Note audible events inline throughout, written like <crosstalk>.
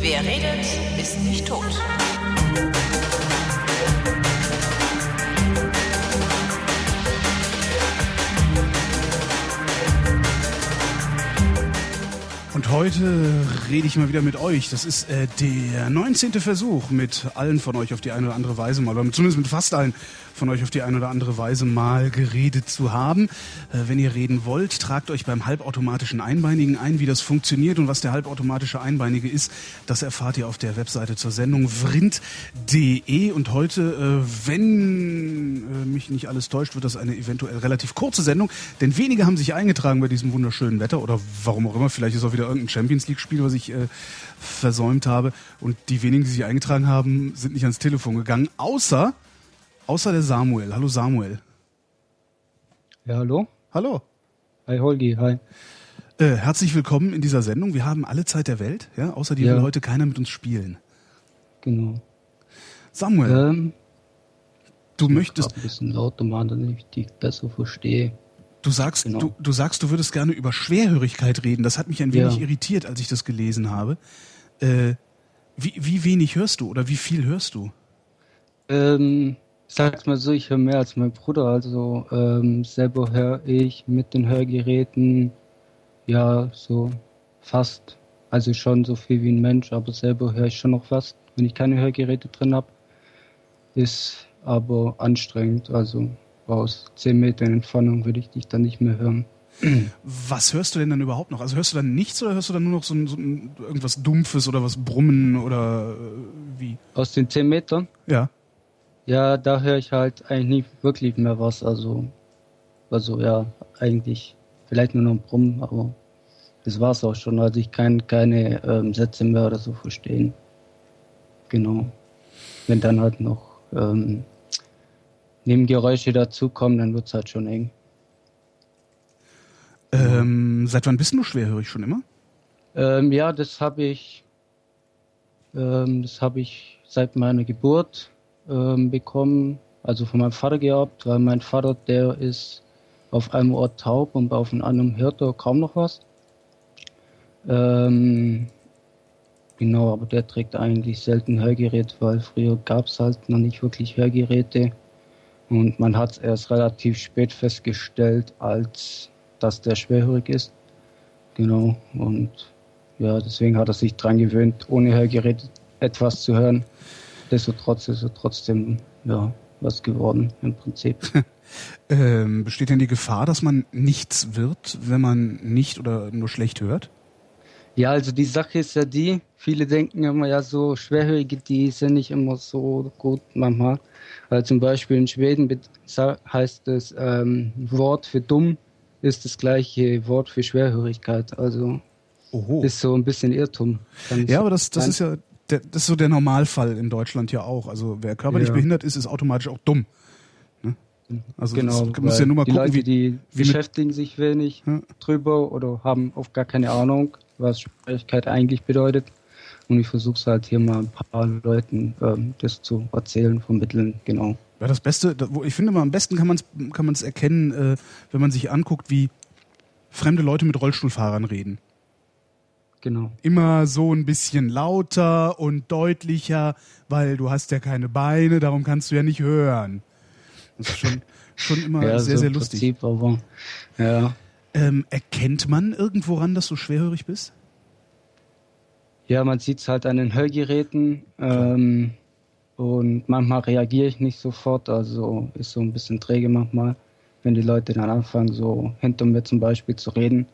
Wer redet, ist nicht tot. Heute rede ich mal wieder mit euch. Das ist äh, der 19. Versuch, mit allen von euch auf die eine oder andere Weise mal, oder zumindest mit fast allen von euch auf die eine oder andere Weise mal geredet zu haben. Äh, wenn ihr reden wollt, tragt euch beim halbautomatischen Einbeinigen ein, wie das funktioniert und was der halbautomatische Einbeinige ist. Das erfahrt ihr auf der Webseite zur Sendung vrind.de. Und heute, äh, wenn äh, mich nicht alles täuscht, wird das eine eventuell relativ kurze Sendung, denn wenige haben sich eingetragen bei diesem wunderschönen Wetter oder warum auch immer. Vielleicht ist auch wieder irgendein Champions League-Spiel, was ich äh, versäumt habe. Und die wenigen, die sich eingetragen haben, sind nicht ans Telefon gegangen, außer Außer der Samuel. Hallo Samuel. Ja, hallo. Hallo. Hi Holgi, hi. Äh, herzlich willkommen in dieser Sendung. Wir haben alle Zeit der Welt, ja, außer die Ja. will heute keiner mit uns spielen. Genau. Samuel, Ähm, du möchtest, grad ein bisschen lauter machen, damit ich dich besser verstehe. Du sagst, genau. du, du sagst, du würdest gerne über Schwerhörigkeit reden. Das hat mich ein wenig Ja. irritiert, als ich das gelesen habe. Äh, wie, wie wenig hörst du oder wie viel hörst du? Ähm, ich sag's mal so, ich höre mehr als mein Bruder. Also ähm, selber höre ich mit den Hörgeräten ja so fast, also schon so viel wie ein Mensch, aber selber höre ich schon noch fast, wenn ich keine Hörgeräte drin habe. Ist aber anstrengend. Also aus 10 Metern Entfernung würde ich dich dann nicht mehr hören. Was hörst du denn dann überhaupt noch? Also hörst du dann nichts oder hörst du dann nur noch so, ein, so ein, irgendwas Dumpfes oder was Brummen oder äh, wie? Aus den 10 Metern? Ja. Ja, da höre ich halt eigentlich nicht wirklich mehr was. Also, also ja, eigentlich vielleicht nur noch ein Brummen, aber das war's auch schon. Also ich kann keine ähm, Sätze mehr oder so verstehen. Genau. Wenn dann halt noch ähm, Nebengeräusche dazukommen, dann wird's halt schon eng. Ähm, seit wann bist du schwerhörig schon immer? Ähm, ja, das habe ich, ähm, das habe ich seit meiner Geburt ähm, bekommen, also von meinem Vater gehabt, weil mein Vater, der ist auf einem Ort taub und auf einem anderen hört er kaum noch was. Ähm, genau, aber der trägt eigentlich selten Hörgerät, weil früher gab es halt noch nicht wirklich Hörgeräte und man hat es erst relativ spät festgestellt, als dass der schwerhörig ist. Genau, und ja, deswegen hat er sich dran gewöhnt, ohne Hörgerät etwas zu hören. Destotrotz ist er trotzdem ja, was geworden im Prinzip. <laughs> Ähm, besteht denn die Gefahr, dass man nichts wird, wenn man nicht oder nur schlecht hört? Ja, also die Sache ist ja die, viele denken immer ja so, Schwerhörige, die sind nicht immer so gut manchmal. Weil zum Beispiel in Schweden heißt das ähm, Wort für dumm ist das gleiche Wort für Schwerhörigkeit. Also Oho. ist so ein bisschen Irrtum. Ja, aber das, das ist ja der, das ist so der Normalfall in Deutschland ja auch. Also wer körperlich Ja. behindert ist, ist automatisch auch dumm. Ne? Also genau, das, muss ja nur mal die gucken, Leute, wie, die wie mit- beschäftigen sich wenig Ja. drüber oder haben oft gar keine Ahnung, was Schwierigkeit eigentlich bedeutet. Und ich versuche es halt hier mal ein paar Leuten ähm, das zu erzählen, vermitteln, genau. Ja, das Beste, ich finde mal am besten kann man es kann man's erkennen, äh, wenn man sich anguckt, wie fremde Leute mit Rollstuhlfahrern reden. Genau. Immer so ein bisschen lauter und deutlicher, weil du hast ja keine Beine, darum kannst du ja nicht hören. Das ist schon, schon immer <laughs> ja, sehr, so sehr lustig. Prinzip, aber ja. Ähm, erkennt man irgendworan, dass du schwerhörig bist? Ja, man sieht es halt an den Hörgeräten ähm, und manchmal reagiere ich nicht sofort, also ist so ein bisschen träge manchmal. Wenn die Leute dann anfangen, so hinter mir zum Beispiel zu reden,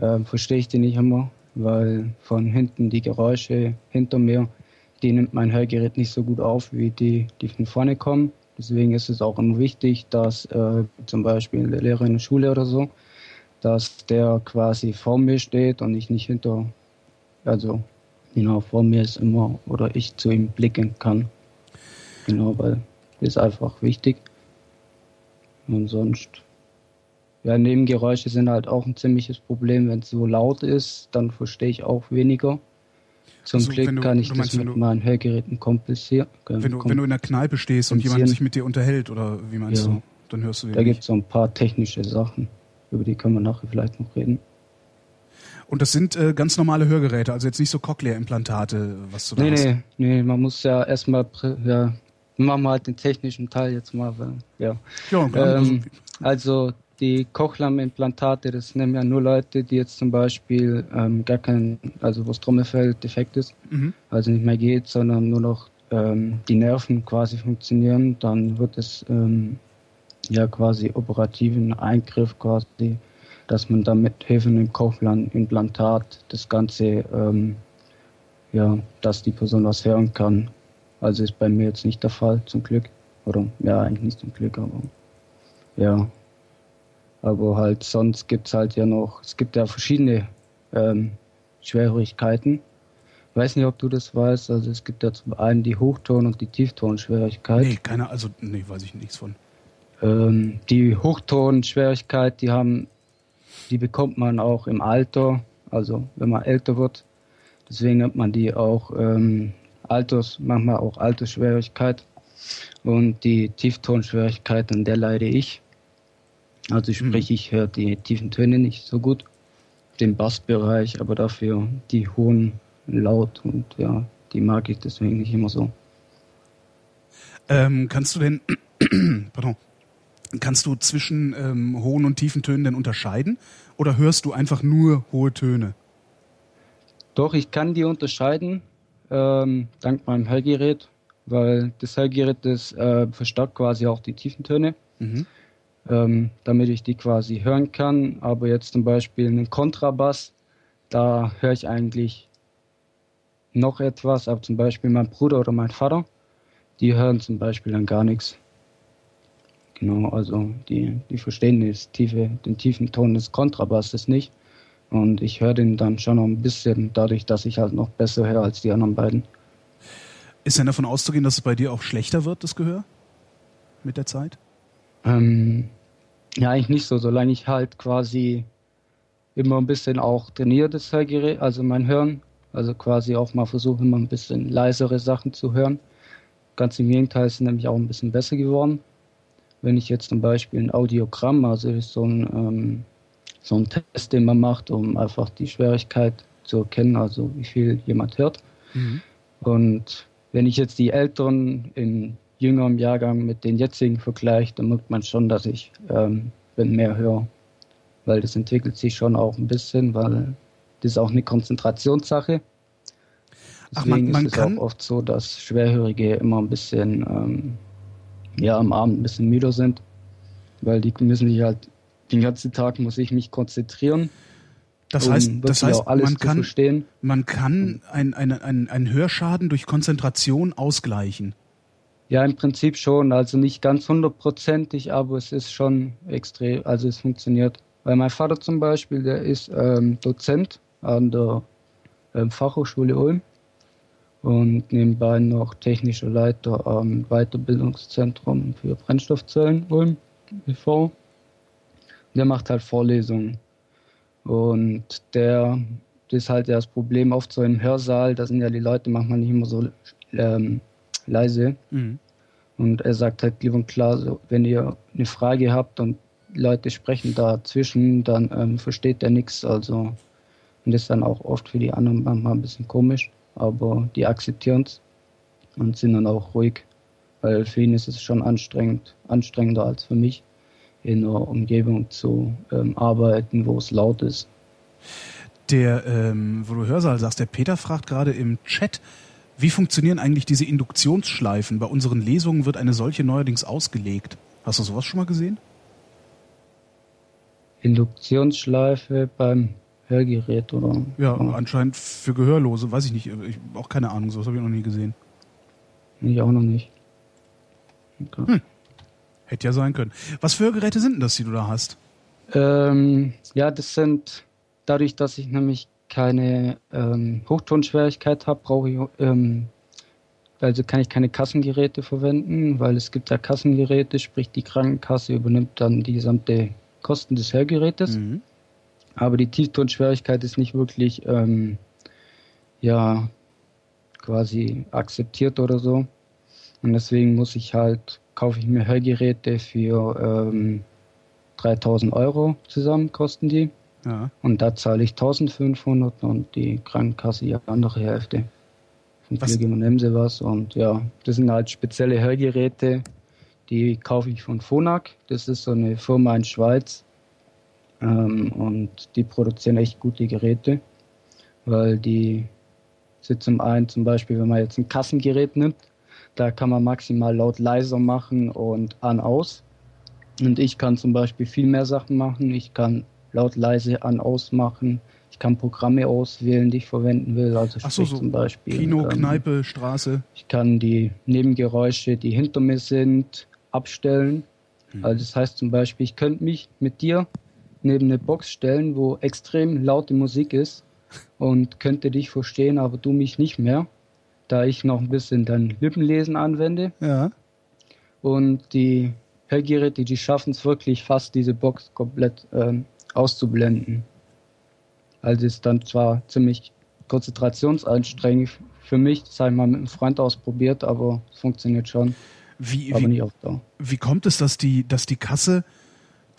ähm, verstehe ich die nicht immer, weil von hinten die Geräusche hinter mir, die nimmt mein Hörgerät nicht so gut auf wie die, die von vorne kommen. Deswegen ist es auch immer wichtig, dass äh, zum Beispiel der Lehrer in der Schule oder so, dass der quasi vor mir steht und ich nicht hinter, also genau vor mir ist immer oder ich zu ihm blicken kann. Genau, weil das ist einfach wichtig. Und sonst, ja, Nebengeräusche sind halt auch ein ziemliches Problem. Wenn es so laut ist, dann verstehe ich auch weniger. Zum Also, Glück du- kann ich das meinst, wenn mit du- meinen Hörgeräten kompensieren. Wenn du, wenn du in der Kneipe stehst und jemand sich mit dir unterhält, oder wie meinst Ja. du? dann hörst du den Da gibt es so ein paar technische Sachen, über die können wir nachher vielleicht noch reden. Und das sind äh, ganz normale Hörgeräte, also jetzt nicht so Cochlea-Implantate, was du da nee, hast. Nee, nee, man muss ja erstmal, ja, machen wir halt den technischen Teil jetzt mal. Weil, ja. Ja, klar, ähm, also die Cochlea-Implantate, das nehmen ja nur Leute, die jetzt zum Beispiel ähm, gar kein, also wo das Trommelfell defekt ist, mhm. also nicht mehr geht, sondern nur noch ähm, die Nerven quasi funktionieren, dann wird es ähm, ja quasi operativen Eingriff quasi dass man dann mit Hilfe einem Kaufland-Implantat das Ganze, ähm, ja, dass die Person was hören kann. Also ist bei mir jetzt nicht der Fall, zum Glück. Oder, ja, eigentlich nicht zum Glück, aber, ja. Aber halt, sonst gibt's halt ja noch, es gibt ja verschiedene, ähm, Schwierigkeiten. Ich weiß nicht, ob du das weißt, also es gibt ja zum einen die Hochton- und die Tieftonschwierigkeit. Nee, keine, also, nee, weiß ich nichts von. Ähm, die Hochtonschwierigkeit, die haben die bekommt man auch im Alter, also wenn man älter wird. Deswegen nennt man die auch ähm, Alters, manchmal auch Altersschwierigkeit. Und die Tieftonschwierigkeit, an der leide ich. Also sprich, mhm. ich höre die tiefen Töne nicht so gut, den Bassbereich, aber dafür die hohen Laut und ja, die mag ich deswegen nicht immer so. Ähm, kannst du denn, <clears throat> pardon, Kannst du zwischen ähm, hohen und tiefen Tönen denn unterscheiden? Oder hörst du einfach nur hohe Töne? Doch, ich kann die unterscheiden, ähm, dank meinem Hörgerät, weil das Hörgerät das, äh, verstärkt quasi auch die tiefen Töne, mhm. ähm, damit ich die quasi hören kann. Aber jetzt zum Beispiel einen Kontrabass, da höre ich eigentlich noch etwas, aber zum Beispiel mein Bruder oder mein Vater, die hören zum Beispiel dann gar nichts. Genau, also die, die verstehen das tiefe, den tiefen Ton des Kontrabasses nicht. Und ich höre den dann schon noch ein bisschen, dadurch, dass ich halt noch besser höre als die anderen beiden. Ist denn davon auszugehen, dass es bei dir auch schlechter wird, das Gehör? Mit der Zeit? Ähm, ja, eigentlich nicht so, solange ich halt quasi immer ein bisschen auch trainiere, das Hörgerät, also mein Hören. Also quasi auch mal versuche, immer ein bisschen leisere Sachen zu hören. Ganz im Gegenteil, ist nämlich auch ein bisschen besser geworden wenn ich jetzt zum Beispiel ein Audiogramm, also so ein, ähm, so ein Test, den man macht, um einfach die Schwierigkeit zu erkennen, also wie viel jemand hört. Mhm. Und wenn ich jetzt die Älteren in jüngerem Jahrgang mit den jetzigen vergleiche, dann merkt man schon, dass ich ähm, mehr höre. Weil das entwickelt sich schon auch ein bisschen, weil das ist auch eine Konzentrationssache. Deswegen Ach, man, man ist es auch oft so, dass Schwerhörige immer ein bisschen ähm, ja, am Abend ein bisschen müder sind, weil die müssen sich halt, den ganzen Tag muss ich mich konzentrieren. Das um heißt, das heißt man, kann, man kann einen ein, ein Hörschaden durch Konzentration ausgleichen. Ja, im Prinzip schon. Also nicht ganz hundertprozentig, aber es ist schon extrem, also es funktioniert. Weil mein Vater zum Beispiel, der ist ähm, Dozent an der ähm, Fachhochschule Ulm und nebenbei noch technischer Leiter am Weiterbildungszentrum für Brennstoffzellen Ulm e.V. Der macht halt Vorlesungen. Und der, das ist halt ja das Problem oft so im Hörsaal, da sind ja die Leute manchmal nicht immer so ähm, leise. Mhm. Und er sagt halt klipp und klar, so, wenn ihr eine Frage habt und Leute sprechen dazwischen, dann ähm, versteht er nichts. Also, und das ist dann auch oft für die anderen manchmal ein bisschen komisch aber die akzeptieren es und sind dann auch ruhig, weil für ihn ist es schon anstrengend, anstrengender als für mich, in einer Umgebung zu ähm, arbeiten, wo es laut ist. Der, ähm, wo du Hörsaal sagst, der Peter fragt gerade im Chat, wie funktionieren eigentlich diese Induktionsschleifen? Bei unseren Lesungen wird eine solche neuerdings ausgelegt. Hast du sowas schon mal gesehen? Induktionsschleife beim Hörgerät oder. Ja, ja, anscheinend für Gehörlose, weiß ich nicht. Ich auch keine Ahnung, sowas habe ich noch nie gesehen. Ich auch noch nicht. Okay. Hm. Hätte ja sein können. Was für Hörgeräte sind denn das, die du da hast? Ähm, ja, das sind dadurch, dass ich nämlich keine ähm, Hochtonschwierigkeit habe, brauche ich ähm, also kann ich keine Kassengeräte verwenden, weil es gibt ja Kassengeräte, sprich die Krankenkasse übernimmt dann die gesamte Kosten des Hörgerätes. Mhm. Aber die Tieftonschwierigkeit ist nicht wirklich, ähm, ja, quasi akzeptiert oder so. Und deswegen muss ich halt kaufe ich mir Hörgeräte für ähm, 3000 Euro zusammen, kosten die. Ja. Und da zahle ich 1500 und die Krankenkasse die andere Hälfte. Von Flügel und Emse was. Und ja, das sind halt spezielle Hörgeräte, die kaufe ich von Phonak. Das ist so eine Firma in Schweiz. Ähm, und die produzieren echt gute Geräte, weil die sind zum einen zum Beispiel, wenn man jetzt ein Kassengerät nimmt, da kann man maximal laut leiser machen und an aus. Und ich kann zum Beispiel viel mehr Sachen machen. Ich kann laut leise an aus machen. Ich kann Programme auswählen, die ich verwenden will. Also so, so zum Beispiel Kino, ähm, Kneipe, Straße. Ich kann die Nebengeräusche, die hinter mir sind, abstellen. Hm. Also das heißt zum Beispiel, ich könnte mich mit dir neben eine Box stellen, wo extrem laute Musik ist und könnte dich verstehen, aber du mich nicht mehr, da ich noch ein bisschen dann Lippenlesen anwende. Ja. Und die Hörgeräte, die schaffen es wirklich fast, diese Box komplett ähm, auszublenden. Also ist dann zwar ziemlich konzentrationsanstrengend für mich, das habe ich mal mit einem Freund ausprobiert, aber es funktioniert schon. Wie, aber wie, nicht auf Dauer. Wie kommt es, dass die, dass die Kasse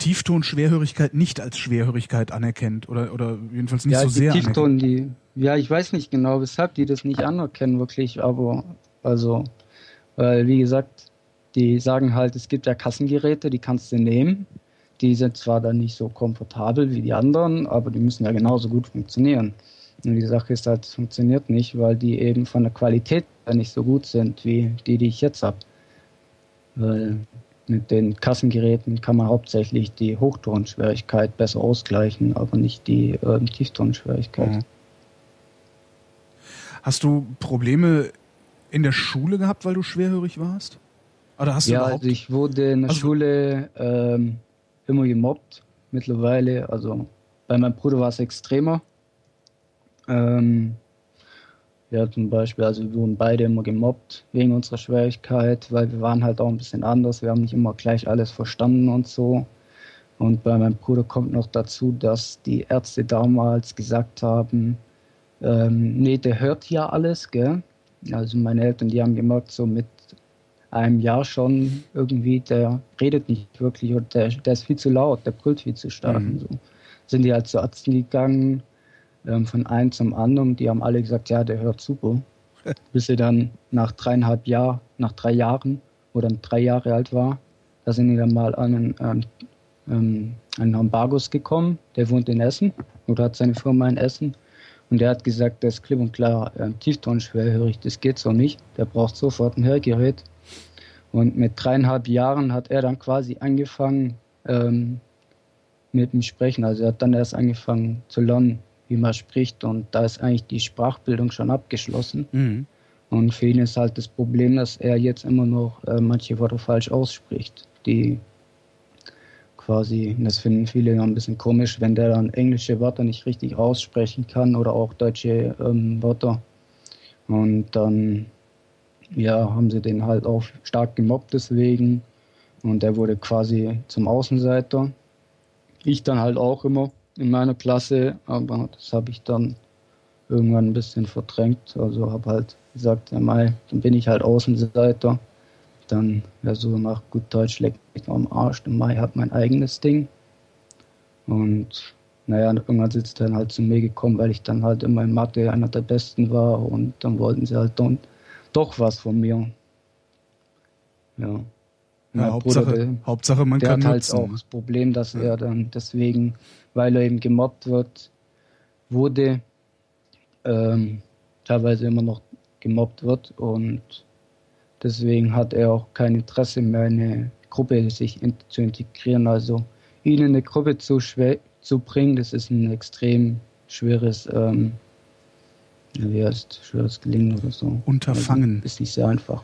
Tiefton-Schwerhörigkeit nicht als Schwerhörigkeit anerkennt oder, oder jedenfalls nicht ja, so sehr Tiefton, die, ja, ich weiß nicht genau, weshalb die das nicht anerkennen wirklich, aber also, weil wie gesagt, die sagen halt, es gibt ja Kassengeräte, die kannst du nehmen. Die sind zwar dann nicht so komfortabel wie die anderen, aber die müssen ja genauso gut funktionieren. Und die Sache ist halt, es funktioniert nicht, weil die eben von der Qualität nicht so gut sind wie die, die ich jetzt habe. Weil mit den Kassengeräten kann man hauptsächlich die Hochtonschwierigkeit besser ausgleichen, aber nicht die äh, Tieftonschwierigkeit. Mhm. Hast du Probleme in der Schule gehabt, weil du schwerhörig warst? Oder hast du ja, also ich wurde in der also Schule ähm, immer gemobbt mittlerweile. Also bei meinem Bruder war es extremer. Ähm, ja, zum Beispiel, also wir wurden beide immer gemobbt wegen unserer Schwierigkeit, weil wir waren halt auch ein bisschen anders. Wir haben nicht immer gleich alles verstanden und so. Und bei meinem Bruder kommt noch dazu, dass die Ärzte damals gesagt haben, ähm, nee, der hört ja alles, gell? Also meine Eltern, die haben gemerkt, so mit einem Jahr schon irgendwie, der redet nicht wirklich oder der, der ist viel zu laut, der brüllt viel zu stark. Mhm. Und so. Sind die halt zu Ärzten gegangen, ähm, von einem zum anderen. Die haben alle gesagt, ja, der hört super. <laughs> Bis sie dann nach dreieinhalb Jahren, nach drei Jahren, wo dann drei Jahre alt war, da sind die dann mal an einen, ähm, einen Hamburgus gekommen, der wohnt in Essen oder hat seine Firma in Essen. Und der hat gesagt, das ist klipp und klar äh, Tieftonschwerhörig, das geht so nicht. Der braucht sofort ein Hörgerät. Und mit dreieinhalb Jahren hat er dann quasi angefangen ähm, mit dem Sprechen. Also er hat dann erst angefangen zu lernen, wie man spricht. Und da ist eigentlich die Sprachbildung schon abgeschlossen. Mhm. Und für ihn ist halt das Problem, dass er jetzt immer noch äh, manche Worte falsch ausspricht, die quasi, das finden viele ein bisschen komisch, wenn der dann englische Wörter nicht richtig aussprechen kann oder auch deutsche ähm, Wörter. Und dann, ja, haben sie den halt auch stark gemobbt deswegen. Und er wurde quasi zum Außenseiter. Ich dann halt auch immer in meiner Klasse, aber das habe ich dann irgendwann ein bisschen verdrängt. Also habe halt gesagt, ja, Mai, dann bin ich halt Außenseiter. Dann, ja, so nach gut Deutsch leckt mich am Arsch. Der Mai hat mein eigenes Ding. Und naja, irgendwann sind sie dann halt zu mir gekommen, weil ich dann halt immer in Mathe einer der Besten war und dann wollten sie halt dann doch was von mir. Ja. Ja, Hauptsache, Bruder, der, Hauptsache man der kann hat halt auch das Problem, dass ja. er dann deswegen, weil er eben gemobbt wird, wurde, ähm, teilweise immer noch gemobbt wird und deswegen hat er auch kein Interesse mehr, eine Gruppe sich in, zu integrieren. Also ihn in eine Gruppe zu, zu bringen, das ist ein extrem schweres, ähm, wie heißt, schweres Gelingen oder so. Unterfangen. Also ist nicht sehr einfach.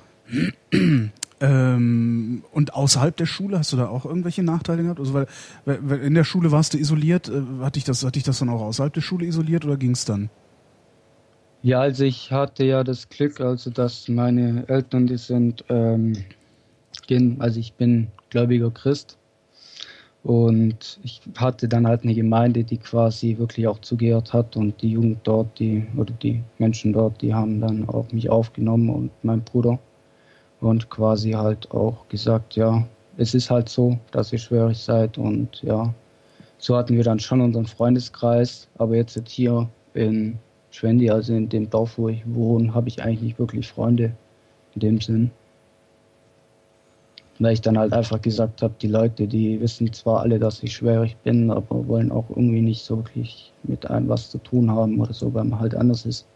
<clears throat> Ähm, und außerhalb der Schule hast du da auch irgendwelche Nachteile gehabt? Also weil, weil in der Schule warst du isoliert, äh, hatte dich das, hatte dich das dann auch außerhalb der Schule isoliert oder ging es dann? Ja, also ich hatte ja das Glück, also dass meine Eltern, die sind, ähm, also ich bin gläubiger Christ und ich hatte dann halt eine Gemeinde, die quasi wirklich auch zugehört hat und die Jugend dort, die oder die Menschen dort, die haben dann auch mich aufgenommen und mein Bruder. Und quasi halt auch gesagt, ja, es ist halt so, dass ihr schwierig seid und ja, so hatten wir dann schon unseren Freundeskreis, aber jetzt, jetzt hier in Schwendi, also in dem Dorf, wo ich wohne, habe ich eigentlich nicht wirklich Freunde in dem Sinn. Weil ich dann halt einfach gesagt habe, die Leute, die wissen zwar alle, dass ich schwierig bin, aber wollen auch irgendwie nicht so wirklich mit einem was zu tun haben oder so, weil man halt anders ist.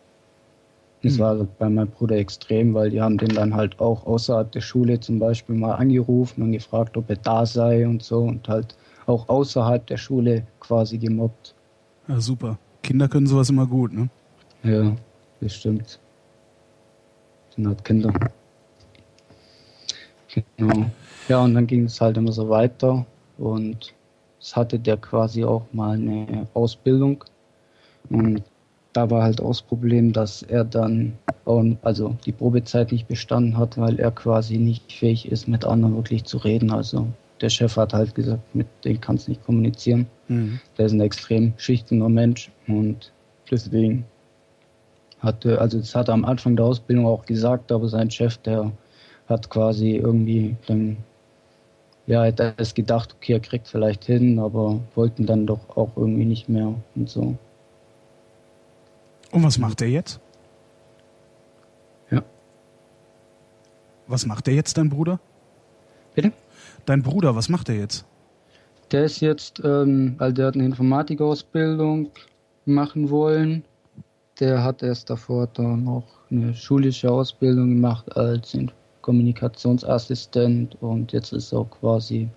Das mhm. war bei meinem Bruder extrem, weil die haben den dann halt auch außerhalb der Schule zum Beispiel mal angerufen und gefragt, ob er da sei und so und halt auch außerhalb der Schule quasi gemobbt. Ja, super. Kinder können sowas immer gut, ne? Ja, das stimmt. Sind halt Kinder. Genau. Ja, und dann ging es halt immer so weiter und es hatte der quasi auch mal eine Ausbildung und da war halt auch das Problem, dass er dann also die Probezeit nicht bestanden hat, weil er quasi nicht fähig ist, mit anderen wirklich zu reden. Also der Chef hat halt gesagt, mit dem kannst du nicht kommunizieren. Mhm. Der ist ein extrem schüchterner Mensch und deswegen hatte, also das hat er am Anfang der Ausbildung auch gesagt, aber sein Chef, der hat quasi irgendwie dann, ja, hat erst gedacht, okay, er kriegt vielleicht hin, aber wollten dann doch auch irgendwie nicht mehr und so. Und was macht er jetzt? Ja. Was macht er jetzt, dein Bruder? Bitte? Dein Bruder, was macht er jetzt? Der ist jetzt, ähm, also der hat eine Informatikausbildung machen wollen. Der hat erst davor dann noch eine schulische Ausbildung gemacht als Kommunikationsassistent und jetzt ist er quasi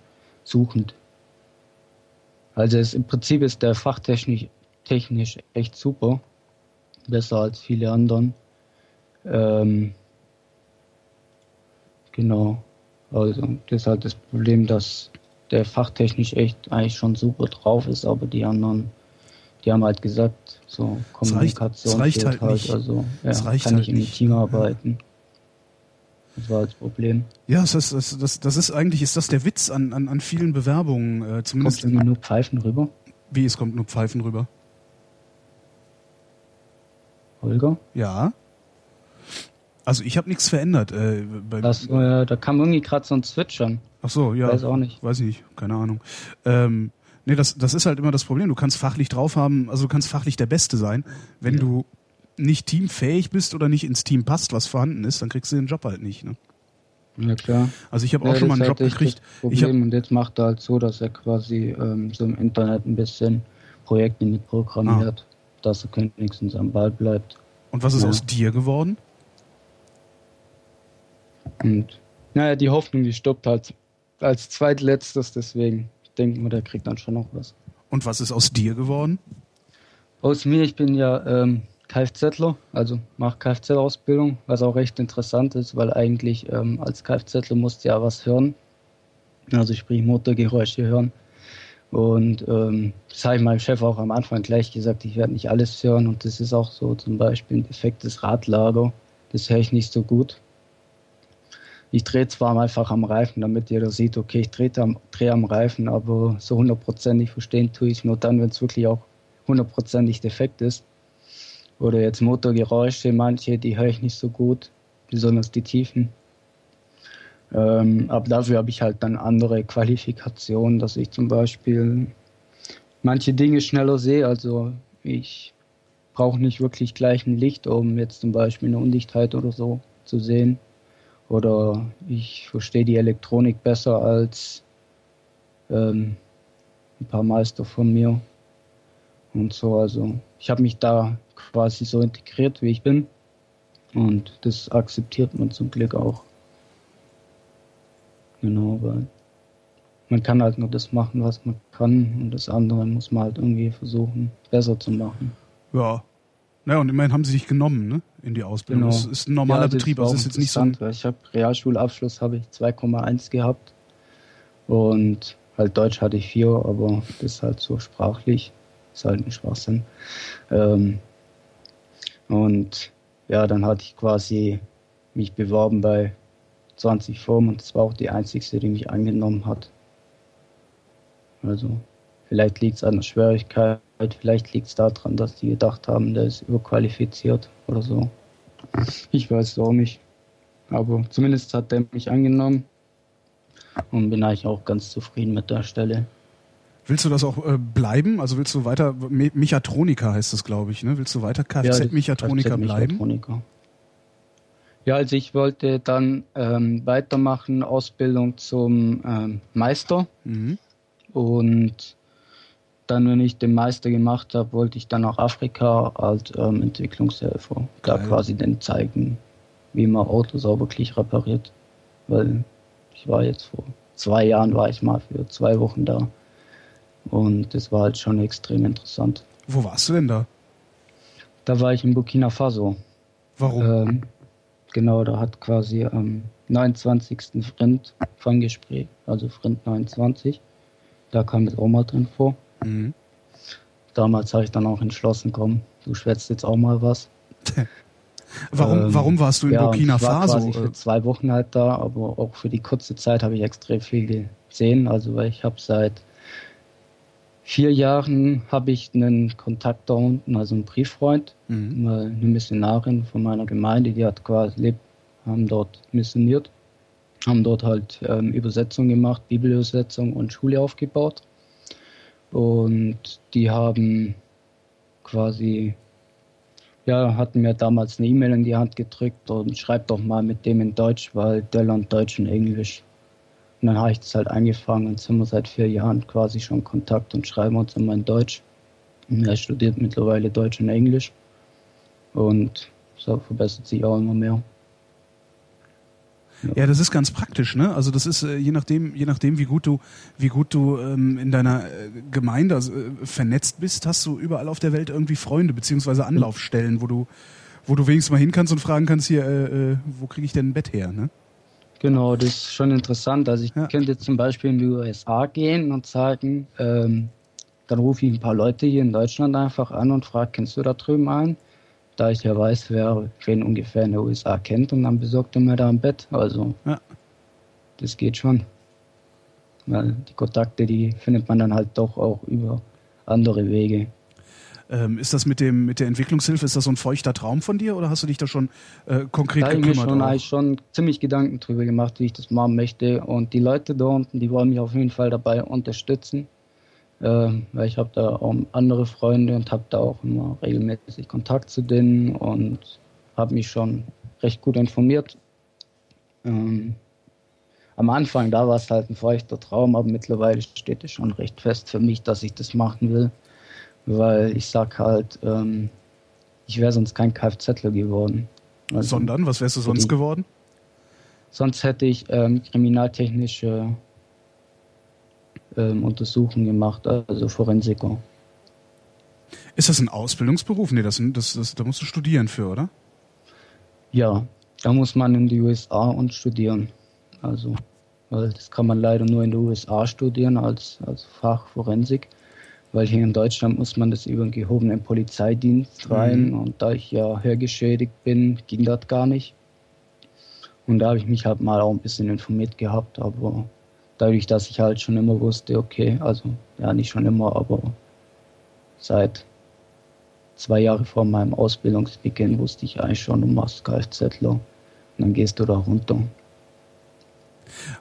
suchend. Also ist, im Prinzip ist der fachtechnisch technisch echt super besser als viele anderen. Ähm, genau. Also das ist halt das Problem, dass der fachtechnisch echt eigentlich schon super drauf ist, aber die anderen, die haben halt gesagt, so Kommunikation das reicht, reicht halt, halt, nicht. also ja, reicht kann halt ich im Team arbeiten. Das war das Problem. Ja, das, ist, das, das, das ist eigentlich ist das der Witz an, an, an vielen Bewerbungen, äh, zumindest. Kommt nur Pfeifen rüber? Wie, es kommt nur Pfeifen rüber? Holger? Ja. Also ich habe nichts verändert. Äh, das, äh, da kam irgendwie gerade so ein Zwitschern. Ach so, ja. Weiß auch nicht. Weiß ich nicht, keine Ahnung. Ähm, nee, das, das ist halt immer das Problem. Du kannst fachlich drauf haben, also du kannst fachlich der Beste sein. Wenn ja. du nicht teamfähig bist oder nicht ins Team passt, was vorhanden ist, dann kriegst du den Job halt nicht. Ne? Ja klar. Also ich habe auch ja, schon mal einen Job gekriegt. Problem. Ich hab, und jetzt macht er halt so, dass er quasi ähm, so im Internet ein bisschen Projekte mitprogrammiert. Ah dass er wenigstens am Ball bleibt. Und was ist ja. aus dir geworden? Und naja, die Hoffnung, die stoppt halt als zweitletztes, deswegen denken wir, der kriegt dann schon noch was. Und was ist aus dir geworden? Aus mir, ich bin ja ähm, Kfzler, also mache Kfz-Ausbildung, was auch recht interessant ist, weil eigentlich ähm, als Kfzler musst du ja was hören. Also sprich Motorgeräusche hören. Und ähm, das habe ich meinem Chef auch am Anfang gleich gesagt, ich werde nicht alles hören. Und das ist auch so zum Beispiel ein defektes Radlager. Das höre ich nicht so gut. Ich drehe zwar einfach am Reifen, damit jeder sieht, okay, ich drehe am, dreh am Reifen, aber so hundertprozentig verstehen tue ich nur dann, wenn es wirklich auch hundertprozentig defekt ist. Oder jetzt Motorgeräusche, manche, die höre ich nicht so gut, besonders die Tiefen. Ähm, aber dafür habe ich halt dann andere Qualifikationen, dass ich zum Beispiel manche Dinge schneller sehe. Also ich brauche nicht wirklich gleich ein Licht, um jetzt zum Beispiel eine Undichtheit oder so zu sehen. Oder ich verstehe die Elektronik besser als ähm, ein paar Meister von mir. Und so, also ich habe mich da quasi so integriert, wie ich bin. Und das akzeptiert man zum Glück auch. Genau, weil man kann halt nur das machen, was man kann und das andere muss man halt irgendwie versuchen, besser zu machen. Ja. Naja, und immerhin haben sie sich genommen, ne? In die Ausbildung. Genau. Das ist ein normaler ja, Betrieb, also ist jetzt nicht so. Ich habe Realschulabschluss habe ich 2,1 gehabt und halt Deutsch hatte ich 4, aber das ist halt so sprachlich. Ist halt ein Schwachsinn. Ähm, und ja, dann hatte ich quasi mich beworben bei 20 Firmen und das war auch die einzigste, die mich angenommen hat. Also vielleicht liegt es an der Schwierigkeit, vielleicht liegt es daran, dass die gedacht haben, der ist überqualifiziert oder so. Ich weiß es auch nicht. Aber zumindest hat er mich angenommen und bin eigentlich auch ganz zufrieden mit der Stelle. Willst du das auch äh, bleiben? Also willst du weiter, Me Mechatroniker heißt das, glaube ich, ne? Willst du weiter Kfz-Mechatroniker ja, bleiben? Mechatroniker. Ja, also ich wollte dann ähm, weitermachen, Ausbildung zum ähm, Meister. Mhm. Und dann, wenn ich den Meister gemacht habe, wollte ich dann nach Afrika als ähm, Entwicklungshelfer. Da quasi den zeigen, wie man Autos auch wirklich repariert. Weil ich war jetzt vor zwei Jahren, war ich mal für zwei Wochen da. Und das war halt schon extrem interessant. Wo warst du denn da? Da war ich in Burkina Faso. Warum? Ähm, genau, da hat quasi am 29. Frint Fanggespräch, also Frint 29, da kam das auch mal drin vor. Mhm. Damals habe ich dann auch entschlossen, komm, du schwätzt jetzt auch mal was. <laughs> warum, ähm, warum warst du in ja, Burkina Faso? Ich war für zwei Wochen halt da, aber auch für die kurze Zeit habe ich extrem viel gesehen. Also weil ich habe seit vier Jahren habe ich einen Kontakt da unten, also einen Brieffreund, mhm. eine Missionarin von meiner Gemeinde, die hat quasi lebt, haben dort missioniert, haben dort halt ähm, Übersetzung gemacht, Bibelübersetzung und Schule aufgebaut. Und die haben quasi, ja, hatten mir damals eine E-Mail in die Hand gedrückt und schreibt doch mal mit dem in Deutsch, weil der lernt Deutsch und Englisch. Und dann habe ich das halt angefangen und sind wir seit vier Jahren quasi schon Kontakt und schreiben uns immer in Deutsch. Er studiert mittlerweile Deutsch und Englisch. Und so verbessert sich auch immer mehr. Ja, das ist ganz praktisch, ne? Also das ist äh, je nachdem, je nachdem, wie gut du, wie gut du ähm, in deiner äh, Gemeinde also, äh, vernetzt bist, hast du überall auf der Welt irgendwie Freunde beziehungsweise Anlaufstellen, wo du, wo du wenigstens mal hin kannst und fragen kannst hier, äh, äh wo kriege ich denn ein Bett her, ne? Genau, das ist schon interessant. Also ich ja. könnte zum Beispiel in die USA gehen und sagen, ähm, dann rufe ich ein paar Leute hier in Deutschland einfach an und frage, kennst du da drüben einen? Da ich ja weiß, wer wen ungefähr in den USA kennt und dann besorgt er mir da ein Bett. Also ja. das geht schon. Weil die Kontakte, die findet man dann halt doch auch über andere Wege. Ähm, ist das mit dem mit der Entwicklungshilfe, ist das so ein feuchter Traum von dir oder hast du dich da schon äh, konkret da gekümmert? Ich habe mir schon ziemlich Gedanken drüber gemacht, wie ich das machen möchte. Und die Leute da unten, die wollen mich auf jeden Fall dabei unterstützen. Äh, weil ich habe da auch andere Freunde und habe da auch immer regelmäßig Kontakt zu denen und habe mich schon recht gut informiert. Ähm, am Anfang, da war es halt ein feuchter Traum, aber mittlerweile steht es schon recht fest für mich, dass ich das machen will weil ich sag halt, ähm, ich wäre sonst kein Kfzler geworden. Also Sondern, was wärst du sonst geworden? Sonst hätte ich ähm, kriminaltechnische ähm, Untersuchungen gemacht, also Forensiker. Ist das ein Ausbildungsberuf? Nee, das, das, das, da musst du studieren für, oder? Ja, da muss man in die USA und studieren. Also, weil das kann man leider nur in den USA studieren als, als Fach Forensik weil hier in Deutschland muss man das über einen gehobenen Polizeidienst rein mhm. und da ich ja hörgeschädigt bin, ging das gar nicht. Und da habe ich mich halt mal auch ein bisschen informiert gehabt, aber dadurch, dass ich halt schon immer wusste, okay, also ja nicht schon immer, aber seit zwei Jahren vor meinem Ausbildungsbeginn wusste ich eigentlich schon, du machst Kfzler und dann gehst du da runter.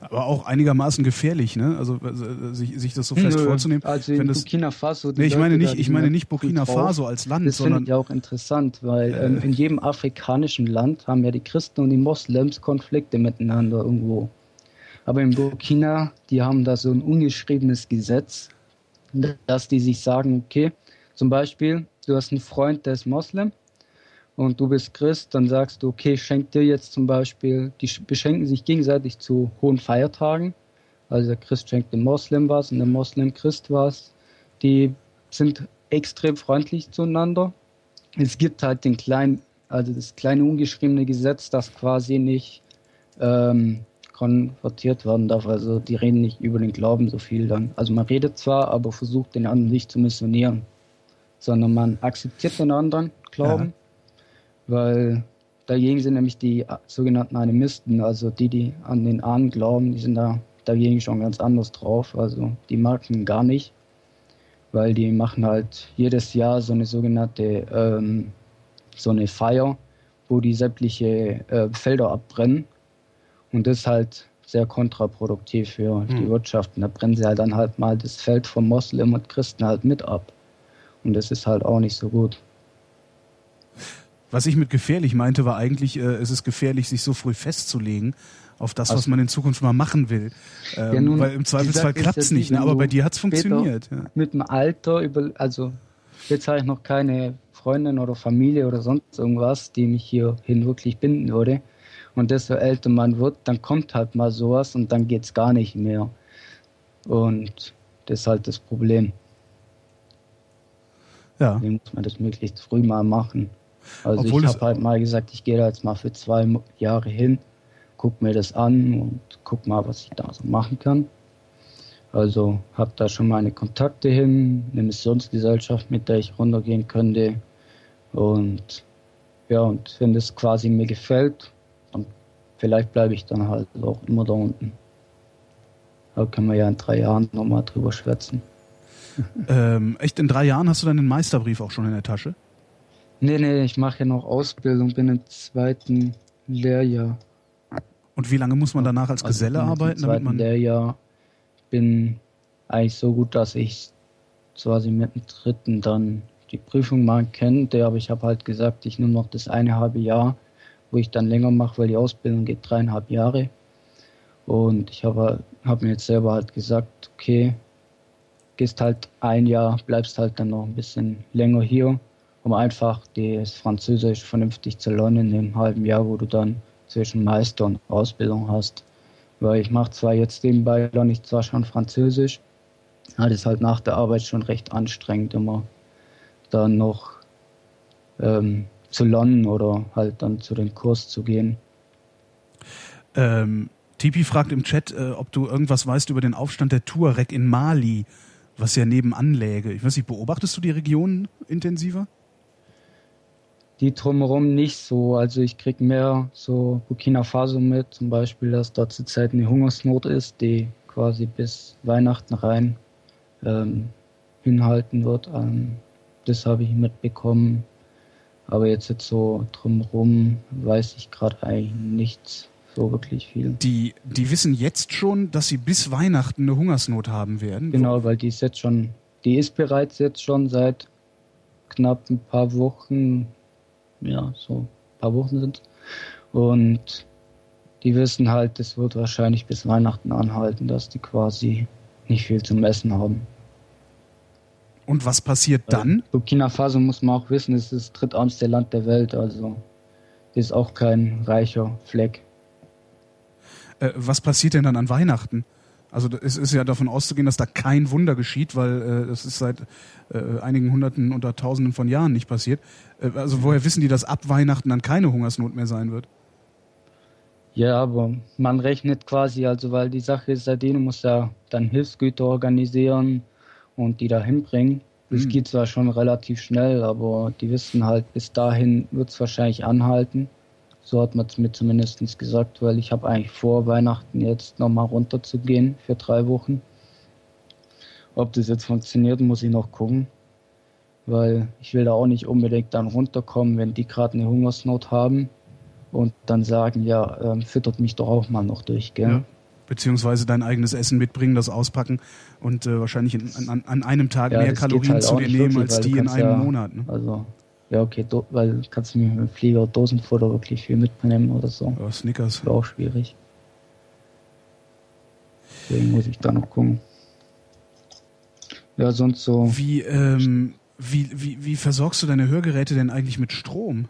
Aber auch einigermaßen gefährlich, ne? Also äh, sich, sich das so fest Nö, vorzunehmen. Also in Burkina Faso. Nee, ich meine nicht, ich meine nicht Burkina Faso als Land, das sondern. Das finde ich auch interessant, weil äh, ähm, in jedem afrikanischen Land haben ja die Christen und die Moslems Konflikte miteinander irgendwo. Aber in Burkina, die haben da so ein ungeschriebenes Gesetz, dass die sich sagen, okay, zum Beispiel, du hast einen Freund, der ist Moslem, und du bist Christ, dann sagst du, okay, schenk dir jetzt zum Beispiel, die beschenken sich gegenseitig zu hohen Feiertagen. Also der Christ schenkt dem Moslem was und der Moslem Christ was. Die sind extrem freundlich zueinander. Es gibt halt den kleinen, also das kleine ungeschriebene Gesetz, das quasi nicht ähm, konvertiert werden darf. Also die reden nicht über den Glauben so viel dann. Also man redet zwar, aber versucht den anderen nicht zu missionieren, sondern man akzeptiert den anderen Glauben. Ja weil dagegen sind nämlich die sogenannten Animisten, also die, die an den Ahnen glauben, die sind da dagegen schon ganz anders drauf. Also die mag ihn gar nicht, weil die machen halt jedes Jahr so eine sogenannte ähm, so eine Feier, wo die sämtliche äh, Felder abbrennen Und das ist halt sehr kontraproduktiv für mhm. die Wirtschaft. Und da brennen sie halt dann halt mal das Feld von Moslem und Christen halt mit ab. Und das ist halt auch nicht so gut. Was ich mit gefährlich meinte, war eigentlich, äh, es ist gefährlich, sich so früh festzulegen auf das, also, was man in Zukunft mal machen will. Ähm, ja, nun, weil im Zweifelsfall klappt es nicht, ne? aber bei dir hat es funktioniert. Ja. Mit dem Alter, über, also jetzt habe ich noch keine Freundin oder Familie oder sonst irgendwas, die mich hierhin wirklich binden würde. Und desto älter man wird, dann kommt halt mal sowas und dann geht es gar nicht mehr. Und das ist halt das Problem. Ja. Deswegen muss man das möglichst früh mal machen. Also Obwohl ich habe halt mal gesagt, ich gehe da jetzt mal für zwei Jahre hin, guck mir das an und guck mal, was ich da so machen kann. Also habe da schon meine Kontakte hin, eine Missionsgesellschaft, mit der ich runtergehen könnte. Und ja, und wenn das quasi mir gefällt, dann vielleicht bleibe ich dann halt auch immer da unten. Da können wir ja in drei Jahren nochmal drüber schwätzen. Ähm, echt, in drei Jahren hast du deinen Meisterbrief auch schon in der Tasche? Nee, nee, ich mache ja noch Ausbildung, bin im zweiten Lehrjahr. Und wie lange muss man danach als also Geselle arbeiten? Im zweiten Lehrjahr bin eigentlich so gut, dass ich quasi mit dem dritten dann die Prüfung machen könnte, aber ich habe halt gesagt, ich nehme noch das eine halbe Jahr, wo ich dann länger mache, weil die Ausbildung geht dreieinhalb Jahre. Und ich habe hab mir jetzt selber halt gesagt, okay, gehst halt ein Jahr, bleibst halt dann noch ein bisschen länger hier um einfach das Französisch vernünftig zu lernen im halben Jahr, wo du dann zwischen Meister und Ausbildung hast. Weil ich mache zwar jetzt nebenbei lerne ich zwar schon Französisch, aber das ist halt nach der Arbeit schon recht anstrengend, immer dann noch ähm, zu lernen oder halt dann zu dem Kurs zu gehen. Ähm, Tipi fragt im Chat, äh, ob du irgendwas weißt über den Aufstand der Tuareg in Mali, was ja nebenan läge. Ich weiß nicht, beobachtest du die Region intensiver? Die drumherum nicht so. Also ich krieg mehr so Burkina Faso mit, zum Beispiel, dass dort zurzeit eine Hungersnot ist, die quasi bis Weihnachten rein ähm, hinhalten wird. Ähm, das habe ich mitbekommen. Aber jetzt, jetzt so drumherum weiß ich gerade eigentlich nichts so wirklich viel. Die, die wissen jetzt schon, dass sie bis Weihnachten eine Hungersnot haben werden? Genau, weil die ist jetzt schon, die ist bereits jetzt schon seit knapp ein paar Wochen ja, so ein paar Wochen sind. Und die wissen halt, es wird wahrscheinlich bis Weihnachten anhalten, dass die quasi nicht viel zum Essen haben. Und was passiert dann? Burkina Faso muss man auch wissen, es ist das drittärmste Land der Welt, also ist auch kein reicher Fleck. Äh, was passiert denn dann an Weihnachten? Also es ist ja davon auszugehen, dass da kein Wunder geschieht, weil äh, das ist seit äh, einigen Hunderten oder Tausenden von Jahren nicht passiert. Äh, also woher wissen die, dass ab Weihnachten dann keine Hungersnot mehr sein wird? Ja, aber man rechnet quasi, also weil die Sache ist, seitdem muss ja dann Hilfsgüter organisieren und die da hinbringen. Das mhm. geht zwar schon relativ schnell, aber die wissen halt, bis dahin wird es wahrscheinlich anhalten. So hat man es mir zumindest gesagt, weil ich habe eigentlich vor, Weihnachten jetzt nochmal runterzugehen für drei Wochen. Ob das jetzt funktioniert, muss ich noch gucken. Weil ich will da auch nicht unbedingt dann runterkommen, wenn die gerade eine Hungersnot haben und dann sagen, ja, ähm, füttert mich doch auch mal noch durch, gell? Ja. Beziehungsweise dein eigenes Essen mitbringen, das auspacken und äh, wahrscheinlich in, an, an, einem Tag ja, mehr Kalorien halt zu dir nehmen als die in einem ja, Monat. Ne? Also ja, okay, do, weil kannst du mit dem Flieger Dosenfutter wirklich viel mitnehmen oder so. Ja, Snickers. Wäre auch schwierig. Deswegen muss ich da noch gucken. Ja, sonst so. Wie, ähm, wie, wie, wie versorgst du deine Hörgeräte denn eigentlich mit Strom?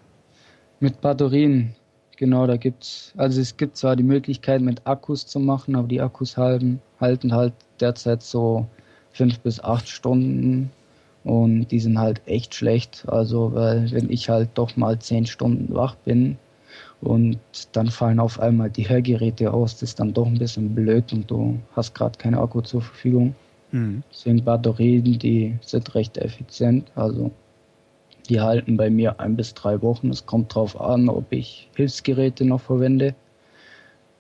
Mit Batterien. Genau, da gibt's, also es gibt zwar die Möglichkeit mit Akkus zu machen, aber die Akkus halten, halten halt derzeit so fünf bis acht Stunden und die sind halt echt schlecht. Also, weil wenn ich halt doch mal zehn Stunden wach bin und dann fallen auf einmal die Hörgeräte aus, das ist dann doch ein bisschen blöd und du hast gerade keine Akku zur Verfügung. Mhm. Deswegen Batterien, die sind recht effizient. Also die halten bei mir ein bis drei Wochen. Es kommt darauf an, ob ich Hilfsgeräte noch verwende.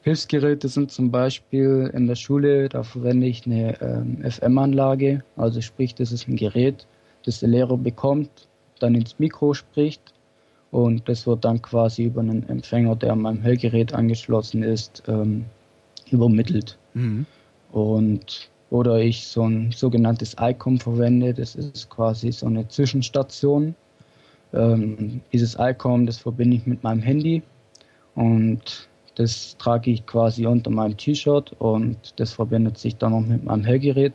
Hilfsgeräte sind zum Beispiel in der Schule, da verwende ich eine ähm, FM-Anlage. Also sprich, das ist ein Gerät, das der Lehrer bekommt, dann ins Mikro spricht und das wird dann quasi über einen Empfänger, der an meinem Hellgerät angeschlossen ist, ähm, übermittelt. Mhm. Und oder ich so ein sogenanntes ICOM verwende, das ist quasi so eine Zwischenstation. Ähm, dieses ICOM, das verbinde ich mit meinem Handy und das trage ich quasi unter meinem T-Shirt und das verbindet sich dann noch mit meinem Hellgerät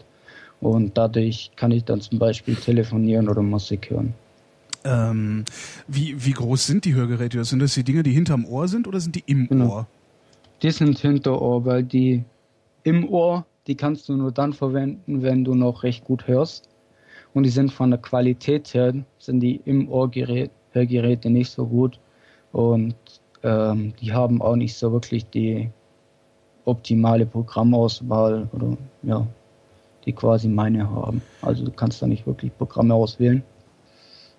und dadurch kann ich dann zum Beispiel telefonieren oder Musik hören. Ähm, wie, wie groß sind die Hörgeräte? Sind das die Dinge, die hinterm Ohr sind oder sind die im genau. Ohr? Die sind hinter Ohr, weil die im Ohr, die kannst du nur dann verwenden, wenn du noch recht gut hörst. Und die sind von der Qualität her, sind die im Ohr Hörgeräte nicht so gut. Und ähm, die haben auch nicht so wirklich die optimale Programmauswahl oder ja, die quasi meine haben. Also du kannst da nicht wirklich Programme auswählen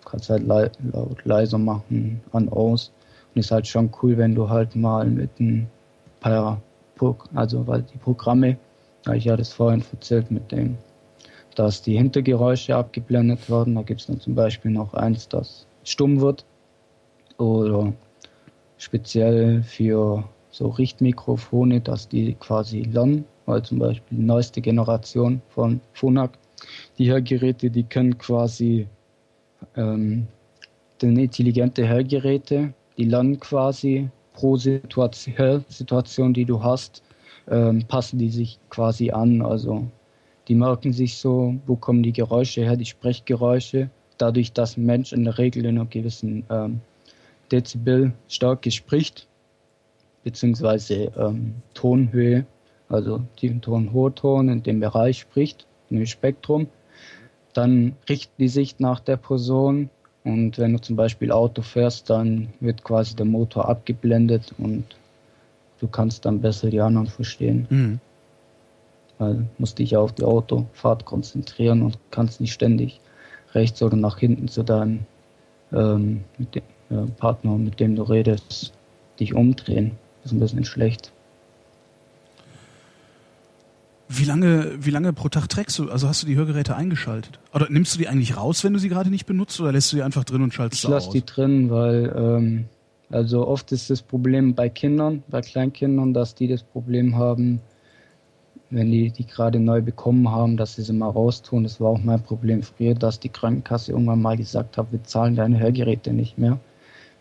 kannst halt laut, leiser machen, an, aus. Und ist halt schon cool, wenn du halt mal mit ein paar, also weil die Programme, ich ja das vorhin erzählt mit dem, dass die Hintergeräusche abgeblendet werden. Da gibt es dann zum Beispiel noch eins, das stumm wird. Oder speziell für so Richtmikrofone, dass die quasi lernen, weil zum Beispiel die neueste Generation von Phonak, die Hörgeräte, die können quasi ähm, denn intelligente Hörgeräte, die lernen quasi pro Situation, Situation die du hast, ähm, passen die sich quasi an. Also die merken sich so, wo kommen die Geräusche her, die Sprechgeräusche. Dadurch, dass ein Mensch in der Regel in einer gewissen ähm, Dezibel Stärke spricht, beziehungsweise ähm, Tonhöhe, also tiefen Ton, hoher Ton in dem Bereich spricht, dem Spektrum, dann richtet die Sicht nach der Person und wenn du zum Beispiel Auto fährst, dann wird quasi der Motor abgeblendet und du kannst dann besser die anderen verstehen. Mhm. Weil musst dich auf die Autofahrt konzentrieren und kannst nicht ständig rechts oder nach hinten zu deinem ähm, mit dem, äh, Partner, mit dem du redest, dich umdrehen. Das ist ein bisschen schlecht. Wie lange, wie lange pro Tag trägst du? Also hast du die Hörgeräte eingeschaltet? Oder nimmst du die eigentlich raus, wenn du sie gerade nicht benutzt, oder lässt du die einfach drin und schaltest ich aus? Ich lasse die drin, weil ähm, also oft ist das Problem bei Kindern, bei Kleinkindern, dass die das Problem haben, wenn die die gerade neu bekommen haben, dass sie sie mal raustun. Das war auch mein Problem früher, dass die Krankenkasse irgendwann mal gesagt hat, wir zahlen deine Hörgeräte nicht mehr.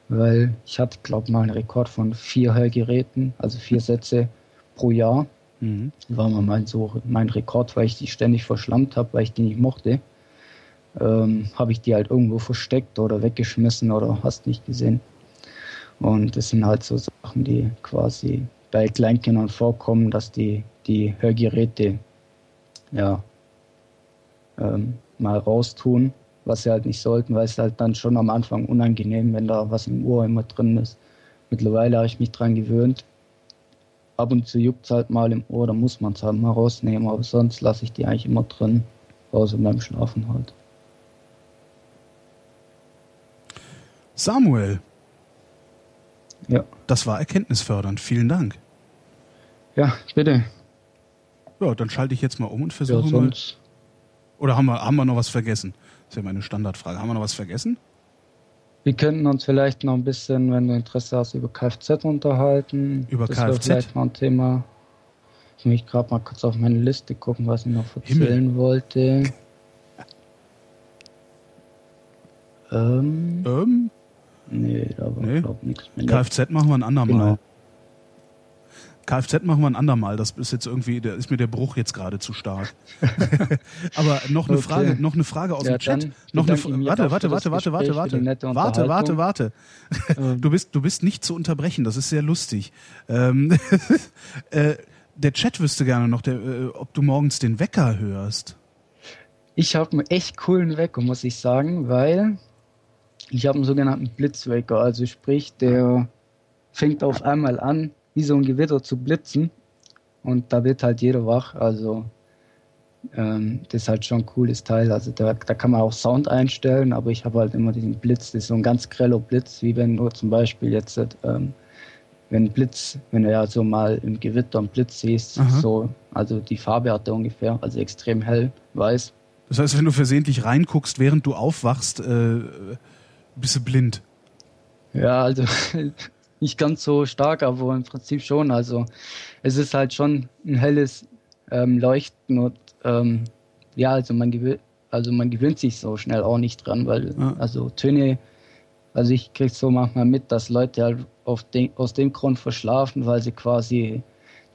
Weil ich hatte, glaube mal einen Rekord von vier Hörgeräten, also vier Sätze pro Jahr. Mhm. War mal mein, so mein Rekord, weil ich die ständig verschlammt habe, weil ich die nicht mochte. Ähm, habe ich die halt irgendwo versteckt oder weggeschmissen oder hast nicht gesehen. Und das sind halt so Sachen, die quasi bei Kleinkindern vorkommen, dass die die Hörgeräte ja ähm, mal raustun, was sie halt nicht sollten, weil es halt dann schon am Anfang unangenehm, wenn da was im Ohr immer drin ist. Mittlerweile habe ich mich dran gewöhnt, ab und zu juckt es halt mal im Ohr, da muss man es halt mal rausnehmen, aber sonst lasse ich die eigentlich immer drin, außer beim Schlafen halt. Samuel. Ja. Das war erkenntnisfördernd. Vielen Dank. Ja, bitte. Ja, dann schalte ich jetzt mal um und versuche ja, mal. Oder haben wir, haben wir noch was vergessen? Das ist ja meine Standardfrage. Haben wir noch was vergessen? Wir könnten uns vielleicht noch ein bisschen, wenn du Interesse hast, über Kfz unterhalten. Über das Kfz? vielleicht mal ein Thema. Ich möchte gerade mal kurz auf meine Liste gucken, was ich noch erzählen Himmel. wollte. <laughs> ähm? Ähm? Nee, da war nee. glaube nichts mehr. Kfz machen wir ein andermal. Genau. Kfz machen wir ein andermal. Das ist jetzt irgendwie, da ist mir der Bruch jetzt gerade zu stark. <laughs> Aber noch eine okay. Frage, noch eine Frage aus ja, dem Chat. Noch eine warte, warte, warte, warte, warte, warte, warte, warte, warte. Du bist, du bist nicht zu unterbrechen. Das ist sehr lustig. Ähm, <laughs> äh, der Chat wüsste gerne noch, der, äh, ob du morgens den Wecker hörst. Ich habe einen echt coolen Wecker, muss ich sagen, weil ich habe einen sogenannten Blitzwecker. Also sprich, der fängt auf einmal an, wie so ein Gewitter zu blitzen. Und da wird halt jeder wach. Also ähm, das ist halt schon ein cooles Teil. Also da, da kann man auch Sound einstellen, aber ich habe halt immer diesen Blitz. Das ist so ein ganz greller Blitz, wie wenn du zum Beispiel jetzt ähm, wenn Blitz, wenn du ja so mal im Gewitter einen Blitz siehst, Aha. so, also die Farbe hat er ungefähr, also extrem hell, weiß. Das heißt, wenn du versehentlich reinguckst, während du aufwachst, äh, bist du blind. Ja, also <laughs> nicht ganz so stark, aber im Prinzip schon. Also es ist halt schon ein helles ähm, Leuchten und ähm, ja, also man gewöhnt, also man gewöhnt sich so schnell auch nicht dran, weil ja. also Töne, also ich krieg so manchmal mit, dass Leute halt den, aus dem Grund verschlafen, weil sie quasi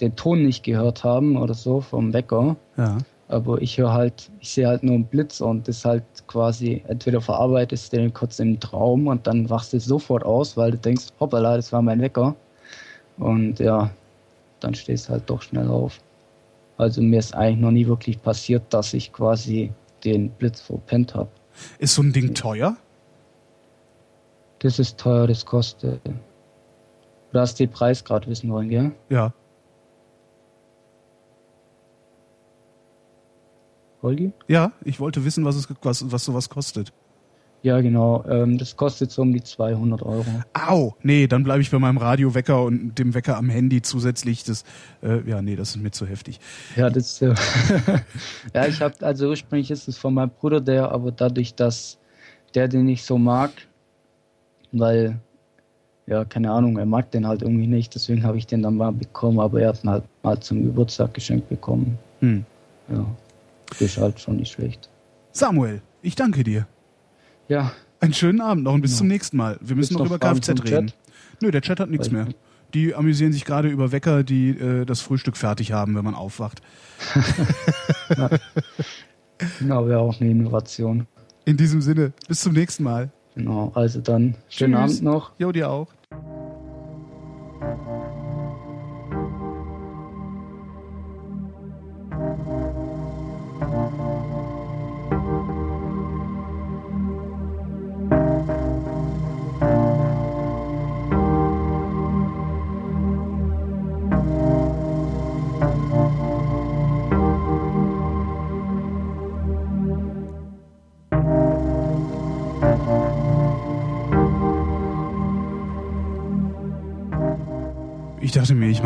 den Ton nicht gehört haben oder so vom Wecker. Ja. Aber ich höre halt, ich sehe halt nur einen Blitz und das halt quasi, entweder verarbeitest du den kurz im Traum und dann wachst du sofort aus, weil du denkst, hoppala, das war mein Wecker. Und ja, dann stehst du halt doch schnell auf. Also mir ist eigentlich noch nie wirklich passiert, dass ich quasi den Blitz verpennt habe. Ist so ein Ding teuer? Das ist teuer, das kostet. Du hast den Preis gerade wissen wollen, gell? Ja. Holgi? Ja, ich wollte wissen, was, es, was, was sowas kostet. Ja, genau. Ähm, das kostet so um die 200 Euro. Au! Nee, dann bleibe ich bei meinem Radiowecker und dem Wecker am Handy zusätzlich. Das, äh, ja, nee, das ist mir zu heftig. Ja, das. Äh, <laughs> ja, ich habe also ursprünglich ist es von meinem Bruder der, aber dadurch, dass der den nicht so mag, weil ja, keine Ahnung, er mag den halt irgendwie nicht, deswegen habe ich den dann mal bekommen, aber er hat ihn halt mal zum Geburtstag geschenkt bekommen. Hm. Ja, ist halt schon nicht schlecht. Samuel, ich danke dir. Ja. Einen schönen Abend noch und bis ja. zum nächsten Mal. Wir müssen noch über Kfz reden. Chat? Nö, der Chat hat nichts mehr. Die amüsieren sich gerade über Wecker, die äh, das Frühstück fertig haben, wenn man aufwacht. ja. <laughs> Genau, wäre auch eine Innovation. In diesem Sinne, bis zum nächsten Mal. Genau, also dann schönen Tschüss. Abend noch. Jo, dir auch.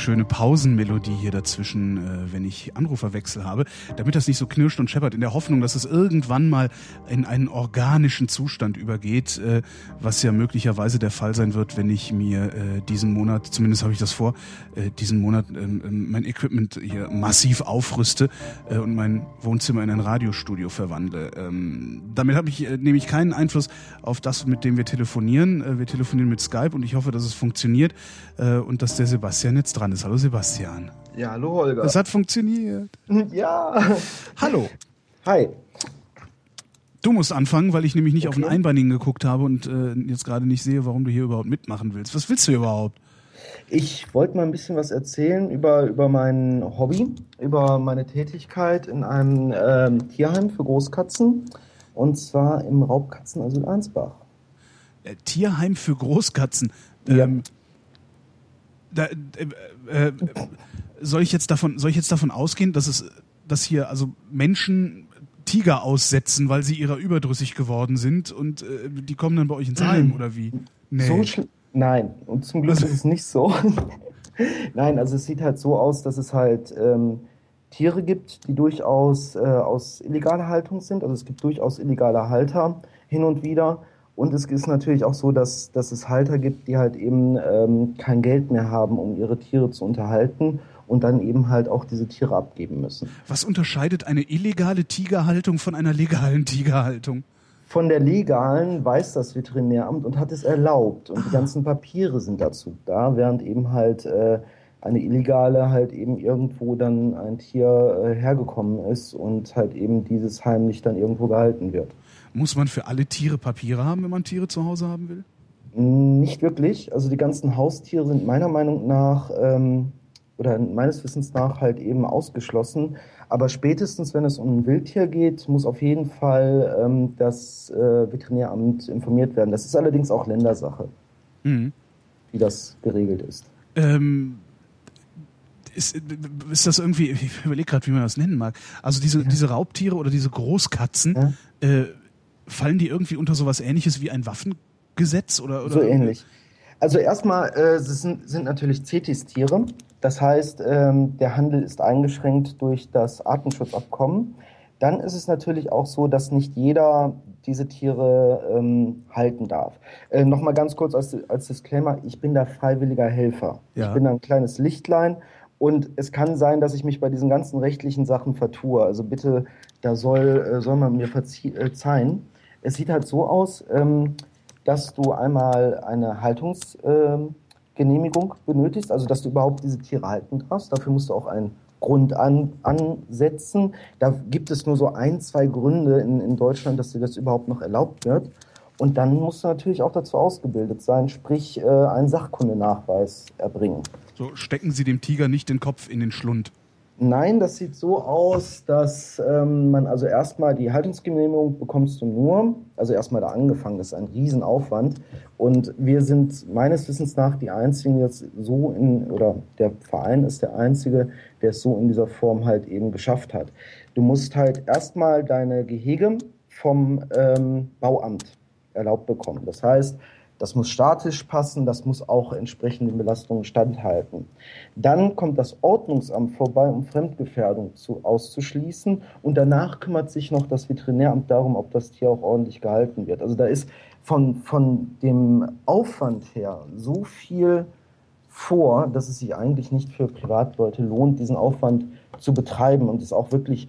schöne Pausenmelodie hier dazwischen, äh, wenn ich Anruferwechsel habe, damit das nicht so knirscht und scheppert, in der Hoffnung, dass es irgendwann mal in einen organischen Zustand übergeht, äh, was ja möglicherweise der Fall sein wird, wenn ich mir äh, diesen Monat, zumindest habe ich das vor, diesen Monat ähm, ähm, mein Equipment hier massiv aufrüste und mein Wohnzimmer in ein Radiostudio verwandle. Ähm, damit habe ich nämlich keinen Einfluss auf das, mit dem wir telefonieren. Wir telefonieren mit Skype und ich hoffe, dass es funktioniert und dass der Sebastian jetzt dran ist. Hallo Sebastian. Ja, hallo Holger. Es hat funktioniert. <laughs> Ja. Hallo. Hi. Du musst anfangen, weil ich nämlich nicht okay. auf den Einbeinigen geguckt habe und äh, jetzt gerade nicht sehe, warum du hier überhaupt mitmachen willst. Was willst du überhaupt? Ich wollte mal ein bisschen was erzählen über, über mein Hobby, über meine Tätigkeit in einem ähm, Tierheim für Großkatzen und zwar im Raubkatzenasyl Ansbach. Äh, Tierheim für Großkatzen? Ja. Da, äh, äh, soll ich jetzt davon, soll ich jetzt davon ausgehen, dass es, dass hier also Menschen Tiger aussetzen, weil sie ihrer überdrüssig geworden sind und äh, die kommen dann bei euch ins Heim oder wie? Nee. So Nein, und zum Glück also, ist es nicht so. <laughs> Nein, also es sieht halt so aus, dass es halt ähm, Tiere gibt, die durchaus äh, aus illegaler Haltung sind. Also es gibt durchaus illegale Halter hin und wieder. Und es ist natürlich auch so, dass, dass es Halter gibt, die halt eben ähm, kein Geld mehr haben, um ihre Tiere zu unterhalten und dann eben halt auch diese Tiere abgeben müssen. Was unterscheidet eine illegale Tigerhaltung von einer legalen Tigerhaltung? Von der legalen weiß das Veterinäramt und hat es erlaubt und ah. die ganzen Papiere sind dazu da, während eben halt äh, eine illegale halt eben irgendwo dann ein Tier äh, hergekommen ist und halt eben dieses heimlich dann irgendwo gehalten wird. Muss man für alle Tiere Papiere haben, wenn man Tiere zu Hause haben will? Nicht wirklich. Also die ganzen Haustiere sind meiner Meinung nach ähm, oder meines Wissens nach halt eben ausgeschlossen. Aber spätestens, wenn es um ein Wildtier geht, muss auf jeden Fall ähm, das äh, Veterinäramt informiert werden. Das ist allerdings auch Ländersache, mhm. wie das geregelt ist. Ähm, ist, ist das irgendwie, ich überlege gerade, wie man das nennen mag. Also diese, ja. diese Raubtiere oder diese Großkatzen, ja. äh, fallen die irgendwie unter sowas ähnliches wie ein Waffengesetz oder, oder so ähnlich? Also erstmal äh, sind, sind natürlich CETIS-Tiere. Das heißt, ähm, der Handel ist eingeschränkt durch das Artenschutzabkommen. dann ist es natürlich auch so, dass nicht jeder diese Tiere ähm, halten darf. Äh, Nochmal ganz kurz als, als Disclaimer, ich bin da freiwilliger Helfer. Ja. Ich bin da ein kleines Lichtlein und es kann sein, dass ich mich bei diesen ganzen rechtlichen Sachen vertue. Also bitte, da soll, äh, soll man mir verzie- äh, verzeihen. Es sieht halt so aus, ähm, dass du einmal eine Haltungsgenehmigung Genehmigung benötigst, also dass du überhaupt diese Tiere halten darfst. Dafür musst du auch einen Grund an, ansetzen. Da gibt es nur so ein, zwei Gründe in, in Deutschland, dass dir das überhaupt noch erlaubt wird. Und dann musst du natürlich auch dazu ausgebildet sein, sprich äh, einen Sachkundenachweis erbringen. So stecken Sie dem Tiger nicht den Kopf in den Schlund. Nein, das sieht so aus, dass ähm, man also erstmal die Haltungsgenehmigung bekommst du nur, also erstmal da angefangen, das ist ein Riesenaufwand. Und wir sind meines Wissens nach die einzigen jetzt so in, oder der Verein ist der einzige, der es so in dieser Form halt eben geschafft hat. Du musst halt erstmal deine Gehege vom ähm, Bauamt erlaubt bekommen. Das heißt, das muss statisch passen, das muss auch entsprechend den Belastungen standhalten. Dann kommt das Ordnungsamt vorbei, um Fremdgefährdung zu, auszuschließen. Und danach kümmert sich noch das Veterinäramt darum, ob das Tier auch ordentlich gehalten wird. Also da ist von, von dem Aufwand her so viel vor, dass es sich eigentlich nicht für Privatleute lohnt, diesen Aufwand zu betreiben und es auch wirklich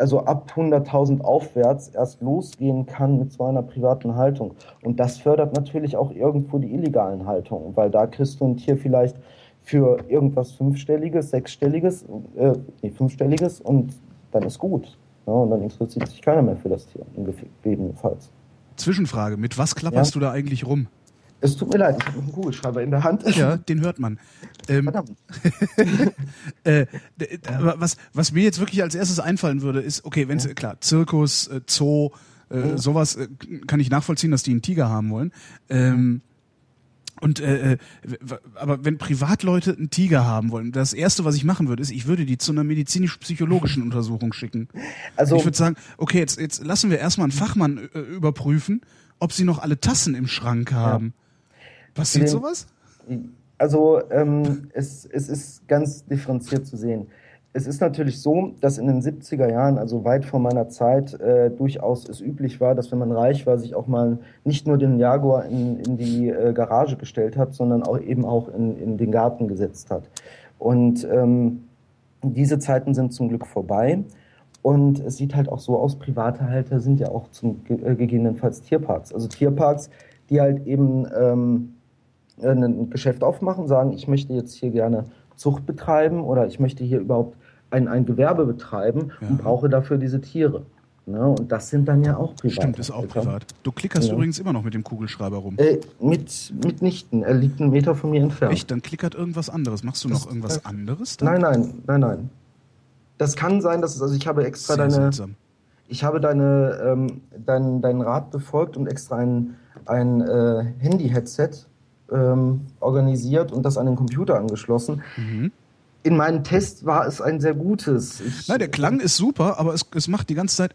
also ab 100.000 aufwärts erst losgehen kann mit so einer privaten Haltung. Und das fördert natürlich auch irgendwo die illegalen Haltungen, weil da kriegst du ein Tier vielleicht für irgendwas Fünfstelliges, Sechsstelliges, äh, nee, Fünfstelliges und dann ist gut. Ja, und dann interessiert sich keiner mehr für das Tier, gegebenenfalls. Zwischenfrage, mit was klapperst Ja. du da eigentlich rum? Es tut mir leid, ich habe einen Kugelschreiber in der Hand. Ja, den hört man. Ähm, Verdammt. <laughs> äh, was, was mir jetzt wirklich als erstes einfallen würde, ist, okay, wenn es, klar, Zirkus, äh, Zoo, äh, sowas äh, kann ich nachvollziehen, dass die einen Tiger haben wollen. Ähm, und äh, äh, aber wenn Privatleute einen Tiger haben wollen, das erste, was ich machen würde, ist, ich würde die zu einer medizinisch-psychologischen Untersuchung schicken. Also ich würde sagen, okay, jetzt, jetzt lassen wir erstmal einen Fachmann äh, überprüfen, ob sie noch alle Tassen im Schrank haben. Passiert Den- sowas? Also ähm, es, es ist ganz differenziert zu sehen. Es ist natürlich so, dass in den 70er Jahren, also weit vor meiner Zeit, äh, durchaus es üblich war, dass wenn man reich war, sich auch mal nicht nur den Jaguar in, in die äh, Garage gestellt hat, sondern auch eben auch in, in den Garten gesetzt hat. Und ähm, diese Zeiten sind zum Glück vorbei. Und es sieht halt auch so aus, private Halter sind ja auch zum äh, gegebenenfalls Tierparks. Also Tierparks, die halt eben ähm, ein Geschäft aufmachen, sagen, ich möchte jetzt hier gerne Zucht betreiben oder ich möchte hier überhaupt ein, ein Gewerbe betreiben Ja. und brauche dafür diese Tiere. Ne? Und das sind dann ja auch privat. Stimmt, ist auch privat. Du klickerst Ja. übrigens immer noch mit dem Kugelschreiber rum. Äh, mit, mitnichten. Er liegt einen Meter von mir entfernt. Echt? Dann klickert irgendwas anderes. Machst du Das- noch irgendwas das- anderes? Dann? Nein, nein, nein, nein. Das kann sein, dass es, also ich habe extra Sehr deine, seltsam. ich habe deine, ähm, dein, deinen Rat befolgt und extra ein, ein äh, Handy-Headset ähm, organisiert und das an den Computer angeschlossen. Mhm. In meinem Test war es ein sehr gutes. Ich, Nein, der Klang ist super, aber es, es macht die ganze Zeit.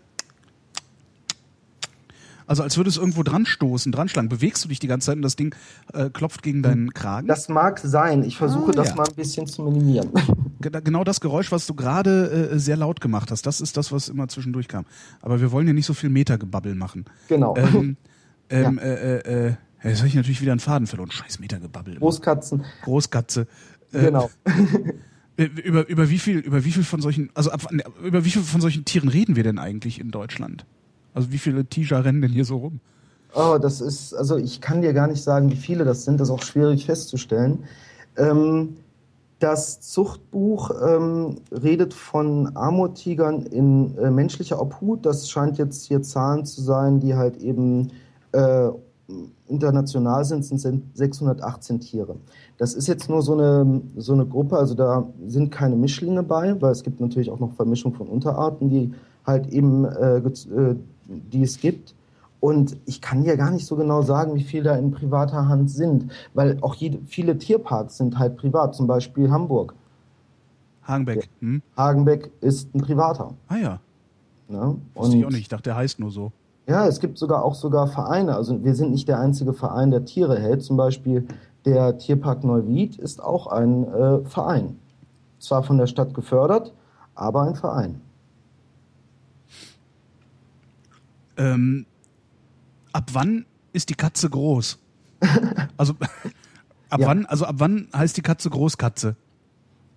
Also als würde es irgendwo dran stoßen, dran schlagen. Bewegst du dich die ganze Zeit und das Ding äh, klopft gegen deinen Kragen? Das mag sein. Ich versuche Ah, das ja. mal ein bisschen zu minimieren. <laughs> Ge- Genau das Geräusch, was du gerade äh, sehr laut gemacht hast, das ist das, was immer zwischendurch kam. Aber wir wollen ja nicht so viel Metergebabbel machen. genau. Ähm, <laughs> ähm, äh, äh, äh, jetzt habe ich natürlich wieder einen Faden verloren. Scheiß Metergebabbel. immer. Großkatzen. Großkatze. Äh, Genau. <laughs> Über, über wie viel, über wie viel von solchen, also ab, über wie viel von solchen Tieren reden wir denn eigentlich in Deutschland? Also wie viele Tiger rennen denn hier so rum? Oh, das ist, also ich kann dir gar nicht sagen, wie viele das sind. Das ist auch schwierig festzustellen. Ähm, das Zuchtbuch ähm, redet von Amurtigern in äh, menschlicher Obhut. Das scheint jetzt hier Zahlen zu sein, die halt eben äh, international sind, sind 618 Tiere. Das ist jetzt nur so eine, so eine Gruppe, also da sind keine Mischlinge bei, weil es gibt natürlich auch noch Vermischung von Unterarten, die halt eben, äh, äh, die es gibt. Und ich kann dir gar nicht so genau sagen, wie viele da in privater Hand sind, weil auch jede, viele Tierparks sind halt privat, zum Beispiel Hamburg. Hagenbeck. Hm? Hagenbeck ist ein privater. Ah ja, Ne? wusste ich auch nicht. Ich dachte, der heißt nur so. Ja, es gibt sogar auch sogar Vereine. Also wir sind nicht der einzige Verein, der Tiere hält. Zum Beispiel der Tierpark Neuwied ist auch ein äh, Verein. Zwar von der Stadt gefördert, aber ein Verein. Ähm, ab wann ist die Katze groß? <laughs> Also ab Ja. wann, also ab wann heißt die Katze Großkatze?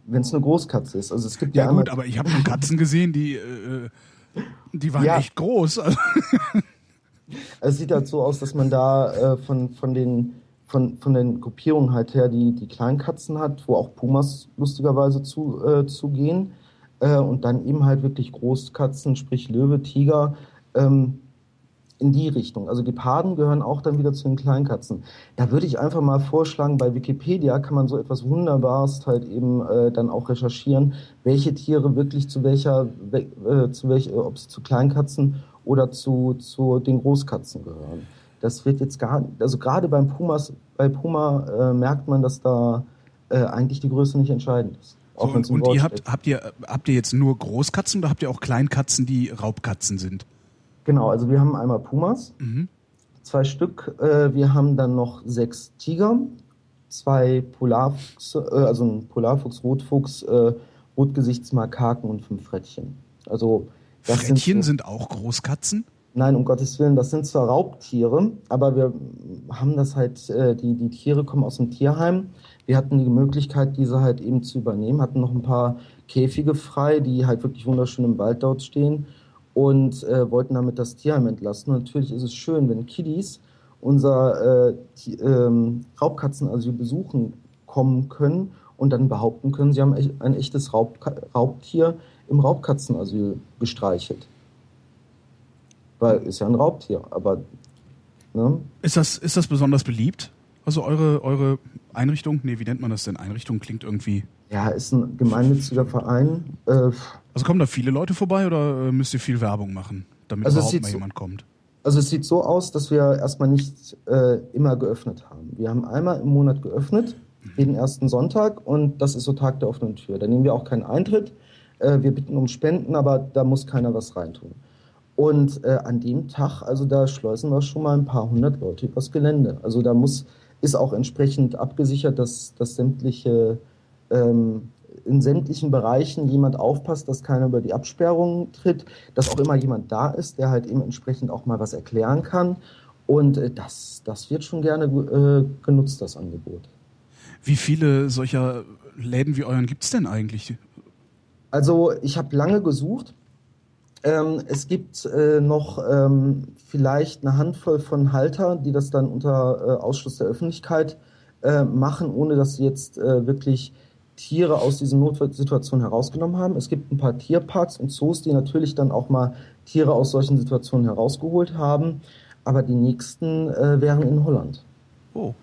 Wenn es eine Großkatze ist. Also es gibt Ja, ja, gut, aber ich habe schon Katzen gesehen, die äh, die waren Ja. echt groß. <laughs> Also, es sieht halt so aus, dass man da äh, von, von den von, von den Gruppierungen halt her die, die Kleinkatzen hat, wo auch Pumas lustigerweise zu, äh, zugehen. Äh, und dann eben halt wirklich Großkatzen, sprich Löwe, Tiger, ähm, in die Richtung. Also Geparden gehören auch dann wieder zu den Kleinkatzen. Da würde ich einfach mal vorschlagen, bei Wikipedia kann man so etwas Wunderbares halt eben äh, dann auch recherchieren, welche Tiere wirklich zu welcher, we, äh, zu welch, äh, ob sie zu Kleinkatzen oder zu, zu den Großkatzen gehören. Das wird jetzt gar, also gerade beim Pumas, bei Puma äh, merkt man, dass da äh, eigentlich die Größe nicht entscheidend ist. so, und ihr habt, habt ihr habt ihr jetzt nur Großkatzen oder habt ihr auch Kleinkatzen, die Raubkatzen sind? Genau, also wir haben einmal Pumas, Mhm. zwei Stück. Äh, wir haben dann noch sechs Tiger, zwei Polarfuchse, äh, also ein Polarfuchs, Rotfuchs, äh, Rotgesichtsmakaken und fünf Frettchen. Also das Frettchen so, sind auch Großkatzen? Nein, um Gottes Willen, das sind zwar Raubtiere, aber wir haben das halt, äh, die, die Tiere kommen aus dem Tierheim. Wir hatten die Möglichkeit, diese halt eben zu übernehmen, hatten noch ein paar Käfige frei, die halt wirklich wunderschön im Wald dort stehen und äh, wollten damit das Tierheim entlasten. Und natürlich ist es schön, wenn Kiddies unser äh, ähm, Raubkatzenasyl besuchen kommen können und dann behaupten können, sie haben ein echtes Raubka Raubtier im Raubkatzenasyl gestreichelt. Weil ist ja ein Raubtier, aber ne? Ist das, ist das besonders beliebt? Also eure, eure Einrichtung? Nee, wie nennt man das denn? Einrichtung klingt irgendwie. ja, ist ein gemeinnütziger Verein. Äh, Also kommen da viele Leute vorbei oder äh, müsst ihr viel Werbung machen, damit Also es überhaupt mal so- jemand kommt? also es sieht so aus, dass wir erstmal nicht äh, immer geöffnet haben. Wir haben einmal im Monat geöffnet, jeden ersten Sonntag und das ist so Tag der offenen Tür. Da nehmen wir auch keinen Eintritt. Äh, wir bitten um Spenden, aber da muss keiner was reintun. Und äh, an dem Tag, also da schleusen wir schon mal ein paar hundert Leute übers Gelände. Also da muss, ist auch entsprechend abgesichert, dass, dass sämtliche, ähm, in sämtlichen Bereichen jemand aufpasst, dass keiner über die Absperrung tritt, dass auch immer jemand da ist, der halt eben entsprechend auch mal was erklären kann. Und äh, das, das wird schon gerne äh, genutzt, das Angebot. Wie viele solcher Läden wie euren gibt's denn eigentlich? Also ich habe lange gesucht. Ähm, es gibt äh, noch ähm, vielleicht eine Handvoll von Halter, die das dann unter äh, Ausschluss der Öffentlichkeit äh, machen, ohne dass sie jetzt äh, wirklich Tiere aus diesen Notsituationen herausgenommen haben. Es gibt ein paar Tierparks und Zoos, die natürlich dann auch mal Tiere aus solchen Situationen herausgeholt haben. Aber die nächsten äh, wären in Holland. Oh.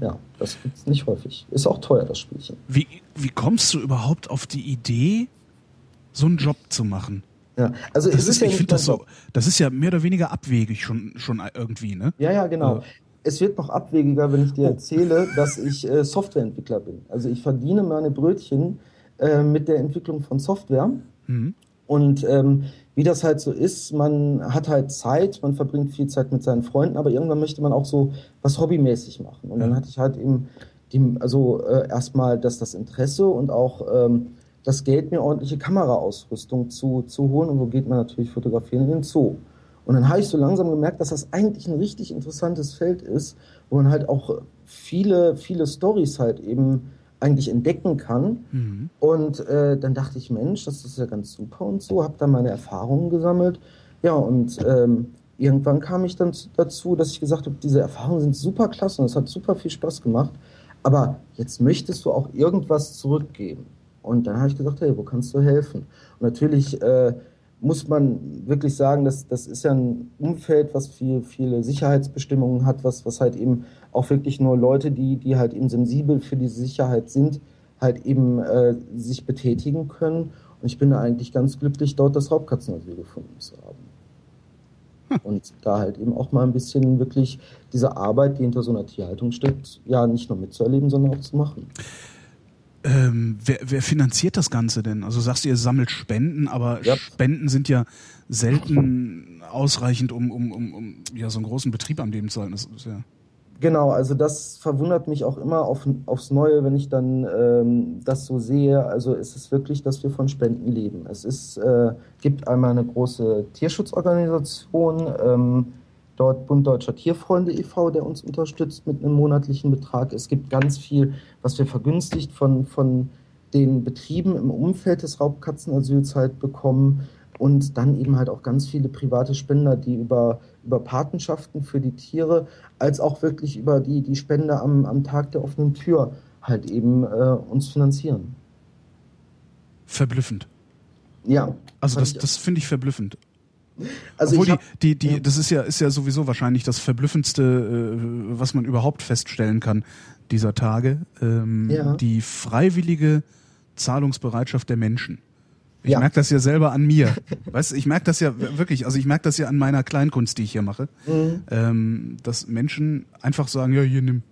Ja, das gibt's nicht häufig. Ist auch teuer, das Spielchen. Wie, wie kommst du überhaupt auf die Idee, so einen Job zu machen? Ja, also Das es ist, ja ich finde das so, das ist ja mehr oder weniger abwegig schon, schon irgendwie, ne? Ja, ja, genau. Ja. Es wird noch abwegiger, wenn ich dir Oh. erzähle, dass ich äh, Softwareentwickler bin. Also ich verdiene meine Brötchen äh, mit der Entwicklung von Software. Mhm. Und ähm, wie das halt so ist, man hat halt Zeit, man verbringt viel Zeit mit seinen Freunden, aber irgendwann möchte man auch so was hobbymäßig machen. Und dann hatte ich halt eben die, also äh, erstmal das, das Interesse und auch ähm, das Geld, mir ordentliche Kameraausrüstung zu, zu holen. Und wo geht man natürlich fotografieren in den Zoo. Und dann habe ich so langsam gemerkt, dass das eigentlich ein richtig interessantes Feld ist, wo man halt auch viele, viele Stories halt eben eigentlich entdecken kann. Mhm. Und äh, dann dachte ich, Mensch, das ist ja ganz super und so, habe dann meine Erfahrungen gesammelt. Ja, und ähm, irgendwann kam ich dann zu- dazu, dass ich gesagt habe, diese Erfahrungen sind super klasse und es hat super viel Spaß gemacht. Aber jetzt möchtest du auch irgendwas zurückgeben. Und dann habe ich gesagt, hey, wo kannst du helfen? Und natürlich äh, muss man wirklich sagen, dass das ist ja ein Umfeld, was viel, viele Sicherheitsbestimmungen hat, was, was halt eben auch wirklich nur Leute, die, die halt eben sensibel für diese Sicherheit sind, halt eben äh, sich betätigen können. Und ich bin da eigentlich ganz glücklich, dort das Raubkatzenasyl gefunden zu haben. Und da halt eben auch mal ein bisschen wirklich diese Arbeit, die hinter so einer Tierhaltung steckt, ja nicht nur mitzuerleben, sondern auch zu machen. Ähm, wer, wer finanziert das Ganze denn? Also sagst du, ihr sammelt Spenden, aber Ja. Spenden sind ja selten ausreichend, um, um, um, um ja, so einen großen Betrieb am Leben zu halten. Ja Genau, also das verwundert mich auch immer auf, aufs Neue, wenn ich dann ähm, das so sehe. Also ist es wirklich, dass wir von Spenden leben. Es ist, äh, gibt einmal eine große Tierschutzorganisation, ähm, dort Bund Deutscher Tierfreunde e.V., der uns unterstützt mit einem monatlichen Betrag. Es gibt ganz viel, was wir vergünstigt von, von den Betrieben im Umfeld des Raubkatzenasyls halt bekommen und dann eben halt auch ganz viele private Spender, die über, über Patenschaften für die Tiere, als auch wirklich über die, die Spende am, am Tag der offenen Tür halt eben äh, uns finanzieren. Verblüffend. Ja. Also das, das finde ich verblüffend. Also Obwohl die, die, die, ja. das ist ja, ist ja sowieso wahrscheinlich das verblüffendste, äh, was man überhaupt feststellen kann dieser Tage. Ähm, ja. Die freiwillige Zahlungsbereitschaft der Menschen. Ich ja. merke das ja selber an mir. <laughs> weißt ich merke das ja wirklich, also ich merke das ja an meiner Kleinkunst, die ich hier mache, mhm. ähm, dass Menschen einfach sagen, ja, hier nimm.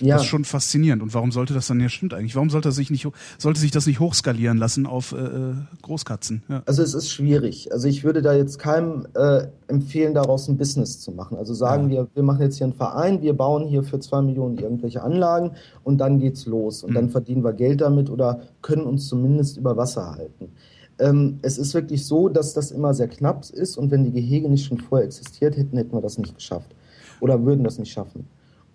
Ja. Das ist schon faszinierend. Und warum sollte das dann ja stimmt eigentlich? Warum sollte sich nicht sollte sich das nicht hochskalieren lassen auf äh, Großkatzen? Ja. Also es ist schwierig. Also ich würde da jetzt keinem äh, empfehlen, daraus ein Business zu machen. Also sagen ja. wir, wir machen jetzt hier einen Verein, wir bauen hier für zwei Millionen irgendwelche Anlagen und dann geht's los und mhm. dann verdienen wir Geld damit oder können uns zumindest über Wasser halten. Ähm, es ist wirklich so, dass das immer sehr knapp ist und wenn die Gehege nicht schon vorher existiert hätten, hätten wir das nicht geschafft oder würden das nicht schaffen.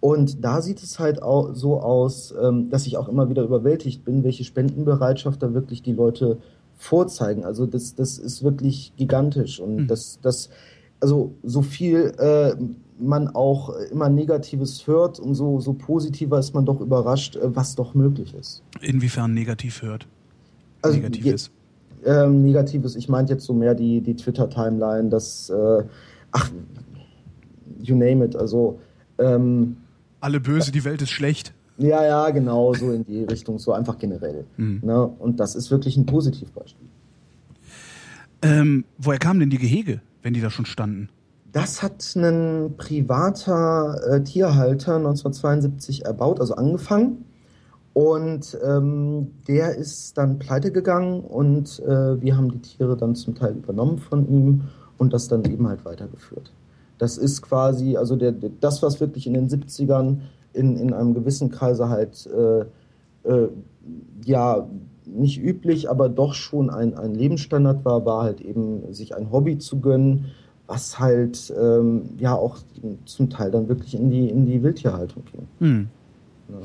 Und da sieht es halt auch so aus, ähm, dass ich auch immer wieder überwältigt bin, welche Spendenbereitschaft da wirklich die Leute vorzeigen. Also das, das ist wirklich gigantisch und mhm. das, das, also so viel äh, man auch immer Negatives hört, umso so positiver ist man doch überrascht, äh, was doch möglich ist. Inwiefern negativ hört? Also negativ je, ist. Ähm, Negatives, ich meinte jetzt so mehr die, die Twitter-Timeline, das, äh, ach, you name it, also ähm, alle böse, die Welt ist schlecht. Ja, ja, genau, so in die Richtung, so einfach generell. Mhm. Ne? Und das ist wirklich ein Positivbeispiel. Ähm, woher kamen denn die Gehege, wenn die da schon standen? Das hat ein privater äh, Tierhalter 1972 erbaut, also angefangen. Und ähm, der ist dann pleite gegangen und äh, wir haben die Tiere dann zum Teil übernommen von ihm und das dann eben halt weitergeführt. Das ist quasi, also der, das, was wirklich in den 70ern in, in einem gewissen Kreise halt, äh, äh, ja, nicht üblich, aber doch schon ein, ein Lebensstandard war, war halt eben sich ein Hobby zu gönnen, was halt ähm, ja auch zum Teil dann wirklich in die, in die Wildtierhaltung ging. Hm. Ja.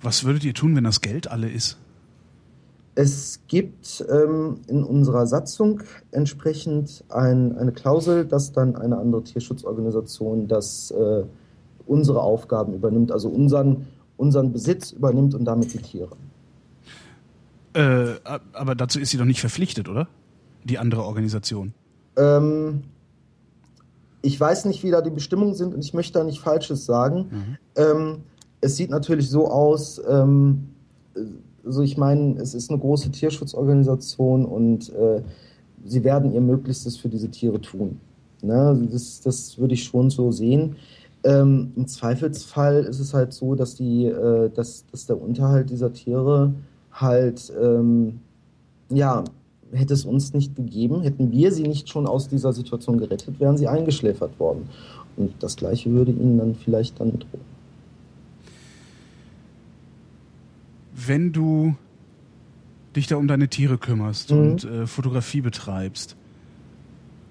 Was würdet ihr tun, wenn das Geld alle ist? Es gibt ähm, in unserer Satzung entsprechend ein, eine Klausel, dass dann eine andere Tierschutzorganisation das, äh, unsere Aufgaben übernimmt, also unseren, unseren Besitz übernimmt und damit die Tiere. Äh, aber dazu ist sie doch nicht verpflichtet, oder? Die andere Organisation. Ähm, ich weiß nicht, wie da die Bestimmungen sind und ich möchte da nicht Falsches sagen. Mhm. Ähm, es sieht natürlich so aus, ähm, also ich meine, es ist eine große Tierschutzorganisation und äh, sie werden ihr Möglichstes für diese Tiere tun. Ne? Das, das würde ich schon so sehen. Ähm, Im Zweifelsfall ist es halt so, dass, die, äh, dass, dass der Unterhalt dieser Tiere halt, ähm, ja, hätte es uns nicht gegeben, hätten wir sie nicht schon aus dieser Situation gerettet, wären sie eingeschläfert worden. Und das Gleiche würde ihnen dann vielleicht dann drohen. Wenn du dich da um deine Tiere kümmerst mhm. und äh, Fotografie betreibst,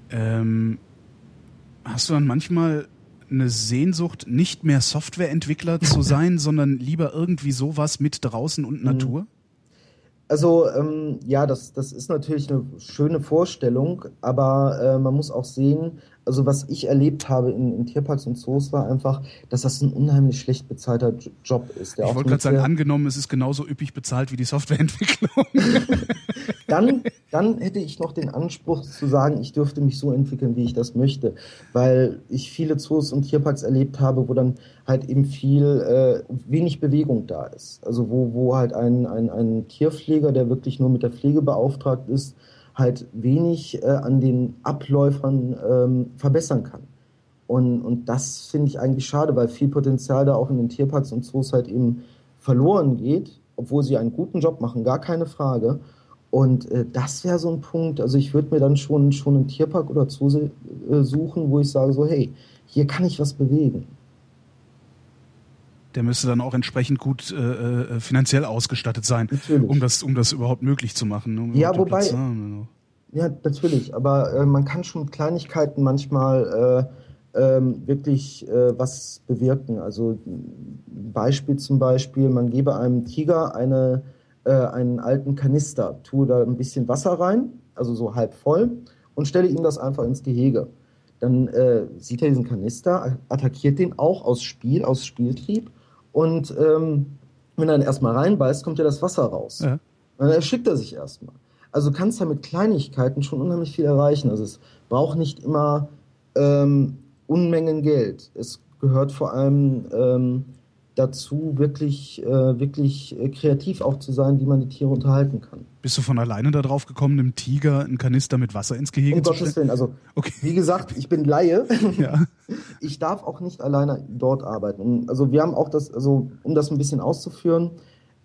ähm, hast du dann manchmal eine Sehnsucht, nicht mehr Softwareentwickler zu <laughs> sein, sondern lieber irgendwie sowas mit draußen und mhm. Natur? Also ähm, ja, das, das ist natürlich eine schöne Vorstellung, aber äh, man muss auch sehen, also was ich erlebt habe in, in Tierparks und Zoos war einfach, dass das ein unheimlich schlecht bezahlter Job ist. ich wollte gerade sagen, angenommen, es ist genauso üppig bezahlt wie die Softwareentwicklung. <laughs> dann, dann hätte ich noch den Anspruch zu sagen, ich dürfte mich so entwickeln, wie ich das möchte, weil ich viele Zoos und Tierparks erlebt habe, wo dann halt eben viel, äh, wenig Bewegung da ist. Also wo, wo halt ein, ein, ein Tierpfleger, der wirklich nur mit der Pflege beauftragt ist, halt wenig äh, an den Abläufern ähm, verbessern kann. Und, und das finde ich eigentlich schade, weil viel Potenzial da auch in den Tierparks und Zoos halt eben verloren geht, obwohl sie einen guten Job machen, gar keine Frage. Und äh, das wäre so ein Punkt, also ich würde mir dann schon, schon einen Tierpark oder Zoo äh, suchen, wo ich sage so, hey, hier kann ich was bewegen. Der müsste dann auch entsprechend gut äh, äh finanziell ausgestattet sein, natürlich. um das, um das überhaupt möglich zu machen. Um ja, wobei. Ja, natürlich, aber äh, man kann schon Kleinigkeiten manchmal äh, ähm, wirklich äh, was bewirken. Also Beispiel zum Beispiel, man gebe einem Tiger eine, äh, einen alten Kanister, tue da ein bisschen Wasser rein, also so halb voll, und stelle ihm das einfach ins Gehege. Dann äh, sieht er diesen Kanister, attackiert den auch aus Spiel, aus Spieltrieb und ähm, wenn er dann erstmal reinbeißt, kommt ja das Wasser raus. Ja. Dann erschickt er sich erstmal. Also du kannst ja mit Kleinigkeiten schon unheimlich viel erreichen. Also es braucht nicht immer ähm, Unmengen Geld. Es gehört vor allem ähm, dazu, wirklich, äh, wirklich äh, kreativ auch zu sein, wie man die Tiere unterhalten kann. Bist du von alleine darauf gekommen, einem Tiger einen Kanister mit Wasser ins Gehege um zu Gottes Willen, also okay. wie gesagt, ich bin Laie. <laughs> Ja. <laughs> Ich darf auch nicht alleine dort arbeiten. Also wir haben auch das, also um das ein bisschen auszuführen,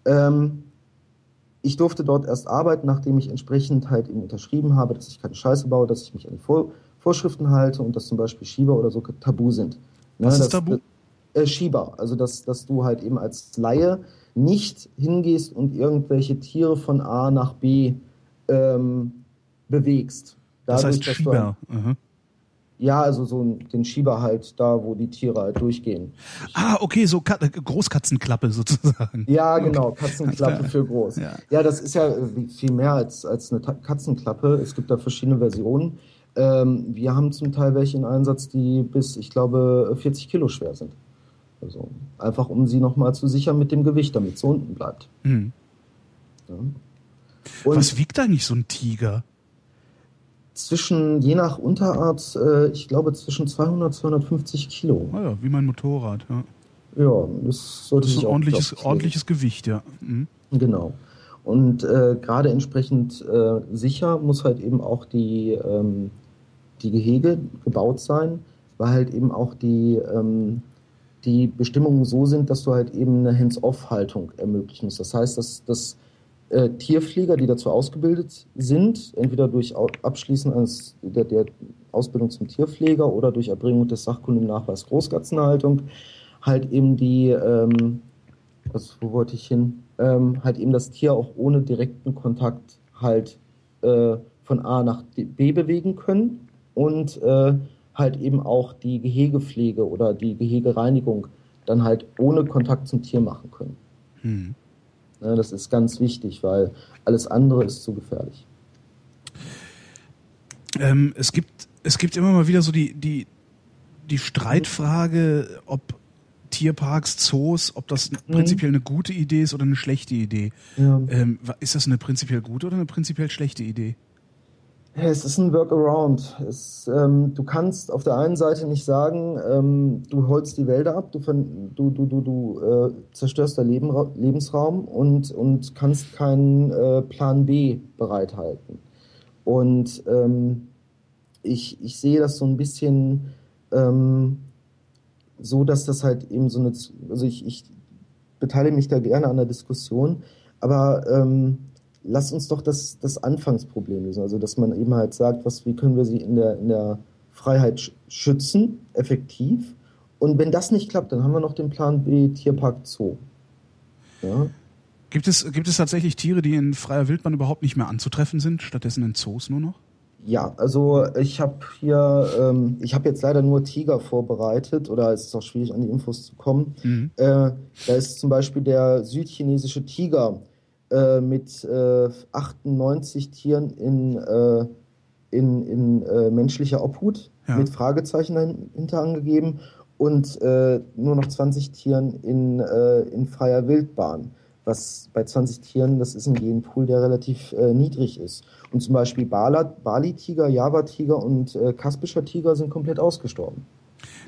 ähm, ich durfte dort erst arbeiten, nachdem ich entsprechend halt eben unterschrieben habe, dass ich keine Scheiße baue, dass ich mich an die Vor Vorschriften halte und dass zum Beispiel Schieber oder so tabu sind. Ne, Was ist tabu? Äh, Schieber, also dass, dass du halt eben als Laie nicht hingehst und irgendwelche Tiere von A nach B ähm, bewegst. Dadurch, das heißt Schieber. Halt, ja, also so den Schieber halt da, wo die Tiere halt durchgehen. Ah, okay, so Kat Großkatzenklappe sozusagen. Ja, genau, Katzenklappe für groß. Ja. ja. das ist ja viel mehr als, als eine Katzenklappe. Es gibt da verschiedene Versionen. Ähm, wir haben zum Teil welche in Einsatz, die bis, ich glaube, 40 Kilo schwer sind. Also einfach, um sie nochmal zu sichern mit dem Gewicht, damit sie unten bleibt. Mhm. Ja. Was wiegt eigentlich so ein Tiger? zwischen, je nach Unterart, äh, ich glaube zwischen 200 250 Kilo. Ah ja, wie mein Motorrad, ja. Ja, das sollte das ist ein ordentliches, ordentliches Gewicht, ja. Mhm. Genau. Und äh, gerade entsprechend äh, sicher muss halt eben auch die, ähm, die Gehege gebaut sein, weil halt eben auch die, ähm, die Bestimmungen so sind, dass du halt eben eine Hands-off-Haltung ermöglichen musst. Das heißt, dass das äh, Tierpfleger, die dazu ausgebildet sind, entweder durch Abschließen eines, der, der Ausbildung zum Tierpfleger oder durch Erbringung des Sachkundennachweis Großkatzenhaltung, halt eben die, ähm, was, wo wollte ich hin, ähm, halt eben das Tier auch ohne direkten Kontakt halt äh, von A nach B bewegen können und äh, halt eben auch die Gehegepflege oder die Gehegereinigung dann halt ohne Kontakt zum Tier machen können. Hm. Ne, das ist ganz wichtig, weil alles andere ist zu gefährlich. Ähm, es gibt es gibt immer mal wieder so die die die Streitfrage, ob Tierparks, Zoos, ob das mhm. prinzipiell eine gute Idee ist oder eine schlechte Idee. Ja. Ähm, ist das eine prinzipiell gute oder eine prinzipiell schlechte Idee? Es ist ein Workaround. Es, ähm, du kannst auf der einen Seite nicht sagen, ähm, du holst die Wälder ab, du, du, du, du, äh, zerstörst deinen Leben, Lebensraum und, und kannst keinen äh, Plan B bereithalten. Und ähm, ich, ich sehe das so ein bisschen ähm, so, dass das halt eben so eine, also ich, ich beteilige mich da gerne an der Diskussion, aber ähm, lass uns doch das, das Anfangsproblem lösen. Also, dass man eben halt sagt, was, wie können wir sie in der, in der Freiheit schützen, effektiv. Und wenn das nicht klappt, dann haben wir noch den Plan B, Tierpark Zoo. Ja. Gibt es, gibt es tatsächlich Tiere, die in freier Wildbahn überhaupt nicht mehr anzutreffen sind, stattdessen in Zoos nur noch? Ja, also ich habe hier, ähm, ich habe jetzt leider nur Tiger vorbereitet oder es ist auch schwierig an die Infos zu kommen. Mhm. Äh, da ist zum Beispiel der südchinesische Tiger äh, mit äh, 98 Tieren in, äh, in, in äh, menschlicher Obhut ja. mit Fragezeichen dahinter angegeben und äh, nur noch 20 Tieren in, in freier Wildbahn. Was bei 20 Tieren, das ist ein Genpool, der relativ niedrig ist. Und zum Beispiel Bali-Tiger, Java-Tiger und kaspischer Tiger sind komplett ausgestorben.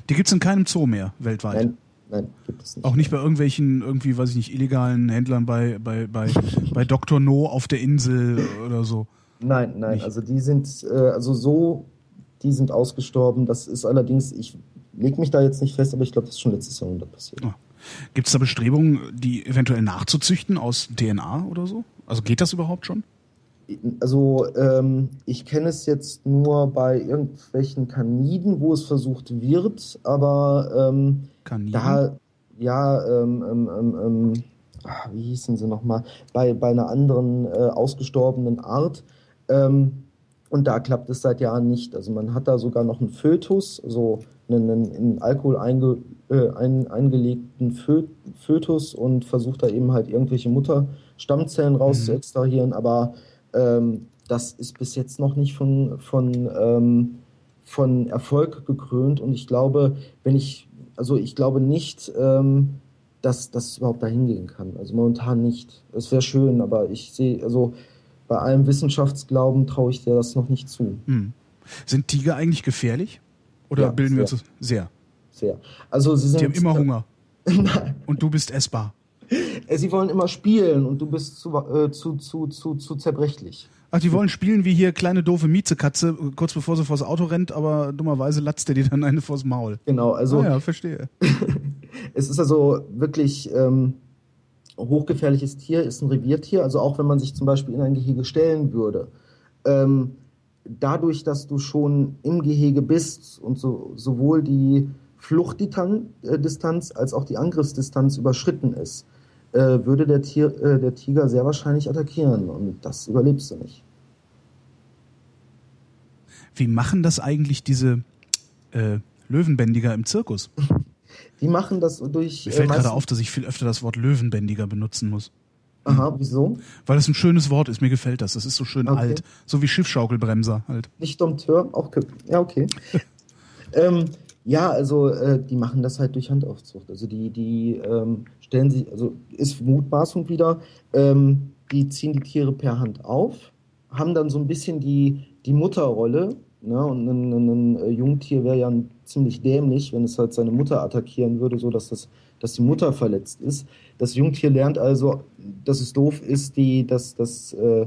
Die gibt es in keinem Zoo mehr weltweit. Nein, Nein, gibt es nicht. Auch nicht bei irgendwelchen, irgendwie, weiß ich nicht, illegalen Händlern bei, bei, bei, bei Dr. No auf der Insel oder so. Nein, nein, nicht. also die sind, äh, also so, die sind ausgestorben. Das ist allerdings, ich lege mich da jetzt nicht fest, aber ich glaube, das ist schon letztes Jahrhundert passiert. Ah. Gibt es da Bestrebungen, die eventuell nachzuzüchten aus DNA oder so? Also geht das überhaupt schon? Also ähm, ich kenne es jetzt nur bei irgendwelchen Kaniden, wo es versucht wird, aber ähm, Kaniden? da ja, ähm, ähm, ähm, ähm ah, wie hießen sie nochmal, bei, bei einer anderen äh, ausgestorbenen Art. Ähm, und da klappt es seit Jahren nicht. Also man hat da sogar noch einen Fötus, also einen, einen in Alkohol einge, äh, ein, eingelegten Fö Fötus und versucht da eben halt irgendwelche Mutterstammzellen rauszuextrahieren. Mhm. Aber ähm, das ist bis jetzt noch nicht von, von, ähm, von Erfolg gekrönt. Und ich glaube, wenn ich, also ich glaube nicht, ähm, dass das überhaupt dahin gehen kann. Also momentan nicht. Es wäre schön, aber ich sehe, also bei allem Wissenschaftsglauben traue ich dir das noch nicht zu. Hm. Sind Tiger eigentlich gefährlich? Oder ja, bilden wir uns sehr? Sehr. Also sie sind. Die haben immer Hunger. <laughs> und du bist essbar. Äh, sie wollen immer spielen und du bist zu, äh, zu, zu, zu, zu zerbrechlich. Ach, die wollen spielen wie hier kleine doofe Miezekatze, kurz bevor sie vors Auto rennt, aber dummerweise latzt der dir dann eine vors Maul. Genau, also. Ah ja, verstehe. <laughs> es ist also wirklich ähm, hochgefährliches Tier, ist ein Reviertier. Also auch wenn man sich zum Beispiel in ein Gehege stellen würde. Ähm, dadurch, dass du schon im Gehege bist und so, sowohl die Fluchtdistanz als auch die Angriffsdistanz überschritten ist, äh, würde der, Tier, äh, der Tiger sehr wahrscheinlich attackieren und das überlebst du nicht. Wie machen das eigentlich diese äh, Löwenbändiger im Zirkus? <laughs> Die machen das durch. Mir fällt äh, gerade auf, dass ich viel öfter das Wort Löwenbändiger benutzen muss. Aha, wieso? Weil das ein schönes Wort ist, mir gefällt das. Das ist so schön okay. alt. So wie Schiffschaukelbremser halt. Nicht Dompteur, auch. Ja, okay. <laughs> ähm, ja, also äh, die machen das halt durch Handaufzucht. Also die, die ähm, stellen sich, also ist Mutmaßung wieder, ähm, die ziehen die Tiere per Hand auf, haben dann so ein bisschen die, die Mutterrolle. Ne? Und ein, ein, ein äh, Jungtier wäre ja ziemlich dämlich, wenn es halt seine Mutter attackieren würde, so dass das, dass die Mutter verletzt ist. Das Jungtier lernt also, dass es doof ist, die, dass, dass äh,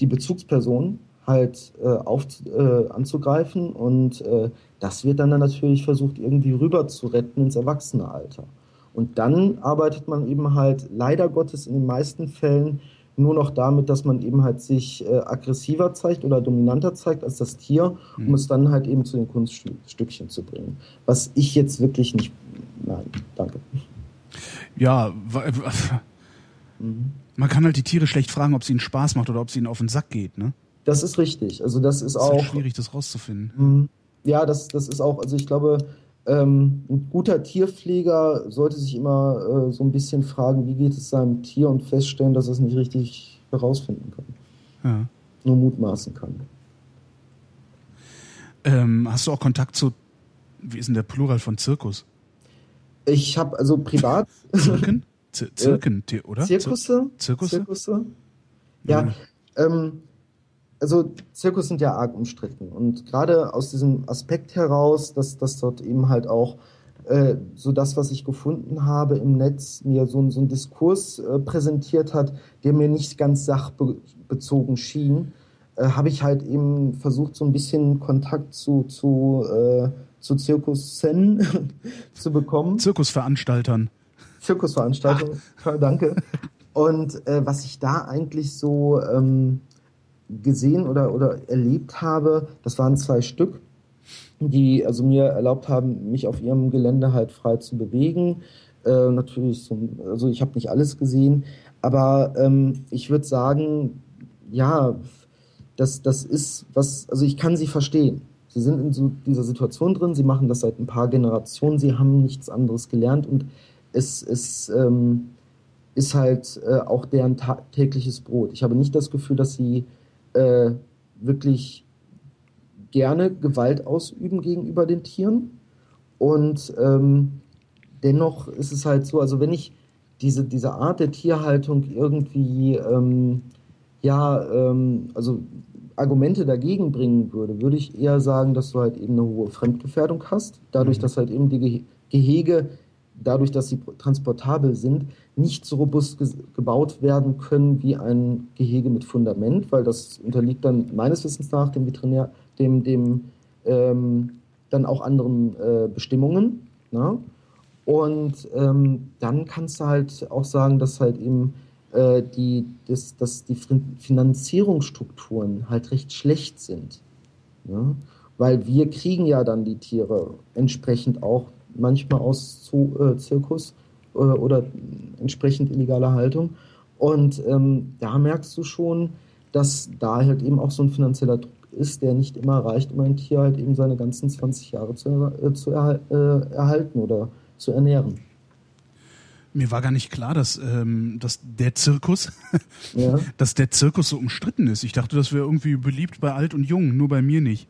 die Bezugsperson halt äh, auf, äh, anzugreifen und äh, das wird dann, dann natürlich versucht irgendwie rüber zu retten ins Erwachsenealter. Und dann arbeitet man eben halt leider Gottes in den meisten Fällen nur noch damit, dass man eben halt sich äh, aggressiver zeigt oder dominanter zeigt als das Tier, um mhm. es dann halt eben zu den Kunststückchen zu bringen. Was ich jetzt wirklich nicht. Nein, danke. Ja, mhm. man kann halt die Tiere schlecht fragen, ob es ihnen Spaß macht oder ob es ihnen auf den Sack geht, ne? Das ist richtig. Also das ist, das ist auch halt schwierig, das rauszufinden. Mhm. Ja, das, das ist auch, also ich glaube, ähm, ein guter Tierpfleger sollte sich immer äh, so ein bisschen fragen, wie geht es seinem Tier und feststellen, dass er es nicht richtig herausfinden kann. Ja. Nur mutmaßen kann. Ähm, hast du auch Kontakt zu, wie ist denn der Plural von Zirkus? Ich habe also privat. Zirken? <laughs> Zirken, oder? Zirkusse? Zirkusse? Zirkusse? Ja, ja. Ähm, also Zirkus sind ja arg umstritten und gerade aus diesem Aspekt heraus, dass das dort eben halt auch äh, so das, was ich gefunden habe im Netz, mir so, so einen Diskurs äh, präsentiert hat, der mir nicht ganz sachbezogen schien, äh, habe ich halt eben versucht, so ein bisschen Kontakt zu, zu, äh, zu Zirkussen <laughs> zu bekommen. Zirkusveranstaltern. Zirkusveranstaltern, danke. <laughs> Und äh, was ich da eigentlich so ähm, gesehen oder, oder erlebt habe, das waren zwei Stück, die also mir erlaubt haben, mich auf ihrem Gelände halt frei zu bewegen. Äh, natürlich, so, also ich habe nicht alles gesehen, aber ähm, ich würde sagen, ja, das, das ist was, also ich kann sie verstehen. Sie sind in so dieser Situation drin, sie machen das seit ein paar Generationen, sie haben nichts anderes gelernt und es, es ähm, ist halt äh, auch deren tägliches Brot. Ich habe nicht das Gefühl, dass sie äh, wirklich gerne Gewalt ausüben gegenüber den Tieren. Und ähm, dennoch ist es halt so, also wenn ich diese, diese Art der Tierhaltung irgendwie, ähm, ja, ähm, also Argumente dagegen bringen würde, würde ich eher sagen, dass du halt eben eine hohe Fremdgefährdung hast, dadurch, mhm. dass halt eben die Gehege dadurch, dass sie transportabel sind, nicht so robust ge gebaut werden können wie ein Gehege mit Fundament, weil das unterliegt dann meines Wissens nach dem Veterinär, dem, dem ähm, dann auch anderen äh, Bestimmungen. Ne? Und ähm, dann kannst du halt auch sagen, dass halt eben äh, die, das, dass die Finanzierungsstrukturen halt recht schlecht sind. Ne? Weil wir kriegen ja dann die Tiere entsprechend auch manchmal aus Zoo, äh, Zirkus oder entsprechend illegale Haltung. Und ähm, da merkst du schon, dass da halt eben auch so ein finanzieller Druck ist, der nicht immer reicht, um ein Tier halt eben seine ganzen 20 Jahre zu, äh, zu erhal äh, erhalten oder zu ernähren. Mir war gar nicht klar, dass, ähm, dass der Zirkus, ja. <laughs> dass der Zirkus so umstritten ist. Ich dachte, das wäre irgendwie beliebt bei alt und jung, nur bei mir nicht.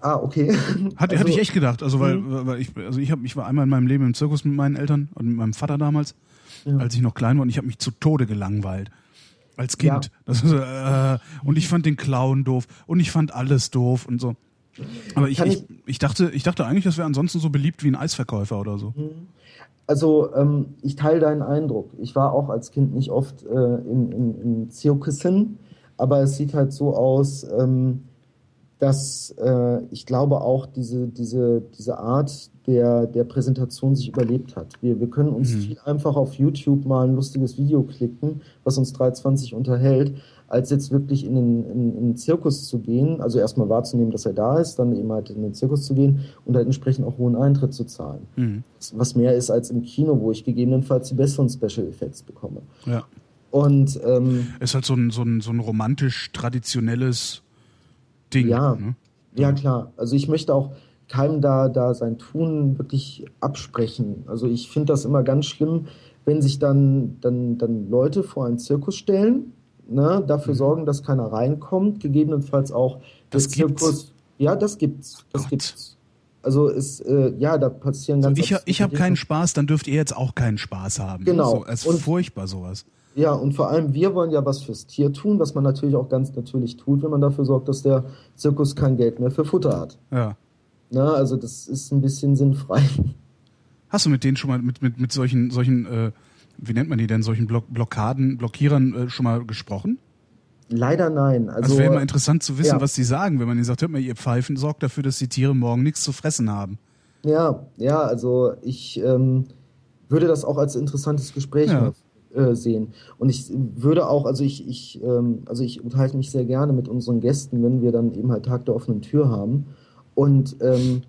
Ah, okay. <laughs> Hat, also, hatte ich echt gedacht. Also weil, mhm. weil ich, also ich habe, ich war einmal in meinem Leben im Zirkus mit meinen Eltern und mit meinem Vater damals, ja. als ich noch klein war und ich habe mich zu Tode gelangweilt. Als Kind. Ja. Das äh, und ich fand den Clown doof und ich fand alles doof und so. Aber ich, ich, ich, dachte, ich dachte eigentlich, das wäre ansonsten so beliebt wie ein Eisverkäufer oder so. Mhm. Also ähm, ich teile deinen Eindruck. Ich war auch als Kind nicht oft äh, in, in, in Zirkussen, aber es sieht halt so aus, ähm, dass äh, ich glaube auch diese, diese, diese Art der, der Präsentation sich überlebt hat. Wir, wir können uns mhm. viel einfacher auf YouTube mal ein lustiges Video klicken, was uns 320 unterhält, als jetzt wirklich in den, in, in den Zirkus zu gehen, also erstmal wahrzunehmen, dass er da ist, dann eben halt in den Zirkus zu gehen und halt entsprechend auch hohen Eintritt zu zahlen. Mhm. Was mehr ist als im Kino, wo ich gegebenenfalls die besseren Special Effects bekomme. Ja. Und ähm, ist halt so ein, so ein, so ein romantisch traditionelles Ding. Ja, ne? ja klar. Also ich möchte auch keinem da, da sein Tun wirklich absprechen. Also ich finde das immer ganz schlimm, wenn sich dann, dann, dann Leute vor einen Zirkus stellen, ne, dafür mhm. sorgen, dass keiner reinkommt, gegebenenfalls auch das Zirkus. Gibt's. Ja, das gibt's. Das Gott. gibt's. Also ist äh, ja, da passieren ganz. So, ich ich habe keinen Spaß, dann dürft ihr jetzt auch keinen Spaß haben. Genau. So, es ist furchtbar sowas. Ja, und vor allem wir wollen ja was fürs Tier tun, was man natürlich auch ganz natürlich tut, wenn man dafür sorgt, dass der Zirkus kein Geld mehr für Futter hat. Ja. Na, also das ist ein bisschen sinnfrei. Hast du mit denen schon mal mit mit mit solchen solchen äh, wie nennt man die denn solchen Block Blockaden Blockierern äh, schon mal gesprochen? Leider nein. Also, also wäre immer interessant zu wissen, ja. was die sagen, wenn man ihnen sagt, hört mal, ihr Pfeifen sorgt dafür, dass die Tiere morgen nichts zu fressen haben. Ja, ja, also ich ähm, würde das auch als interessantes Gespräch ja. Äh, sehen. Und ich würde auch, also ich, ich, ähm, also ich unterhalte mich sehr gerne mit unseren Gästen, wenn wir dann eben halt Tag der offenen Tür haben. Und ähm,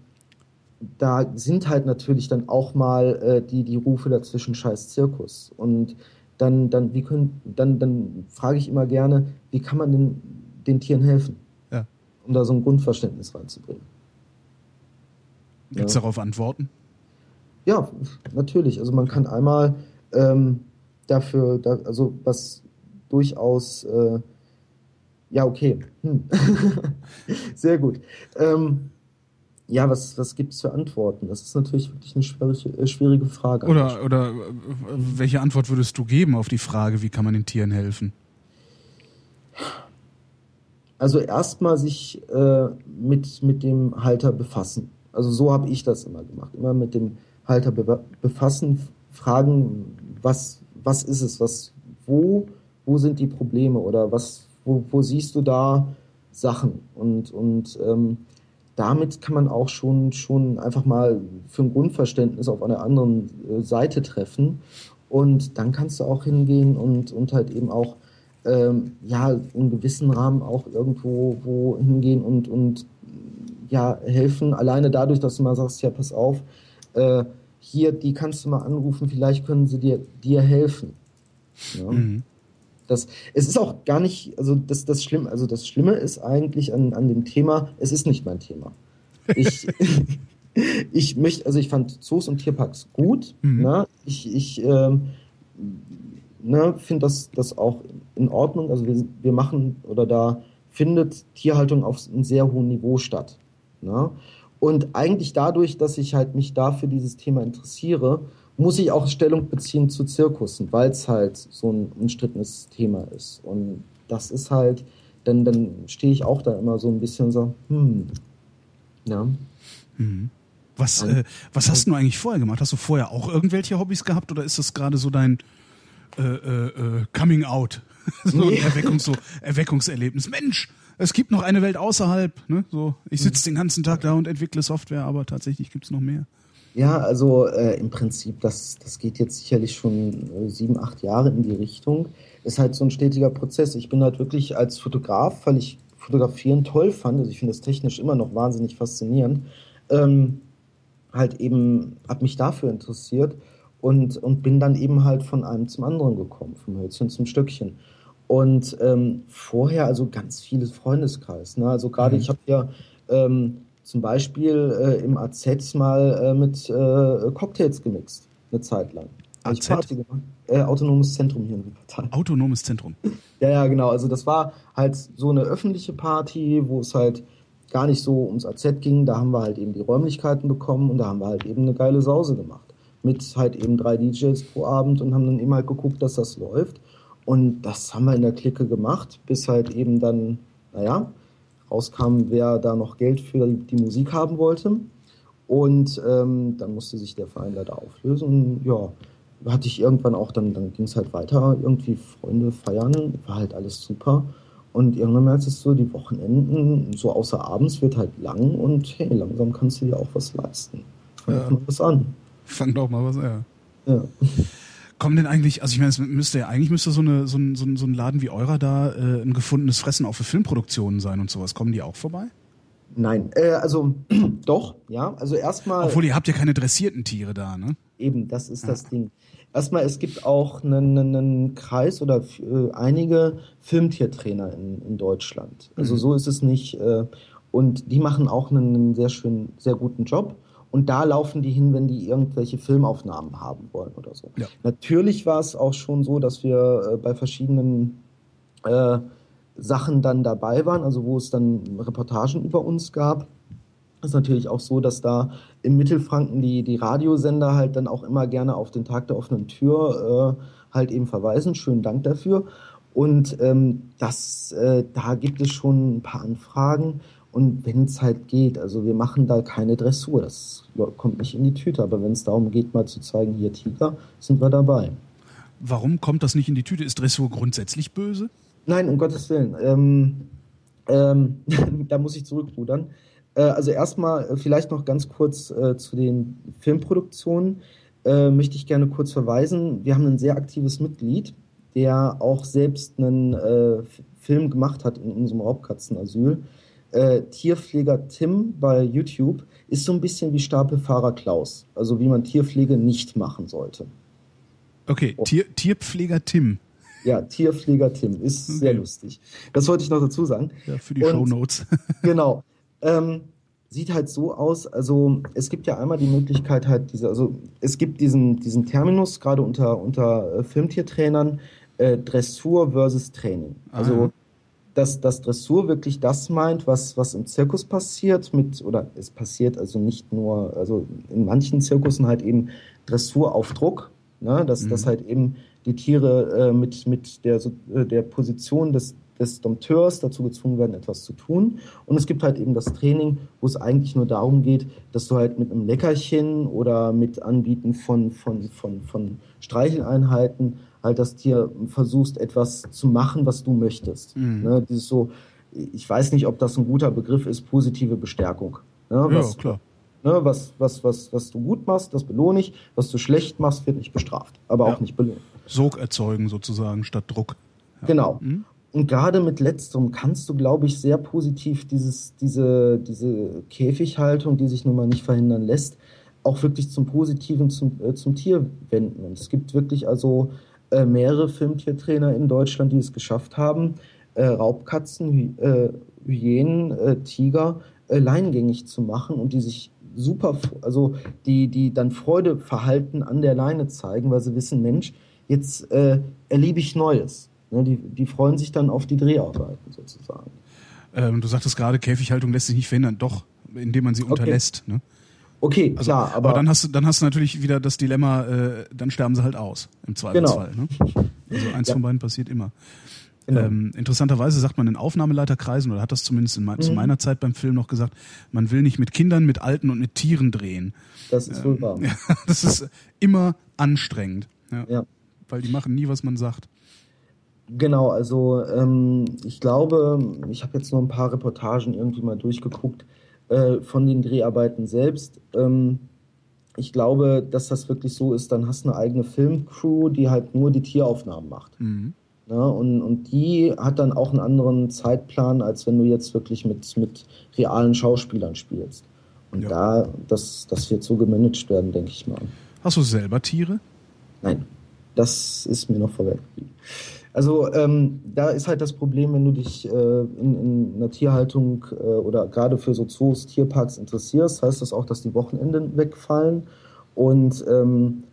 da sind halt natürlich dann auch mal äh, die, die Rufe dazwischen scheiß Zirkus. Und dann, dann, wie können, dann, dann frage ich immer gerne, wie kann man den, den Tieren helfen? Ja. Um da so ein Grundverständnis reinzubringen. Gibt es ja. darauf Antworten? Ja, natürlich. Also man kann einmal ähm, dafür, da, also was durchaus, äh, ja, okay. Hm. <laughs> Sehr gut. Ähm, ja, was, was gibt es für Antworten? Das ist natürlich wirklich eine schwierige, äh, schwierige Frage. Oder, oder welche Antwort würdest du geben auf die Frage, wie kann man den Tieren helfen? Also erstmal sich äh, mit, mit dem Halter befassen. Also so habe ich das immer gemacht. Immer mit dem Halter be befassen, fragen, was, was ist es, was, wo, wo sind die Probleme oder was, wo, wo siehst du da Sachen? Und, und ähm, damit kann man auch schon, schon einfach mal für ein Grundverständnis auf einer anderen äh, Seite treffen. Und dann kannst du auch hingehen und, und halt eben auch ähm, ja, in gewissen Rahmen auch irgendwo wo hingehen und, und ja, helfen. Alleine dadurch, dass du mal sagst, ja, pass auf, äh, hier, die kannst du mal anrufen, vielleicht können sie dir, dir helfen. Ja? Mhm. Das, es ist auch gar nicht, also das, das Schlimme, also das Schlimme ist eigentlich an, an dem Thema, es ist nicht mein Thema. Ich, <laughs> ich möchte, also ich fand Zoos und Tierparks gut. Mhm. Ne? Ich, ich ähm, ne, finde das, das auch in Ordnung. Also wir, wir machen oder da findet Tierhaltung auf einem sehr hohen Niveau statt. Ne? Und eigentlich dadurch, dass ich halt mich da für dieses Thema interessiere, muss ich auch Stellung beziehen zu Zirkussen, weil es halt so ein umstrittenes Thema ist. Und das ist halt, dann, dann stehe ich auch da immer so ein bisschen so, hm, ja. Mhm. Was, äh, was hast du eigentlich vorher gemacht? Hast du vorher auch irgendwelche Hobbys gehabt oder ist das gerade so dein äh, äh, äh Coming Out? <laughs> so ein Erweckungs so Erweckungserlebnis. Mensch, es gibt noch eine Welt außerhalb. Ne? So, ich sitze den ganzen Tag da und entwickle Software, aber tatsächlich gibt es noch mehr. Ja, also äh, im Prinzip, das, das geht jetzt sicherlich schon äh, sieben, acht Jahre in die Richtung. Ist halt so ein stetiger Prozess. Ich bin halt wirklich als Fotograf, weil ich Fotografieren toll fand, also ich finde das technisch immer noch wahnsinnig faszinierend, ähm, halt eben, habe mich dafür interessiert und, und bin dann eben halt von einem zum anderen gekommen, vom Hölzchen zum Stöckchen. Und ähm, vorher also ganz vieles Freundeskreis. Ne? Also gerade Mhm. ich habe ja ähm, zum Beispiel äh, im AZ mal äh, mit äh, Cocktails gemixt, eine Zeit lang. AZ? Party gemacht. Äh, Autonomes Zentrum hier in Wuppertal. Autonomes Zentrum. Ja, ja, genau. Also das war halt so eine öffentliche Party, wo es halt gar nicht so ums AZ ging. Da haben wir halt eben die Räumlichkeiten bekommen und da haben wir halt eben eine geile Sause gemacht. Mit halt eben drei DJs pro Abend und haben dann eben halt geguckt, dass das läuft. Und das haben wir in der Clique gemacht, bis halt eben dann, naja, rauskam, wer da noch Geld für die Musik haben wollte. Und ähm, dann musste sich der Verein leider auflösen. Ja, hatte ich irgendwann auch, dann, dann ging es halt weiter, irgendwie Freunde feiern, war halt alles super. Und irgendwann merkst du so, die Wochenenden, so außer abends, wird halt lang und hey, langsam kannst du dir auch was leisten. Fang Ja. mal was an. Fang doch mal was an. Ja. Kommen denn eigentlich, also ich meine, es müsste ja eigentlich müsste so, eine, so, ein, so, ein, so ein Laden wie eurer da äh, ein gefundenes Fressen auch für Filmproduktionen sein und sowas. Kommen die auch vorbei? Nein, äh, also <clears throat> doch, ja. Also erstmal. Obwohl ihr habt ja keine dressierten Tiere da, ne? Eben, das ist das Ding. Erstmal, es gibt auch einen, einen Kreis oder äh, einige Filmtiertrainer in, in Deutschland. Also Mhm. so ist es nicht. Äh, und die machen auch einen, einen sehr schönen, sehr guten Job. Und da laufen die hin, wenn die irgendwelche Filmaufnahmen haben wollen oder so. Ja. Natürlich war es auch schon so, dass wir äh, bei verschiedenen äh, Sachen dann dabei waren, also wo es dann Reportagen über uns gab. ist natürlich auch so, dass da im Mittelfranken die, die Radiosender halt dann auch immer gerne auf den Tag der offenen Tür äh, halt eben verweisen. Schönen Dank dafür. Und ähm, das, äh, da gibt es schon ein paar Anfragen. Und wenn es halt geht, also wir machen da keine Dressur, das kommt nicht in die Tüte. Aber wenn es darum geht, mal zu zeigen, hier Tiger, sind wir dabei. Warum kommt das nicht in die Tüte? Ist Dressur grundsätzlich böse? Nein, um Gottes Willen. Ähm, ähm, <laughs> da muss ich zurückrudern. Äh, also erstmal äh, vielleicht noch ganz kurz äh, zu den Filmproduktionen. Äh, möchte ich gerne kurz verweisen. Wir haben ein sehr aktives Mitglied, der auch selbst einen äh, Film gemacht hat in unserem Raubkatzenasyl. Äh, Tierpfleger Tim bei YouTube ist so ein bisschen wie Stapelfahrer Klaus. Also wie man Tierpflege nicht machen sollte. Okay, Oh. Tier, Tierpfleger Tim. Ja, Tierpfleger Tim ist sehr Okay. lustig. Das wollte ich noch dazu sagen. Ja, für die Und- Shownotes. <laughs> Genau. Ähm, sieht halt so aus, also es gibt ja einmal die Möglichkeit halt diese, also es gibt diesen, diesen Terminus, gerade unter, unter äh, Filmtiertrainern, äh, Dressur versus Training. Also Aha. Dass, dass Dressur wirklich das meint, was, was im Zirkus passiert, mit, oder es passiert also nicht nur, also in manchen Zirkussen halt eben Dressur auf Druck, ne, dass, Mhm. dass halt eben die Tiere äh, mit, mit der, äh, der Position des, des Dompteurs dazu gezwungen werden, etwas zu tun. Und es gibt halt eben das Training, wo es eigentlich nur darum geht, dass du halt mit einem Leckerchen oder mit Anbieten von, von, von, von Streicheleinheiten halt das Tier versuchst, etwas zu machen, was du möchtest. Mhm. Ne, dieses so, ich weiß nicht, ob das ein guter Begriff ist, positive Bestärkung. Ne, Ja, was, klar. Ne, was, was, was, was du gut machst, das belohne ich. Was du schlecht machst, wird nicht bestraft, aber Ja. auch nicht belohnt. Sog erzeugen sozusagen statt Druck. Genau. Mhm. Und gerade mit letzterem kannst du, glaube ich, sehr positiv dieses, diese, diese Käfighaltung, die sich nun mal nicht verhindern lässt, auch wirklich zum Positiven zum, äh, zum Tier wenden. Und es gibt wirklich also äh, mehrere Filmtiertrainer in Deutschland, die es geschafft haben, äh, Raubkatzen, Hy äh, Hyänen, äh, Tiger äh, leingängig zu machen und die sich super, also die, die dann Freudeverhalten an der Leine zeigen, weil sie wissen, Mensch, jetzt äh, erlebe ich Neues. Ne, die, die freuen sich dann auf die Dreharbeiten sozusagen. Ähm, du sagtest gerade, Käfighaltung lässt sich nicht verhindern. Doch, indem man sie unterlässt. Ne? Okay, Also, klar, aber, aber, dann hast du dann hast du natürlich wieder das Dilemma, äh, dann sterben sie halt aus im Zweifelsfall. Ne? Also eins Ja. von beiden passiert immer. Genau. Ähm, interessanterweise sagt man in Aufnahmeleiterkreisen, oder hat das zumindest in mein, zu Mhm. meiner Zeit beim Film noch gesagt, man will nicht mit Kindern, mit Alten und mit Tieren drehen. das ist wohl wahr. Ja, <laughs> das ist immer anstrengend. Ja, Ja. Weil die machen nie, was man sagt. Genau, also ähm, ich glaube, ich habe jetzt noch ein paar Reportagen irgendwie mal durchgeguckt äh, von den Dreharbeiten selbst. Ähm, ich glaube, dass das wirklich so ist, dann hast du eine eigene Filmcrew, die halt nur die Tieraufnahmen macht. Mhm. Ne? Und, und die hat dann auch einen anderen Zeitplan, als wenn du jetzt wirklich mit, mit realen Schauspielern spielst. Und Ja. da, das, das wird so gemanagt werden, denke ich mal. Hast du selber Tiere? Nein, das ist mir noch geblieben. Also ähm, da ist halt das Problem, wenn du dich äh, in, in einer Tierhaltung äh, oder gerade für so Zoos, Tierparks interessierst, heißt das auch, dass die Wochenenden wegfallen und ähm,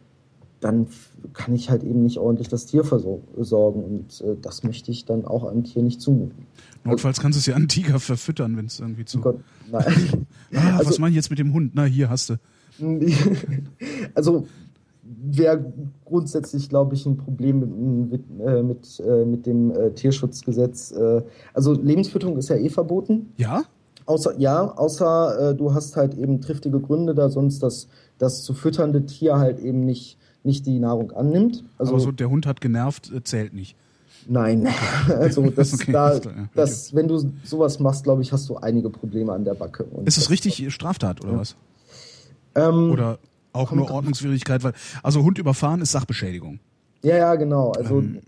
dann kann ich halt eben nicht ordentlich das Tier versorgen und äh, das möchte ich dann auch einem Tier nicht zumuten. Notfalls kannst du es ja an Tiger verfüttern, wenn es irgendwie zu. Oh Gott, nein. <laughs> ah, also, was meine ich jetzt mit dem Hund? Na, hier hast du. <laughs> also wäre grundsätzlich, glaube ich, ein Problem mit, mit, äh, mit, äh, mit dem äh, Tierschutzgesetz. Also Lebensfütterung ist ja eh verboten. Ja? Außer, ja, außer äh, du hast halt eben triftige Gründe, da sonst das, das zu fütternde Tier halt eben nicht, nicht die Nahrung annimmt. Also Aber so, der Hund hat genervt, äh, zählt nicht. Nein, <laughs> also <laughs> das, okay, da, das, wenn du sowas machst, glaube ich, hast du einige Probleme an der Backe. ist es richtig Straftat oder ja. was? Ähm, oder auch nur Ordnungswidrigkeit, weil also Hund überfahren ist Sachbeschädigung. Ja, ja, genau. Also ähm,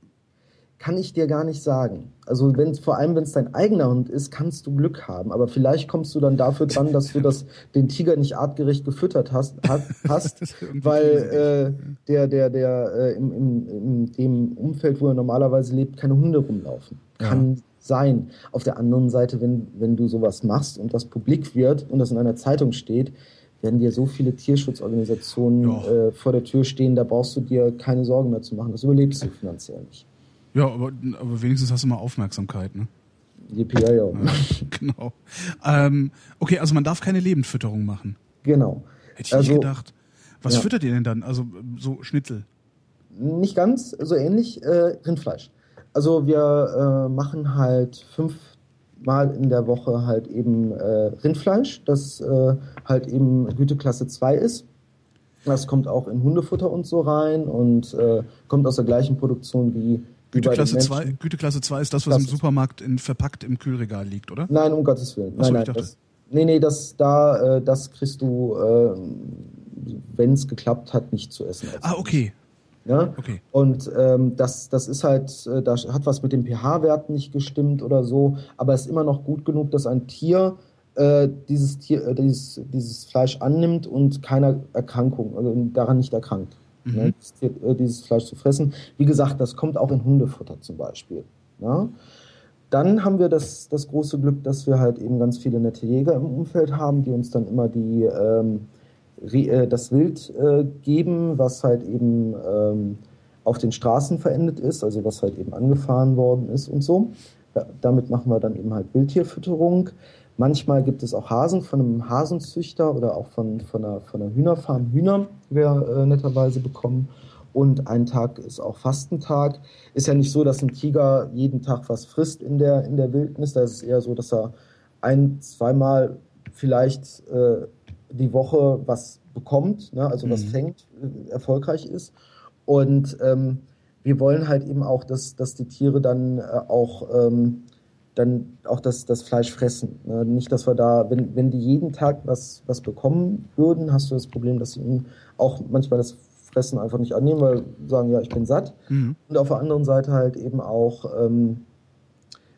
kann ich dir gar nicht sagen. Also wenn vor allem wenn es dein eigener Hund ist, kannst du Glück haben. Aber vielleicht kommst du dann dafür dran, dass du das <laughs> den Tiger nicht artgerecht gefüttert hast, <laughs> hast weil äh, der der der äh, im, im, in dem Umfeld, wo er normalerweise lebt, keine Hunde rumlaufen. Kann ja. sein. Auf der anderen Seite, wenn wenn du sowas machst und das publik wird und das in einer Zeitung steht, werden dir so viele Tierschutzorganisationen äh, vor der Tür stehen, da brauchst du dir keine Sorgen mehr zu machen. Das überlebst du finanziell nicht. Ja, aber, aber wenigstens hast du mal Aufmerksamkeit, ne? Ja, <laughs> ja. genau. Ähm, okay, also man darf keine Lebendfütterung machen. Genau. Hätte ich also, nicht gedacht. Was ja. füttert ihr denn dann? Also so Schnitzel? Nicht ganz, so ähnlich, äh, Rindfleisch. Also wir äh, machen halt fünf Mal in der Woche halt eben äh, Rindfleisch, das äh, halt eben Güteklasse 2 ist. Das kommt auch in Hundefutter und so rein und äh, kommt aus der gleichen Produktion wie. Güteklasse 2, Güteklasse 2 ist das, was Klasse. im Supermarkt in, verpackt im Kühlregal liegt, oder? Nein, um Gottes Willen. Achso, nein, nein. Das, nee, nee, das, da, äh, das kriegst du, äh, wenn es geklappt hat, nicht zu essen. Ah, okay. Ja? Okay. Und ähm, das, das ist halt, äh, da hat was mit dem pH-Wert nicht gestimmt oder so, aber es ist immer noch gut genug, dass ein Tier äh, dieses, Tier, äh, dieses, dieses Fleisch annimmt und keiner Erkrankung, also daran nicht erkrankt. Mhm. Ne? Dieses, äh, dieses, Fleisch zu fressen. Wie gesagt, das kommt auch in Hundefutter zum Beispiel. Ja? Dann haben wir das, das große Glück, dass wir halt eben ganz viele nette Jäger im Umfeld haben, die uns dann immer die ähm, äh, das Wild äh, geben, was halt eben ähm, auf den Straßen verendet ist, also was halt eben angefahren worden ist und so. Ja, damit machen wir dann eben halt Wildtierfütterung. Manchmal gibt es auch Hasen von einem Hasenzüchter oder auch von, von, einer, von einer Hühnerfarm Hühner, die wir äh, netterweise bekommen. Und ein Tag ist auch Fastentag. Ist ja nicht so, dass ein Tiger jeden Tag was frisst in der, in der Wildnis. Da ist es eher so, dass er ein, zweimal vielleicht äh, die Woche was bekommt, ne, also was mhm. fängt, äh, erfolgreich ist. Und ähm, wir wollen halt eben auch, dass, dass die Tiere dann äh, auch ähm, dann auch das, das Fleisch fressen. Ne? Nicht, dass wir da, wenn, wenn die jeden Tag was, was bekommen würden, hast du das Problem, dass sie auch manchmal das Fressen einfach nicht annehmen, weil sie sagen, ja, ich bin satt. Mhm. Und auf der anderen Seite halt eben auch, ähm,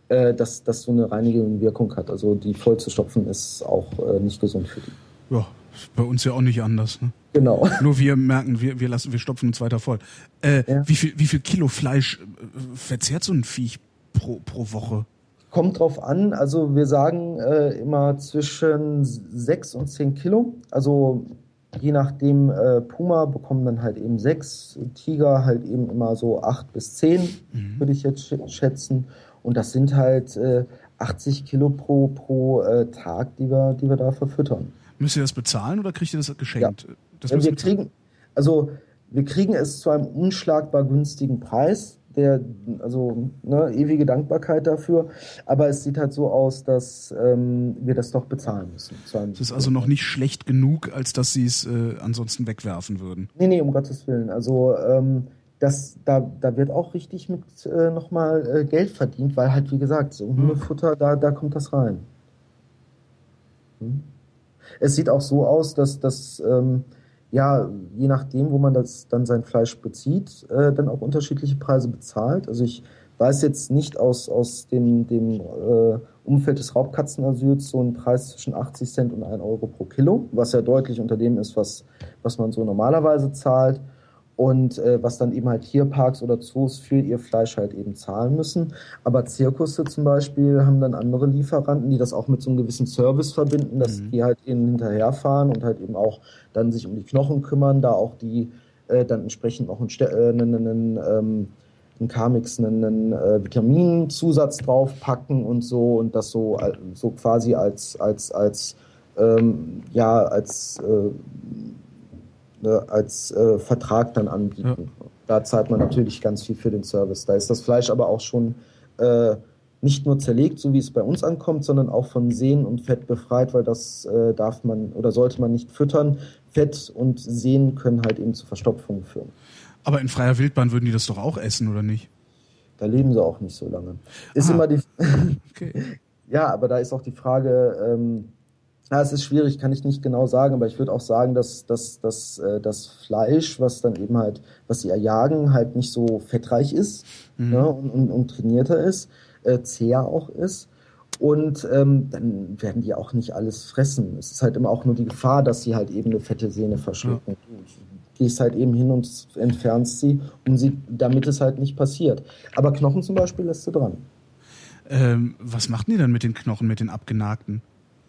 äh, dass das so eine reinigende Wirkung hat. Also die voll zu stopfen ist auch äh, nicht gesund für die. Ja, bei uns ja auch nicht anders. Ne? Genau. <laughs> Nur wir merken, wir, wir lassen, wir stopfen uns weiter voll. Äh, ja. wie, viel, wie viel Kilo Fleisch äh, verzehrt so ein Viech pro, pro Woche? Kommt drauf an. Also wir sagen äh, immer zwischen sechs und zehn Kilo. Also je nachdem, äh, Puma bekommen dann halt eben sechs, Tiger halt eben immer so acht bis zehn, mhm. würde ich jetzt schätzen. Und das sind halt äh, 80 Kilo pro, pro äh, Tag, die wir, die wir da verfüttern. Müsst ihr das bezahlen oder kriegt ihr das geschenkt? Ja. Das wir kriegen, also wir kriegen es zu einem unschlagbar günstigen Preis. Der, also ne, ewige Dankbarkeit dafür. Aber es sieht halt so aus, dass ähm, wir das doch bezahlen müssen. Es ist also noch nicht schlecht genug, als dass sie es äh, ansonsten wegwerfen würden. Nee, nee, um Gottes Willen. Also ähm, das, da, da wird auch richtig mit äh, nochmal äh, Geld verdient, weil halt, wie gesagt, so Hundefutter, da, da kommt das rein. Hm? Es sieht auch so aus, dass das, ähm, ja, je nachdem, wo man das dann sein Fleisch bezieht, äh, dann auch unterschiedliche Preise bezahlt. Also ich weiß jetzt nicht aus, aus dem, dem äh, Umfeld des Raubkatzenasyls so ein Preis zwischen 80 Cent und 1 Euro pro Kilo, was ja deutlich unter dem ist, was, was man so normalerweise zahlt und äh, was dann eben halt Tierparks oder Zoos für ihr Fleisch halt eben zahlen müssen. Aber Zirkusse zum Beispiel haben dann andere Lieferanten, die das auch mit so einem gewissen Service verbinden, dass mhm. die halt ihnen hinterherfahren und halt eben auch dann sich um die Knochen kümmern, da auch die äh, dann entsprechend auch einen, äh, einen, einen, ähm, einen Carmix, einen, einen äh, Vitaminzusatz draufpacken und so und das so, so quasi als, als, als ähm, ja, als äh, ne, als äh, Vertrag dann anbieten. Ja. Da zahlt man natürlich ganz viel für den Service. Da ist das Fleisch aber auch schon äh, nicht nur zerlegt, so wie es bei uns ankommt, sondern auch von Sehnen und Fett befreit, weil das äh, darf man oder sollte man nicht füttern. Fett und Sehnen können halt eben zu Verstopfungen führen. Aber in freier Wildbahn würden die das doch auch essen, oder nicht? Da leben sie auch nicht so lange. Ist Aha. immer die. <laughs> okay. <laughs> Ja, aber da ist auch die Frage, ähm, ja, es ist schwierig, kann ich nicht genau sagen, aber ich würde auch sagen, dass, dass, dass äh, das Fleisch, was dann eben halt, was sie erjagen, halt nicht so fettreich ist mhm. ne, und, und, und, trainierter ist, äh, zäher auch ist. Und ähm, dann werden die auch nicht alles fressen. Es ist halt immer auch nur die Gefahr, dass sie halt eben eine fette Sehne verschlucken. Ja. Du gehst halt eben hin und entfernst sie, um sie, damit es halt nicht passiert. Aber Knochen zum Beispiel lässt du dran. Ähm, was machten die dann mit den Knochen, mit den abgenagten?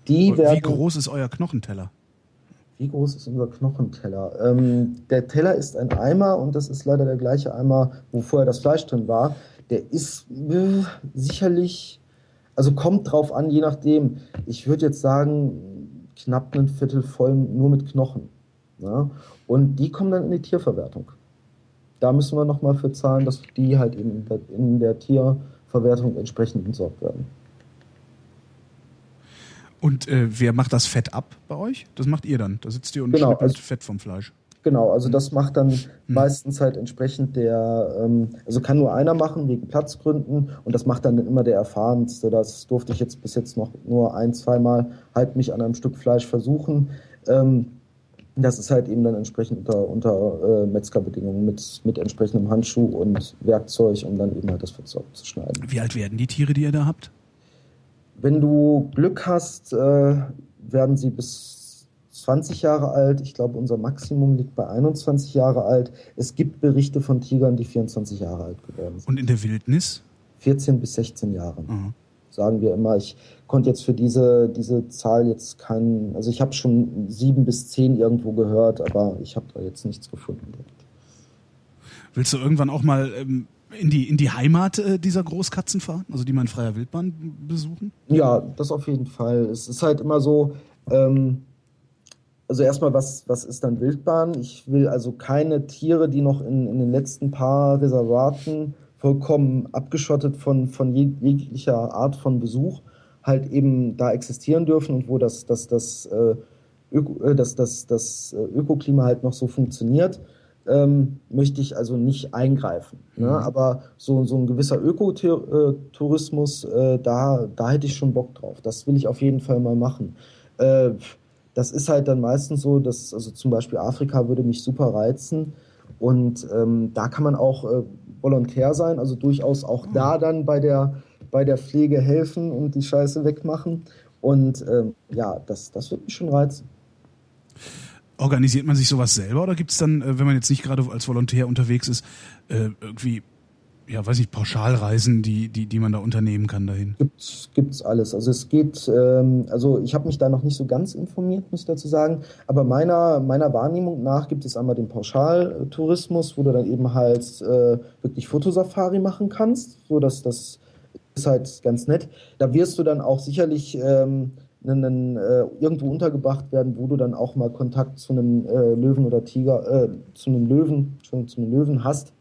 Die werden, wie groß ist euer Knochenteller? Wie groß ist unser Knochenteller? Ähm, der Teller ist ein Eimer und das ist leider der gleiche Eimer, wo vorher das Fleisch drin war. Der ist äh, sicherlich, also kommt drauf an, je nachdem. Ich würde jetzt sagen, knapp ein Viertel voll nur mit Knochen. Ja? Und die kommen dann in die Tierverwertung. Da müssen wir nochmal für zahlen, dass die halt in der, in der Tierverwertung entsprechend entsorgt werden. Und äh, wer macht das Fett ab bei euch? Das macht ihr dann. Da sitzt ihr und genau, also, Fett vom Fleisch. Genau, also das macht dann hm. meistens halt entsprechend der, ähm, also kann nur einer machen wegen Platzgründen und das macht dann immer der Erfahrenste. Das durfte ich jetzt bis jetzt noch nur ein, zweimal halt mich an einem Stück Fleisch versuchen. Ähm, das ist halt eben dann entsprechend unter, unter äh, Metzgerbedingungen mit, mit entsprechendem Handschuh und Werkzeug, um dann eben halt das Fett zu schneiden. Wie alt werden die Tiere, die ihr da habt? Wenn du Glück hast, äh, werden sie bis 20 Jahre alt. Ich glaube, unser Maximum liegt bei 21 Jahre alt. Es gibt Berichte von Tigern, die 24 Jahre alt geworden sind. Und in der Wildnis? 14 bis 16 Jahre. Mhm. Sagen wir immer. Ich konnte jetzt für diese, diese Zahl jetzt keinen, also ich habe schon sieben bis zehn irgendwo gehört, aber ich habe da jetzt nichts gefunden. Willst du irgendwann auch mal ähm, in die, in die Heimat äh, dieser Großkatzen fahren? Also die man in freier Wildbahn besuchen? Ja, das auf jeden Fall. Es ist halt immer so, ähm, also erstmal, was, was ist dann Wildbahn? Ich will also keine Tiere, die noch in, in den letzten paar Reservaten vollkommen abgeschottet von, von jeglicher Art von Besuch halt eben da existieren dürfen und wo das, das, das, äh, äh, das, das, das äh, Ökoklima halt noch so funktioniert ähm, möchte ich also nicht eingreifen. Ne? Mhm. Aber so, so ein gewisser Ökotourismus, äh, da, da hätte ich schon Bock drauf. Das will ich auf jeden Fall mal machen. Äh, das ist halt dann meistens so, dass, also zum Beispiel Afrika würde mich super reizen. Und ähm, da kann man auch äh, Volontär sein, also durchaus auch mhm. da dann bei der, bei der Pflege helfen und die Scheiße wegmachen. Und ähm, ja, das, das wird mich schon reizen. Organisiert man sich sowas selber oder gibt es dann, äh, wenn man jetzt nicht gerade als Volontär unterwegs ist, äh, irgendwie, ja, weiß ich, Pauschalreisen, die, die, die man da unternehmen kann dahin? Gibt's, gibt's alles. Also es geht, ähm, also ich habe mich da noch nicht so ganz informiert, muss ich dazu sagen, aber meiner, meiner Wahrnehmung nach gibt es einmal den Pauschaltourismus, wo du dann eben halt äh, wirklich Fotosafari machen kannst, so dass das ist halt ganz nett. Da wirst du dann auch sicherlich ähm, einen, äh, irgendwo untergebracht werden, wo du dann auch mal Kontakt zu einem äh, Löwen oder Tiger, äh, zu einem Löwen, schon zu einem Löwen hast,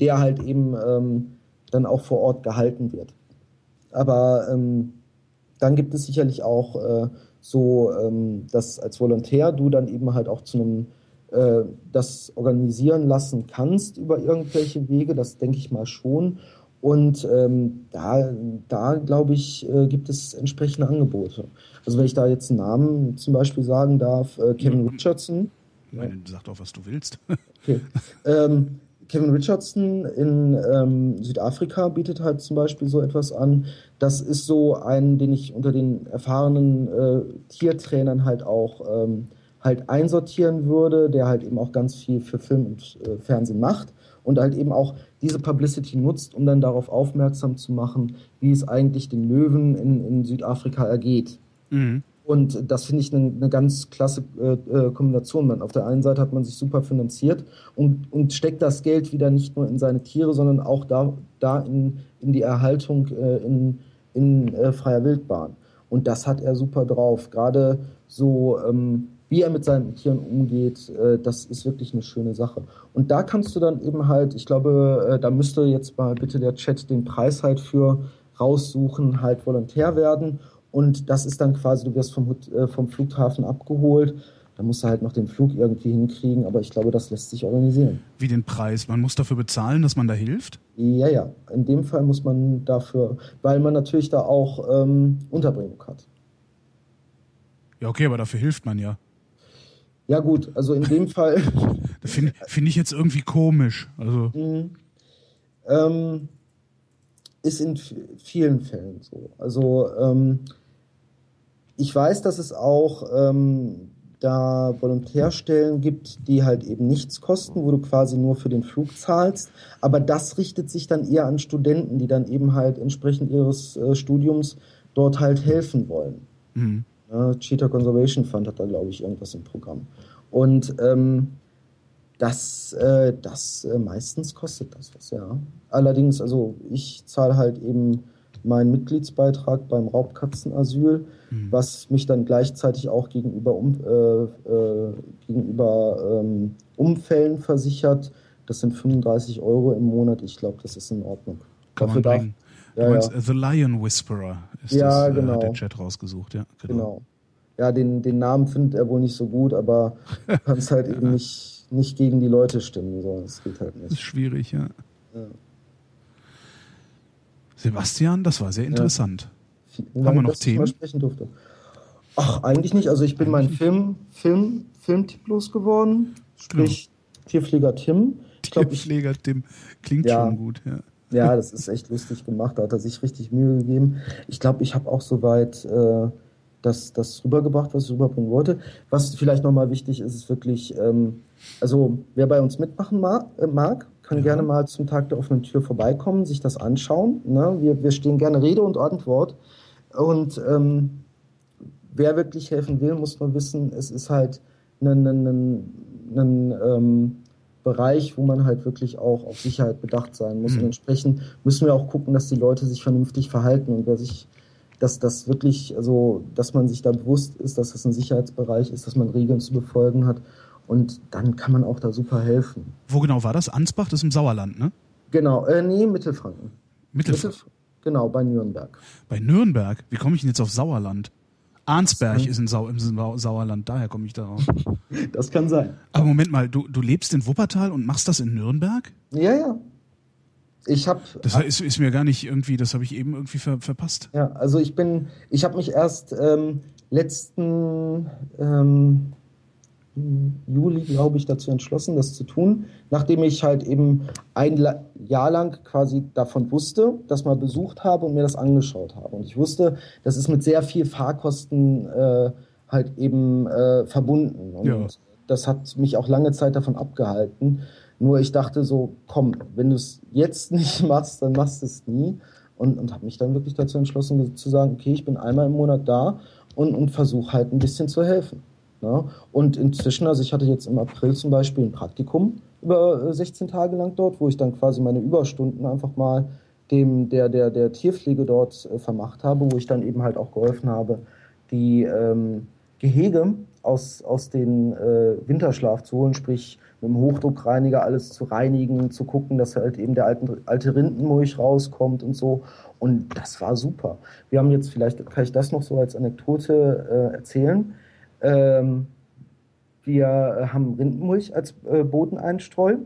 der halt eben ähm, dann auch vor Ort gehalten wird. Aber ähm, dann gibt es sicherlich auch äh, so, ähm, dass als Volontär du dann eben halt auch zu einem äh, das organisieren lassen kannst über irgendwelche Wege, das denke ich mal schon. Und ähm, da, da glaube ich, äh, gibt es entsprechende Angebote. Also wenn ich da jetzt einen Namen zum Beispiel sagen darf, äh, Kevin Richardson. Ich meine, sag doch, was du willst. <laughs> okay. Ähm, Kevin Richardson in ähm, Südafrika bietet halt zum Beispiel so etwas an. Das ist so ein, den ich unter den erfahrenen äh, Tiertrainern halt auch ähm, halt einsortieren würde, der halt eben auch ganz viel für Film und äh, Fernsehen macht und halt eben auch diese Publicity nutzt, um dann darauf aufmerksam zu machen, wie es eigentlich den Löwen in, in Südafrika ergeht. Mhm. Und das finde ich eine, eine, ganz klasse äh, äh, Kombination. Man, auf der einen Seite hat man sich super finanziert und, und steckt das Geld wieder nicht nur in seine Tiere, sondern auch da, da in, in die Erhaltung äh, in, in äh, freier Wildbahn. Und das hat er super drauf. Gerade so, ähm, wie er mit seinen Tieren umgeht, äh, das ist wirklich eine schöne Sache. Und da kannst du dann eben halt, ich glaube, äh, da müsste jetzt mal bitte der Chat den Preis halt für raussuchen, halt Volontär werden und das ist dann quasi, du wirst vom, äh, vom Flughafen abgeholt. Da musst du halt noch den Flug irgendwie hinkriegen, aber ich glaube, das lässt sich organisieren. Wie den Preis? Man muss dafür bezahlen, dass man da hilft? Ja, ja. In dem Fall muss man dafür, weil man natürlich da auch ähm, Unterbringung hat. Ja, okay, aber dafür hilft man ja. Ja, gut, also in dem Fall. <laughs> Finde find ich jetzt irgendwie komisch. Also. Mhm. Ähm, ist in vielen Fällen so. Also ähm, ich weiß, dass es auch ähm, da Volontärstellen gibt, die halt eben nichts kosten, wo du quasi nur für den Flug zahlst. Aber das richtet sich dann eher an Studenten, die dann eben halt entsprechend ihres äh, Studiums dort halt helfen wollen. Mhm. Ja, Cheetah Conservation Fund hat da, glaube ich, irgendwas im Programm. Und ähm, das, äh, das äh, meistens kostet das was, ja. Allerdings, also ich zahle halt eben meinen Mitgliedsbeitrag beim Raubkatzenasyl, mhm. was mich dann gleichzeitig auch gegenüber, um, äh, äh, gegenüber ähm, Umfällen versichert. Das sind 35 Euro im Monat. Ich glaube, das ist in Ordnung. Kann Dafür man darf, ja, meinst, ja. The Lion Whisperer ist ja, das, genau. hat der Chat rausgesucht, ja. Genau. genau. Ja, den, den Namen findet er wohl nicht so gut, aber <laughs> kann es halt eben nicht, nicht gegen die Leute stimmen. So. Das geht halt nicht. Das ist schwierig, ja. ja. Sebastian, das war sehr interessant. Ja. Haben wir noch Themen? Sprechen durfte. Ach, eigentlich nicht. Also ich bin mein Film, Film, Filmtipp losgeworden. Sprich, genau. Tierpfleger Tim. Ich glaub, Tierpfleger Tim. Klingt ja, schon gut, ja. Ja, das ist echt lustig gemacht. Da hat er sich richtig Mühe gegeben. Ich glaube, ich habe auch soweit äh, das, das rübergebracht, was ich rüberbringen wollte. Was vielleicht nochmal wichtig ist, ist wirklich, ähm, also wer bei uns mitmachen mag, äh, mag kann ja. gerne mal zum Tag der offenen Tür vorbeikommen, sich das anschauen. Ne? Wir, wir stehen gerne Rede und Antwort. Und ähm, wer wirklich helfen will, muss nur wissen, es ist halt ein, ein, ein, ein ähm, Bereich, wo man halt wirklich auch auf Sicherheit bedacht sein muss. Mhm. Und entsprechend müssen wir auch gucken, dass die Leute sich vernünftig verhalten. Und wer sich, dass das wirklich, also, dass man sich da bewusst ist, dass das ein Sicherheitsbereich ist, dass man Regeln zu befolgen hat und dann kann man auch da super helfen. Wo genau war das? Ansbach, das ist im Sauerland, ne? Genau, äh, nee, Mittelfranken. Mittelfranken? Mittelf genau, bei Nürnberg. Bei Nürnberg? Wie komme ich denn jetzt auf Sauerland? Arnsberg ist in Sau im Sauerland, daher komme ich darauf. <laughs> Das kann sein. Aber Moment mal, du, du lebst in Wuppertal und machst das in Nürnberg? Ja, ja. Ich habe. Das ist, ist, mir gar nicht irgendwie, das habe ich eben irgendwie ver, verpasst. Ja, also ich bin, ich habe mich erst ähm, letzten ähm, Juli, glaube ich, dazu entschlossen, das zu tun, nachdem ich halt eben ein Jahr lang quasi davon wusste, das mal besucht habe und mir das angeschaut habe. Und ich wusste, das ist mit sehr viel Fahrkosten äh, halt eben äh, verbunden. Und ja. das hat mich auch lange Zeit davon abgehalten. Nur ich dachte so, komm, wenn du es jetzt <laughs> nicht machst, dann machst du es nie. Und, und habe mich dann wirklich dazu entschlossen zu sagen, okay, ich bin einmal im Monat da und, und versuche halt ein bisschen zu helfen. Ja? Und inzwischen, also ich hatte jetzt im April zum Beispiel ein Praktikum über 16 äh, Tage lang dort, wo ich dann quasi meine Überstunden einfach mal dem der der der Tierpflege dort äh, vermacht habe, wo ich dann eben halt auch geholfen habe, die ähm, Gehege aus aus den äh, Winterschlaf zu holen, sprich mit dem Hochdruckreiniger alles zu reinigen, zu gucken, dass halt eben der alten, alte Rindenmulch rauskommt und so. Und das war super. Wir haben jetzt vielleicht kann ich das noch so als Anekdote äh, erzählen. Ähm, wir haben Rindenmulch als äh, Bodeneinstreu,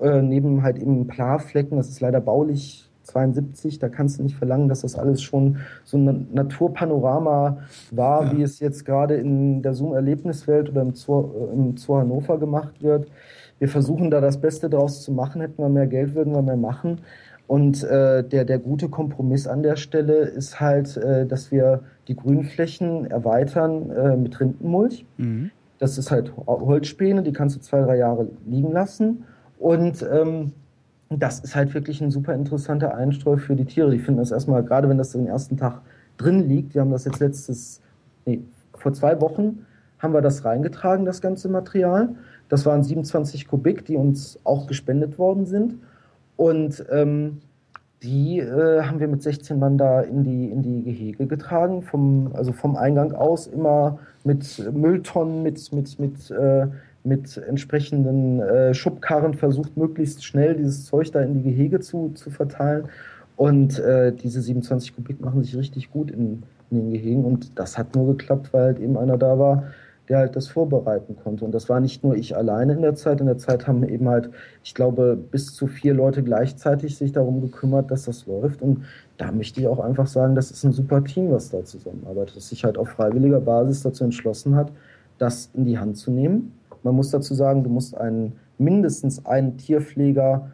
äh, neben halt eben Plarflecken, das ist leider baulich 72, da kannst du nicht verlangen, dass das alles schon so ein Naturpanorama war, ja. wie es jetzt gerade in der Zoom-Erlebniswelt oder im Zoo, äh, im Zoo Hannover gemacht wird. wir versuchen da das Beste draus zu machen. Hätten wir mehr Geld, würden wir mehr machen. Und äh, der, der gute Kompromiss an der Stelle ist halt, äh, dass wir die Grünflächen erweitern äh, mit Rindenmulch. Mhm. Das ist halt Holzspäne, die kannst du zwei, drei Jahre liegen lassen. Und ähm, das ist halt wirklich ein super interessanter Einstreu für die Tiere. Die finden das erstmal, gerade wenn das den ersten Tag drin liegt, wir haben das jetzt letztes, nee, vor zwei Wochen haben wir das reingetragen, das ganze Material. Das waren 27 Kubik, die uns auch gespendet worden sind. Und ähm, die äh, haben wir mit 16 Mann da in die, in die Gehege getragen, vom, also vom Eingang aus immer mit Mülltonnen, mit, mit, mit, äh, mit entsprechenden äh, Schubkarren versucht, möglichst schnell dieses Zeug da in die Gehege zu, zu verteilen. Und äh, diese 27 Kubik machen sich richtig gut in, in den Gehegen. Und das hat nur geklappt, weil halt eben einer da war, der halt das vorbereiten konnte. Und das war nicht nur ich alleine in der Zeit. In der Zeit haben eben halt, ich glaube, bis zu vier Leute gleichzeitig sich darum gekümmert, dass das läuft. Und da möchte ich auch einfach sagen, das ist ein super Team, was da zusammenarbeitet, das sich halt auf freiwilliger Basis dazu entschlossen hat, das in die Hand zu nehmen. Man muss dazu sagen, du musst einen, mindestens einen Tierpfleger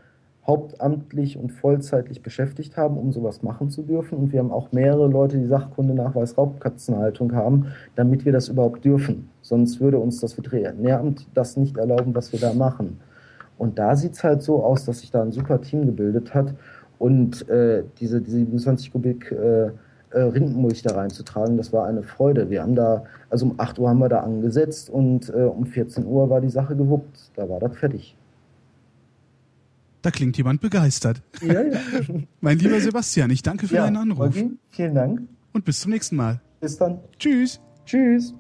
hauptamtlich und vollzeitlich beschäftigt haben, um sowas machen zu dürfen. Und wir haben auch mehrere Leute, die Sachkundenachweis Raubkatzenhaltung haben, damit wir das überhaupt dürfen. Sonst würde uns das Veterinäramt das nicht erlauben, was wir da machen. Und da sieht es halt so aus, dass sich da ein super Team gebildet hat und äh, diese, diese 27 Kubik äh, äh, Rindenmulch da reinzutragen, das war eine Freude. Wir haben da, also um 8 Uhr haben wir da angesetzt und äh, um 14 Uhr war die Sache gewuppt. Da war das fertig. Da klingt jemand begeistert. Ja, ja. <laughs> mein lieber Sebastian, ich danke für ja, deinen Anruf. Okay, vielen Dank. Und bis zum nächsten Mal. Bis dann. Tschüss. Tschüss.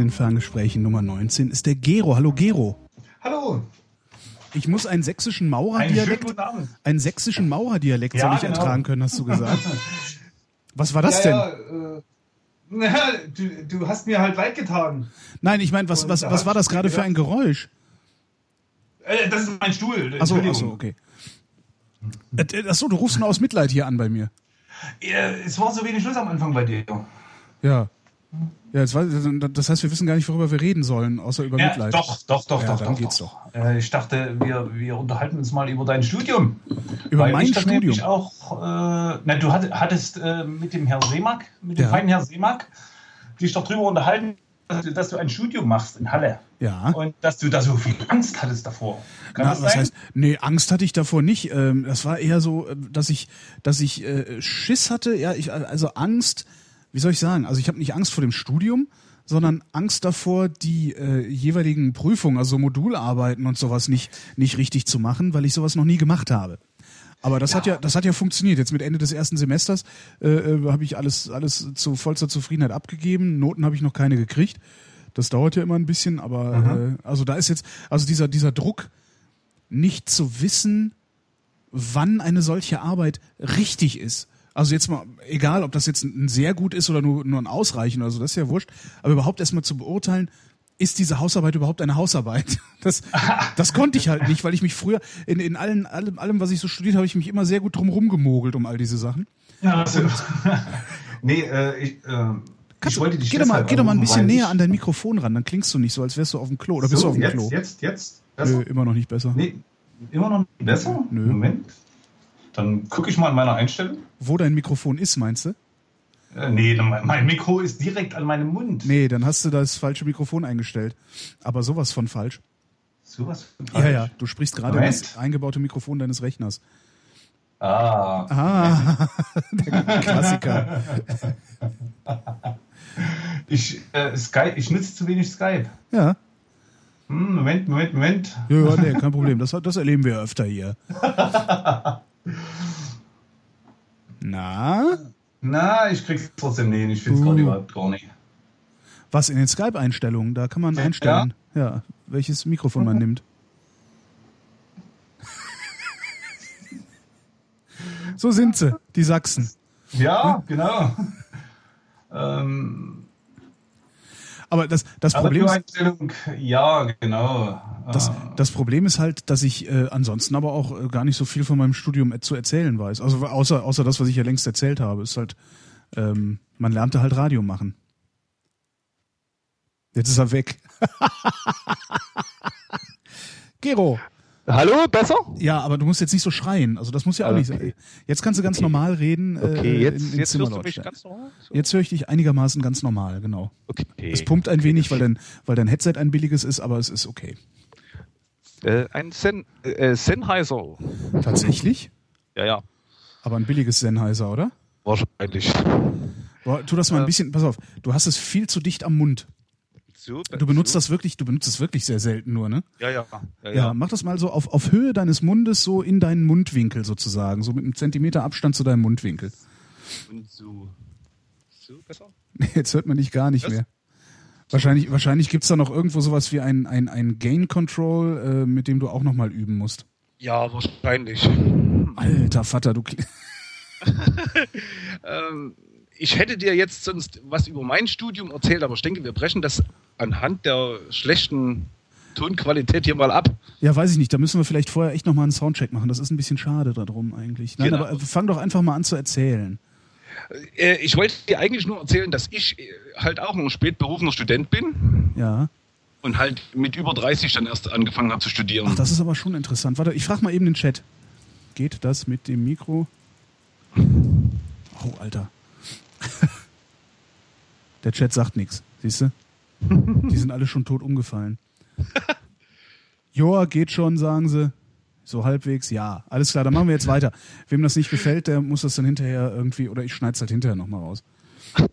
Den Ferngesprächen Nummer 19 ist der Gero. Hallo Gero. Hallo. Ich muss einen sächsischen Maurerdialekt, einen sächsischen Maurerdialekt ja, soll ich genau. ertragen können, hast du gesagt. <laughs> Was war das ja, denn? Ja, äh, na, du, du, hast mir halt leid getan. Nein, ich meine, was, was, was war das gerade für ein Geräusch? Äh, das ist mein Stuhl. Achso, achso, okay. Äh, achso, du rufst nur aus Mitleid hier an bei mir. es war so wenig Schluss am Anfang bei dir. Ja. Ja, das, heißt, wir wissen gar nicht, worüber wir reden sollen, außer über ja, Mitleid. Doch, doch, doch, ja, doch. Dann doch, geht's doch. doch. Äh, ich dachte, wir, wir unterhalten uns mal über dein Studium. Über Weil mein ich Studium? auch, äh, na, du hattest äh, mit dem Herrn Seemack, mit dem ja. feinen Herrn Seemack, dich doch drüber unterhalten, dass du ein Studium machst in Halle. Ja. Und dass du da so viel Angst hattest davor. Kann Na, das was sein? heißt, nee, Angst hatte ich davor nicht. Ähm, das war eher so, äh, dass ich, dass ich äh, Schiss hatte. Ja, ich, also Angst, wie soll ich sagen? Also ich habe nicht Angst vor dem Studium, sondern Angst davor, die äh, jeweiligen Prüfungen, also Modularbeiten und sowas nicht, nicht richtig zu machen, weil ich sowas noch nie gemacht habe. Aber das ja. hat ja, das hat ja funktioniert. Jetzt mit Ende des ersten Semesters äh, äh, habe ich alles, alles zu vollster Zufriedenheit abgegeben. Noten habe ich noch keine gekriegt. Das dauert ja immer ein bisschen, aber mhm. äh, also da ist jetzt, also dieser, dieser Druck, nicht zu wissen, wann eine solche Arbeit richtig ist. Also jetzt mal, egal, ob das jetzt ein sehr gut ist oder nur, nur ein Ausreichen oder so, das ist ja wurscht. Aber überhaupt erstmal zu beurteilen, ist diese Hausarbeit überhaupt eine Hausarbeit? <laughs> Das, das konnte ich halt nicht, weil ich mich früher, in, in allen, allem, allem, was ich so studiert habe, ich mich immer sehr gut drum rumgemogelt um all diese Sachen. Ja, also, <laughs> nee, äh, ich, äh, ich wollte dich geh doch mal, geh doch mal ein bisschen näher an dein Mikrofon ran, dann klingst du nicht so, als wärst du auf dem Klo. Oder so, bist du auf dem jetzt, Klo? Jetzt, jetzt, jetzt? Nö, immer noch nicht besser. Nee, immer noch nicht besser? Nö. Moment. Dann gucke ich mal in meiner Einstellung. Wo dein Mikrofon ist, meinst du? Äh, nee, mein Mikro ist direkt an meinem Mund. Nee, dann hast du das falsche Mikrofon eingestellt. Aber sowas von falsch. Sowas von falsch? Ja, ja, du sprichst gerade das eingebaute Mikrofon deines Rechners. Ah. Ah, <laughs> der Klassiker. <laughs> ich, äh, Skype, ich nutze zu wenig Skype. Ja. Hm, Moment, Moment, Moment. Ja, ja, nee, kein Problem. Das, das erleben wir öfter hier. <laughs> Na? Na, ich krieg's trotzdem nicht. Ich find's uh. gerade überhaupt gar nicht. Was in den Skype-Einstellungen? Da kann man einstellen, ja, ja welches Mikrofon man nimmt. so sind sie, die Sachsen. Ja, genau. ähm, aber das, das Problem ist. Ja, genau. Das, das Problem ist halt, dass ich äh, ansonsten aber auch äh, gar nicht so viel von meinem Studium äh, zu erzählen weiß. Also außer, außer das, was ich ja längst erzählt habe, ist halt, ähm, man lernte halt Radio machen. Jetzt ist er weg. <laughs> Gero. Hallo, besser? Ja, aber du musst jetzt nicht so schreien. Also das muss ja auch okay. nicht sein. Jetzt kannst du ganz okay. normal reden. Äh, okay, jetzt, in, in jetzt hörst du mich ganz normal? So. Jetzt höre ich dich einigermaßen ganz normal, genau. Okay. Es pumpt ein wenig, weil dein, weil dein Headset ein billiges ist, aber es ist okay. Äh, ein Sen, äh, Sennheiser. Tatsächlich? Ja, ja. Aber ein billiges Sennheiser, oder? Wahrscheinlich. Boah, tu das mal ein bisschen, pass auf, du hast es viel zu dicht am Mund. Du benutzt das wirklich, du benutzt es wirklich sehr selten nur, ne? Ja, ja. Ja, ja. mach das mal so auf, auf Höhe deines Mundes, so in deinen Mundwinkel sozusagen, so mit einem Zentimeter Abstand zu deinem Mundwinkel. Und so. So besser? <laughs> Jetzt hört man dich gar nicht Was? mehr. Wahrscheinlich, wahrscheinlich gibt es da noch irgendwo sowas wie ein, ein, ein Gain Control, äh, mit dem du auch nochmal üben musst. Ja, wahrscheinlich. Alter Vater, du. <laughs> ähm, ich hätte dir jetzt sonst was über mein Studium erzählt, aber ich denke, wir brechen das anhand der schlechten Tonqualität hier mal ab. Ja, weiß ich nicht. Da müssen wir vielleicht vorher echt nochmal einen Soundcheck machen. Das ist ein bisschen schade darum eigentlich. Nein, genau. aber fang doch einfach mal an zu erzählen. Äh, ich wollte dir eigentlich nur erzählen, dass ich äh, halt auch ein spätberufener Student bin. Ja. Und halt mit über 30 dann erst angefangen habe zu studieren. Ach, das ist aber schon interessant. Warte, ich frage mal eben den Chat. Geht das mit dem Mikro? Oh, Alter. <laughs> Der Chat sagt nichts, siehst du? Die sind alle schon tot umgefallen. <laughs> Joa, geht schon, sagen sie. So halbwegs, ja. Alles klar, dann machen wir jetzt weiter. Wem das nicht gefällt, der muss das dann hinterher irgendwie, oder ich schneide es halt hinterher nochmal raus.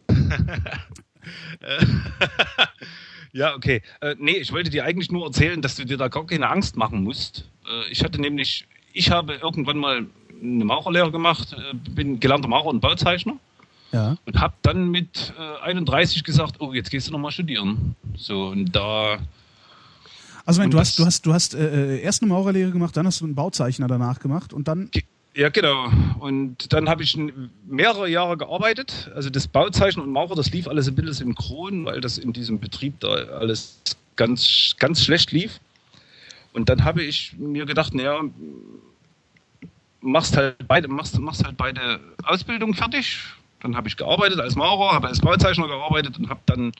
<laughs> ja, okay. Äh, nee, ich wollte dir eigentlich nur erzählen, dass du dir da gar keine Angst machen musst. Äh, ich hatte nämlich, ich habe irgendwann mal eine Maurerlehre gemacht, äh, bin gelernter Maurer und Bauzeichner. Ja. Und habe dann mit äh, 31 gesagt, oh, jetzt gehst du nochmal studieren. So, und da. Also, wenn, du hast, du hast, du hast äh, erst eine Maurerlehre gemacht, dann hast du einen Bauzeichner danach gemacht und dann. Ja, genau. Und dann habe ich mehrere Jahre gearbeitet. Also das Bauzeichner und Maurer, das lief alles ein bisschen synchron, weil das in diesem Betrieb da alles ganz, ganz schlecht lief. Und dann habe ich mir gedacht, naja, machst halt beide, machst, machst halt beide Ausbildung fertig, dann habe ich gearbeitet als Maurer, habe als Bauzeichner gearbeitet und habe dann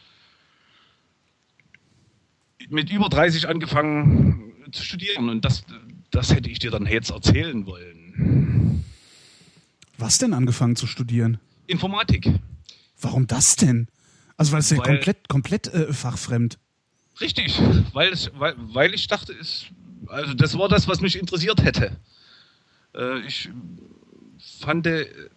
mit über 30 angefangen zu studieren. Und das, das hätte ich dir dann jetzt erzählen wollen. Was denn angefangen zu studieren? Informatik. Warum das denn? Also weil es ja komplett, komplett äh, fachfremd. Richtig, weil, es, weil, weil ich dachte, es, also das war das, was mich interessiert hätte. Äh, ich fand,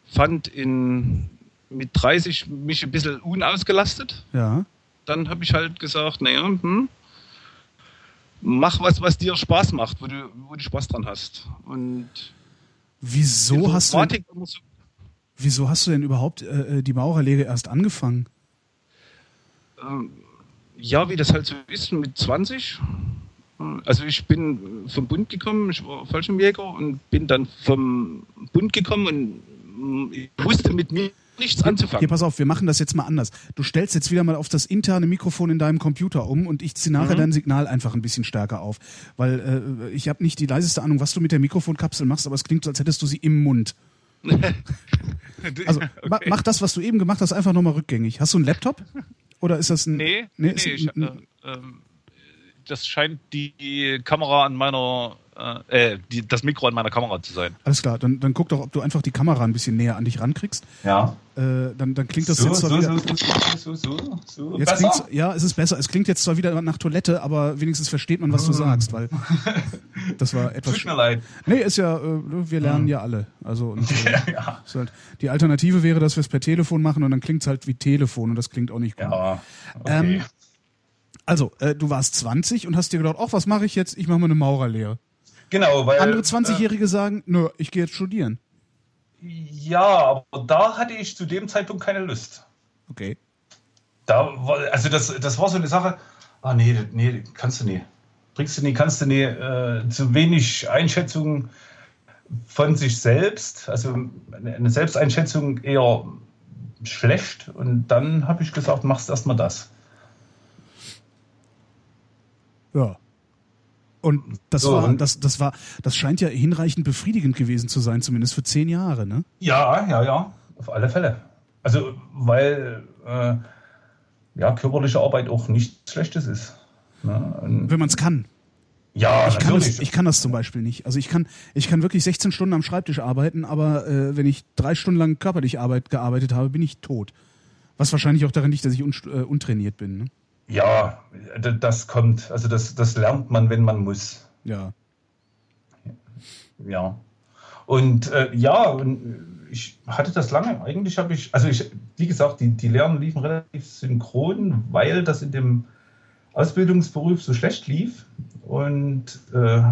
fand in, mit 30 mich ein bisschen unausgelastet. Ja. Dann habe ich halt gesagt, naja, hm, mach was, was dir Spaß macht, wo du, wo du Spaß dran hast. Und wieso hast du wieso hast du denn überhaupt äh, äh, die Maurerlehre erst angefangen? Ähm, ja, wie das halt so ist mit 20. Also ich bin vom Bund gekommen, ich war Fallschirmjäger und bin dann vom Bund gekommen und ich wusste mit mir nichts anzufangen. Hier, pass auf, wir machen das jetzt mal anders. Du stellst jetzt wieder mal auf das interne Mikrofon in deinem Computer um und ich ziehe nachher mhm. dein Signal einfach ein bisschen stärker auf. Weil äh, ich habe nicht die leiseste Ahnung, was du mit der Mikrofonkapsel machst, aber es klingt so, als hättest du sie im Mund. <laughs> also okay. mach das, was du eben gemacht hast, einfach nochmal rückgängig. Hast du einen Laptop? Oder ist das ein. Nee, nee, nee ich, ein, äh, äh, das scheint die Kamera an meiner äh, äh, die, das Mikro an meiner Kamera zu sein. Alles klar, dann, dann guck doch, ob du einfach die Kamera ein bisschen näher an dich rankriegst. Ja. Äh, dann, dann klingt das so, jetzt zwar so, wieder. So, so, so, so, Jetzt besser? ja, es ist besser. Es klingt jetzt zwar wieder nach Toilette, aber wenigstens versteht man, was du hm. sagst, weil <laughs> das war etwas. Tut mir leid. Nee, ist ja, äh, wir lernen hm. ja alle. Also <laughs> und, äh, ja. Halt, die Alternative wäre, dass wir es per Telefon machen und dann klingt es halt wie Telefon und das klingt auch nicht gut. Ja. Okay. Ähm, also, äh, du warst 20 und hast dir gedacht, ach, was mache ich jetzt? Ich mache mal eine Maurerlehre. Genau, weil. Andere 20-Jährige äh, sagen, nö, ich gehe jetzt studieren. Ja, aber da hatte ich zu dem Zeitpunkt keine Lust. Okay. da war, also das, das war so eine Sache, ah nee, nee, kannst du nie. Bringst du nie, kannst du nie, äh, zu wenig Einschätzung von sich selbst, also eine Selbsteinschätzung eher schlecht. Und dann habe ich gesagt, machst erstmal das. Ja. Und das So, war, das, das war, das scheint ja hinreichend befriedigend gewesen zu sein, zumindest für zehn Jahre, ne? Ja, ja, ja, auf alle Fälle. Also, weil äh, ja, körperliche Arbeit auch nichts Schlechtes ist. Ne? Wenn man es kann. ja, Ich kann, das, ich kann das zum Beispiel nicht. Also ich kann, ich kann wirklich 16 Stunden am Schreibtisch arbeiten, aber äh, wenn ich drei Stunden lang körperlich Arbeit gearbeitet habe, bin ich tot. Was wahrscheinlich auch daran liegt, dass ich un, äh, untrainiert bin. Ne? Ja, das kommt. Also, das, das lernt man, wenn man muss. Ja. Ja. Und äh, ja, und ich hatte das lange. Eigentlich habe ich, also ich, wie gesagt, die, die Lernen liefen relativ synchron, weil das in dem Ausbildungsberuf so schlecht lief. Und äh,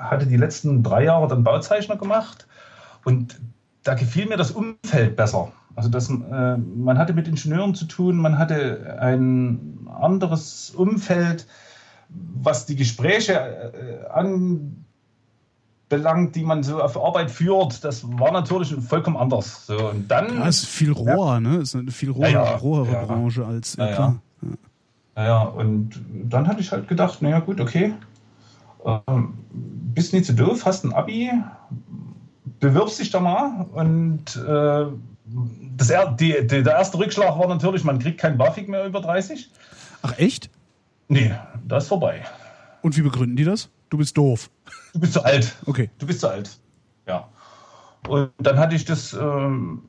hatte die letzten drei Jahre dann Bauzeichner gemacht. Und da gefiel mir das Umfeld besser. Also das, äh, man hatte mit Ingenieuren zu tun, man hatte ein anderes Umfeld, was die Gespräche äh, anbelangt, die man so auf Arbeit führt. Das war natürlich vollkommen anders. So, und dann, Ja, ist viel roher, ne? Ist eine viel roher, Ja, ja. rohere Ja. Branche als äh, Ja, ja. klar. naja, und dann hatte ich halt gedacht, naja gut, okay, ähm, bist nicht so doof, hast ein Abi, bewirbst dich da mal und äh, das, die, die, der erste Rückschlag war natürlich, man kriegt kein BAföG mehr über 30. Ach echt? Nee, das ist vorbei. Und wie begründen die das? Du bist doof. Du bist zu alt. Okay. Du bist zu alt. Ja. Und dann hatte ich das. Ähm,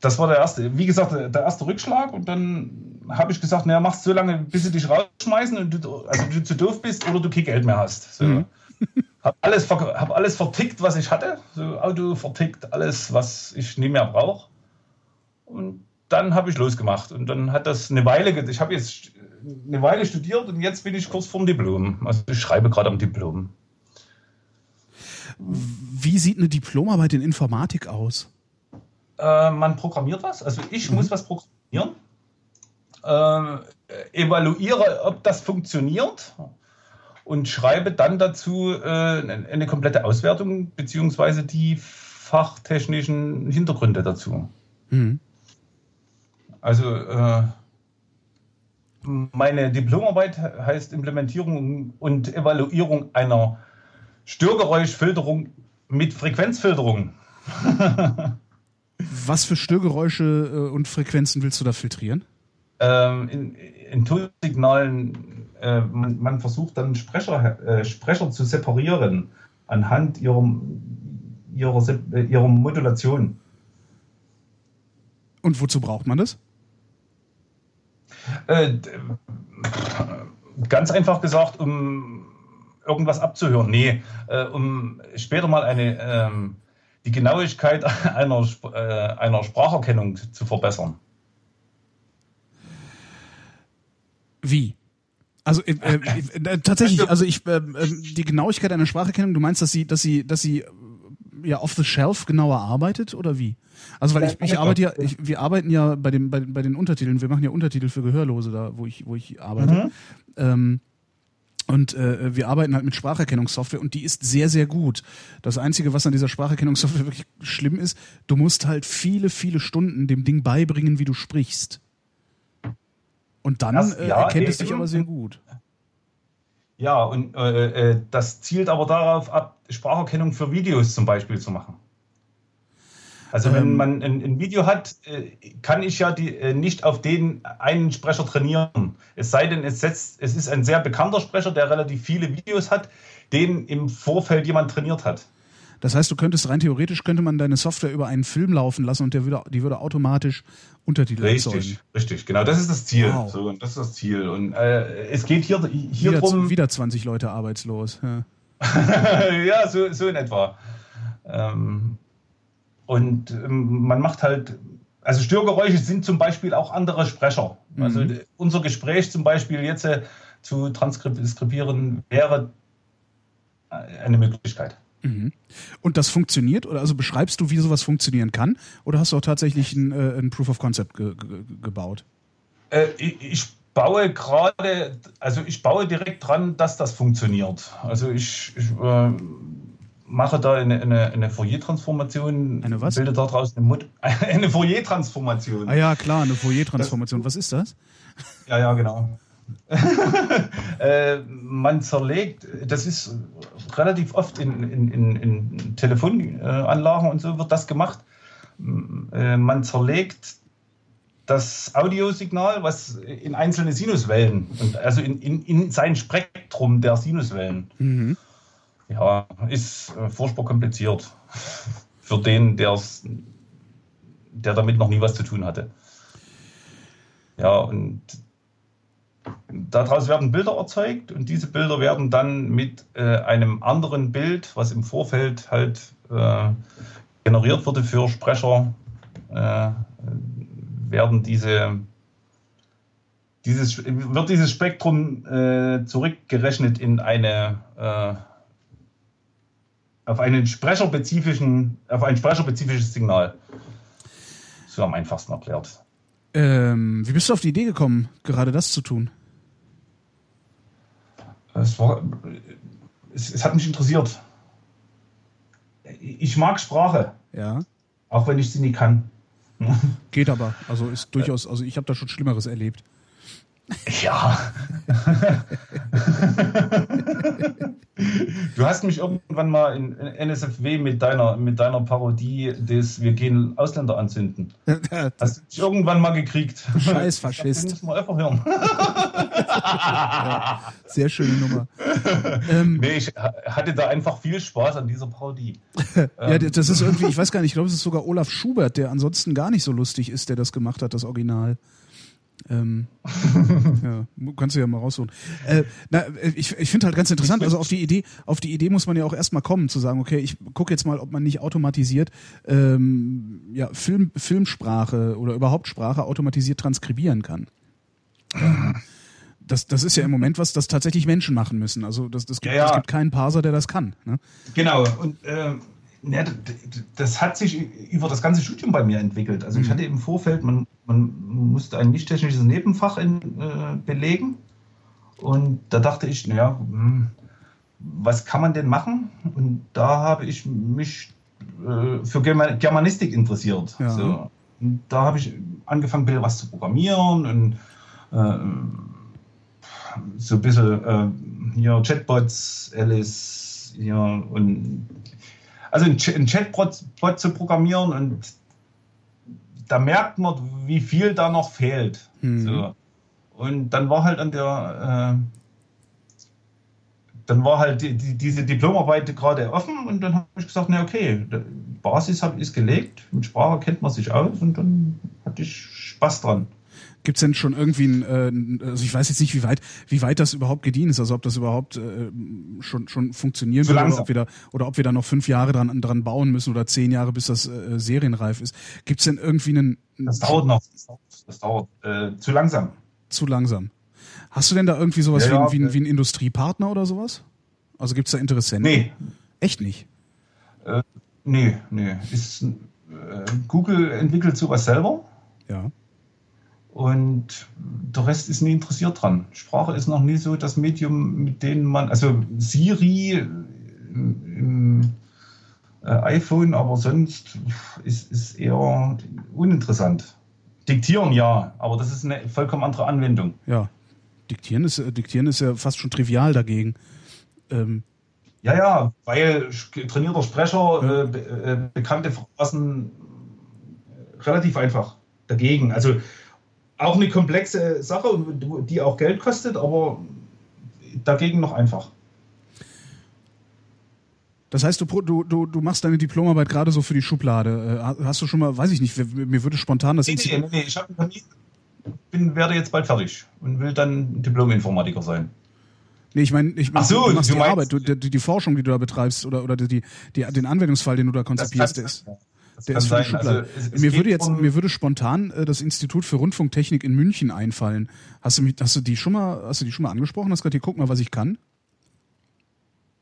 das war der erste, wie gesagt, der erste Rückschlag. Und dann habe ich gesagt, naja, machst so lange, bis sie dich rausschmeißen und du, also du zu doof bist oder du kein Geld mehr hast. So. Mhm. Hab alles, hab alles vertickt, was ich hatte. So Auto vertickt, alles, was ich nicht mehr brauche. Und dann habe ich losgemacht. Und dann hat das eine Weile, ich habe jetzt eine Weile studiert und jetzt bin ich kurz vorm Diplom. Also ich schreibe gerade am Diplom. Wie sieht eine Diplomarbeit in Informatik aus? Äh, man programmiert was, also ich muss was programmieren, äh, evaluiere, ob das funktioniert und schreibe dann dazu äh, eine komplette Auswertung beziehungsweise die fachtechnischen Hintergründe dazu. Mhm. Also äh, meine Diplomarbeit heißt Implementierung und Evaluierung einer Störgeräuschfilterung mit Frequenzfilterung. <laughs> Was für Störgeräusche äh, und Frequenzen willst du da filtrieren? ähm, in, in Tonsignalen, äh, man, man versucht dann Sprecher, äh, Sprecher zu separieren anhand ihrer, ihrer, äh, ihrer Modulation. Und wozu braucht man das? Äh, ganz einfach gesagt, um irgendwas abzuhören. Nee, äh, um später mal eine, ähm, die Genauigkeit <laughs> einer, einer Spracherkennung zu verbessern. Wie? Also äh, äh, äh, tatsächlich, also ich ähm, ähm, die Genauigkeit einer Spracherkennung, du meinst, dass sie, dass sie, dass sie äh, ja off the shelf genauer arbeitet oder wie? Also weil ich, ich arbeite ja, ich, wir arbeiten ja bei dem, bei, bei den Untertiteln, wir machen ja Untertitel für Gehörlose da, wo ich, wo ich arbeite. Ähm, und äh, wir arbeiten halt mit Spracherkennungssoftware und die ist sehr, sehr gut. Das Einzige, was an dieser Spracherkennungssoftware wirklich schlimm ist, du musst halt viele, viele Stunden dem Ding beibringen, wie du sprichst. Und dann Das- äh, ja, erkennt es eben. dich aber sehr gut. Ja, und äh, äh, das zielt aber darauf ab, Spracherkennung für Videos zum Beispiel zu machen. Also wenn Ähm. man ein, ein Video hat, äh, kann ich ja die, nicht auf den einen Sprecher trainieren. Es sei denn, es, setzt, es ist ein sehr bekannter Sprecher, der relativ viele Videos hat, den im Vorfeld jemand trainiert hat. Das heißt, du könntest rein theoretisch könnte man deine Software über einen Film laufen lassen und der würde, die würde automatisch Untertitel Richtig, erzeugen. richtig, genau. Das ist das Ziel. Wow. So, und das ist das Ziel. Und äh, es geht hier, hier Wieder, drum. wieder 20 Leute arbeitslos. Ja. <laughs> ja, so, so in etwa. Ähm, und ähm, man macht halt, also Störgeräusche sind zum Beispiel auch andere Sprecher. Also Mhm. d- unser Gespräch zum Beispiel jetzt äh, zu transkribieren wäre äh, eine Möglichkeit. Und das funktioniert? Oder also beschreibst du, wie sowas funktionieren kann? Oder hast du auch tatsächlich ein, äh, ein Proof of Concept ge ge gebaut? Äh, ich, ich baue gerade, also ich baue direkt dran, dass das funktioniert. Also ich, ich äh, mache da eine, eine, eine Fourier-Transformation, Eine was? bilde daraus eine, Mod <laughs> eine Fourier-Transformation. Ah ja, klar, eine Fourier-Transformation. Was ist das? Ja, ja, genau. <laughs> äh, man zerlegt, das ist relativ oft in, in, in, in Telefonanlagen und so wird das gemacht. Äh, man zerlegt das Audiosignal, was in einzelne Sinuswellen, und also in, in, in sein Spektrum der Sinuswellen. Mhm. Ja, ist äh, furchtbar kompliziert für den, der's, der damit noch nie was zu tun hatte. Ja, und daraus werden Bilder erzeugt und diese Bilder werden dann mit äh, einem anderen Bild, was im Vorfeld halt äh, generiert wurde für Sprecher, äh, werden diese dieses, wird dieses Spektrum äh, zurückgerechnet in eine äh, auf einen sprecherspezifischen, auf ein sprecherspezifisches Signal. So am einfachsten erklärt. Ähm, wie bist du auf die Idee gekommen, gerade das zu tun? Es, war, es, es hat mich interessiert. Ich mag Sprache, Ja. auch wenn ich sie nie kann. Geht aber. Also ist durchaus, also ich habe da schon Schlimmeres erlebt. Ja. <laughs> du hast mich irgendwann mal in NSFW mit deiner, mit deiner Parodie des Wir gehen Ausländer anzünden. <laughs> Hast du mich irgendwann mal gekriegt. Scheiß Faschist. muss man einfach hören. <laughs> Sehr schöne Nummer. ähm, Nee, ich ha- hatte da einfach viel Spaß an dieser Parodie. ja, das ist irgendwie, ich weiß gar nicht, ich glaube, es ist sogar Olaf Schubert, der ansonsten gar nicht so lustig ist, der das gemacht hat, das Original. Ähm, <laughs> ja, kannst du ja mal rausholen. Äh, na, ich ich finde halt ganz interessant, also auf die Idee, auf die Idee muss man ja auch erstmal kommen, zu sagen, okay, ich gucke jetzt mal, ob man nicht automatisiert ähm, ja, Film, Filmsprache oder überhaupt Sprache automatisiert transkribieren kann. Ähm, Das, das ist ja im Moment was, das tatsächlich Menschen machen müssen. Also das, das gibt, Ja, ja. es gibt keinen Parser, der das kann. Ne? Genau, und ähm, ja, das hat sich über das ganze Studium bei mir entwickelt. Also ich hatte im Vorfeld, man, man musste ein nicht technisches Nebenfach in, äh, belegen. Und da dachte ich, naja, hm, was kann man denn machen? Und da habe ich mich äh, für Germa- Germanistik interessiert. Ja. So. Da habe ich angefangen, ein bisschen was zu programmieren und äh, so ein bisschen äh, hier Chatbots, Alice, hier und also einen Ch- einen Chatbot Bot zu programmieren und da merkt man, wie viel da noch fehlt. Mhm. So. Und dann war halt an der äh, dann war halt die, die, diese Diplomarbeit gerade offen und dann habe ich gesagt, na okay, die Basis hab, ist gelegt, mit Sprache kennt man sich aus und dann hatte ich Spaß dran. Gibt es denn schon irgendwie ein, äh, ein- also ich weiß jetzt nicht, wie weit, wie weit das überhaupt gediehen ist, also ob das überhaupt äh, schon, schon funktionieren Zu wird oder ob, wir da, oder ob wir da noch fünf Jahre dran, dran bauen müssen oder zehn Jahre, bis das äh, serienreif ist. Gibt es denn irgendwie einen, Das dauert noch. Das dauert, das dauert äh, zu langsam. zu langsam? Hast du denn da irgendwie sowas Ja, wie, ja, ein- wie, ein- äh. wie einen Industriepartner oder sowas? Also gibt es da Interessenten? Nee, Echt nicht? nee, nee. Ist, äh, Google entwickelt sowas selber Ja. Und der Rest ist nie interessiert dran. Sprache ist noch nie so das Medium, mit dem man, also Siri im, im äh, iPhone, aber sonst ist, ist eher uninteressant. Diktieren ja, aber das ist eine vollkommen andere Anwendung. Ja. Diktieren ist, äh, Diktieren ist ja fast schon trivial dagegen. Ähm, Ja, ja, weil trainierter Sprecher, Ja. äh, äh, bekannte Phrasen relativ einfach dagegen. Also auch eine komplexe Sache, die auch Geld kostet, aber dagegen noch einfach. Das heißt, du, du, du, machst deine Diplomarbeit gerade so für die Schublade. Äh, ha- Hast du schon mal, weiß ich nicht, mir- würde spontan das Nee, nee, nee, ich hab, bin, werde jetzt bald fertig und will dann Diplom-Informatiker sein. Nee, ich meine, ich mein, so, du machst du die Arbeit, du, die, die Forschung, die du da betreibst oder, oder die, die, den Anwendungsfall, den du da konzipierst, ist, das der ist für die sein. Schublade. Also, es- es mir würde jetzt, um- mir würde spontan äh, das Institut für Rundfunktechnik in München einfallen. Hast du, mich, hast du die schon mal, hast du die schon mal angesprochen? Hast gesagt, hier guck mal, was ich kann?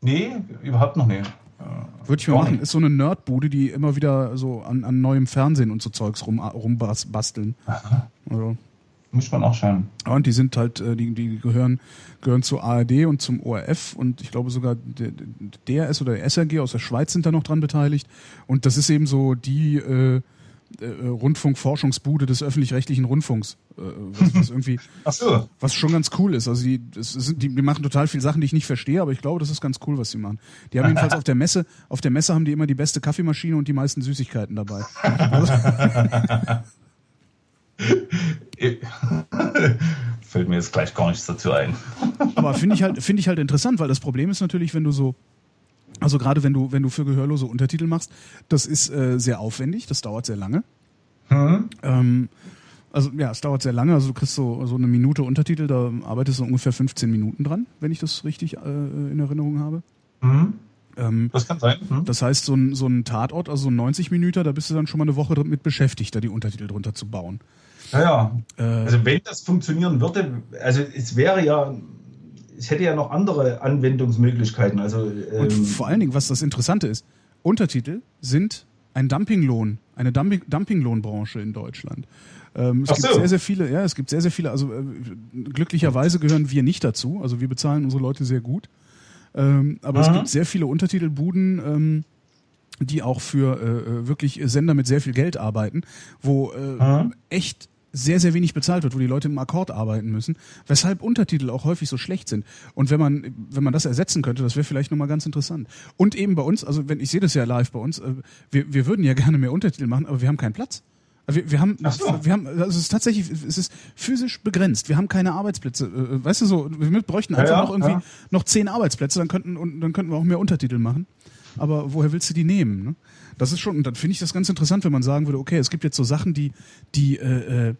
Nee, überhaupt noch nicht. Ja. Würde ich mal machen. Ist so eine Nerdbude, die immer wieder so an, an neuem Fernsehen und so Zeugs rum, rumbasteln. <laughs> Also, Muss man auch schauen. und die sind halt, äh, die, die gehören, gehören zur ARD und zum ORF und ich glaube sogar der DRS oder der SRG aus der Schweiz sind da noch dran beteiligt. Und das ist eben so die äh, äh, Rundfunkforschungsbude des öffentlich-rechtlichen Rundfunks. Äh, was, was irgendwie, <laughs> so. was schon ganz cool ist. Also die, das sind, die, die machen total viele Sachen, die ich nicht verstehe, aber ich glaube, das ist ganz cool, was sie machen. Die haben jedenfalls <laughs> auf der Messe, auf der Messe haben die immer die beste Kaffeemaschine und die meisten Süßigkeiten dabei. <laughs> Also, <laughs> Fällt mir jetzt gleich gar nichts dazu ein. <laughs> aber finde ich halt, finde ich halt interessant, weil das Problem ist natürlich, wenn du so, also gerade wenn du, wenn du für Gehörlose Untertitel machst, das ist äh, sehr aufwendig, das dauert sehr lange. Hm? Ähm, also ja, es dauert sehr lange, also du kriegst so, so eine Minute Untertitel, da arbeitest du ungefähr 15 Minuten dran, wenn ich das richtig äh, in Erinnerung habe. Hm? Ähm, Das kann sein. Hm? Das heißt, so ein, so ein Tatort, also so ein 90 Minuten, da bist du dann schon mal eine Woche mit beschäftigt, da die Untertitel drunter zu bauen. Ja, ja. Äh, Also wenn das funktionieren würde, also es wäre ja, es hätte ja noch andere Anwendungsmöglichkeiten. Also und ähm, vor allen Dingen, was das Interessante ist, Untertitel sind ein Dumpinglohn, eine Dumping, Dumpinglohnbranche in Deutschland. Ähm, es Ach gibt so. sehr, sehr viele, ja, es gibt sehr, sehr viele, also äh, glücklicherweise gehören wir nicht dazu, also wir bezahlen unsere Leute sehr gut. Ähm, aber es Mhm. gibt sehr viele Untertitelbuden, ähm, die auch für äh, äh, wirklich Sender mit sehr viel Geld arbeiten, wo äh, Mhm. echt sehr, sehr wenig bezahlt wird, wo die Leute im Akkord arbeiten müssen, weshalb Untertitel auch häufig so schlecht sind. Und wenn man, wenn man das ersetzen könnte, das wäre vielleicht nochmal ganz interessant. Und eben bei uns, also wenn ich sehe das ja live bei uns, äh, wir, wir würden ja <laughs> gerne mehr Untertitel machen, aber wir haben keinen Platz. Also Wir, wir haben, so. wir haben, also es ist tatsächlich, es ist physisch begrenzt. Wir haben keine Arbeitsplätze. Äh, Weißt du so, wir bräuchten Ja, einfach ja, noch irgendwie ja. noch zehn Arbeitsplätze, dann könnten und dann könnten wir auch mehr Untertitel machen. Aber woher willst du die nehmen? Ne? Das ist schon, und dann finde ich das ganz interessant, wenn man sagen würde, okay, es gibt jetzt so Sachen, die, die, äh, äh,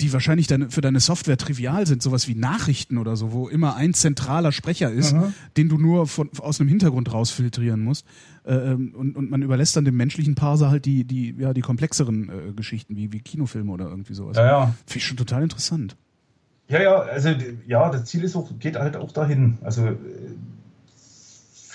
die wahrscheinlich deine, für deine Software trivial sind, sowas wie Nachrichten oder so, wo immer ein zentraler Sprecher ist, den du nur von, aus einem Hintergrund rausfiltrieren musst. Äh, ähm, und, und man überlässt dann dem menschlichen Parser halt die, die, ja, die komplexeren äh, Geschichten, wie, wie Kinofilme oder irgendwie sowas. ja, ja. Finde ich schon total interessant. Ja, ja, also ja, das Ziel ist auch, geht halt auch dahin. Also äh,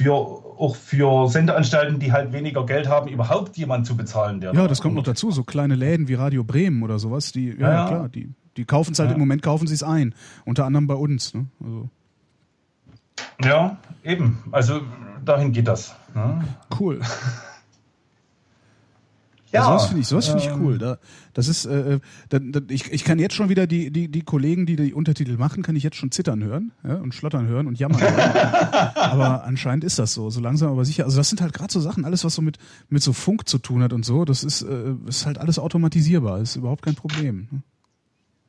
für auch für Sendeanstalten, die halt weniger Geld haben, überhaupt jemanden zu bezahlen, der Ja, da- das kommt noch dazu. So kleine Läden wie Radio Bremen oder sowas, die, ja, Ja, ja. klar, die, die kaufen es halt Ja. im Moment, kaufen sie es ein. Unter anderem bei uns. Ne? Also, Ja, eben. Also dahin geht das. Ne? cool. <laughs> Ja, sowas finde ich, sowas finde ich ähm, cool. Da, das ist, äh, äh, da, da, ich, ich kann jetzt schon wieder die, die, die Kollegen, die die Untertitel machen, kann ich jetzt schon zittern hören ja, und schlottern hören und jammern. hören. <laughs> aber anscheinend ist das so, so langsam aber sicher. Also das sind halt gerade so Sachen, alles was so mit mit so Funk zu tun hat und so, das ist, äh, ist halt alles automatisierbar, ist überhaupt kein Problem. Ne?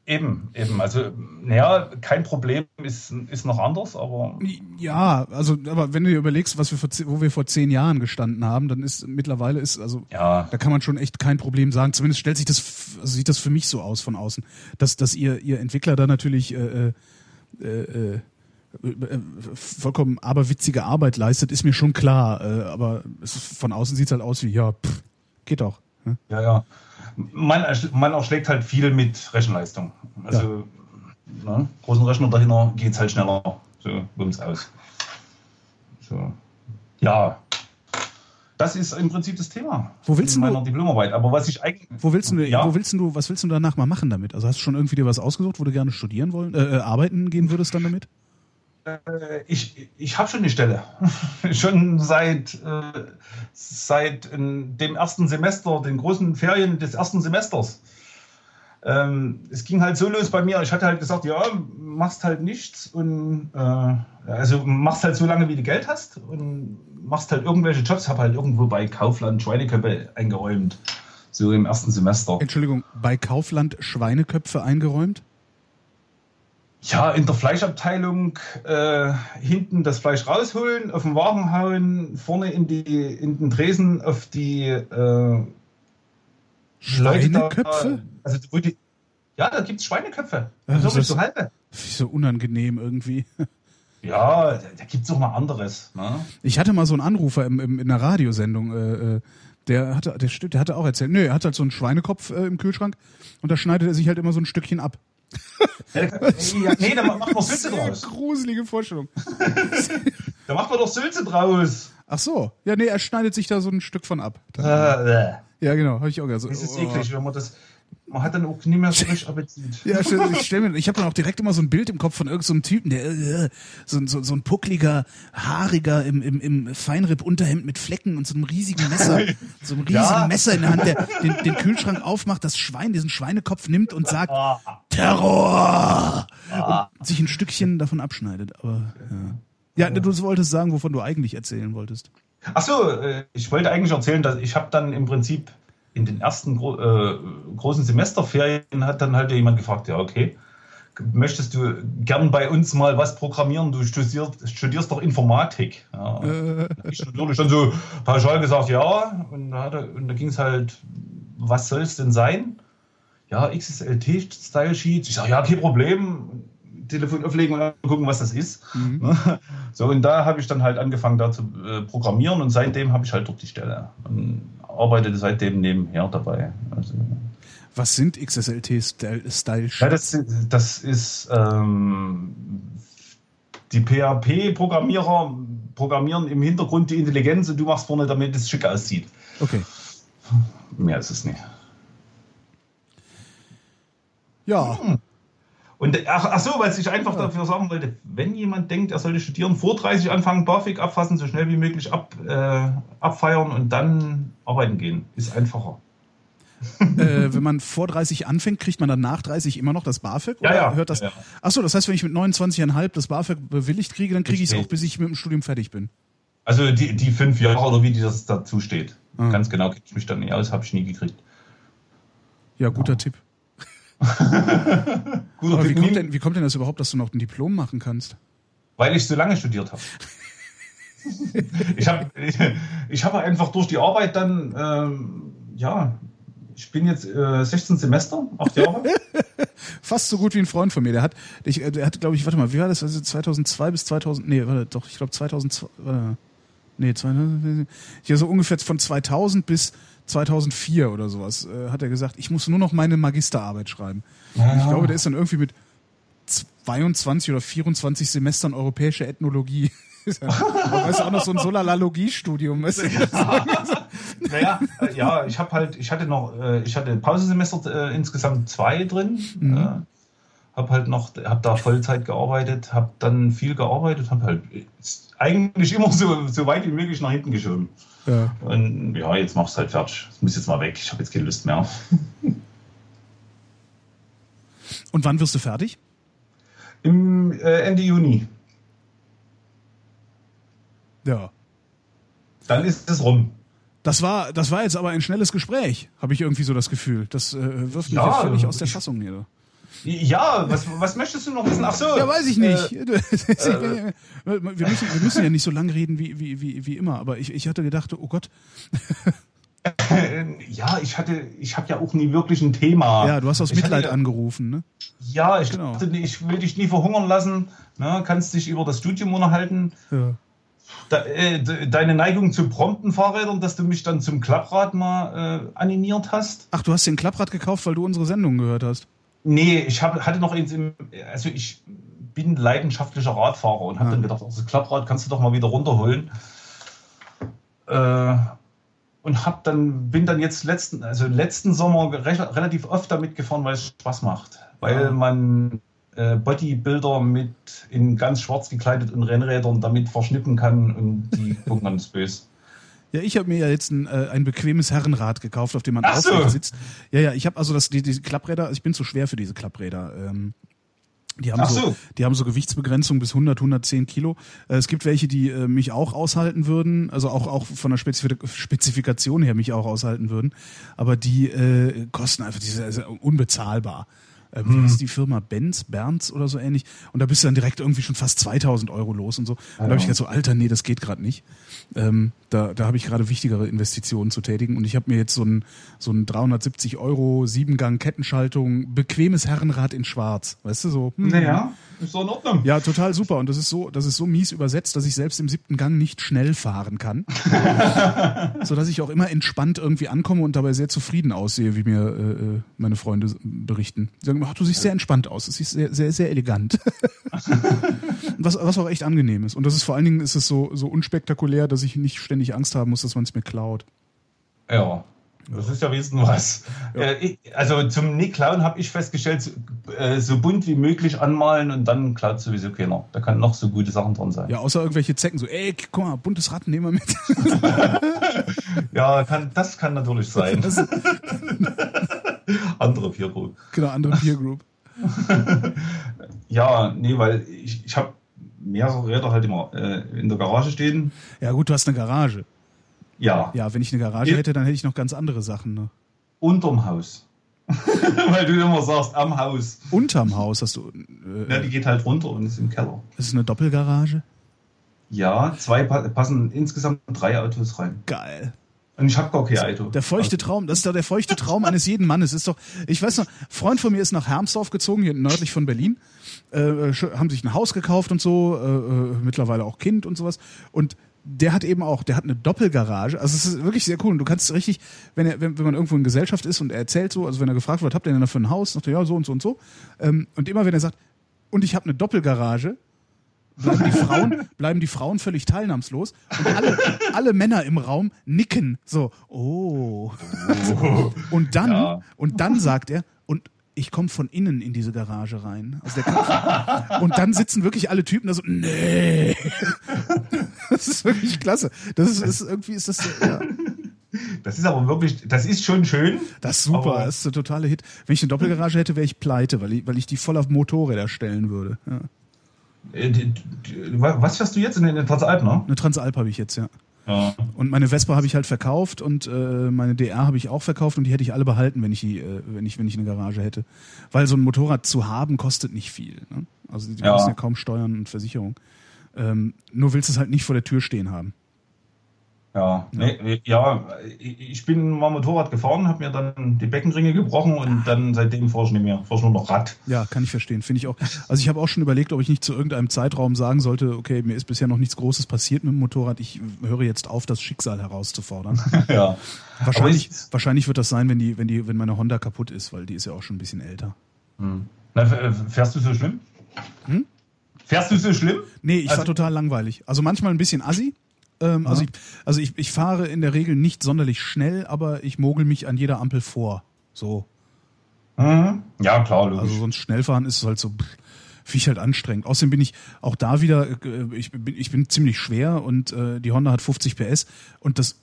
Eben, eben. Also, naja, kein Problem ist, ist noch anders, aber Ja, also, aber wenn du dir überlegst, was wir vor, wo wir vor zehn Jahren gestanden haben, dann ist mittlerweile ist, also, ja. da kann man schon echt kein Problem sagen. Zumindest stellt sich das, also sieht das für mich so aus von außen, dass, dass ihr, ihr Entwickler da natürlich, äh, äh, äh, äh, vollkommen aberwitzige Arbeit leistet, ist mir schon klar. Äh, aber es, von außen sieht's halt aus wie, ja, pff, geht doch. Ne? Ja, ja. Man, man erschlägt halt viel mit Rechenleistung. Also, ne, großen Rechner dahinter geht es halt schneller. So, bums aus. So. Ja. Das ist im Prinzip das Thema Wo willst in du- meiner Diplomarbeit. Aber was ich eigentlich. Wo willst du, Ja. wo willst du, was willst du danach mal machen damit? Also hast du schon irgendwie dir was ausgesucht, wo du gerne studieren wollen, äh, äh, arbeiten gehen würdest dann damit? Äh, ich ich habe schon eine Stelle. <laughs> schon seit, äh, seit ähm, dem ersten Semester, den großen Ferien des ersten Semesters. Ähm, es ging halt so los bei mir. Ich hatte halt gesagt, ja, machst halt nichts und äh, also machst halt so lange, wie du Geld hast und machst halt irgendwelche Jobs. Habe halt irgendwo bei Kaufland Schweineköppe eingeräumt. So im ersten Semester. Entschuldigung, bei Kaufland Schweineköpfe eingeräumt? Ja, in der Fleischabteilung äh, hinten das Fleisch rausholen, auf den Wagen hauen, vorne in, die, in den Tresen auf die äh, Schweineköpfe? Da, also die, ja, da gibt es Schweineköpfe. Ja, das ist- so halbe. So unangenehm irgendwie. Ja, da, da gibt es auch noch anderes. Ne? Ich hatte mal so einen Anrufer im, im, in einer Radiosendung, äh, äh, der hatte, der, der hatte auch erzählt, nö, er hat halt so einen Schweinekopf äh, im Kühlschrank und da schneidet er sich halt immer so ein Stückchen ab. <laughs> Ja, nee, da macht man Sülze draus. Gruselige Vorstellung. <laughs> Da macht man doch Sülze draus. Ach so. Ja, nee, er schneidet sich da so ein Stück von ab. Äh, äh. Ja, genau, habe ich auch gesagt. Das ist Oh. eklig, wenn man das. Man hat dann auch nicht mehr so richtig Appetit. <laughs> Ja, ich stell mir, ich habe dann auch direkt immer so ein Bild im Kopf von irgendeinem so Typen, der äh, so, ein- so, so ein puckliger, haariger im, im, im Feinripp-Unterhemd mit Flecken und so einem riesigen Messer, <laughs> so einem riesigen Ja. Messer in der Hand, der <laughs> den, den Kühlschrank aufmacht, das Schwein, diesen Schweinekopf nimmt und sagt Ah, Terror und sich ein Stückchen davon abschneidet. Aber ja, ja, du wolltest sagen, wovon du eigentlich erzählen wolltest. Ach so, äh, ich wollte eigentlich erzählen, dass ich habe dann im Prinzip in den ersten gro äh, großen Semesterferien hat dann halt jemand gefragt, ja okay, möchtest du gern bei uns mal was programmieren? Du studierst, studierst doch Informatik. Ja. <laughs> Ich natürlich dann so pauschal gesagt, ja. Und da, da ging es halt, was soll es denn sein? Ja, XSLT-Style Sheets. Ich sage, ja, kein Problem. Telefon auflegen und gucken, was das ist. So, und da habe ich dann halt angefangen, da zu äh, programmieren und seitdem habe ich halt dort die Stelle. Und arbeite seitdem nebenher dabei. Also, Was sind XSLT-Style? ja, das, das ist ähm, die PHP-Programmierer programmieren im Hintergrund die Intelligenz und du machst vorne, damit es schick aussieht. Okay. Mehr ist es nicht. Ja, Und ach, ach so, weil ich einfach dafür sagen wollte, wenn jemand denkt, er sollte studieren, vor 30 anfangen, BAföG abfassen, so schnell wie möglich ab, äh, abfeiern und dann arbeiten gehen, ist einfacher. äh, wenn man vor 30 anfängt, kriegt man dann nach 30 immer noch das BAföG? Ja, oder ja. Hört das? Ja, ja. Ach so, das heißt, wenn ich mit 29,5 das BAföG bewilligt kriege, dann kriege ich es auch, bis ich mit dem Studium fertig bin. Also die, die fünf Jahre oder wie die das dazu steht. Ah. Ganz genau kriege ich mich dann nicht aus, habe ich nie gekriegt. Ja, guter Tipp. Aber wie kommt, denn, wie kommt denn das überhaupt, dass du noch ein Diplom machen kannst? weil ich so lange studiert habe. <laughs> ich habe ich, ich hab einfach durch die Arbeit dann, ähm, ja, ich bin jetzt äh, 16 Semester, acht Jahre. <laughs> Fast so gut wie ein Freund von mir. Der hat, ich, äh, der hat, glaube ich, warte mal, wie war das? Also 2002 bis 2000, nee, warte, doch, ich glaube 2002, warte, nee, 2000, ja, so ungefähr von 2000 bis 2004 oder sowas, äh, hat er gesagt, ich muss nur noch meine Magisterarbeit schreiben. Ich glaube, der ist dann irgendwie mit 22 oder 24 Semestern europäische Ethnologie. <laughs> Ist ja- weißt du, auch noch so ein Solalalogie-Studium. Weißt du? Naja, äh, ja, ich habe halt, ich hatte noch, äh, ich hatte Pausensemester äh, insgesamt zwei drin. Mhm. Habe halt noch, habe da Vollzeit gearbeitet, habe dann viel gearbeitet, habe halt eigentlich immer so, so weit wie möglich nach hinten geschoben. Ja. Und ja, jetzt mach's halt fertig. Das muss jetzt mal weg. Ich habe jetzt keine Lust mehr. <laughs> Und wann wirst du fertig? Im äh, Ende Juni. Ja. Dann ist es rum. Das war, das war jetzt aber ein schnelles Gespräch, habe ich irgendwie so das Gefühl. Das äh, wirft mich Ja, ja völlig aus der Fassung hier. Ja, was, was möchtest du noch wissen? Ach so. Ja, weiß ich nicht. Äh, <laughs> wir, müssen, wir müssen ja nicht so lang reden wie, wie, wie, wie immer, aber ich, ich hatte gedacht, oh Gott, äh, <laughs> ja, ich hatte, ich habe ja auch nie wirklich ein Thema. ja, du hast aus hatte Mitleid ja- angerufen, ne? Ja, ich Genau. dachte, ich will dich nie verhungern lassen. Ne, kannst dich über das Studium unterhalten. Ja. Da, äh, de- deine Neigung zu prompten Fahrrädern, dass du mich dann zum Klapprad mal äh, animiert hast. Ach, du hast den Klapprad gekauft, weil du unsere Sendung gehört hast. Nee, ich hab, hatte noch eins im. Also ich bin leidenschaftlicher Radfahrer und habe Ah. dann gedacht, also das Klapprad kannst du doch mal wieder runterholen. Äh, und hab dann, bin dann jetzt letzten, also letzten Sommer re relativ oft damit gefahren, weil es Spaß macht. Weil Ah. man äh, Bodybuilder mit in ganz schwarz gekleidet und Rennrädern damit verschnippen kann und die gucken ganz böse. Ja, ich habe mir ja jetzt ein, äh, ein bequemes Herrenrad gekauft, auf dem man Ach so. aufrecht sitzt. Ja, ja, ich habe also das, die, diese Klappräder, ich bin zu schwer für diese Klappräder. Ähm, die haben, so. so. die haben so Gewichtsbegrenzung bis 100, 110 Kilo. Äh, es gibt welche, die äh, mich auch aushalten würden, also auch, auch von der Spezif Spezifikation her mich auch aushalten würden. Aber die äh, kosten einfach, die sind unbezahlbar. Hm. Wie ist die Firma Benz, Bernds oder so ähnlich? Und da bist du dann direkt irgendwie schon fast 2000 Euro los und so. Und da habe ich gedacht so, Alter, nee, das geht gerade nicht. Ähm, da da habe ich gerade wichtigere Investitionen zu tätigen. Und ich habe mir jetzt so ein, so ein 370 Euro Siebengang Kettenschaltung, bequemes Herrenrad in Schwarz. Weißt du, so. hm. Naja, ist doch in Ordnung. Ja, total super. Und das ist so, das ist so mies übersetzt, dass ich selbst im siebten Gang nicht schnell fahren kann. <laughs> so dass ich auch immer entspannt irgendwie ankomme und dabei sehr zufrieden aussehe, wie mir äh, äh, meine Freunde berichten. Sagen, ach, du siehst sehr entspannt aus. Du siehst sehr, sehr, sehr elegant. <laughs> was, was auch echt angenehm ist. Und das ist vor allen Dingen ist es so, so unspektakulär, dass ich nicht ständig Angst haben muss, dass man es mir klaut. Ja. Das ist ja wesentlich was. Ja. Äh, also zum nicht klauen habe ich festgestellt, so, äh, so bunt wie möglich anmalen und dann klaut sowieso keiner. Da kann noch so gute Sachen dran sein. Ja, außer irgendwelche Zecken, so, ey, guck mal, buntes Rad, nehmen wir mit. <laughs> Ja, kann, das kann natürlich <laughs> sein. <laughs> Andere Peer Group. genau, andere Peer Group. <laughs> Ja, nee, weil ich, ich habe mehrere Räder halt immer äh, in der Garage stehen. Ja, gut, du hast eine Garage. Ja, Ja, wenn ich eine Garage Ja. hätte, dann hätte ich noch ganz andere Sachen. Ne? unterm Haus. <laughs> weil du immer sagst, am Haus. Unterm Haus hast du. Ja, Äh, die geht halt runter und ist im Keller. ist eine Doppelgarage. Ja, zwei pa passen insgesamt drei Autos rein. Geil. Und ich habe gar kein Auto. Der feuchte Traum, das ist doch der feuchte Traum eines jeden Mannes. Ist doch, ich weiß noch, ein Freund von mir ist nach Hermsdorf gezogen, hier nördlich von Berlin, äh, sch- haben sich ein Haus gekauft und so, äh, äh, mittlerweile auch Kind und sowas. Und der hat eben auch, der hat eine Doppelgarage. Also es ist wirklich sehr cool. Und du kannst richtig, wenn er, wenn, wenn man irgendwo in Gesellschaft ist und er erzählt so, also wenn er gefragt wird, habt ihr denn da für ein Haus? Sagt er, ja, so und so und so. Ähm, und immer wenn er sagt, und ich habe eine Doppelgarage, bleiben die <laughs> Frauen, bleiben die Frauen völlig teilnahmslos und alle, alle Männer im Raum nicken so, oh. Und dann, Ja. und dann sagt er, und ich komme von innen in diese Garage rein. Und dann sitzen wirklich alle Typen da so, nee. Das ist wirklich klasse. Das ist, ist irgendwie ist das, ja, Das ist aber wirklich, das ist schon schön. das ist super. Das ist der totale Hit. Wenn ich eine Doppelgarage hätte, wäre ich pleite, weil ich, weil ich die voll auf Motorräder stellen würde. Ja. Äh, Was fährst du jetzt in den Transalp, ne? Eine Transalp habe ich jetzt, ja. Ja. Und meine Vespa habe ich halt verkauft und äh, meine DR habe ich auch verkauft und die hätte ich alle behalten, wenn ich die, äh, wenn ich wenn ich eine Garage hätte, weil so ein Motorrad zu haben kostet nicht viel. Ne? Also die Ja. kosten ja kaum Steuern und Versicherung. Ähm, nur willst du es halt nicht vor der Tür stehen haben. Ja, nee, ja, ich bin mal Motorrad gefahren, habe mir dann die Beckenringe gebrochen und dann seitdem fahre ich nicht mehr. Fahre ich nur noch Rad. Ja, kann ich verstehen. Finde ich auch. Also ich habe auch schon überlegt, ob ich nicht zu irgendeinem Zeitraum sagen sollte, okay, mir ist bisher noch nichts Großes passiert mit dem Motorrad. Ich höre jetzt auf, das Schicksal herauszufordern. <laughs> ja. wahrscheinlich, ich- wahrscheinlich wird das sein, wenn die, wenn die, wenn meine Honda kaputt ist, weil die ist ja auch schon ein bisschen älter. Hm. Na, f- fährst du so schlimm? Hm? Fährst du so schlimm? Nee, ich Also- fahre total langweilig. Also manchmal ein bisschen assi. Ähm, also, ich, also ich, ich fahre in der Regel nicht sonderlich schnell, aber ich mogel mich an jeder Ampel vor. So. Mhm. Ja, klar, logisch. Also sonst Schnellfahren ist halt so, finde ich halt anstrengend. Außerdem bin ich auch da wieder, äh, ich bin, ich bin ziemlich schwer und äh, die Honda hat 50 PS und das,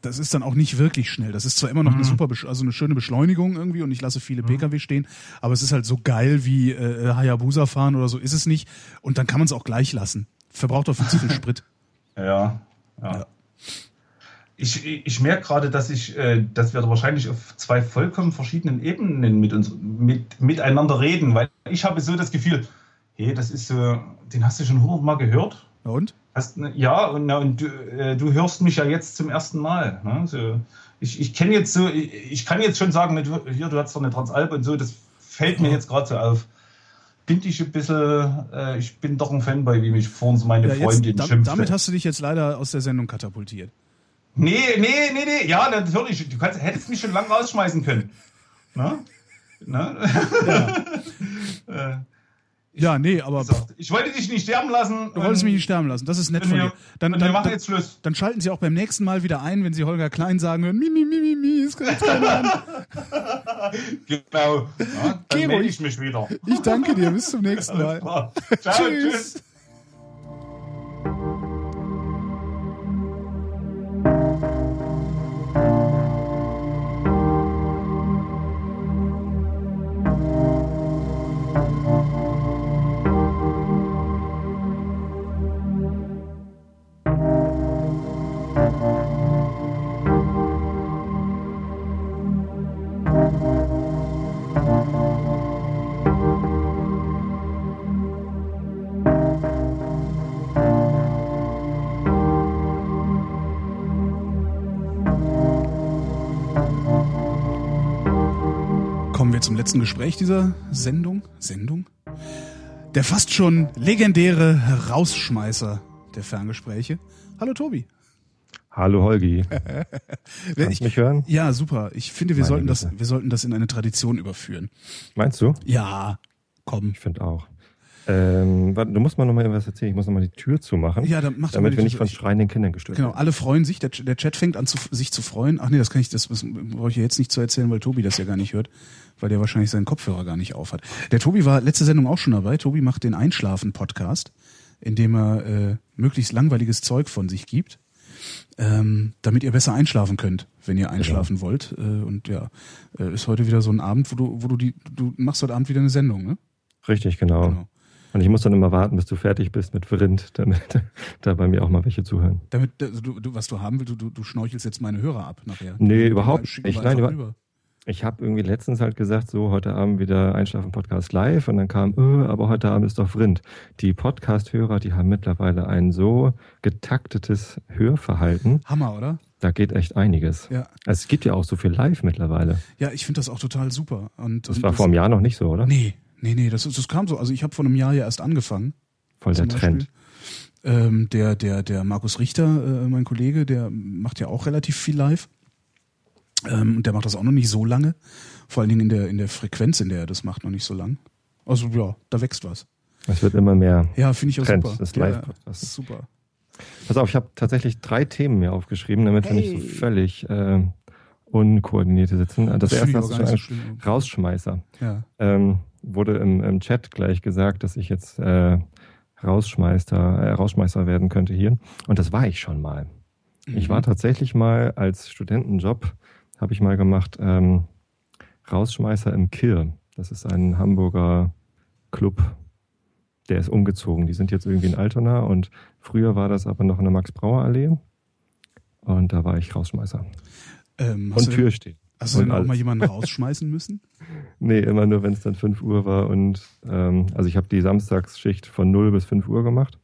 das ist dann auch nicht wirklich schnell. Das ist zwar immer noch eine super, also eine schöne Beschleunigung irgendwie und ich lasse viele PKW stehen, aber es ist halt so geil wie äh, Hayabusa fahren oder so ist es nicht und dann kann man es auch gleich lassen. Verbraucht auch viel zu viel Sprit. Ja, ja. Ja. Ich, ich merke gerade, dass ich, äh, dass wir wahrscheinlich auf zwei vollkommen verschiedenen Ebenen mit uns mit, miteinander reden, weil ich habe so das Gefühl, hey, das ist so, den hast du schon hundertmal gehört. Ja, und? Hast, ne- ja, und, und du, äh, du hörst mich ja jetzt zum ersten Mal. Ne? So, ich ich kenne jetzt so, ich, ich kann jetzt schon sagen, du, hier, du hast doch eine Transalp und so, das fällt mir jetzt gerade so auf. Bin ich ein bisschen, äh, ich bin doch ein Fanboy, wie mich vorhin so meine Ja, jetzt, Freundin dam- schimpfte. damit hast du dich jetzt leider aus der Sendung katapultiert. Nee, nee, nee, nee. Ja, natürlich. Du kannst, hättest mich schon lange rausschmeißen können. Na? Na? <laughs> Äh, Ja, nee, aber gesagt, ich wollte dich nicht sterben lassen. du wolltest mich nicht sterben lassen. Das ist nett von dir. Dann, und wir dann, machen dann, jetzt Schluss. dann schalten sie auch beim nächsten Mal wieder ein, wenn sie Holger Klein sagen hören, mi, mi, mi, mi, mi, keiner an. <laughs> Genau. Ja, dann ruhig. ich mich wieder. Ich danke dir, bis zum nächsten <laughs> Mal. Ciao, tschüss. Tschüss. Letzten Gespräch dieser Sendung. Sendung? Der fast schon legendäre Rausschmeißer der Ferngespräche. Hallo Tobi. Hallo Holgi. <laughs> Kannst du mich hören? Ja, super. Ich finde, wir Meine sollten das, wir sollten das in eine Tradition überführen. Meinst du? Ja, komm. Ich finde auch. Ähm, warte, du musst mal noch mal was erzählen. Ich muss noch mal die Tür zumachen, Ja, dann mach damit wir nicht von schreienden Kindern gestört Genau, werden. alle freuen sich. Der, der Chat fängt an, zu, sich zu freuen. Ach nee, das kann ich, das müssen- brauche ich ja jetzt nicht zu erzählen, weil Tobi das ja gar nicht hört, weil der wahrscheinlich seinen Kopfhörer gar nicht aufhat. Der Tobi war letzte Sendung auch schon dabei. Tobi macht den Einschlafen-Podcast, in dem er äh, möglichst langweiliges Zeug von sich gibt, ähm, damit ihr besser einschlafen könnt, wenn ihr einschlafen wollt. Äh, und ja, äh, ist heute wieder so ein Abend, wo du, wo du die, du machst heute Abend wieder eine Sendung, ne? Richtig, genau. Genau. Und ich muss dann immer warten, bis du fertig bist mit Vrind, damit <laughs> da bei mir auch mal welche zuhören. Damit, also du, du, was du haben willst, du, du, du schnorchelst jetzt meine Hörer ab nachher. Nee, überhaupt Schick nicht. Nein, über-. Ich habe irgendwie letztens halt gesagt, so heute Abend wieder Einschlafen-Podcast live und dann kam, äh, aber heute Abend ist doch Vrind. Die Podcast-Hörer, die haben mittlerweile ein so getaktetes Hörverhalten, Hammer, oder? da geht echt einiges. Ja. Also es gibt ja auch so viel live mittlerweile. Ja, ich finde das auch total super. Und, Das und war vor einem Jahr noch nicht so, oder? Nee, nee, nee, das, ist- das kam so. Also ich habe vor einem Jahr ja erst angefangen. Voll der Trend. Ähm, der, der, der Markus Richter, äh, mein Kollege, der macht ja auch relativ viel live. Ähm, und der macht das auch noch nicht so lange. Vor allen Dingen in der, in der Frequenz, in der er das macht, noch nicht so lang. Also ja, da wächst was. Es wird immer mehr. Ja, finde ich auch Trend, super. das ja, Live-Podcast. ist super. Pass auf, ich habe tatsächlich drei Themen mir aufgeschrieben, damit wir nicht so Hey. völlig äh, unkoordiniert hier sitzen. Das, Das erste hast aber du schon. Rausschmeißer. Ja. Ähm, wurde im, im Chat gleich gesagt, dass ich jetzt äh, Rausschmeißer, äh, Rausschmeißer werden könnte hier. Und das war ich schon mal. Ich Mhm. war tatsächlich mal als Studentenjob, habe ich mal gemacht, ähm, Rausschmeißer im Kirr. Das ist ein Hamburger Club, der ist umgezogen. Die sind jetzt irgendwie in Altona und früher war das aber noch in der Max-Brauer-Allee. Und da war ich Rausschmeißer. Ähm, Und stehen. Hast du denn auch mal jemanden rausschmeißen müssen? <laughs> Nee, immer nur, wenn es dann 5 Uhr war. Und ähm, also ich habe die Samstagsschicht von 0 bis 5 Uhr gemacht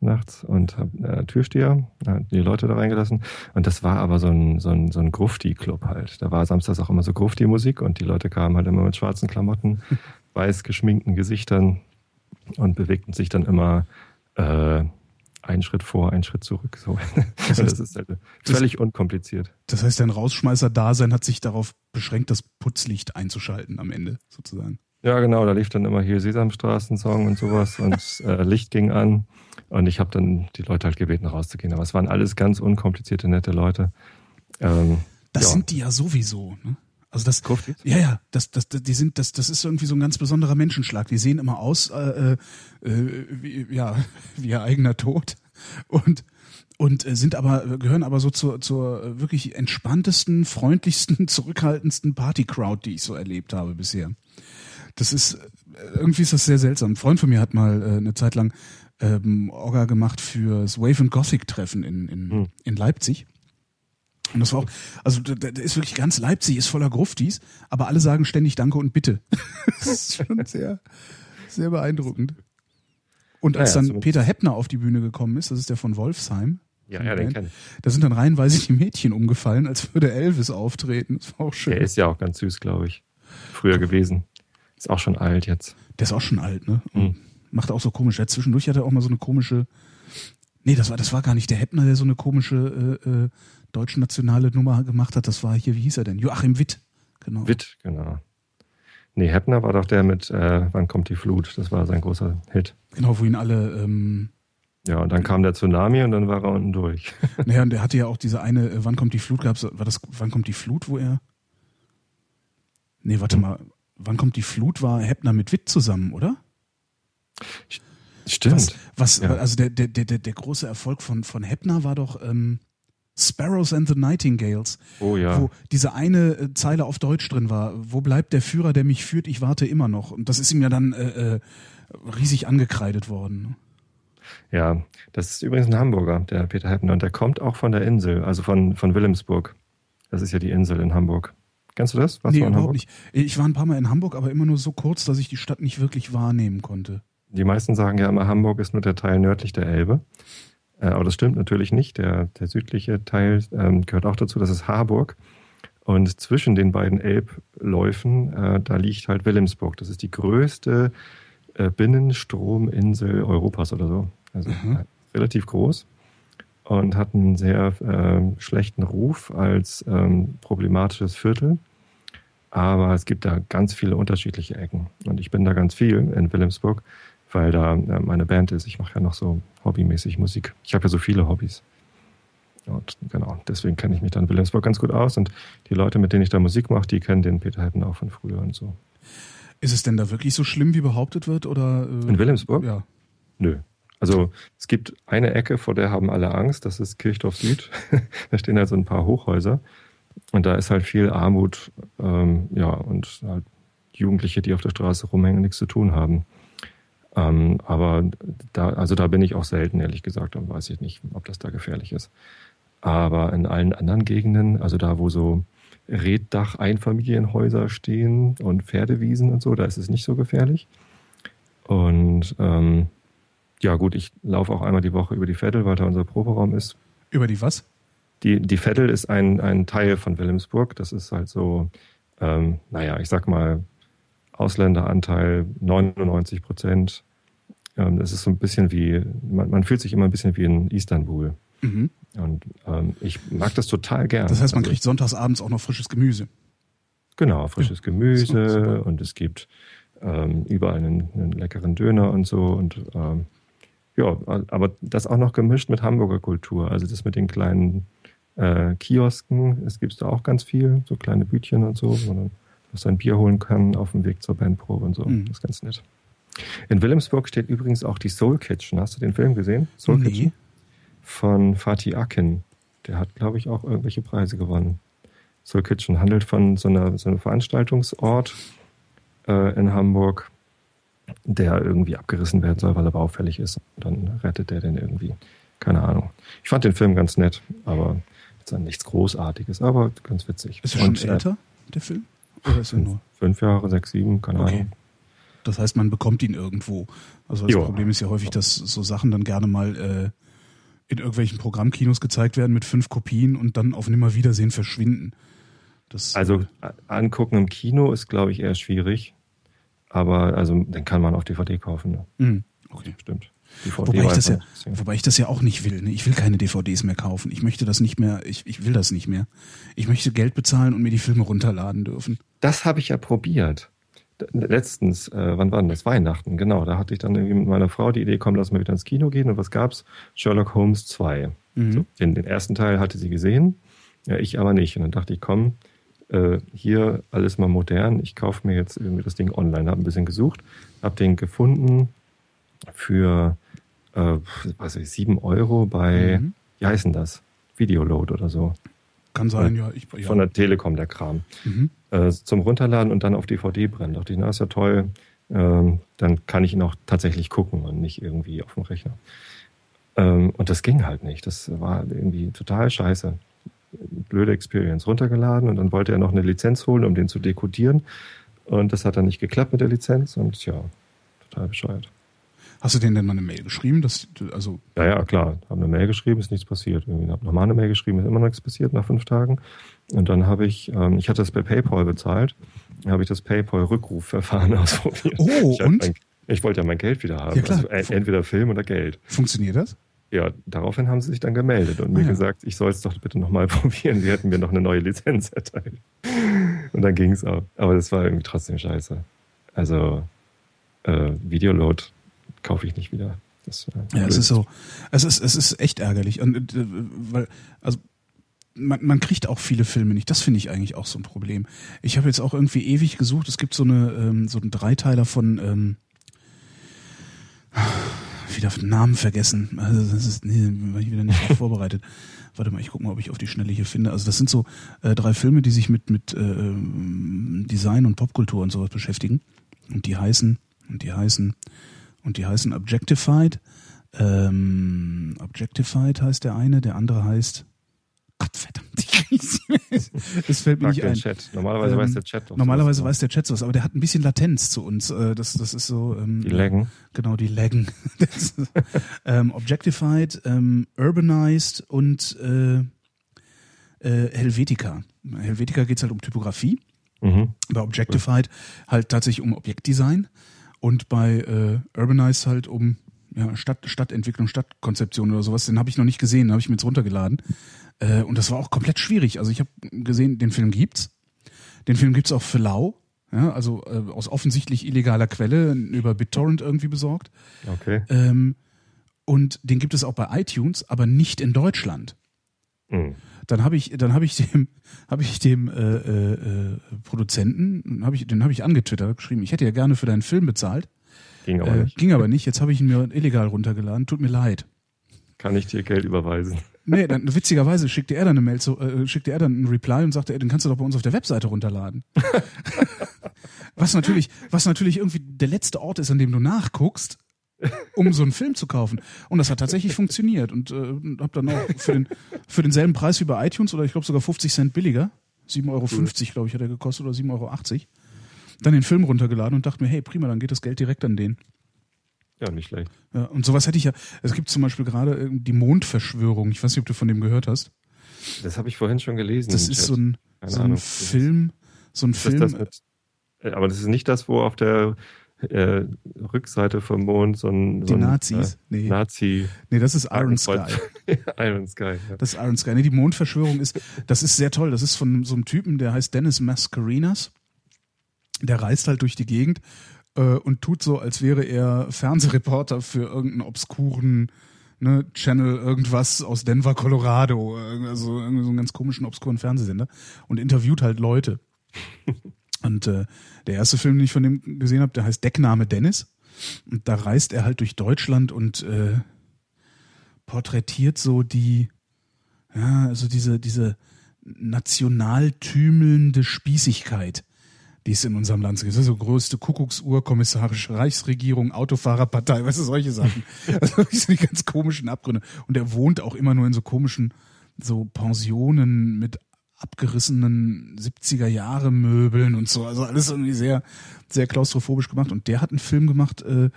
nachts und habe äh, Türsteher, die Leute da reingelassen. Und das war aber so ein, so ein, so ein Grufti-Club halt. Da war samstags auch immer so Grufti-Musik und die Leute kamen halt immer mit schwarzen Klamotten, <laughs> weiß geschminkten Gesichtern und bewegten sich dann immer äh, einen Schritt vor, einen Schritt zurück. So. Das <laughs> Das, heißt- ist halt völlig unkompliziert. Das heißt, dein Rausschmeißer-Dasein hat sich darauf beschränkt, das Putzlicht einzuschalten am Ende, sozusagen. Ja, genau, da lief dann immer hier Sesamstraßen-Song und sowas und äh, Licht ging an und ich habe dann die Leute halt gebeten, rauszugehen. Aber es waren alles ganz unkomplizierte, nette Leute. Ähm, Das ja. sind die ja sowieso, ne? Also das, Gruftis? ja, ja, das, das, die sind, das, das ist irgendwie so ein ganz besonderer Menschenschlag. Die sehen immer aus, äh, äh, wie, ja, <laughs> wie ihr eigener Tod und und äh, sind aber gehören aber so zur, zur äh, wirklich entspanntesten, freundlichsten, <laughs> zurückhaltendsten Party-Crowd, die ich so erlebt habe bisher. Das ist äh, irgendwie ist das sehr seltsam. Ein Freund von mir hat mal äh, eine Zeit lang ähm, Orga gemacht fürs Wave and Gothic Treffen in in, Hm. in Leipzig. Und das war auch, also da, da ist wirklich ganz Leipzig ist voller Gruftis, aber alle sagen ständig Danke und Bitte. <laughs> das ist schon sehr, sehr beeindruckend. Und als Naja, dann Peter Heppner auf die Bühne gekommen ist, das ist der von Wolfsheim. Ja, ja, den Band, kenn ich. Da sind dann reihenweise die Mädchen umgefallen, als würde Elvis auftreten. Das war auch schön. Der ist ja auch ganz süß, glaube ich. Früher gewesen. Ist auch schon alt jetzt. Der ist auch schon alt, ne? Mhm. Macht auch so komisch. Ja, zwischendurch hat er auch mal so eine komische. Nee, das war, das war gar nicht der Heppner, der so eine komische äh, äh, deutsch-nationale Nummer gemacht hat. Das war hier, wie hieß er denn? Joachim Witt. Genau. Witt, genau. Nee, Heppner war doch der mit äh, Wann kommt die Flut? Das war sein großer Hit. Genau, wo ihn alle. Ähm, Ja, und dann kam der Tsunami und dann war er unten durch. <laughs> naja, und der hatte ja auch diese eine. Äh, wann kommt die Flut? Gab's, war das? Wann kommt die Flut, wo er? Nee, warte Hm. mal. Wann kommt die Flut? War Heppner mit Witt zusammen, oder? Stimmt. Was, was Ja. also der, der, der, der der große Erfolg von, von Heppner war doch ähm, Sparrows and the Nightingales, Oh ja. wo diese eine äh, Zeile auf Deutsch drin war, wo bleibt der Führer, der mich führt, ich warte immer noch. Und das ist ihm ja dann äh, äh, riesig angekreidet worden. Ja, das ist übrigens ein Hamburger, der Peter Heppner. Und der kommt auch von der Insel, also von, von Wilhelmsburg. Das ist ja die Insel in Hamburg. Kennst du das? Warst nee, du in überhaupt Hamburg? nicht. Ich war ein paar Mal in Hamburg, aber immer nur so kurz, dass ich die Stadt nicht wirklich wahrnehmen konnte. Die meisten sagen ja immer, Hamburg ist nur der Teil nördlich der Elbe. Äh, aber das stimmt natürlich nicht. Der, der südliche Teil ähm, gehört auch dazu. Das ist Harburg. Und zwischen den beiden Elbläufen, äh, da liegt halt Wilhelmsburg. Das ist die größte äh, Binnenstrominsel Europas oder so. Also Mhm. äh, relativ groß. und hat einen sehr äh, schlechten Ruf als ähm, problematisches Viertel. Aber es gibt da ganz viele unterschiedliche Ecken. Und ich bin da ganz viel in Wilhelmsburg, weil da äh, meine Band ist. Ich mache ja noch so hobbymäßig Musik. Ich habe ja so viele Hobbys. Und genau, deswegen kenne ich mich dann in Wilhelmsburg ganz gut aus. Und die Leute, mit denen ich da Musik mache, die kennen den Peter Heppen auch von früher und so. Ist es denn da wirklich so schlimm, wie behauptet wird? Oder, äh, In Wilhelmsburg? Ja. Nö. Also es gibt eine Ecke, vor der haben alle Angst, das ist Kirchdorf Süd. <laughs> da stehen halt so ein paar Hochhäuser. Und da ist halt viel Armut, ähm, ja, und halt Jugendliche, die auf der Straße rumhängen, nichts zu tun haben. Ähm, aber da, also da bin ich auch selten, ehrlich gesagt, und weiß ich nicht, ob das da gefährlich ist. Aber in allen anderen Gegenden, also da, wo so Reddach-Einfamilienhäuser stehen und Pferdewiesen und so, da ist es nicht so gefährlich. Und ähm, ja, gut, ich laufe auch einmal die Woche über die Vettel, weil da unser Proberaum ist. Über die was? Die, die Vettel ist ein, ein Teil von Wilhelmsburg. Das ist halt so, ähm, naja, ich sag mal, Ausländeranteil 99 Prozent. Ähm, das ist so ein bisschen wie, man, man fühlt sich immer ein bisschen wie in Istanbul. Mhm. Und ähm, ich mag das total gern. Das heißt, man Also- kriegt sonntags abends auch noch frisches Gemüse. Genau, frisches Ja, Gemüse super. und es gibt ähm, überall einen, einen leckeren Döner und so und ähm, ja, aber das auch noch gemischt mit Hamburger Kultur. Also das mit den kleinen äh, Kiosken, es gibt da auch ganz viel, so kleine Bütchen und so, wo man noch sein Bier holen kann auf dem Weg zur Bandprobe und so. Mhm. Das ist ganz nett. In Wilhelmsburg steht übrigens auch die Soul Kitchen. Hast du den Film gesehen? Soul Nee. Kitchen? Von Fatih Akin. Der hat, glaube ich, auch irgendwelche Preise gewonnen. Soul Kitchen handelt von so einer, so einem Veranstaltungsort äh, in Hamburg, der irgendwie abgerissen werden soll, weil er baufällig ist. Und dann rettet der den irgendwie. Keine Ahnung. Ich fand den Film ganz nett, aber jetzt nichts Großartiges, aber ganz witzig. Ist er schon Und, äh, älter, der Film? Oder ist er nur? Fünf Jahre, sechs, sieben, keine Okay. Ahnung. Das heißt, man bekommt ihn irgendwo. Also das Jo. Problem ist ja häufig, dass so Sachen dann gerne mal äh, in irgendwelchen Programmkinos gezeigt werden mit fünf Kopien und dann auf Nimmerwiedersehen verschwinden. Das, Also äh, angucken im Kino ist, glaube ich, eher schwierig. Aber also den kann man auf DVD kaufen. Ne? mh, okay. Stimmt. DVD Wobei ich, das ja, wobei ich das ja auch nicht will. Ne? Ich will keine DVDs mehr kaufen. Ich möchte das nicht mehr, ich, ich will das nicht mehr. Ich möchte Geld bezahlen und mir die Filme runterladen dürfen. Das habe ich ja probiert. Letztens, äh, wann war denn das? Weihnachten, genau. Da hatte ich dann irgendwie mit meiner Frau die Idee, komm, lass mal wieder ins Kino gehen. Und was gab's? Sherlock Holmes 2. Mhm. So, den, den ersten Teil hatte sie gesehen, ja, ich aber nicht. Und dann dachte ich, komm, äh, hier alles mal modern. Ich kaufe mir jetzt irgendwie das Ding online. Habe ein bisschen gesucht, habe den gefunden für, äh, was weiß ich, 7 Euro bei, Mhm. wie heißt denn das? Videoload oder so. Kann sein, ja. Ich, ja. Von der Telekom, der Kram mhm. äh, zum Runterladen und dann auf DVD brennen. Dachte ich, na, ist ja toll. Ähm, dann kann ich ihn auch tatsächlich gucken und nicht irgendwie auf dem Rechner. Ähm, und das ging halt nicht. Das war irgendwie total scheiße. Blöde Experience. Runtergeladen und dann wollte er noch eine Lizenz holen, um den zu dekodieren. Und das hat dann nicht geklappt mit der Lizenz und ja, total bescheuert. Hast du denen denn mal eine Mail geschrieben? Dass, also, Ja, ja, klar. Habe eine Mail geschrieben, ist nichts passiert. Irgendwie habe nochmal eine Mail geschrieben, ist immer noch nichts passiert nach fünf Tagen. Und dann habe ich, ähm, ich hatte das per PayPal bezahlt, habe ich das PayPal-Rückrufverfahren <laughs> ausprobiert. Oh, ich und? Mein, ich wollte ja mein Geld wieder haben. Ja, klar. Also, en- entweder Film oder Geld. funktioniert das? Ja, daraufhin haben sie sich dann gemeldet und mir Ah, ja. gesagt, ich soll es doch bitte nochmal <laughs> probieren. Sie hätten mir noch eine neue Lizenz <laughs> erteilt. Und dann ging es auch. Aber das war irgendwie trotzdem scheiße. Also, äh, Videoload kaufe ich nicht wieder. Das, äh, Ja, es blöd. ist so, es ist, es ist echt ärgerlich. Und, äh, weil, also, man, man kriegt auch viele Filme nicht. Das finde ich eigentlich auch so ein Problem. Ich habe jetzt auch irgendwie ewig gesucht. Es gibt so eine, ähm, so einen Dreiteiler von, ähm, wieder den Namen vergessen. Also das ist, nee, war ich wieder nicht <laughs> vorbereitet. Warte mal, ich gucke mal, ob ich auf die Schnelle hier finde. Also das sind so äh, drei Filme, die sich mit, mit äh, ähm, Design und Popkultur und sowas beschäftigen. Und die heißen, und die heißen, und die heißen Objectified. Ähm, Objectified heißt der eine, der andere heißt Gott verdammt. Es fällt mir Frag nicht den ein. Chat. Normalerweise Ähm, weiß der Chat. Normalerweise weiß der Chat sowas, aber der hat ein bisschen Latenz zu uns. Äh, Das, das ist so. Ähm, Die laggen. Genau, die laggen. <laughs> Ist, ähm, objectified, ähm, urbanized und äh, äh, Helvetica. Helvetica geht's halt um Typografie. Mhm. Bei Objectified halt tatsächlich um Objektdesign und bei äh, Urbanized halt um ja, Stadt, Stadtentwicklung, Stadtkonzeption oder sowas, den habe ich noch nicht gesehen, den habe ich mir jetzt runtergeladen. Äh, und das war auch komplett schwierig. Also ich habe gesehen, den Film gibt's. Den Film gibt's auch für lau. Ja, also äh, aus offensichtlich illegaler Quelle über BitTorrent irgendwie besorgt. Okay. Ähm, und den gibt es auch bei iTunes, aber nicht in Deutschland. Mhm. Dann habe ich, dann habe ich dem, <laughs> habe ich dem äh, äh, Produzenten, hab ich, den habe ich angetwittert, geschrieben, ich hätte ja gerne für deinen Film bezahlt. Ging aber Äh, nicht. ging aber nicht. Jetzt habe ich ihn mir illegal runtergeladen. Tut mir leid. Kann ich dir Geld überweisen? Nee, dann witzigerweise schickte er dann eine Mail zu, äh, schickte er dann einen Reply und sagte, ey, den kannst du doch bei uns auf der Webseite runterladen. <laughs> was natürlich, was natürlich irgendwie der letzte Ort ist, an dem du nachguckst, um so einen Film zu kaufen. Und das hat tatsächlich funktioniert und äh, hab dann auch für den für denselben Preis wie bei iTunes oder ich glaube sogar 50 Cent billiger, 7,50 Euro, glaube ich, hat er gekostet oder 7,80 Euro, dann den Film runtergeladen und dachte mir, hey, prima, dann geht das Geld direkt an den. Ja, nicht schlecht. Ja, und sowas hätte ich ja. Es gibt zum Beispiel gerade äh, die Mondverschwörung. Ich weiß nicht, ob du von dem gehört hast. Das habe ich vorhin schon gelesen. Das ist so ein, so ein Ahnung. Film, so ein das Film. das mit, äh, aber das ist nicht das, wo auf der äh, Rückseite vom Mond so ein, so die ein Nazis. Äh, nee. Nazi nee, das ist Iron Sky. <laughs> Iron Sky. Ja. Das ist Iron Sky. Nee, die Mondverschwörung ist, das ist sehr toll. Das ist von so einem Typen, der heißt Dennis Mascarinas. Der reist halt durch die Gegend äh, und tut so, als wäre er Fernsehreporter für irgendeinen obskuren ne, Channel irgendwas aus Denver, Colorado. äh, Also irgendwie so einen ganz komischen, obskuren Fernsehsender. Und interviewt halt Leute. <laughs> Und äh, der erste Film, den ich von dem gesehen habe, der heißt Deckname Dennis. Und da reist er halt durch Deutschland und äh, porträtiert so die, ja, also diese, diese national tümelnde Spießigkeit, die es in unserem Land gibt. So größte Kuckucksuhr, kommissarische Reichsregierung, Autofahrerpartei, <laughs> weißt du, solche Sachen. <laughs> Also so die ganz komischen Abgründe. Und er wohnt auch immer nur in so komischen, so Pensionen mit abgerissenen 70er Jahre Möbeln und so. Also alles irgendwie sehr, sehr klaustrophobisch gemacht. Und der hat einen Film gemacht, äh,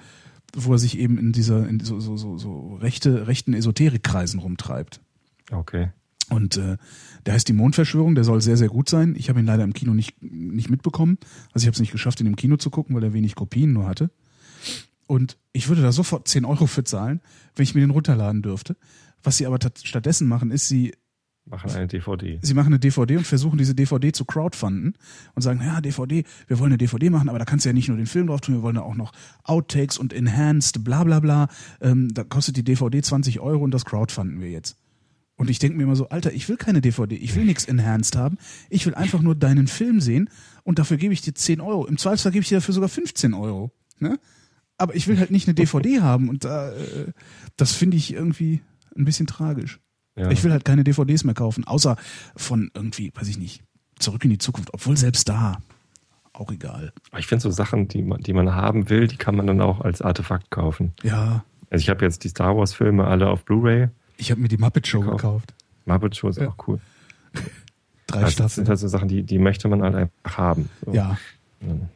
wo er sich eben in dieser, in so, so, so, so rechte, rechten Esoterikkreisen rumtreibt. Okay. Und äh, der heißt die Mondverschwörung, der soll sehr, sehr gut sein. Ich habe ihn leider im Kino nicht, nicht mitbekommen. Also ich habe es nicht geschafft, ihn im Kino zu gucken, weil er wenig Kopien nur hatte. Und ich würde da sofort 10 Euro für zahlen, wenn ich mir den runterladen dürfte. Was sie aber tat- stattdessen machen, ist, sie Machen eine DVD. sie machen eine DVD und versuchen diese DVD zu crowdfunden und sagen, ja, DVD, wir wollen eine DVD machen, aber da kannst du ja nicht nur den Film drauf tun, wir wollen da auch noch Outtakes und Enhanced, bla bla bla. Ähm, da kostet die DVD 20 Euro und das crowdfunden wir jetzt. Und ich denke mir immer so, Alter, ich will keine DVD, ich will nichts Enhanced haben, ich will einfach nur deinen Film sehen und dafür gebe ich dir 10 Euro. Im Zweifelsfall gebe ich dir dafür sogar 15 Euro. Ne? Aber ich will halt nicht eine DVD haben und äh, das finde ich irgendwie ein bisschen tragisch. Ja. Ich will halt keine DVDs mehr kaufen, außer von irgendwie, weiß ich nicht, zurück in die Zukunft. Obwohl selbst da, auch egal. Ich finde so Sachen, die man, die man haben will, die kann man dann auch als Artefakt kaufen. Ja, Also ich habe jetzt die Star Wars Filme alle auf Blu-ray. ich habe mir die Muppet Show Gekauft. gekauft. Muppet Show ist Ja. auch cool. <laughs> Drei Also das Staffeln. sind halt so Sachen, die, die möchte man halt einfach haben. So. Ja.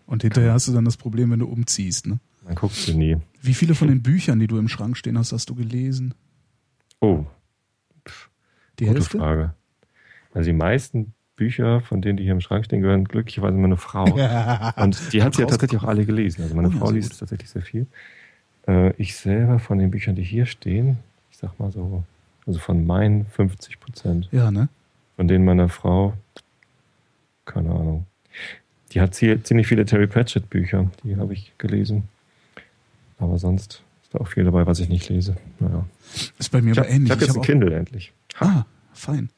Und hinterher hast du dann das Problem, wenn du umziehst. Ne? Man guckt sie nie. Wie viele von den Büchern, die du im Schrank stehen hast, hast du gelesen? Oh, Die gute Hälfte? Frage. Also die meisten Bücher, von denen die hier im Schrank stehen, gehören glücklicherweise meine Frau. <laughs> Und die hat sie ja tatsächlich auch alle gelesen. Also meine Oh Frau liest tatsächlich sehr viel. Äh, ich selber von den Büchern, die hier stehen, ich sag mal so, also von meinen 50 Prozent, Ja, ne? von denen meiner Frau, keine Ahnung. Die hat zie- ziemlich viele Terry Pratchett Bücher, die habe ich gelesen. Aber sonst ist da auch viel dabei, was ich nicht lese. Naja. Ist bei mir Ich aber habe ähnlich. hab jetzt hab ein Kindle endlich. Ah, fein.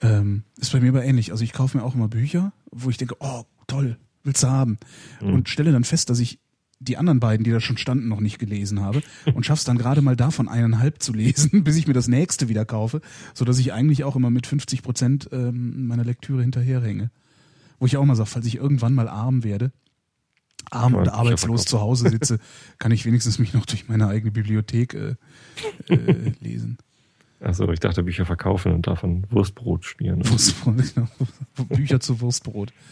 Ähm, ist bei mir aber ähnlich. Also ich kaufe mir auch immer Bücher, wo ich denke, oh, toll, willst du haben. Mhm. Und stelle dann fest, dass ich die anderen beiden, die da schon standen, noch nicht gelesen habe und schaff's dann gerade mal davon eineinhalb zu lesen, <laughs> bis ich mir das nächste wieder kaufe, so dass ich eigentlich auch immer mit 50 Prozent ähm, meiner Lektüre hinterherhänge. Wo ich auch mal sage, falls ich irgendwann mal arm werde, arm und arbeitslos zu Hause sitze, kann ich wenigstens mich noch durch meine eigene Bibliothek äh, äh, lesen. Also ich dachte Bücher verkaufen und davon Wurstbrot schmieren. Wurstbrot, <laughs> genau. Bücher zu Wurstbrot. <laughs>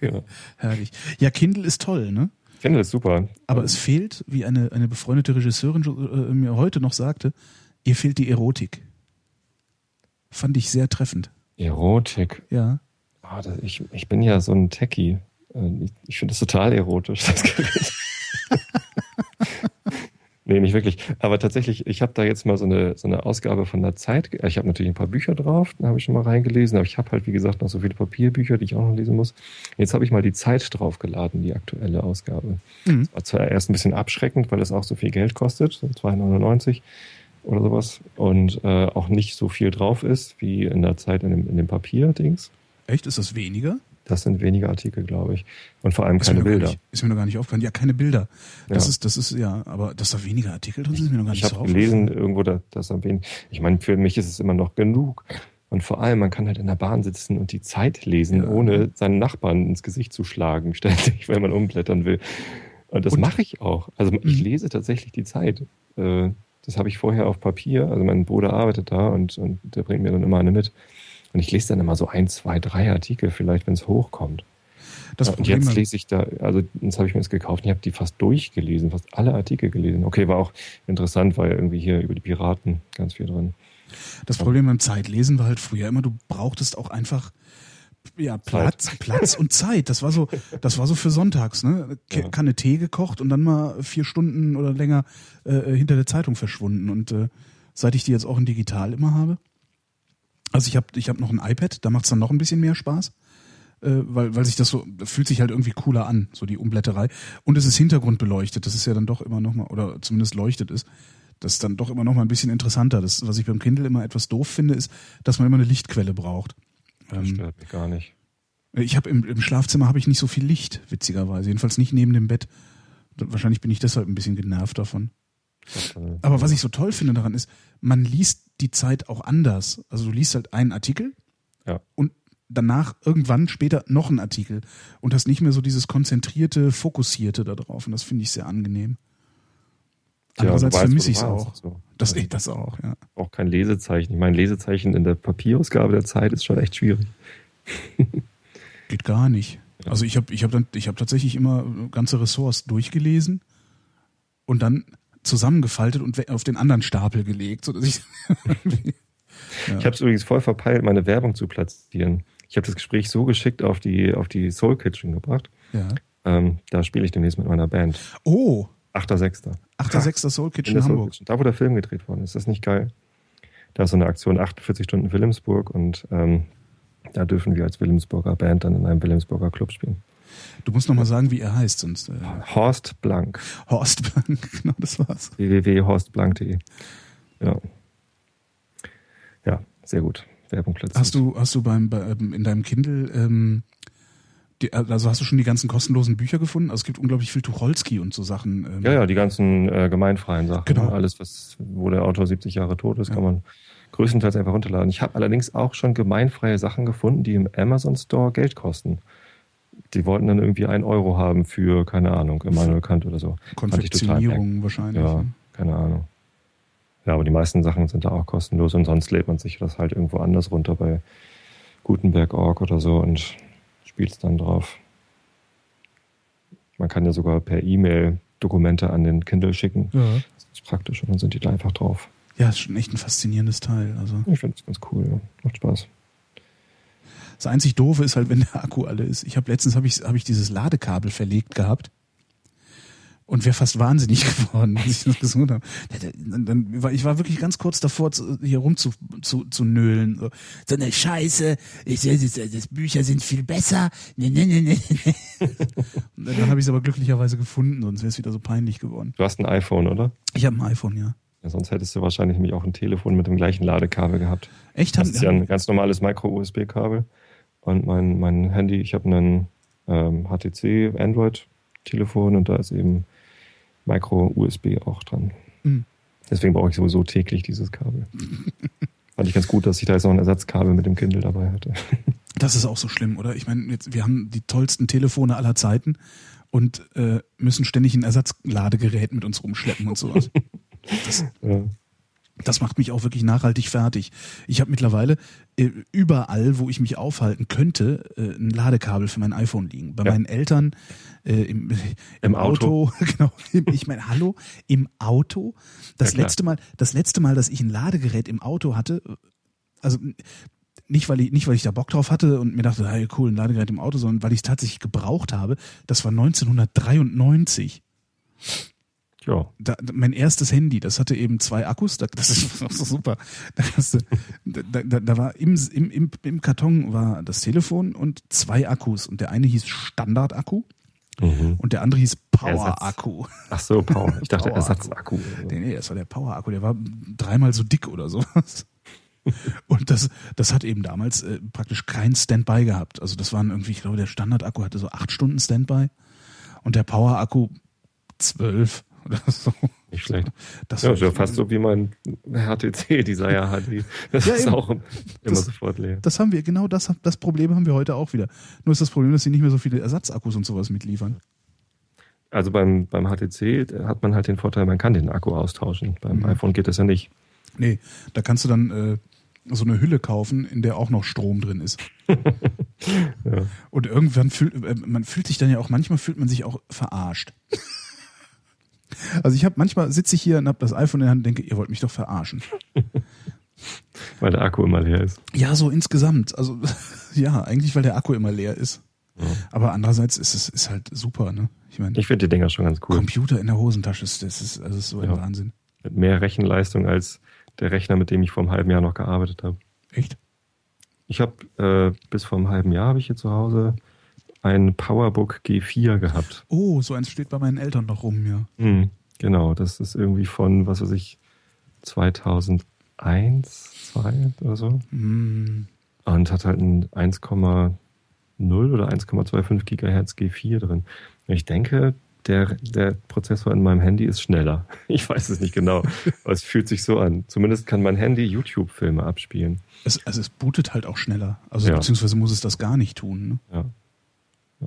Ja. Herrlich. Ja, Kindle ist toll, ne? Kindle ist super. Aber es fehlt, wie eine, eine befreundete Regisseurin äh, mir heute noch sagte, ihr fehlt die Erotik. Fand ich sehr treffend. Erotik. Ja. Ah, das, ich, ich bin ja so ein Techie. Äh, Ich, ich finde das total erotisch, das Gerät. <laughs> Nee, nicht wirklich. Aber tatsächlich, ich habe da jetzt mal so eine, so eine Ausgabe von der Zeit. Ich habe natürlich ein paar Bücher drauf, da habe ich schon mal reingelesen, aber ich habe halt, wie gesagt, noch so viele Papierbücher, die ich auch noch lesen muss. Jetzt habe ich mal die Zeit draufgeladen, die aktuelle Ausgabe. Mhm. Das war zuerst ein bisschen abschreckend, weil das auch so viel Geld kostet, so 2,99 oder sowas. Und äh, auch nicht so viel drauf ist, wie in der Zeit in dem, in dem Papier-Dings. Echt? Ist das weniger? Das sind weniger Artikel, glaube ich. Und vor allem Ist keine Bilder. Nicht, ist mir noch gar nicht aufgefallen. Ja, keine Bilder. Das Ja. ist, das ist, ja, aber dass da weniger Artikel drin sind, ist mir noch gar Ich nicht so habe aufgefallen. gelesen irgendwo, dass das am wenig. Ich meine, für mich ist es immer noch genug. Und vor allem, man kann halt in der Bahn sitzen und die Zeit lesen, Ja. ohne seinen Nachbarn ins Gesicht zu schlagen, <laughs> ständig, wenn man umblättern will. Und das mache ich auch. Also ich Mhm. lese tatsächlich die Zeit. Äh, Das habe ich vorher auf Papier. Also mein Bruder arbeitet da und, und der bringt mir dann immer eine mit. Und ich lese dann immer so ein, zwei, drei Artikel vielleicht, wenn es hochkommt. Das und Problem jetzt lese ich da, also jetzt habe ich mir das gekauft und ich habe die fast durchgelesen, fast alle Artikel gelesen. Okay, war auch interessant, weil irgendwie hier über die Piraten ganz viel drin. Das Problem beim Zeitlesen war halt früher immer, du brauchtest auch einfach ja, Platz, Platz und Zeit. Das war so, das war so für sonntags, ne? Ke- Ja. Kanne Tee gekocht und dann mal vier Stunden oder länger äh, hinter der Zeitung verschwunden. Und äh, seit ich die jetzt auch in digital immer habe, also ich habe ich hab noch ein iPad, da macht's dann noch ein bisschen mehr Spaß. Äh, weil, weil sich das so, fühlt sich halt irgendwie cooler an, so die Umblätterei. Und es ist hintergrundbeleuchtet, das ist ja dann doch immer noch mal, oder zumindest leuchtet es. Das ist dann doch immer noch mal ein bisschen interessanter. Das, was ich beim Kindle immer etwas doof finde, ist, dass man immer eine Lichtquelle braucht. Das Ähm, stört mich gar nicht. ich habe im, im Schlafzimmer habe ich nicht so viel Licht, witzigerweise. Jedenfalls nicht neben dem Bett. Wahrscheinlich bin ich deshalb ein bisschen genervt davon. Aber was ich so toll finde daran ist, man liest die Zeit auch anders. Also du liest halt einen Artikel Ja. und danach irgendwann später noch einen Artikel und hast nicht mehr so dieses konzentrierte, fokussierte da drauf. Und das finde ich sehr angenehm. Andererseits weißt, vermisse ich es auch. so. Das, Also, das auch, ja. auch kein Lesezeichen. Ich meine, Lesezeichen in der Papierausgabe der Zeit ist schon echt schwierig. <laughs> Geht gar nicht. Also ich habe ich hab dann ich habe tatsächlich immer ganze Ressorts durchgelesen und dann zusammengefaltet und auf den anderen Stapel gelegt, so dass <laughs> ich Ja. Ich habe es übrigens voll verpeilt, meine Werbung zu platzieren. Ich habe das Gespräch so geschickt auf die, auf die Soul Kitchen gebracht. ja. Ähm, da spiele ich demnächst mit meiner Band. Oh, 8.6. 8.6. Soul In Kitchen Soul Hamburg. Kitchen. Da, wo der Film gedreht worden ist. Ist das nicht geil? Da ist so eine Aktion 48 Stunden Wilhelmsburg und ähm, da dürfen wir als Wilhelmsburger Band dann in einem Wilhelmsburger Club spielen. Du musst noch mal sagen, wie er heißt, sonst äh, Horst Blank. Horst Blank, <laughs> genau, das war's. www.horstblank.de. Ja. Ja, sehr gut. Werbung platziert. Hast du hast du beim bei, ähm, in deinem Kindle ähm, die, also hast du schon die ganzen kostenlosen Bücher gefunden? Also es gibt unglaublich viel Tucholsky und so Sachen. Ähm, Ja, ja, die ganzen äh, gemeinfreien Sachen. Genau. Alles, was, wo der Autor 70 Jahre tot ist, Ja. kann man größtenteils einfach runterladen. Ich habe allerdings auch schon gemeinfreie Sachen gefunden, die im Amazon Store Geld kosten. Die wollten dann irgendwie einen Euro haben für, keine Ahnung, Immanuel <laughs> Kant oder so. Konfektionierung wahrscheinlich. Ja, ne? keine Ahnung. Ja, aber die meisten Sachen sind da auch kostenlos und sonst lädt man sich das halt irgendwo anders runter bei Gutenberg.org oder so und spielt es dann drauf. Man kann ja sogar per E-Mail Dokumente an den Kindle schicken. Ja. Das ist praktisch und dann sind die da einfach drauf. ja, ist schon echt ein faszinierendes Teil. Also Ich finde das ganz cool. Ja. Macht Spaß. Das einzig Doofe ist halt, wenn der Akku alle ist. Ich habe letztens habe ich hab ich dieses Ladekabel verlegt gehabt und wäre fast wahnsinnig <laughs> geworden, als ich das gesucht habe. Dann, war, ich war wirklich ganz kurz davor, hier rum zu, zu, zu nölen. So, so eine Scheiße, ich, das, das Bücher sind viel besser. <laughs> Nee, nee, nee, nee. nee. Dann habe ich es aber glücklicherweise gefunden, sonst wäre es wieder so peinlich geworden. Du hast ein iPhone, oder? Ich habe ein iPhone, ja. Ja, sonst hättest du wahrscheinlich nämlich auch ein Telefon mit dem gleichen Ladekabel gehabt. Echt? Das ist ja ein ganz normales Micro-USB-Kabel. Und mein, mein Handy, ich habe einen ähm, HTC Android-Telefon und da ist eben Micro-USB auch dran. Mhm. Deswegen brauche ich sowieso täglich dieses Kabel. <laughs> Fand ich ganz gut, dass ich da jetzt noch ein Ersatzkabel mit dem Kindle dabei hatte. <laughs> Das ist auch so schlimm, oder? Ich meine, jetzt, wir haben die tollsten Telefone aller Zeiten und äh, müssen ständig ein Ersatzladegerät mit uns rumschleppen und sowas. <laughs> Das, Ja. Das macht mich auch wirklich nachhaltig fertig. Ich habe mittlerweile äh, überall, wo ich mich aufhalten könnte, äh, ein Ladekabel für mein iPhone liegen. Bei Ja. meinen Eltern, äh, im, <laughs> im, Im Auto, <laughs> genau. Im- Ich meine, hallo, im Auto. Das Ja, letzte Mal, das letzte Mal, dass ich ein Ladegerät im Auto hatte, also nicht weil ich nicht weil ich da Bock drauf hatte und mir dachte, hey, cool, ein Ladegerät im Auto, sondern weil ich es tatsächlich gebraucht habe. Das war 1993. Ja. Da, mein erstes Handy, das hatte eben zwei Akkus, da, das <laughs> ist so super. Da, da, da, war im, im, im, im Karton war das Telefon und zwei Akkus. Und der eine hieß Standard-Akku Mhm. und der andere hieß Power-Akku. Ach so, Power. Ich dachte. Ersatzakku. Nee, nee, das war der Power-Akku, der war dreimal so dick oder sowas. Und das, das hat eben damals äh, praktisch kein Standby gehabt. Also das waren irgendwie, ich glaube, der Standard-Akku hatte so acht Stunden Standby und der Power-Akku zwölf oder so. Nicht schlecht. Das Ja, ist ja fast so wie mein HTC, dieser ja HD. <laughs> Das Ja, ist eben. auch immer Das- sofort leer. Das haben wir, genau das, das Problem haben wir heute auch wieder. Nur ist das Problem, dass sie nicht mehr so viele Ersatzakkus und sowas mitliefern. Also beim, beim HTC hat man halt den Vorteil, man kann den Akku austauschen. Beim Mhm. iPhone geht das ja nicht. Nee, da kannst du dann äh, so eine Hülle kaufen, in der auch noch Strom drin ist. <laughs> Ja. Und irgendwann fühlt äh, man fühlt sich dann ja auch, manchmal fühlt man sich auch verarscht. Also ich habe manchmal sitze ich hier und habe das iPhone in der Hand und denke, ihr wollt mich doch verarschen. <laughs> Weil der Akku immer leer ist. Ja, so insgesamt. Also <laughs> ja, eigentlich, weil der Akku immer leer ist. Ja. Aber andererseits ist es ist halt super, ne? Ich meine, Ich finde die Dinger schon ganz cool. Computer in der Hosentasche, das ist, das ist so ein Ja. Wahnsinn. Mit mehr Rechenleistung als der Rechner, mit dem ich vor einem halben Jahr noch gearbeitet habe. Echt? Ich habe äh, bis vor einem halben Jahr habe ich hier zu Hause ein PowerBook G4 gehabt. Oh, so eins steht bei meinen Eltern noch rum, ja. Hm, genau, das ist irgendwie von, was weiß ich, 2001, 2 oder so. Hm. Und hat halt ein 1,0 oder 1,25 Gigahertz G4 drin. Ich denke, der, der Prozessor in meinem Handy ist schneller. <laughs> Ich weiß es nicht genau, <laughs> aber es fühlt sich so an. Zumindest kann mein Handy YouTube-Filme abspielen. Es, also es bootet halt auch schneller. Also Ja. beziehungsweise muss es das gar nicht tun. Ne? Ja.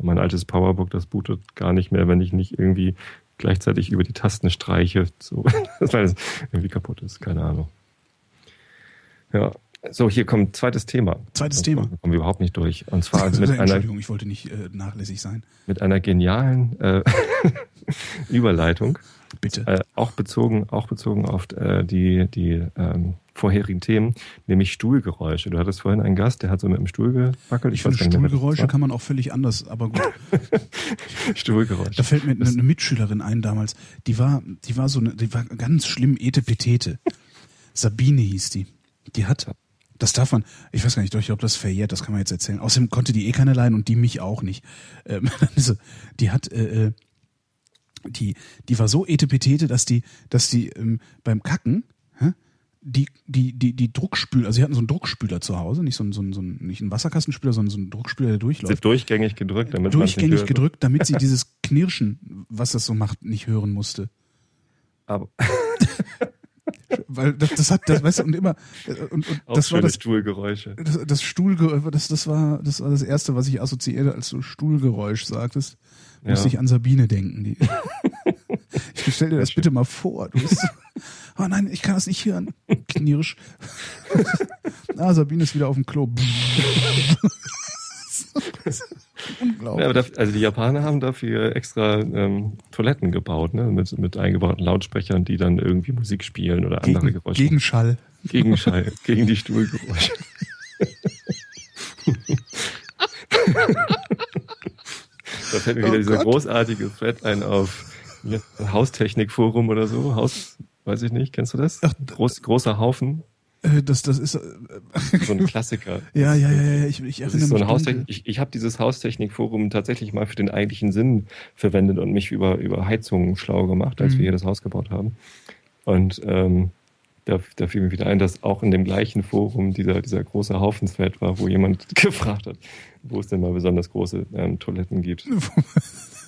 Mein altes Powerbook, das bootet gar nicht mehr, wenn ich nicht irgendwie gleichzeitig über die Tasten streiche, so, <laughs> weil es irgendwie kaputt ist. Keine Ahnung. Ja. So, hier kommt zweites Thema. Zweites Thema. Kommen wir überhaupt nicht durch. Und zwar <laughs> mit einer, Entschuldigung, ich wollte nicht äh, nachlässig sein. mit einer genialen äh, <laughs> Überleitung. Bitte. Äh, auch bezogen, auch bezogen auf äh, die, die ähm, vorherigen Themen, nämlich Stuhlgeräusche. Du hattest vorhin einen Gast, der hat so mit dem Stuhl gewackelt. ich finde, wer das Stuhlgeräusche kann man auch völlig anders, aber gut. <laughs> Stuhlgeräusche. Da fällt mir eine, eine Mitschülerin ein damals, die war, die war so eine, die war ganz schlimm etepetete. Sabine hieß die. Die hat, das darf man, ich weiß gar nicht, ich glaube, das verjährt, das kann man jetzt erzählen. Außerdem konnte die eh keine leihen und die mich auch nicht. Ähm, <laughs> also, die hat, äh, äh, die, die war so etepetete, dass die, dass die ähm, beim Kacken, die, die, die, die Druckspüler, also sie hatten so einen Druckspüler zu Hause, nicht so einen, so einen, so einen nicht einen Wasserkastenspüler, sondern so einen Druckspüler, der durchläuft Sind durchgängig gedrückt, damit durchgängig hört. gedrückt, damit sie <laughs> dieses Knirschen, was das so macht, nicht hören musste. Aber <laughs> Weil das, das hat, das weißt du, und immer, und, und auch das war das, Stuhlgeräusche. das, das Stuhlgeräusch, das, das war, das war das erste, was ich assoziierte, als du Stuhlgeräusch sagtest. Musste Ja. ich an Sabine denken. Die, <laughs> ich stell dir das bitte mal vor. Du bist, <laughs> oh nein, ich kann das nicht hören. Knirsch. <laughs> ah, Sabine ist wieder auf dem Klo. <laughs> Unglaublich. Ja, aber dafür, also die Japaner haben dafür extra ähm, Toiletten gebaut, ne? mit, mit eingebauten Lautsprechern, die dann irgendwie Musik spielen oder andere Gegen, Geräusche. Gegenschall. Gegenschall, gegen die Stuhlgeräusche. da fällt mir wieder Oh dieser Gott. großartige Thread ein auf Haustechnikforum oder so. Haus, weiß ich nicht, kennst du das? Groß, großer Haufen, Äh, Das, das ist, äh, so ein Klassiker. <laughs> ja, ja, ja, ja, ich, ich erinnere so mich. dunkel. Ich, ich habe dieses Haustechnikforum tatsächlich mal für den eigentlichen Sinn verwendet und mich über, über Heizungen schlau gemacht, als Mhm. wir hier das Haus gebaut haben. Und ähm, da, da fiel mir wieder ein, dass auch in dem gleichen Forum dieser, dieser große Haufensthread war, wo jemand <laughs> gefragt hat, wo es denn mal besonders große ähm, Toiletten gibt. <laughs>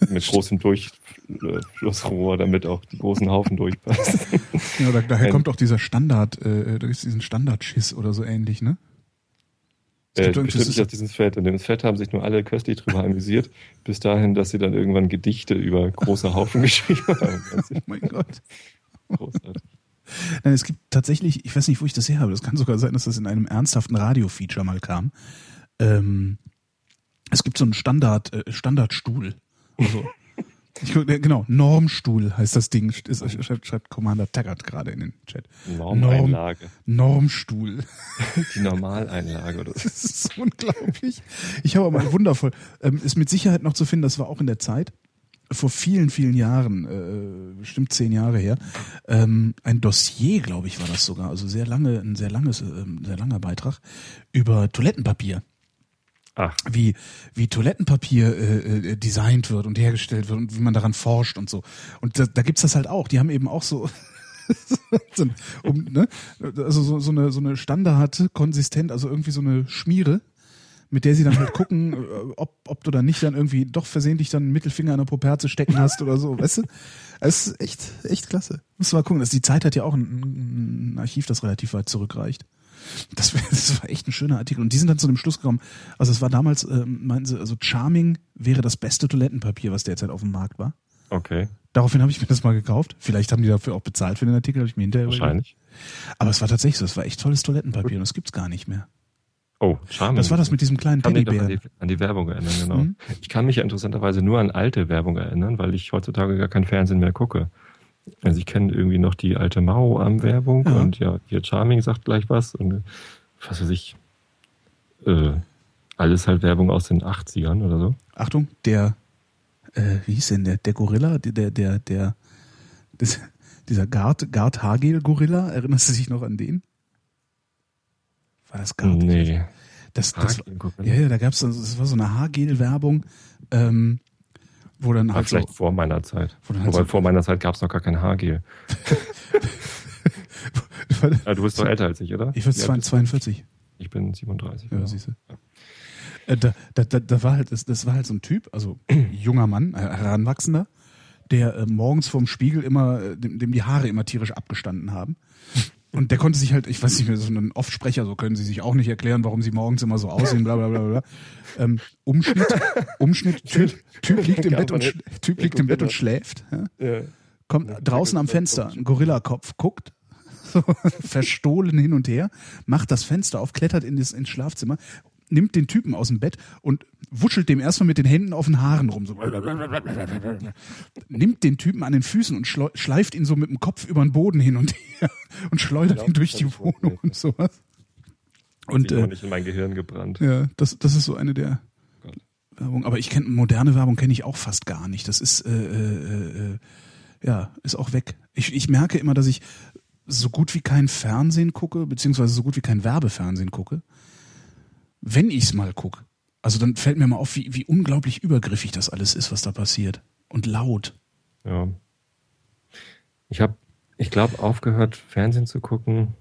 Mit großem Durchflussrohr, damit auch die großen Haufen durchpassen. Ja, da, daher kommt auch dieser Standard, äh, da diesen Standardschiss oder so ähnlich, ne? Äh, bestimmt das nicht auf diesem Thread. In dem Thread haben sich nur alle köstlich drüber amüsiert, bis dahin, dass sie dann irgendwann Gedichte über große Haufen <laughs> geschrieben haben. <laughs> Oh mein Gott. großartig. Nein, es gibt tatsächlich, ich weiß nicht, wo ich das her habe. Das kann sogar sein, dass das in einem ernsthaften Radio-Feature mal kam. Ähm, es gibt so einen Standard, äh, Standardstuhl. Also, ich, äh, genau, Normstuhl heißt das Ding. Ist, schreibt, schreibt Commander Taggart gerade in den Chat. Normeinlage. Normstuhl. <laughs> Die Normaleinlage oder. Das ist so unglaublich. Ich habe mal wundervoll. Ähm, ist mit Sicherheit noch zu finden, das war auch in der Zeit. vor vielen, vielen Jahren, äh, bestimmt zehn Jahre her, ähm, ein Dossier, glaube ich, war das sogar, also sehr lange, ein sehr langes, äh, sehr langer Beitrag über Toilettenpapier. Ach, Wie, wie Toilettenpapier äh, äh, designt wird und hergestellt wird und wie man daran forscht und so. Und da, da gibt's das halt auch. Die haben eben auch so, <laughs> um, ne? also so, so eine so eine Standard konsistent, also irgendwie so eine Schmiere, mit der sie dann halt gucken, <laughs> äh, ob, ob du dann nicht dann irgendwie doch versehentlich dann einen Mittelfinger in der Poperze stecken hast oder so, weißt du? Es ist echt, echt klasse. Musst du mal gucken. Das, die Zeit hat ja auch ein, ein Archiv, das relativ weit zurückreicht. Das, <laughs> das war echt ein schöner Artikel. Und die sind dann zu dem Schluss gekommen, also es war damals, ähm, meinten sie, also Charming wäre das beste Toilettenpapier, was derzeit auf dem Markt war. okay. Daraufhin habe ich mir das mal gekauft. Vielleicht haben die dafür auch bezahlt für den Artikel, habe ich mir hinterher überlegt. Wahrscheinlich. Aber es war tatsächlich so, es war echt tolles Toilettenpapier und das gibt's gar nicht mehr. Oh, Charming. Das war das mit diesem kleinen an Teddybären. die, an die Werbung erinnern, genau. Mhm. Ich kann mich ja interessanterweise nur an alte Werbung erinnern, weil ich heutzutage gar kein Fernsehen mehr gucke. Also ich kenne irgendwie noch die alte Mao am Werbung Ja. und ja, hier Charming sagt gleich was und was weiß ich, äh, alles halt Werbung aus den 80ern oder so. Achtung, der, äh, wie hieß denn der, der Gorilla, der, der, der, der das, dieser Gard, Gard Hagel Gorilla, erinnerst du dich noch an den? War das Gard? Nee. Das, das, ja, ja, da gab's, so- das war so eine Hagel-Werbung, ähm, wo dann halt so, vielleicht vor meiner Zeit. Wo halt Wobei so- vor meiner Zeit gab es noch gar kein Haargel. <laughs> Ja, du bist doch älter als ich, oder? ich du? 42. Ich bin 37. Ja, genau. siehst du. Äh, Da, da, da, da war halt, das, das war halt so ein Typ, also <clears throat> junger Mann, äh, Heranwachsender, der äh, morgens vorm Spiegel immer, äh, dem, dem die Haare immer tierisch abgestanden haben. Und der konnte sich halt, ich weiß nicht mehr, so ein Offsprecher, so können sie sich auch nicht erklären, warum sie morgens immer so aussehen, bla bla bla bla. Ähm, Umschnitt, <laughs> Umschnitt, Typ, typ liegt im Bett und Typ liegt im Bett und schläft. Ja. kommt draußen am Fenster, ein Gorillakopf, guckt, <laughs> so, verstohlen hin und her, macht das Fenster auf, klettert in das, ins Schlafzimmer, nimmt den Typen aus dem Bett und wuschelt dem erstmal mit den Händen auf den Haaren rum. So. Nimmt den Typen an den Füßen und schleift ihn so mit dem Kopf über den Boden hin und her <laughs> und schleudert ihn durch die Wohnung und sowas. Und äh, nicht in mein Gehirn gebrannt. ja, das, das ist so eine der Gott. Werbung. Aber ich kenne moderne Werbung kenne ich auch fast gar nicht. Das ist äh, äh, äh, ja ist auch weg. Ich, ich merke immer, dass ich so gut wie kein Fernsehen gucke, beziehungsweise so gut wie kein Werbefernsehen gucke. Wenn ich's mal gucke, also dann fällt mir mal auf, wie, wie unglaublich übergriffig das alles ist, was da passiert und laut. Ja. Ich habe, ich glaube, aufgehört, Fernsehen zu gucken.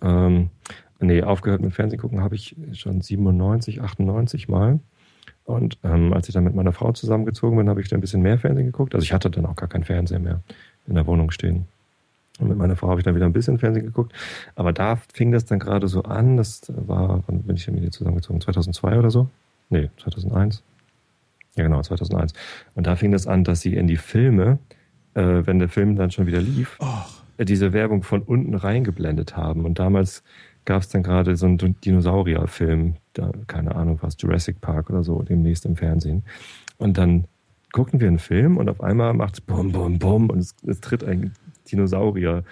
Ähm, nee, aufgehört mit Fernsehen gucken habe ich schon 97, 98 Mal. Und ähm, als ich dann mit meiner Frau zusammengezogen bin, habe ich dann ein bisschen mehr Fernsehen geguckt. Also ich hatte dann auch gar kein Fernseher mehr in der Wohnung stehen. Und mit meiner Frau habe ich dann wieder ein bisschen Fernsehen geguckt. Aber da fing das dann gerade so an. Das war, wann bin ich denn mit ihr zusammengezogen? 2002 oder so? Nee, 2001. Ja, genau, 2001. Und da fing das an, dass sie in die Filme, äh, wenn der Film dann schon wieder lief, äh, diese Werbung von unten reingeblendet haben. Und damals gab es dann gerade so einen Dinosaurierfilm, da, keine Ahnung was, Jurassic Park oder so, demnächst im Fernsehen. Und dann gucken wir einen Film und auf einmal macht es bum, bum, bum und es, es tritt ein Dinosaurier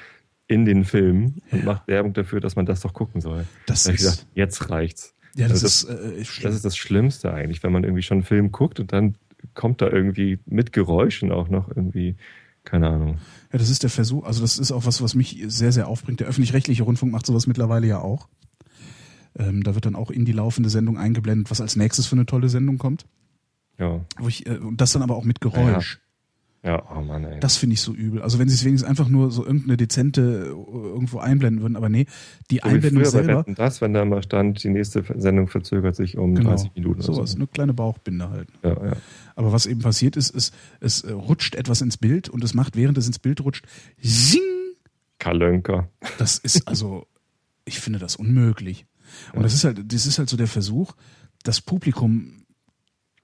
in den Film und macht Werbung dafür, dass man das doch gucken soll. das Da ist gesagt, jetzt reicht's. ja, das, also ist äh, schlimm. Das ist das Schlimmste eigentlich, wenn man irgendwie schon einen Film guckt und dann kommt da irgendwie mit Geräuschen auch noch irgendwie, keine Ahnung. Ja, das ist der Versuch, also das ist auch was, was mich sehr, sehr aufbringt. Der öffentlich-rechtliche Rundfunk macht sowas mittlerweile ja auch. Ähm, da wird dann auch in die laufende Sendung eingeblendet, was als nächstes für eine tolle Sendung kommt. Ja, Wo ich, äh, und das dann aber auch mit Geräusch. Ja, oh Mann, ey. Das finde ich so übel. Also wenn sie es wenigstens einfach nur so irgendeine dezente äh, irgendwo einblenden würden, aber nee, die So Einblendung bei selber, Wetten, das, wenn da mal stand, die nächste Sendung verzögert sich um genau, 30 Minuten oder sowas, so. eine kleine Bauchbinde halt. Ja, ja. Aber was eben passiert ist, ist, es äh, rutscht etwas ins Bild und es macht, während es ins Bild rutscht, Zing! Kalönker. Das ist also, ich finde das unmöglich. Und das ist halt, das ist halt so der Versuch, das Publikum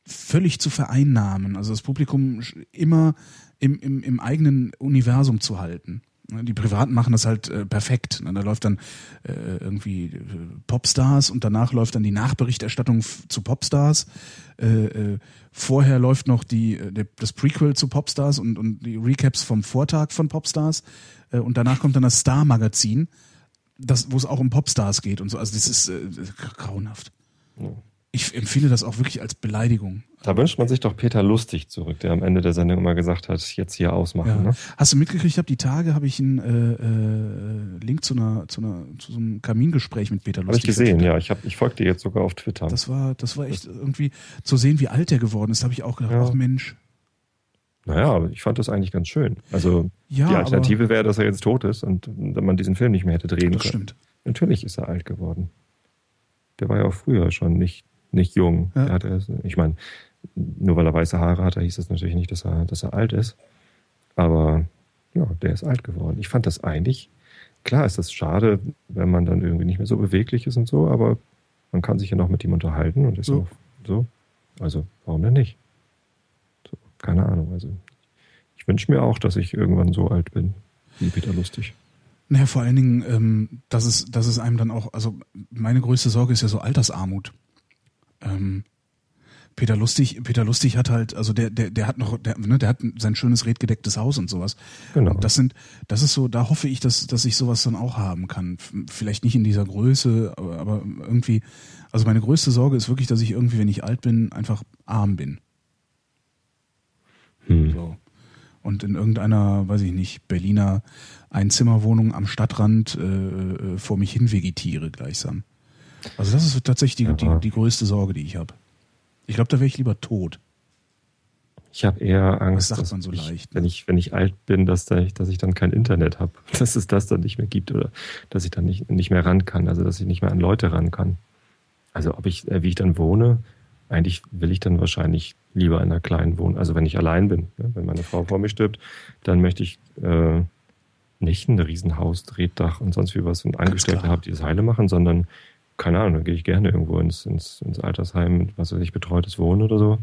völlig zu vereinnahmen, also das Publikum immer im, im, im eigenen Universum zu halten. Ne, Die Privaten machen das halt äh, perfekt. Ne, Da läuft dann äh, irgendwie äh, Popstars und danach läuft dann die Nachberichterstattung zu Popstars. Äh, äh, vorher läuft noch die, äh, der, das Prequel zu Popstars und, und die Recaps vom Vortag von Popstars. Und danach kommt dann das Star-Magazin, wo es auch um Popstars geht und so. Also das ist grauenhaft. Ja. Ich empfinde das auch wirklich als Beleidigung. Da wünscht man sich doch Peter Lustig zurück, der am Ende der Sendung immer gesagt hat, jetzt hier ausmachen. Ja. Ne? Hast du mitgekriegt, ich habe die Tage habe ich einen äh, äh, Link zu einer zu einer zu so einem Kamingespräch mit Peter Habe ich Lustig. gesehen, ja. Ich, hab, ich folge dir jetzt sogar auf Twitter. Das war das war echt irgendwie zu sehen, wie alt der geworden ist, habe ich auch gedacht, Ja. ach Mensch. naja, ich fand das eigentlich ganz schön. Also Ja, die Alternative wäre, dass er jetzt tot ist und man diesen Film nicht mehr hätte drehen das können. stimmt. Natürlich ist er alt geworden. Der war ja auch früher schon nicht, nicht jung. Ja. Hatte, ich meine, nur weil er weiße Haare hatte, hieß das natürlich nicht, dass er, dass er alt ist. Aber ja, der ist alt geworden. Ich fand das eigentlich, klar ist das schade, wenn man dann irgendwie nicht mehr so beweglich ist und so, aber man kann sich ja noch mit ihm unterhalten und ist So. auch so. Also, warum denn nicht? So, keine Ahnung. Also, ich wünsche mir auch, dass ich irgendwann so alt bin wie Peter Lustig. Naja, vor allen Dingen, ähm, dass es, dass es einem dann auch, also meine größte Sorge ist ja so Altersarmut. Ähm, Peter Lustig, Peter Lustig hat halt, also der, der, der hat noch, der, ne, der hat sein schönes redgedecktes Haus und sowas. Genau. Und das sind, das ist so, da hoffe ich, dass, dass ich sowas dann auch haben kann. Vielleicht nicht in dieser Größe, aber, aber irgendwie, also meine größte Sorge ist wirklich, dass ich irgendwie, wenn ich alt bin, einfach arm bin. Hm. So. Und in irgendeiner, weiß ich nicht, Berliner Einzimmerwohnung am Stadtrand äh, äh, vor mich hin vegetiere gleichsam. Also das ist tatsächlich die, die, die größte Sorge, die ich habe. Ich glaube, da wäre ich lieber tot. Ich habe eher Angst, sagt dass man so ich, leicht, ne? wenn ich wenn ich alt bin, dass da ich, dass ich dann kein Internet habe, <laughs> dass es das dann nicht mehr gibt oder dass ich dann nicht nicht mehr ran kann, also dass ich nicht mehr an Leute ran kann. Also ob ich äh, wie ich dann wohne, eigentlich will ich dann wahrscheinlich lieber in einer kleinen Wohnung, also wenn ich allein bin, ne? wenn meine Frau vor mir stirbt, dann möchte ich äh, nicht ein Riesenhaus, Drehdach und sonst wie was und Angestellte habe, die das heile machen, sondern keine Ahnung, dann gehe ich gerne irgendwo ins, ins, ins Altersheim, was weiß ich, betreutes Wohnen oder so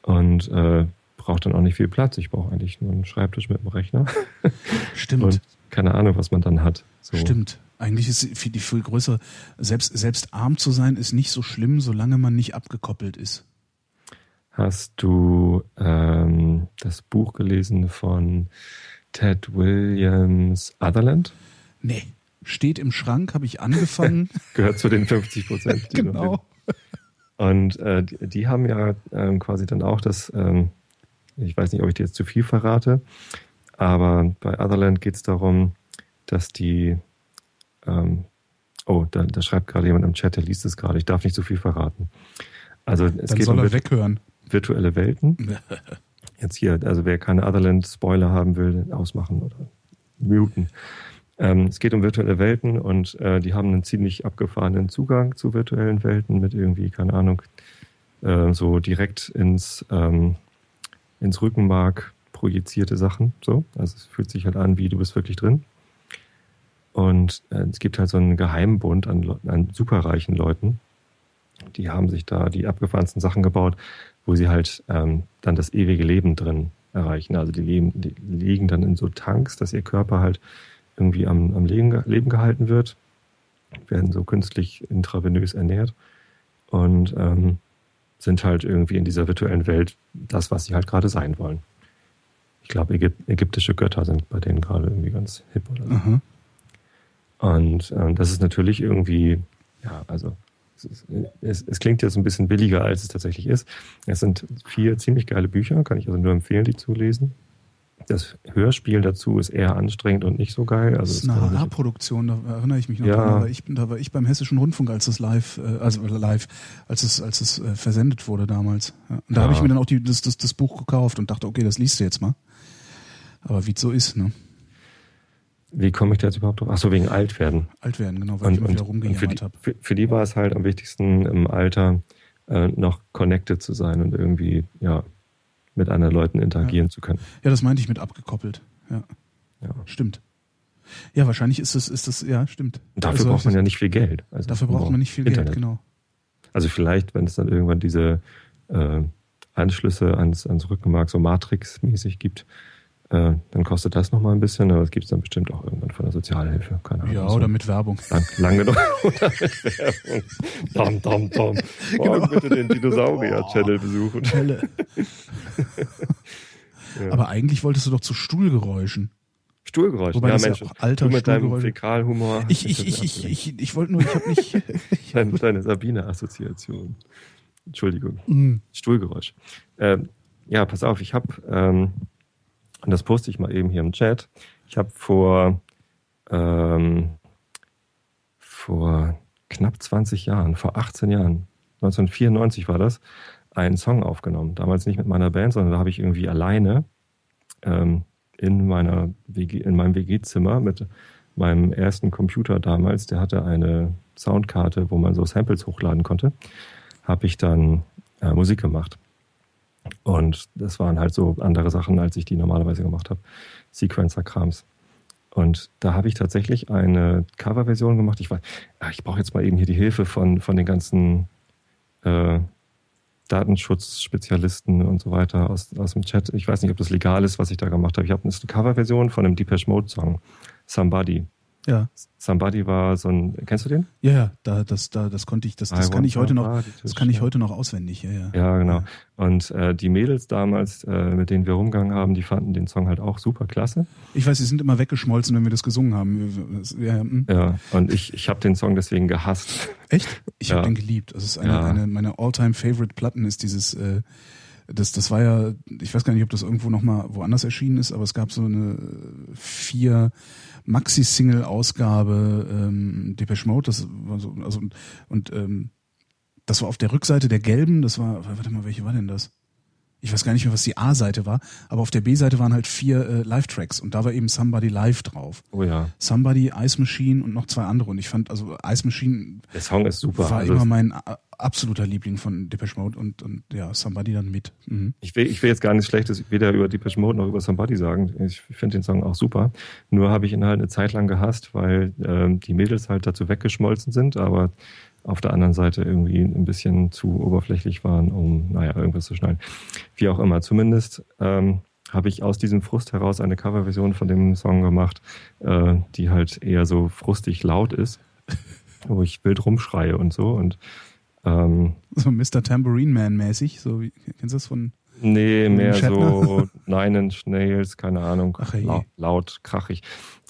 und äh, braucht dann auch nicht viel Platz. Ich brauche eigentlich nur einen Schreibtisch mit einem Rechner <laughs> Stimmt. und keine Ahnung, was man dann hat. So. Stimmt. Eigentlich ist viel, die viel größere, selbst, selbst arm zu sein, ist nicht so schlimm, solange man nicht abgekoppelt ist. Hast du ähm, das Buch gelesen von Ted Williams Otherland? Nee. Steht im Schrank, habe ich angefangen. <laughs> Gehört zu den 50 Prozent. genau. Und äh, die, die haben ja ähm, quasi dann auch das, ähm, ich weiß nicht, ob ich dir jetzt zu viel verrate, aber bei Otherland geht es darum, dass die, ähm, oh, da, da schreibt gerade jemand im Chat, der liest es gerade, ich darf nicht zu viel verraten. Also es Dann geht soll um er weghören. virtuelle Welten. <laughs> Jetzt hier, also wer keine Otherland-Spoiler haben will, ausmachen oder muten. Ähm, es geht um virtuelle Welten und äh, die haben einen ziemlich abgefahrenen Zugang zu virtuellen Welten mit irgendwie, keine Ahnung, äh, so direkt ins, ähm, ins Rückenmark projizierte Sachen. So. Also es fühlt sich halt an, wie du bist wirklich drin. Und äh, es gibt halt so einen Geheimbund an, an superreichen Leuten. Die haben sich da die abgefahrensten Sachen gebaut, wo sie halt ähm, dann das ewige Leben drin erreichen. Also die, leben, die liegen dann in so Tanks, dass ihr Körper halt irgendwie am, am Leben, Leben gehalten wird, werden so künstlich intravenös ernährt und ähm, sind halt irgendwie in dieser virtuellen Welt das, was sie halt gerade sein wollen. Ich glaube, Ägyp ägyptische Götter sind bei denen gerade irgendwie ganz hip oder so. Aha. Und ähm, das ist natürlich irgendwie, ja, also es, es, es klingt jetzt ein bisschen billiger, als es tatsächlich ist. Es sind vier ziemlich geile Bücher, kann ich also nur empfehlen, die zu lesen. Das Hörspiel dazu ist eher anstrengend und nicht so geil. Das Also ist das eine kann man sich- HR-Produktion, da erinnere ich mich noch Ja. dran. Da war, ich, da war ich beim Hessischen Rundfunk, als es live, äh, also live, als es, als es äh, versendet wurde damals. Und da Ja. habe ich mir dann auch die, das, das, das Buch gekauft und dachte, okay, das liest du jetzt mal. Aber wie es so ist, ne? Wie komme ich da jetzt überhaupt drauf? Ach so, wegen Altwerden. Alt werden, genau, weil Und, ich immer und, wieder und für, die, rumgejammert habe. für, für die war es halt am wichtigsten im Alter äh, noch connected zu sein und irgendwie ja mit anderen Leuten interagieren zu können. Ja, das meinte ich mit abgekoppelt. Ja, Ja. stimmt. Ja, wahrscheinlich ist das, ist das, ja, stimmt. Und dafür Also, braucht man ja nicht viel Geld. Also Dafür braucht man nicht viel Internet. Geld, genau. Also vielleicht, wenn es dann irgendwann diese äh, Anschlüsse ans, ans Rückenmark so Matrix-mäßig gibt, äh, dann kostet das nochmal ein bisschen, aber das gibt es dann bestimmt auch irgendwann von der Sozialhilfe. Keine Ahnung. Ja, so oder mit Werbung. lang, lang genug. <laughs> oder mit Werbung. Dom, dom, dom. Morgen Genau. bitte den Dinosaurier-Channel besuchen. Helle. <laughs> Ja. Aber eigentlich wolltest du doch zu Stuhlgeräuschen. Stuhlgeräusch. Wobei ja, das ja Mensch, auch alter du mit deinem Fäkalhumor. Ich, ich, ich, ich, ich, ich wollte nur, ich habe nicht. <laughs> ich, Deine, deine Sabine-Assoziation. Entschuldigung. Mm. Stuhlgeräusch. Ähm, ja, pass auf, ich habe, ähm, und das poste ich mal eben hier im Chat, ich habe vor, ähm, vor knapp 20 Jahren, vor 18 Jahren, 1994 war das, einen Song aufgenommen. Damals nicht mit meiner Band, sondern da habe ich irgendwie alleine ähm, in, meiner WG, in meinem WG-Zimmer mit meinem ersten Computer damals, der hatte eine Soundkarte, wo man so Samples hochladen konnte, habe ich dann äh, Musik gemacht. Und das waren halt so andere Sachen, als ich die normalerweise gemacht habe. Sequencer-Krams. Und da habe ich tatsächlich eine Coverversion gemacht. Ich, ah, ich brauche jetzt mal eben hier die Hilfe von, von den ganzen äh, Datenschutzspezialisten und so weiter aus, aus dem Chat. Ich weiß nicht, ob das legal ist, was ich da gemacht habe. Ich habe eine Coverversion von einem Depeche Mode Song. Somebody. Ja, Somebody war so ein, kennst du den? ja, ja, da, das, da, das konnte ich, das, I das kann ich heute noch, das kann ich heute noch auswendig, ja, ja. Ja, genau. Und äh, die Mädels damals, äh, mit denen wir rumgegangen haben, die fanden den Song halt auch super klasse. Ich weiß, sie sind immer weggeschmolzen, wenn wir das gesungen haben. Ja, hm. Ja, und ich, ich habe den Song deswegen gehasst. Echt? Ich Ja. habe den geliebt. Das ist eine, Ja. eine meiner all-time favorite Platten ist dieses, äh, das, das war ja, ich weiß gar nicht, ob das irgendwo nochmal woanders erschienen ist, aber es gab so eine äh, vier Maxi-Single-Ausgabe ähm, Depeche Mode, das war so, also und, und ähm, das war auf der Rückseite der gelben, das war, warte mal, welche war denn das? Ich weiß gar nicht mehr, was die A-Seite war, aber auf der B-Seite waren halt vier äh, Live-Tracks und da war eben Somebody Live drauf. Oh ja, Somebody, Ice Machine und noch zwei andere. Und ich fand, also Ice Machine der Song ist super. war Also immer mein absoluter Liebling von Depeche Mode und, und ja, Somebody dann mit. Mhm. ich, will, ich will jetzt gar nichts Schlechtes weder über Depeche Mode noch über Somebody sagen. Ich finde den Song auch super. Nur habe ich ihn halt eine Zeit lang gehasst, weil ähm, die Mädels halt dazu weggeschmolzen sind, aber auf der anderen Seite irgendwie ein bisschen zu oberflächlich waren, um, naja, irgendwas zu schneiden. Wie auch immer. Zumindest ähm, habe ich aus diesem Frust heraus eine Coverversion von dem Song gemacht, äh, die halt eher so frustig laut ist, wo ich wild rumschreie und so. Und ähm, So Mr. Tambourine Man mäßig, so wie, kennst du das von? Nee, William mehr Shatner? so <laughs> Nine Inch Nails, keine Ahnung, Ach, laut, laut, krachig.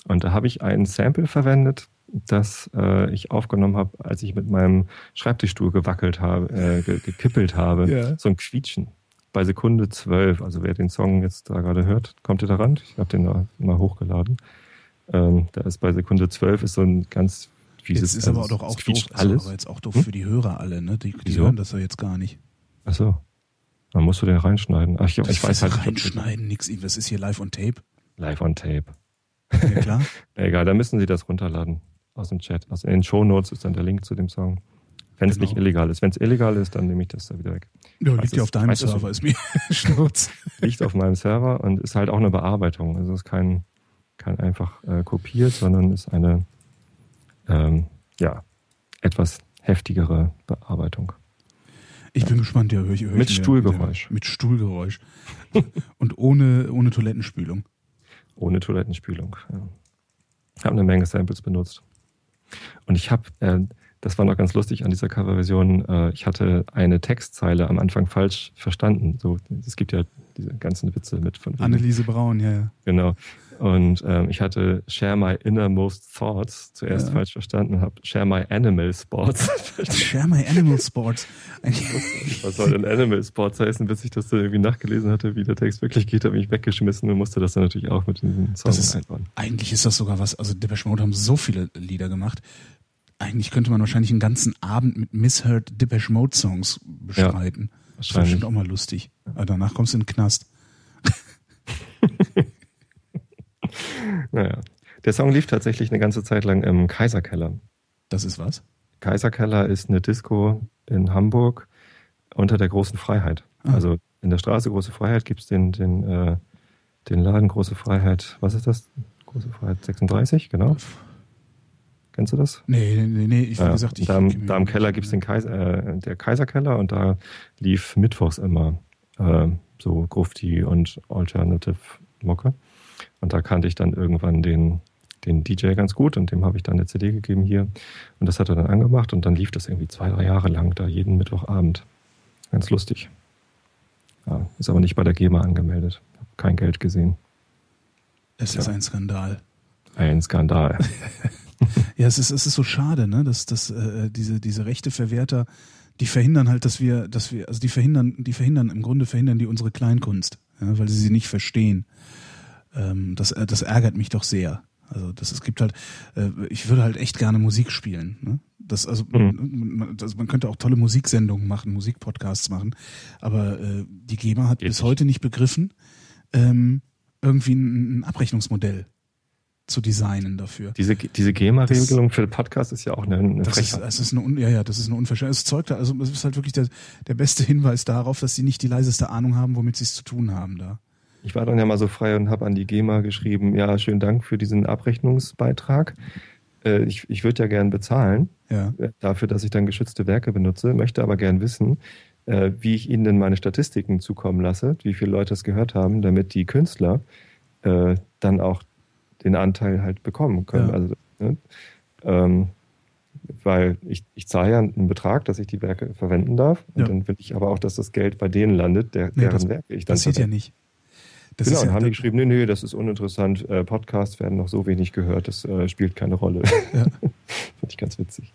Und da habe ich ein Sample verwendet, das äh, ich aufgenommen habe, als ich mit meinem Schreibtischstuhl gewackelt habe, äh, ge gekippelt habe. Ja. So ein Quietschen. Bei Sekunde 12, also wer den Song jetzt da gerade hört, kommt ihr daran? Ich habe den da mal hochgeladen. Ähm, da ist bei Sekunde 12 ist so ein ganz fieses Jetzt ist aber also doch auch doof, alles. aber jetzt auch doof Hm? für die Hörer alle, ne? Die, die hören das ja jetzt gar nicht. Ach so. Dann musst du den reinschneiden. Ach, ich, ich weiß halt reinschneiden, nix, das ist hier live on tape. Live on Tape. Ja, klar. <laughs> Egal, dann müssen Sie das runterladen aus dem Chat. Also in den Shownotes ist dann der Link zu dem Song. Wenn es Genau. nicht illegal ist. Wenn es illegal ist, dann nehme ich das da wieder weg. Ja, liegt ja auf deinem Server, ist mir <laughs> Schnurz. Liegt auf meinem Server und ist halt auch eine Bearbeitung. Also es ist kein, kein einfach äh, kopiert, sondern ist eine ähm, ja, etwas heftigere Bearbeitung. Ich bin gespannt, ja, höre ich, hör ich Mit mir- Stuhlgeräusch. Mit Stuhlgeräusch. <laughs> Und ohne, ohne Toilettenspülung. Ohne Toilettenspülung. Ja. Ich habe eine Menge Samples benutzt. Und ich habe, äh, das war noch ganz lustig an dieser Coverversion, äh, ich hatte eine Textzeile am Anfang falsch verstanden. So, es gibt ja diese ganzen Witze mit von Anneliese Braun, ja, ja. Genau. Und ähm, ich hatte Share My Innermost Thoughts zuerst Ja. falsch verstanden, habe Share My Animal Sports. <laughs> Share my animal sports. <laughs> Was soll denn Animal Sports heißen, bis ich das dann irgendwie nachgelesen hatte, wie der Text wirklich geht, habe ich weggeschmissen und musste das dann natürlich auch mit in den Song Das ist- einbauen. Eigentlich ist das sogar was, also Depeche Mode haben so viele Lieder gemacht. Eigentlich könnte man wahrscheinlich einen ganzen Abend mit Misheard Depeche Mode Songs bestreiten. das ist bestimmt auch mal lustig. Aber danach kommst du in den Knast. <laughs> Naja. Der Song lief tatsächlich eine ganze Zeit lang im Kaiserkeller. Das ist was? Kaiserkeller ist eine Disco in Hamburg unter der großen Freiheit. Ah. Also in der Straße Große Freiheit gibt es den, den, äh, den Laden Große Freiheit, was ist das? Große Freiheit 36, genau. Kennst du das? Nee, nee, nee, ich, Ja, gesagt, ich. da, da im. Keller gibt es den Kaiser, äh, der Kaiserkeller und da lief mittwochs immer äh, so Grufti und Alternative Mucke. Und da kannte ich dann irgendwann den, den DJ ganz gut und dem habe ich dann eine CD gegeben hier. Und das hat er dann angemacht und dann lief das irgendwie zwei, drei Jahre lang da jeden Mittwochabend. Ganz lustig. Ja, ist aber nicht bei der GEMA angemeldet. Hab kein Geld gesehen. Es ist ein Skandal. Ein Skandal. <laughs> <laughs> Ja, es ist, es ist so schade, ne, dass, dass äh, diese, diese rechte Verwerter, die verhindern halt, dass wir, dass wir, also die verhindern, die verhindern, im Grunde verhindern die unsere Kleinkunst, ja, weil sie sie nicht verstehen. Ähm, das, äh, das ärgert mich doch sehr. Also das, es gibt halt, äh, ich würde halt echt gerne Musik spielen. Ne? Das, also, Mhm. man, das, man könnte auch tolle Musiksendungen machen, Musikpodcasts machen, aber äh, die GEMA hat Geht bis nicht. heute nicht begriffen, ähm, irgendwie ein, ein Abrechnungsmodell zu designen dafür. Diese, diese GEMA-Regelung für Podcast ist ja auch eine, eine Das ist, das ist eine, Un- ja, ja, das ist eine Unverschämtheit. Es zeugt, also es ist halt wirklich der, der beste <laughs> Hinweis darauf, dass sie nicht die leiseste Ahnung haben, womit sie es zu tun haben da. Ich war dann ja mal so frei und habe an die GEMA geschrieben, ja, schönen Dank für diesen Abrechnungsbeitrag. Äh, ich ich würde ja gern bezahlen Ja, äh, dafür, dass ich dann geschützte Werke benutze, möchte aber gern wissen, äh, wie ich Ihnen denn meine Statistiken zukommen lasse, wie viele Leute es gehört haben, damit die Künstler äh, dann auch den Anteil halt bekommen können. Ja. Also, ne? ähm, weil ich, ich zahle ja einen Betrag, dass ich die Werke verwenden darf. Und Ja. dann will ich aber auch, dass das Geld bei denen landet, der, Nee, deren das Werke ich dann passiert ja nicht. Das genau, ja, haben die geschrieben, nee, nee, das ist uninteressant, äh, Podcasts werden noch so wenig gehört, das äh, spielt keine Rolle. Ja. <laughs> Finde ich ganz witzig.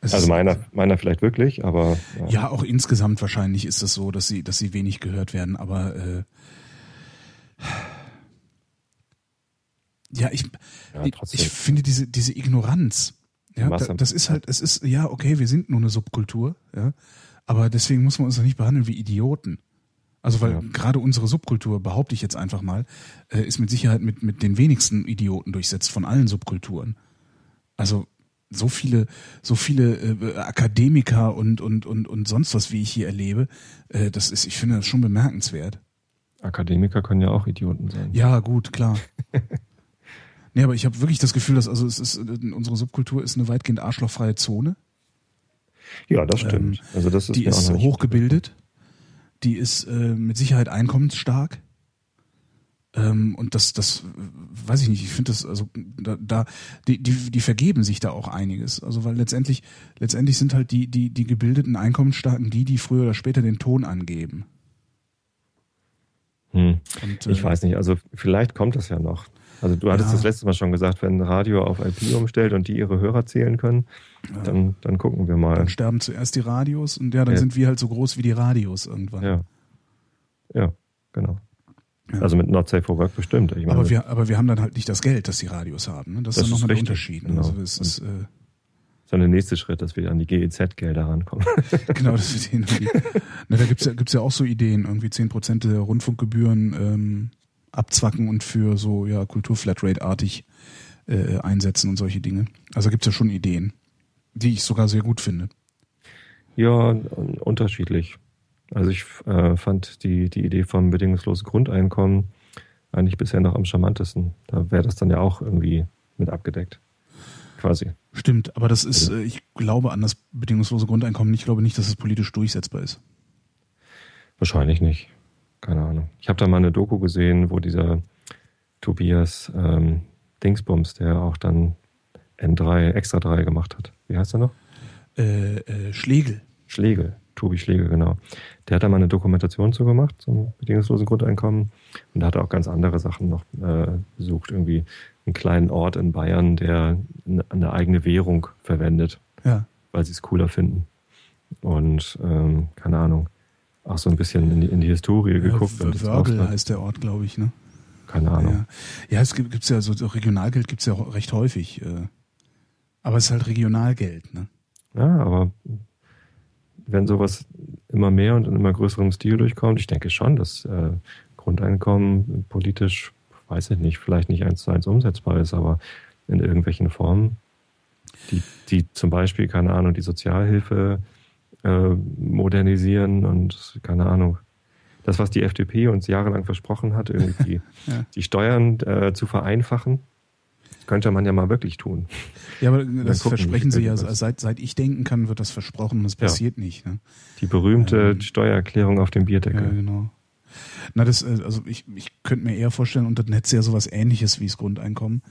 es Also meiner, meiner vielleicht wirklich, aber ja. Ja, auch insgesamt wahrscheinlich ist es so, dass sie, dass sie wenig gehört werden, aber äh, ja, ich, Ja, ich, finde diese, diese Ignoranz, ja, da, das ist halt, es ist, ja, okay, wir sind nur eine Subkultur, ja, aber deswegen muss man uns doch nicht behandeln wie Idioten. Also weil Ja. gerade unsere Subkultur, behaupte ich jetzt einfach mal, äh, ist mit Sicherheit mit, mit den wenigsten Idioten durchsetzt von allen Subkulturen. Also so viele, so viele äh, Akademiker und, und, und, und sonst was, wie ich hier erlebe, äh, das ist, ich finde das schon bemerkenswert. Akademiker können ja auch Idioten sein. Ja, gut, klar. <laughs> nee, aber ich habe wirklich das Gefühl, dass also es ist, äh, unsere Subkultur ist eine weitgehend arschlochfreie Zone. Ja, das stimmt. Ähm, also das ist die ist hochgebildet, die ist äh, mit Sicherheit einkommensstark. Ähm, und das, das weiß ich nicht, ich finde das, also da, da die, die, die vergeben sich da auch einiges. Also weil letztendlich, letztendlich sind halt die, die, die gebildeten Einkommensstarken die, die früher oder später den Ton angeben. Hm. Und, Ich äh, weiß nicht, also vielleicht kommt das ja noch. Also du hattest Ja. das letzte Mal schon gesagt, wenn ein Radio auf IP umstellt und die ihre Hörer zählen können, Ja. dann, dann gucken wir mal. Dann sterben zuerst die Radios und ja, dann Ja. sind wir halt so groß wie die Radios irgendwann. Ja. Ja, genau. Also mit Not Safe for Work bestimmt. Meine, aber wir, aber wir haben dann halt nicht das Geld, das die Radios haben. Ne? Das, Das ist nochmal richtig, Unterschied. Genau. Also es ist, äh, das ist dann der nächste Schritt, dass wir an die GEZ-Gelder rankommen. <laughs> genau, das ist die, die, ne, da gibt's ja, gibt's ja auch so Ideen, irgendwie 10% der Rundfunkgebühren ähm, abzwacken und für so ja Kulturflatrate-artig äh, einsetzen und solche Dinge. Also gibt's ja schon Ideen, die ich sogar sehr gut finde. ja, un- unterschiedlich. Also ich äh, fand die, die Idee vom bedingungslosen Grundeinkommen eigentlich bisher noch am charmantesten. Da wäre das dann ja auch irgendwie mit abgedeckt. Quasi. Stimmt, aber das ist, äh, ich glaube an das bedingungslose Grundeinkommen. Ich glaube nicht, dass es politisch durchsetzbar ist. Wahrscheinlich nicht. Keine Ahnung. Ich habe da mal eine Doku gesehen, wo dieser Tobias ähm, Dingsbums, der auch dann N3, Extra 3 gemacht hat. Wie heißt er noch? Äh, äh, Schlegel. Schlegel. Tobi Schlegel, genau. Der hat da mal eine Dokumentation zu gemacht zum bedingungslosen Grundeinkommen und da hat er auch ganz andere Sachen noch äh, besucht. Irgendwie einen kleinen Ort in Bayern, der eine, eigene Währung verwendet, Ja. weil sie es cooler finden. Und ähm, keine Ahnung, auch so ein bisschen in die, in die Historie geguckt. Ja, ins Wörgl heißt der Ort, glaube ich, ne? Keine Ahnung. Ja, ja es gibt gibt's ja so so Regionalgeld gibt's ja auch recht häufig. Äh. Aber es ist halt Regionalgeld, ne? Ja, aber wenn sowas immer mehr und in immer größerem Stil durchkommt, ich denke schon, dass äh, Grundeinkommen politisch, weiß ich nicht, vielleicht nicht eins zu eins umsetzbar ist, aber in irgendwelchen Formen, die, die zum Beispiel, keine Ahnung, die Sozialhilfe äh, modernisieren und keine Ahnung, das, was die FDP uns jahrelang versprochen hat, irgendwie <laughs> Ja. die Steuern äh, zu vereinfachen, könnte man ja mal wirklich tun. Ja, aber das gucken, versprechen sie ja, seit, seit ich denken kann, wird das versprochen und es Ja. passiert nicht. Ne? Die berühmte Ähm, Steuererklärung auf dem Bierdeckel. Ja, genau. Na, das, äh, also ich, ich könnte mir eher vorstellen, unter Netz ja sowas ähnliches wie das Grundeinkommen.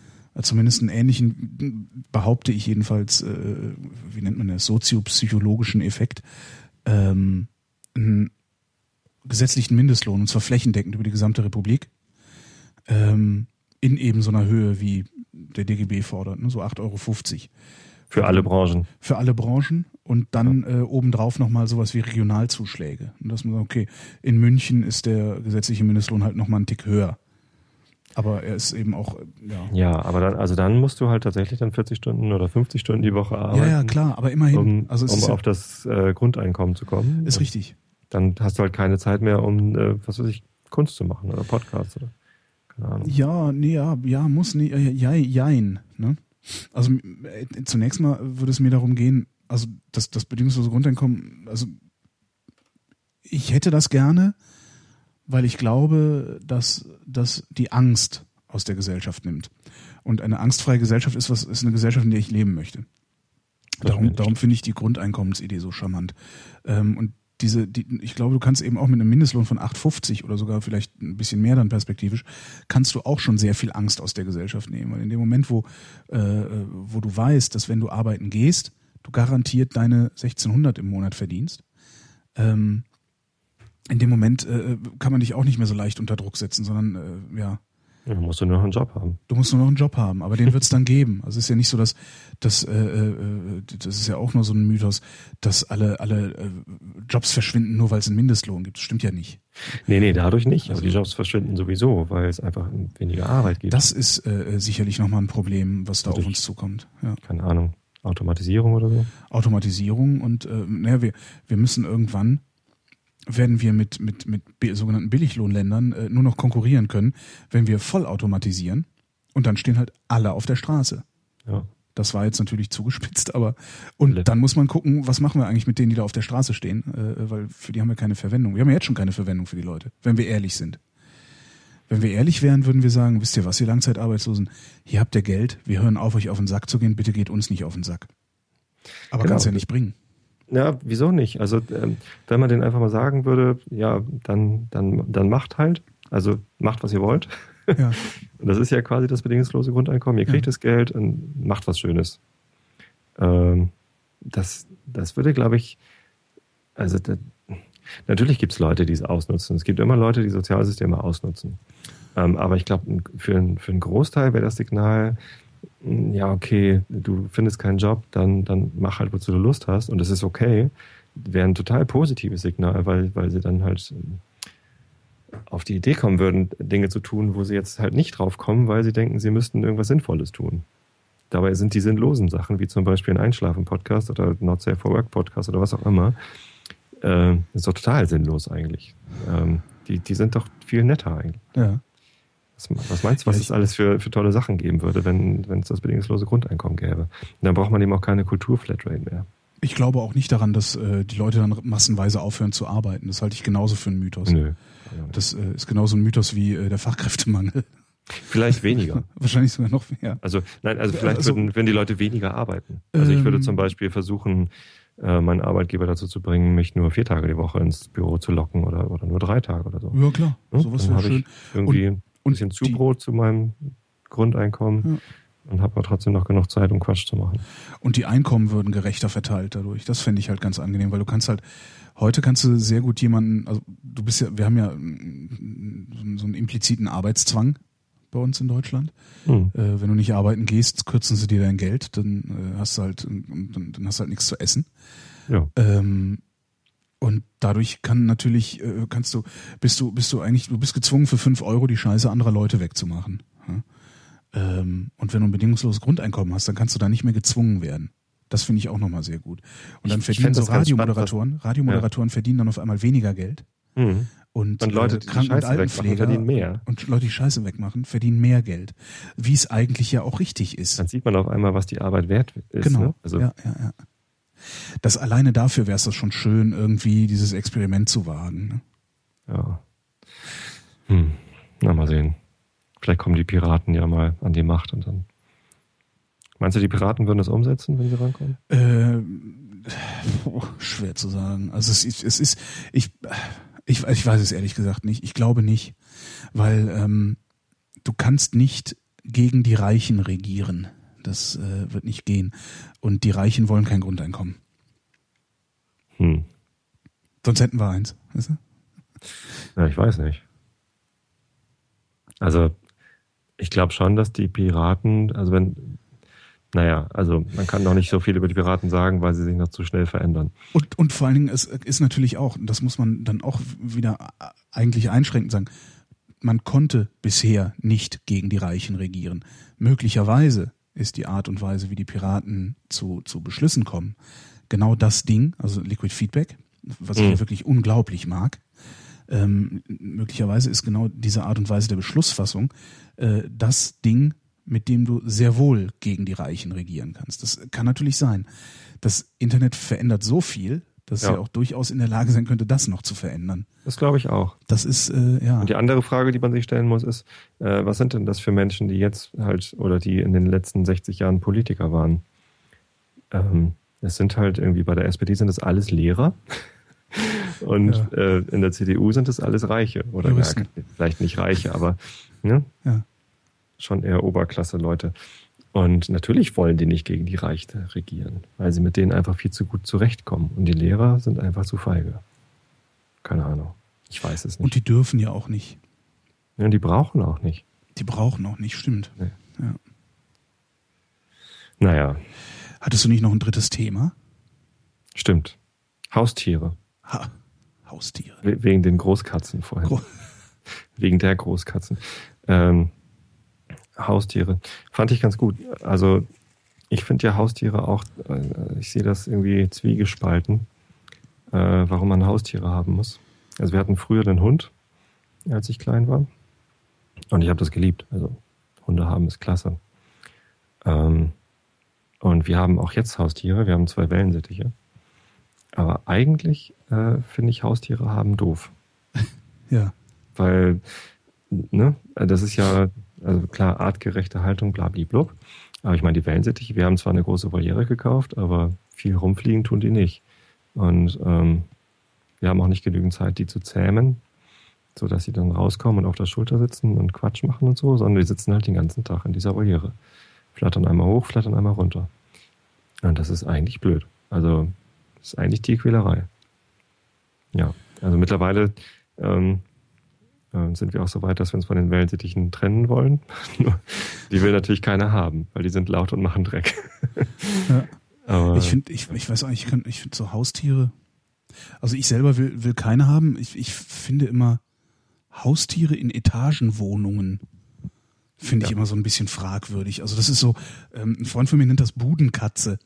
Zumindest einen ähnlichen, behaupte ich jedenfalls, äh, wie nennt man das, soziopsychologischen Effekt, ähm, einen gesetzlichen Mindestlohn, und zwar flächendeckend über die gesamte Republik. Ähm, in eben so einer Höhe, wie der DGB fordert, ne? so 8,50 Euro. Für alle Branchen. Für alle Branchen und dann äh, obendrauf nochmal sowas wie Regionalzuschläge. Und dass man sagt, okay, in München ist der gesetzliche Mindestlohn halt nochmal einen Tick höher. Aber er ist eben auch, ja. Ja, aber dann, also dann musst du halt tatsächlich dann 40 Stunden oder 50 Stunden die Woche arbeiten. Ja, ja, klar, aber immerhin. Um, also um ja, auf das äh, Grundeinkommen zu kommen. ist richtig. Dann hast du halt keine Zeit mehr, um, äh, was weiß ich, Kunst zu machen oder Podcasts oder keine Ahnung. Ja, nee, ja, ja, muss nicht, äh, ja, jein, ne? Also äh, zunächst mal würde es mir darum gehen, also das, das bedingungslose Grundeinkommen, also ich hätte das gerne, weil ich glaube, dass das die Angst aus der Gesellschaft nimmt. Und eine angstfreie Gesellschaft ist was, ist eine Gesellschaft, in der ich leben möchte. Darum, darum finde ich die Grundeinkommensidee so charmant. Ähm, und diese, die, ich glaube, du kannst eben auch mit einem Mindestlohn von 8,50 oder sogar vielleicht ein bisschen mehr dann perspektivisch, kannst du auch schon sehr viel Angst aus der Gesellschaft nehmen. Weil in dem Moment, wo, äh, wo du weißt, dass wenn du arbeiten gehst, du garantiert deine 1600 im Monat verdienst, ähm, in dem Moment äh, kann man dich auch nicht mehr so leicht unter Druck setzen, sondern äh, ja, Ja, dann musst du nur noch einen Job haben. Du musst nur noch einen Job haben, aber den wird es dann geben. Also es ist ja nicht so, dass, dass äh, äh, das ist ja auch nur so ein Mythos, dass alle, alle äh, Jobs verschwinden, nur weil es einen Mindestlohn gibt. Das stimmt ja nicht. Nee, nee, dadurch nicht. Also- aber die Jobs verschwinden sowieso, weil es einfach weniger Arbeit gibt. Das ist äh, sicherlich nochmal ein Problem, was da auf Natürlich. uns zukommt. Ja. Keine Ahnung. Automatisierung oder so? Automatisierung und äh, naja, wir, wir müssen irgendwann werden wir mit, mit, mit sogenannten Billiglohnländern äh, nur noch konkurrieren können, wenn wir voll automatisieren und dann stehen halt alle auf der Straße. Ja. Das war jetzt natürlich zugespitzt, aber und Alle. dann muss man gucken, was machen wir eigentlich mit denen, die da auf der Straße stehen, äh, weil für die haben wir keine Verwendung. Wir haben ja jetzt schon keine Verwendung für die Leute, wenn wir ehrlich sind. Wenn wir ehrlich wären, würden wir sagen, wisst ihr was, ihr Langzeitarbeitslosen, hier habt ihr Geld, wir hören auf, euch auf den Sack zu gehen, bitte geht uns nicht auf den Sack. Aber Genau. kannst ja nicht bringen. Ja, wieso nicht? Also ähm, wenn man denen einfach mal sagen würde, ja, dann, dann, dann macht halt. Also macht, was ihr wollt. Ja. <laughs> Das ist ja quasi das bedingungslose Grundeinkommen. Ihr kriegt Ja. das Geld und macht was Schönes. Ähm, das, das würde, glaube ich, also da, natürlich gibt es Leute, die es ausnutzen. Es gibt immer Leute, die Sozialsysteme ausnutzen. Ähm, aber ich glaube, für, für einen Großteil wäre das Signal, ja, okay, du findest keinen Job, dann, dann mach halt, wozu du Lust hast und das ist okay, wäre ein total positives Signal, weil, weil sie dann halt ähm, auf die Idee kommen würden, Dinge zu tun, wo sie jetzt halt nicht drauf kommen, weil sie denken, sie müssten irgendwas Sinnvolles tun. Dabei sind die sinnlosen Sachen, wie zum Beispiel ein Einschlafen-Podcast oder Not Safe for Work-Podcast oder was auch immer, äh, ist doch total sinnlos eigentlich. Ähm, die, die sind doch viel netter eigentlich. Ja. Was, meinst du, was Ja, es alles für, für tolle Sachen geben würde, wenn wenn es das bedingungslose Grundeinkommen gäbe? Und dann braucht man eben auch keine Kultur-Flatrate mehr. Ich glaube auch nicht daran, dass äh, die Leute dann massenweise aufhören zu arbeiten. Das halte ich genauso für einen Mythos. Nö. Das äh, ist genauso ein Mythos wie äh, der Fachkräftemangel. Vielleicht weniger. <laughs> Wahrscheinlich sogar noch mehr. Also, nein, also vielleicht Also- würden, würden die Leute weniger arbeiten. Also ich würde Ähm. zum Beispiel versuchen, äh, meinen Arbeitgeber dazu zu bringen, mich nur vier Tage die Woche ins Büro zu locken oder, oder nur drei Tage oder so. Ja, klar. Ja, Sowas wäre habe schön. ich irgendwie ein und bisschen die- Zubrot zu meinem Grundeinkommen und habe aber trotzdem noch genug Zeit, um Quatsch zu machen. Und die Einkommen würden gerechter verteilt dadurch. Das fände ich halt ganz angenehm, weil du kannst halt, heute kannst du sehr gut jemanden, also du bist ja, wir haben ja so einen impliziten Arbeitszwang bei uns in Deutschland. Hm. Äh, wenn du nicht arbeiten gehst, kürzen sie dir dein Geld, dann äh, hast du halt, dann, dann hast du halt nichts zu essen. Ja. Ähm, und dadurch kann natürlich, äh, kannst du, bist du, bist du eigentlich, du bist gezwungen für fünf Euro die Scheiße anderer Leute wegzumachen. Ja? Ähm, und wenn du ein bedingungsloses Grundeinkommen hast, dann kannst du da nicht mehr gezwungen werden. Das finde ich auch nochmal sehr gut. Und dann Ich- ich verdienen fänd so ganz spannend, Radiomoderatoren, Radiomoderatoren verdienen dann auf einmal weniger Geld. Mhm. Und, Und Leute, äh, die die Kranken- und Scheiße wegmachen, Altenpfleger verdienen mehr. und Leute, die Scheiße wegmachen, verdienen mehr Geld. Wie es eigentlich ja auch richtig ist. Dann sieht man auf einmal, was die Arbeit wert ist. Genau. Ne? Also, ja, ja, ja. Das alleine dafür wäre es das schon schön, irgendwie dieses Experiment zu wagen. Ne? ja. Hm. Na, mal sehen. Vielleicht kommen die Piraten ja mal an die Macht und dann. Meinst du, die Piraten würden das umsetzen, wenn sie rankommen? Äh, puh, schwer zu sagen. Also es ist, es ist ich, ich, ich weiß es ehrlich gesagt nicht. Ich glaube nicht, weil ähm, du kannst nicht gegen die Reichen regieren. Das äh, wird nicht gehen. Und die Reichen wollen kein Grundeinkommen. Hm. Sonst hätten wir eins. Weißt du? Ja, ich weiß nicht. Also, Ich glaube schon, dass die Piraten, also wenn, naja, also man kann doch nicht so viel über die Piraten sagen, weil sie sich noch zu schnell verändern. Und, und vor allen Dingen, es ist natürlich auch, das muss man dann auch wieder eigentlich einschränkend sagen, man konnte bisher nicht gegen die Reichen regieren. Möglicherweise ist die Art und Weise, wie die Piraten zu, zu Beschlüssen kommen, genau das Ding, also Liquid Feedback, was ich Mhm. ja wirklich unglaublich mag. Ähm, möglicherweise ist genau diese Art und Weise der Beschlussfassung äh, das Ding, mit dem du sehr wohl gegen die Reichen regieren kannst. Das kann natürlich sein. Das Internet verändert so viel, dass Ja. sie auch durchaus in der Lage sein könnte, das noch zu verändern. Das glaube ich auch. Das ist, äh, ja. Und die andere Frage, die man sich stellen muss, ist, äh, was sind denn das für Menschen, die jetzt halt oder die in den letzten 60 Jahren Politiker waren? Ähm, es sind halt irgendwie bei der SPD sind das alles Lehrer. <laughs> Und Ja. äh, in der CDU sind das alles Reiche. Oder Juristen. vielleicht nicht Reiche, aber ne? Ja. schon eher Oberklasse-Leute. Und natürlich wollen die nicht gegen die Reichen regieren, weil sie mit denen einfach viel zu gut zurechtkommen. Und die Lehrer sind einfach zu feige. Keine Ahnung. Ich weiß es nicht. Und die dürfen ja auch nicht. ja, die brauchen auch nicht. Die brauchen auch nicht, stimmt. Nee. Ja. Naja, Hattest du nicht noch ein drittes Thema? stimmt. Haustiere. Ha, Haustiere. We wegen den Großkatzen vorhin. Gro <laughs> wegen der Großkatzen. Ähm, Haustiere. Fand ich ganz gut. Also, ich finde ja Haustiere auch, äh, ich sehe das irgendwie zwiegespalten, äh, warum man Haustiere haben muss. Also, wir hatten früher den Hund, als ich klein war. Und ich habe das geliebt. Also, Hunde haben ist klasse. Ähm, und wir haben auch jetzt Haustiere. Wir haben zwei Wellensittiche. Aber eigentlich äh, finde ich Haustiere haben doof. <laughs> Ja. Weil, ne, das ist ja, also klar, artgerechte Haltung, blablablub. Aber ich meine, die Wellensittiche, wir haben zwar eine große Voliere gekauft, aber viel rumfliegen tun die nicht. Und ähm, wir haben auch nicht genügend Zeit, die zu zähmen, sodass sie dann rauskommen und auf der Schulter sitzen und Quatsch machen und so, sondern die sitzen halt den ganzen Tag in dieser Voliere. Flattern einmal hoch, flattern einmal runter. Und das ist eigentlich blöd. Also, das ist eigentlich Tierquälerei. Ja, also mittlerweile ähm, äh, sind wir auch so weit, dass wir uns von den Wellensittichen trennen wollen. <laughs> Die will natürlich keiner haben, weil die sind laut und machen Dreck. Ja. <laughs> Aber, Ich finde, ich, ich weiß auch, ich, kann- ich finde so Haustiere. Also ich selber will, will keine haben. Ich, ich finde immer Haustiere in Etagenwohnungen finde ich Ja. immer so ein bisschen fragwürdig. Also das ist so, ähm, ein Freund von mir nennt das Budenkatze.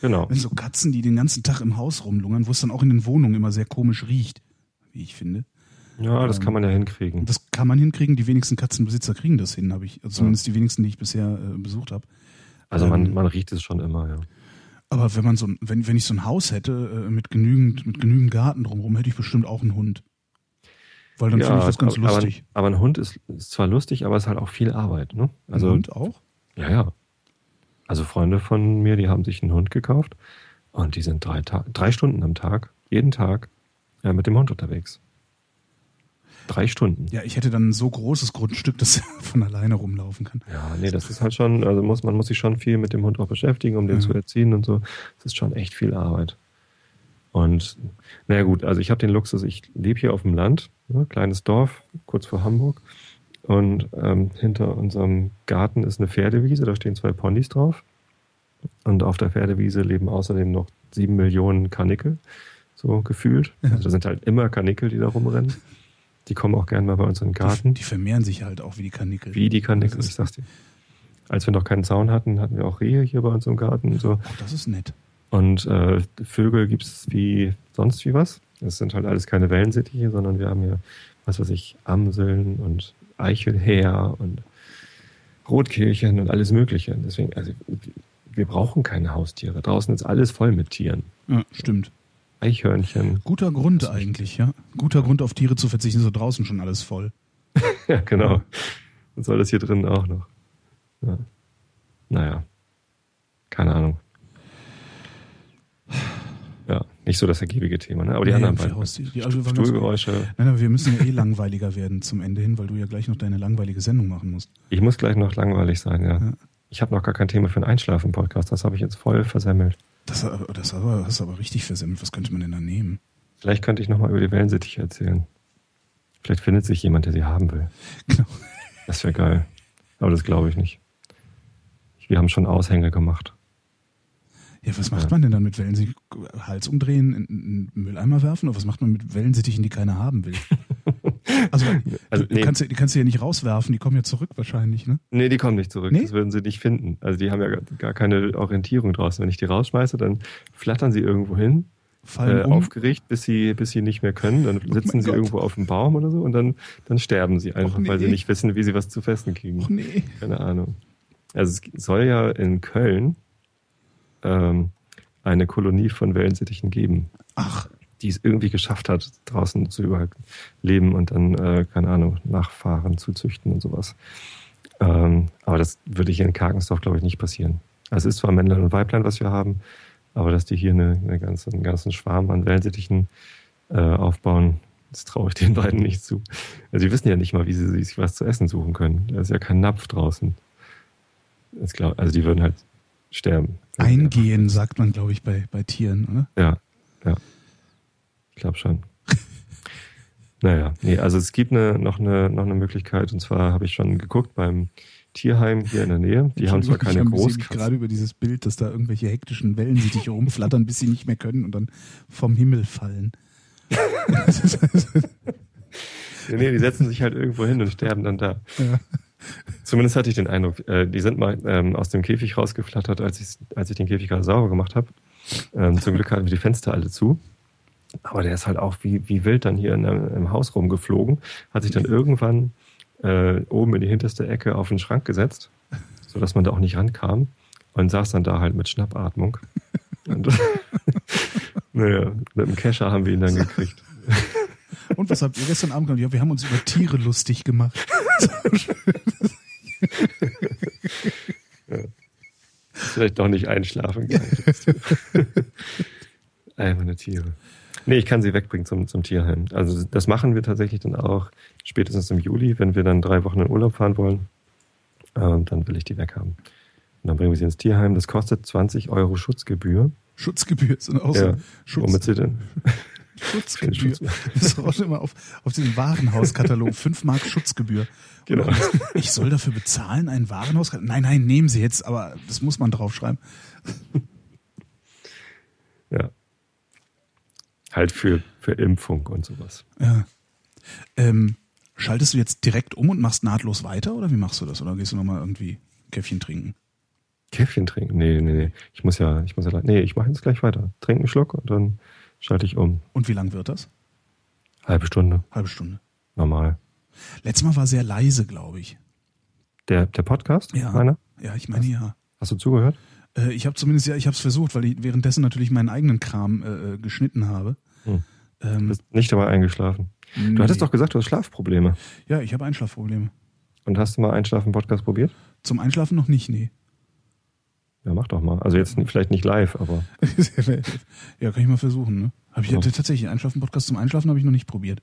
genau. <laughs> Wenn so Katzen, die den ganzen Tag im Haus rumlungern, wo es dann auch in den Wohnungen immer sehr komisch riecht, wie ich finde. Ja, das ähm, kann man ja hinkriegen. Das kann man hinkriegen. Die wenigsten Katzenbesitzer kriegen das hin, habe ich. Also zumindest die wenigsten, die ich bisher äh, besucht habe. Also man, ähm, man riecht es schon immer, ja. Aber wenn man so wenn, wenn ich so ein Haus hätte, äh, mit genügend, mit genügend Garten drumherum, hätte ich bestimmt auch einen Hund. Weil dann finde ich das ganz aber, lustig. Aber, ein Hund ist, ist zwar lustig, aber es ist halt auch viel Arbeit. Ne? Also, ein Hund auch? Ja, ja. Also Freunde von mir, die haben sich einen Hund gekauft und die sind drei, Ta drei Stunden am Tag, jeden Tag, äh, mit dem Hund unterwegs. Drei Stunden. Ja, ich hätte dann ein so großes Grundstück, dass er von alleine rumlaufen kann. Ja, nee, das ist halt schon, also muss, man muss sich schon viel mit dem Hund auch beschäftigen, um den Ja. zu erziehen und so. Das ist schon echt viel Arbeit. Und naja gut, also ich habe den Luxus, ich lebe hier auf dem Land, ne, kleines Dorf, kurz vor Hamburg. Und ähm, hinter unserem Garten ist eine Pferdewiese, da stehen zwei Ponys drauf. Und auf der Pferdewiese leben außerdem noch sieben Millionen Kanickel, so gefühlt. Also da sind halt immer Kanickel, die da rumrennen. Die kommen auch gern mal bei uns in den Garten. Die, die vermehren sich halt auch wie die Kanickel. Wie die Kanickel, Das ich sag's dir. Als wir noch keinen Zaun hatten, hatten wir auch Rehe hier bei uns im Garten und so. Ach, das ist nett. Und äh, Vögel gibt's wie sonst wie was. Das sind halt alles keine Wellensittiche, sondern wir haben hier, was weiß ich, Amseln und Eichelhäher und Rotkehlchen und alles Mögliche. Deswegen, also wir brauchen keine Haustiere. Draußen ist alles voll mit Tieren. Ja, stimmt. Eichhörnchen. Guter Grund eigentlich, ja. Guter Grund auf Tiere zu verzichten, ist so draußen schon alles voll. <laughs> Ja, genau. Und soll das hier drin auch noch. Ja. Naja. Keine Ahnung. Ja, nicht so das ergiebige Thema, ne? Aber die Nee, anderen beiden. Haustiere, die- also ganz gut. Stuhlgeräusche. Nein, aber wir müssen ja eh langweiliger werden zum Ende hin, weil du ja gleich noch deine langweilige Sendung machen musst. Ich muss gleich noch langweilig sein, ja. Ja. Ich habe noch gar kein Thema für einen Einschlafen-Podcast. Das habe ich jetzt voll versemmelt. Das, das aber, hast du aber richtig versemmelt. Was könnte man denn da nehmen? Vielleicht könnte ich noch mal über die Wellensittiche erzählen. Vielleicht findet sich jemand, der sie haben will. Genau. <laughs> Das wäre geil. Aber das glaube ich nicht. Wir haben schon Aushänge gemacht. Ja, was macht man denn dann mit Wellen? Sie Hals umdrehen, in einen Mülleimer werfen? Oder was macht man mit Wellensittichen, die keiner haben will? <laughs> Also, <laughs> Also, du, nee. kannst, die kannst du ja nicht rauswerfen, die kommen ja zurück wahrscheinlich, ne? Nee, die kommen nicht zurück. Nee? Das würden sie nicht finden. Also die haben ja gar- gar keine Orientierung draußen. Wenn ich die rausschmeiße, dann flattern sie irgendwo hin, Fallen äh, um. aufgeregt, bis sie, bis sie nicht mehr können. Dann sitzen mein sie Gott. irgendwo auf dem Baum oder so und dann, dann sterben sie einfach, nee. weil sie nicht wissen, wie sie was zu fressen kriegen. Nee. Keine Ahnung. Also es soll ja in Köln ähm, eine Kolonie von Wellensittichen geben, Ach, die es irgendwie geschafft hat, draußen zu überleben und dann, äh, keine Ahnung, Nachfahren zu züchten und sowas. Ähm, aber das würde hier in Karkensdorf, glaube ich, nicht passieren. Also es ist zwar Männlein und Weiblein, was wir haben, aber dass die hier eine, eine ganze, einen ganzen Schwarm an Wellensittichen äh, aufbauen, das traue ich den beiden nicht zu. Also sie wissen ja nicht mal, wie sie sich was zu essen suchen können. Da ist ja kein Napf draußen. Glaub, also die würden halt sterben. eingehen, sagt man, glaube ich, bei, bei Tieren, oder? Ja, ja. Ich glaube schon. <laughs> naja, nee, also es gibt eine, noch, eine, noch eine Möglichkeit, und zwar habe ich schon geguckt beim Tierheim hier in der Nähe. Die haben zwar keine ich Großkatzen. gerade über dieses Bild, dass da irgendwelche hektischen Wellensittiche rumflattern, bis sie nicht mehr können und dann vom Himmel fallen. <laughs> Nee, nee, die setzen sich halt irgendwo hin und sterben dann da. Ja. Zumindest hatte ich den Eindruck, äh, die sind mal ähm, aus dem Käfig rausgeflattert, als ich, als ich den Käfig gerade sauber gemacht habe. Ähm, zum Glück hatten wir die Fenster alle zu. Aber der ist halt auch wie, wie wild dann hier in, im Haus rumgeflogen, hat sich dann irgendwann äh, oben in die hinterste Ecke auf den Schrank gesetzt, sodass man da auch nicht rankam und saß dann da halt mit Schnappatmung. Und, <laughs> naja, mit dem Kescher haben wir ihn dann gekriegt. <laughs> Und was habt ihr gestern Abend gemacht? Ja, wir haben uns über Tiere lustig gemacht. <laughs> Vielleicht doch nicht einschlafen. Ey, meine Tiere. Nee, ich kann sie wegbringen zum, zum Tierheim. Also das machen wir tatsächlich dann auch spätestens im Juli, wenn wir dann drei Wochen in Urlaub fahren wollen. Ähm, dann will ich die weghaben. Und dann bringen wir sie ins Tierheim. Das kostet 20 Euro Schutzgebühr. Schutzgebühr ist auch so. Ja, Schutz, Womit sie denn? Schutzgebühr. <laughs> Schutz- Das ist auch schon immer auf, auf diesem Warenhauskatalog. 5 Mark Schutzgebühr. Genau. Ich soll dafür bezahlen, einen Warenhauskatalog? Nein, nein, nehmen Sie jetzt, aber das muss man draufschreiben. Ja. Halt für, für Impfung und sowas. Ja. Ähm, schaltest du jetzt direkt um und machst nahtlos weiter oder wie machst du das? Oder gehst du nochmal irgendwie Käffchen trinken? Käffchen trinken? Nee, nee, nee. Ich muss ja, ich muss ja, nee, ich mache jetzt gleich weiter. Trink einen Schluck und dann schalte ich um. Und wie lang wird das? Halbe Stunde, Halbe Stunde. normal. Letztes Mal war sehr leise, glaube ich. Der, der Podcast? Ja. Meiner? Ja, ich meine ja. Hast du zugehört? Äh, ich habe zumindest, ja, ich habe es versucht, weil ich währenddessen natürlich meinen eigenen Kram äh, äh, geschnitten habe. Hm. Du Ähm, bist nicht dabei eingeschlafen. nee. Du hattest doch gesagt, du hast Schlafprobleme. Ja, ich habe Einschlafprobleme. Und hast du mal Einschlafen-Podcast probiert? Zum Einschlafen noch nicht, nee. Ja, mach doch mal. Also jetzt vielleicht nicht live, aber <laughs> ja, kann ich mal versuchen, ne? Habe ich Ja. tatsächlich einen Einschlafen-Podcast zum Einschlafen habe ich noch nicht probiert.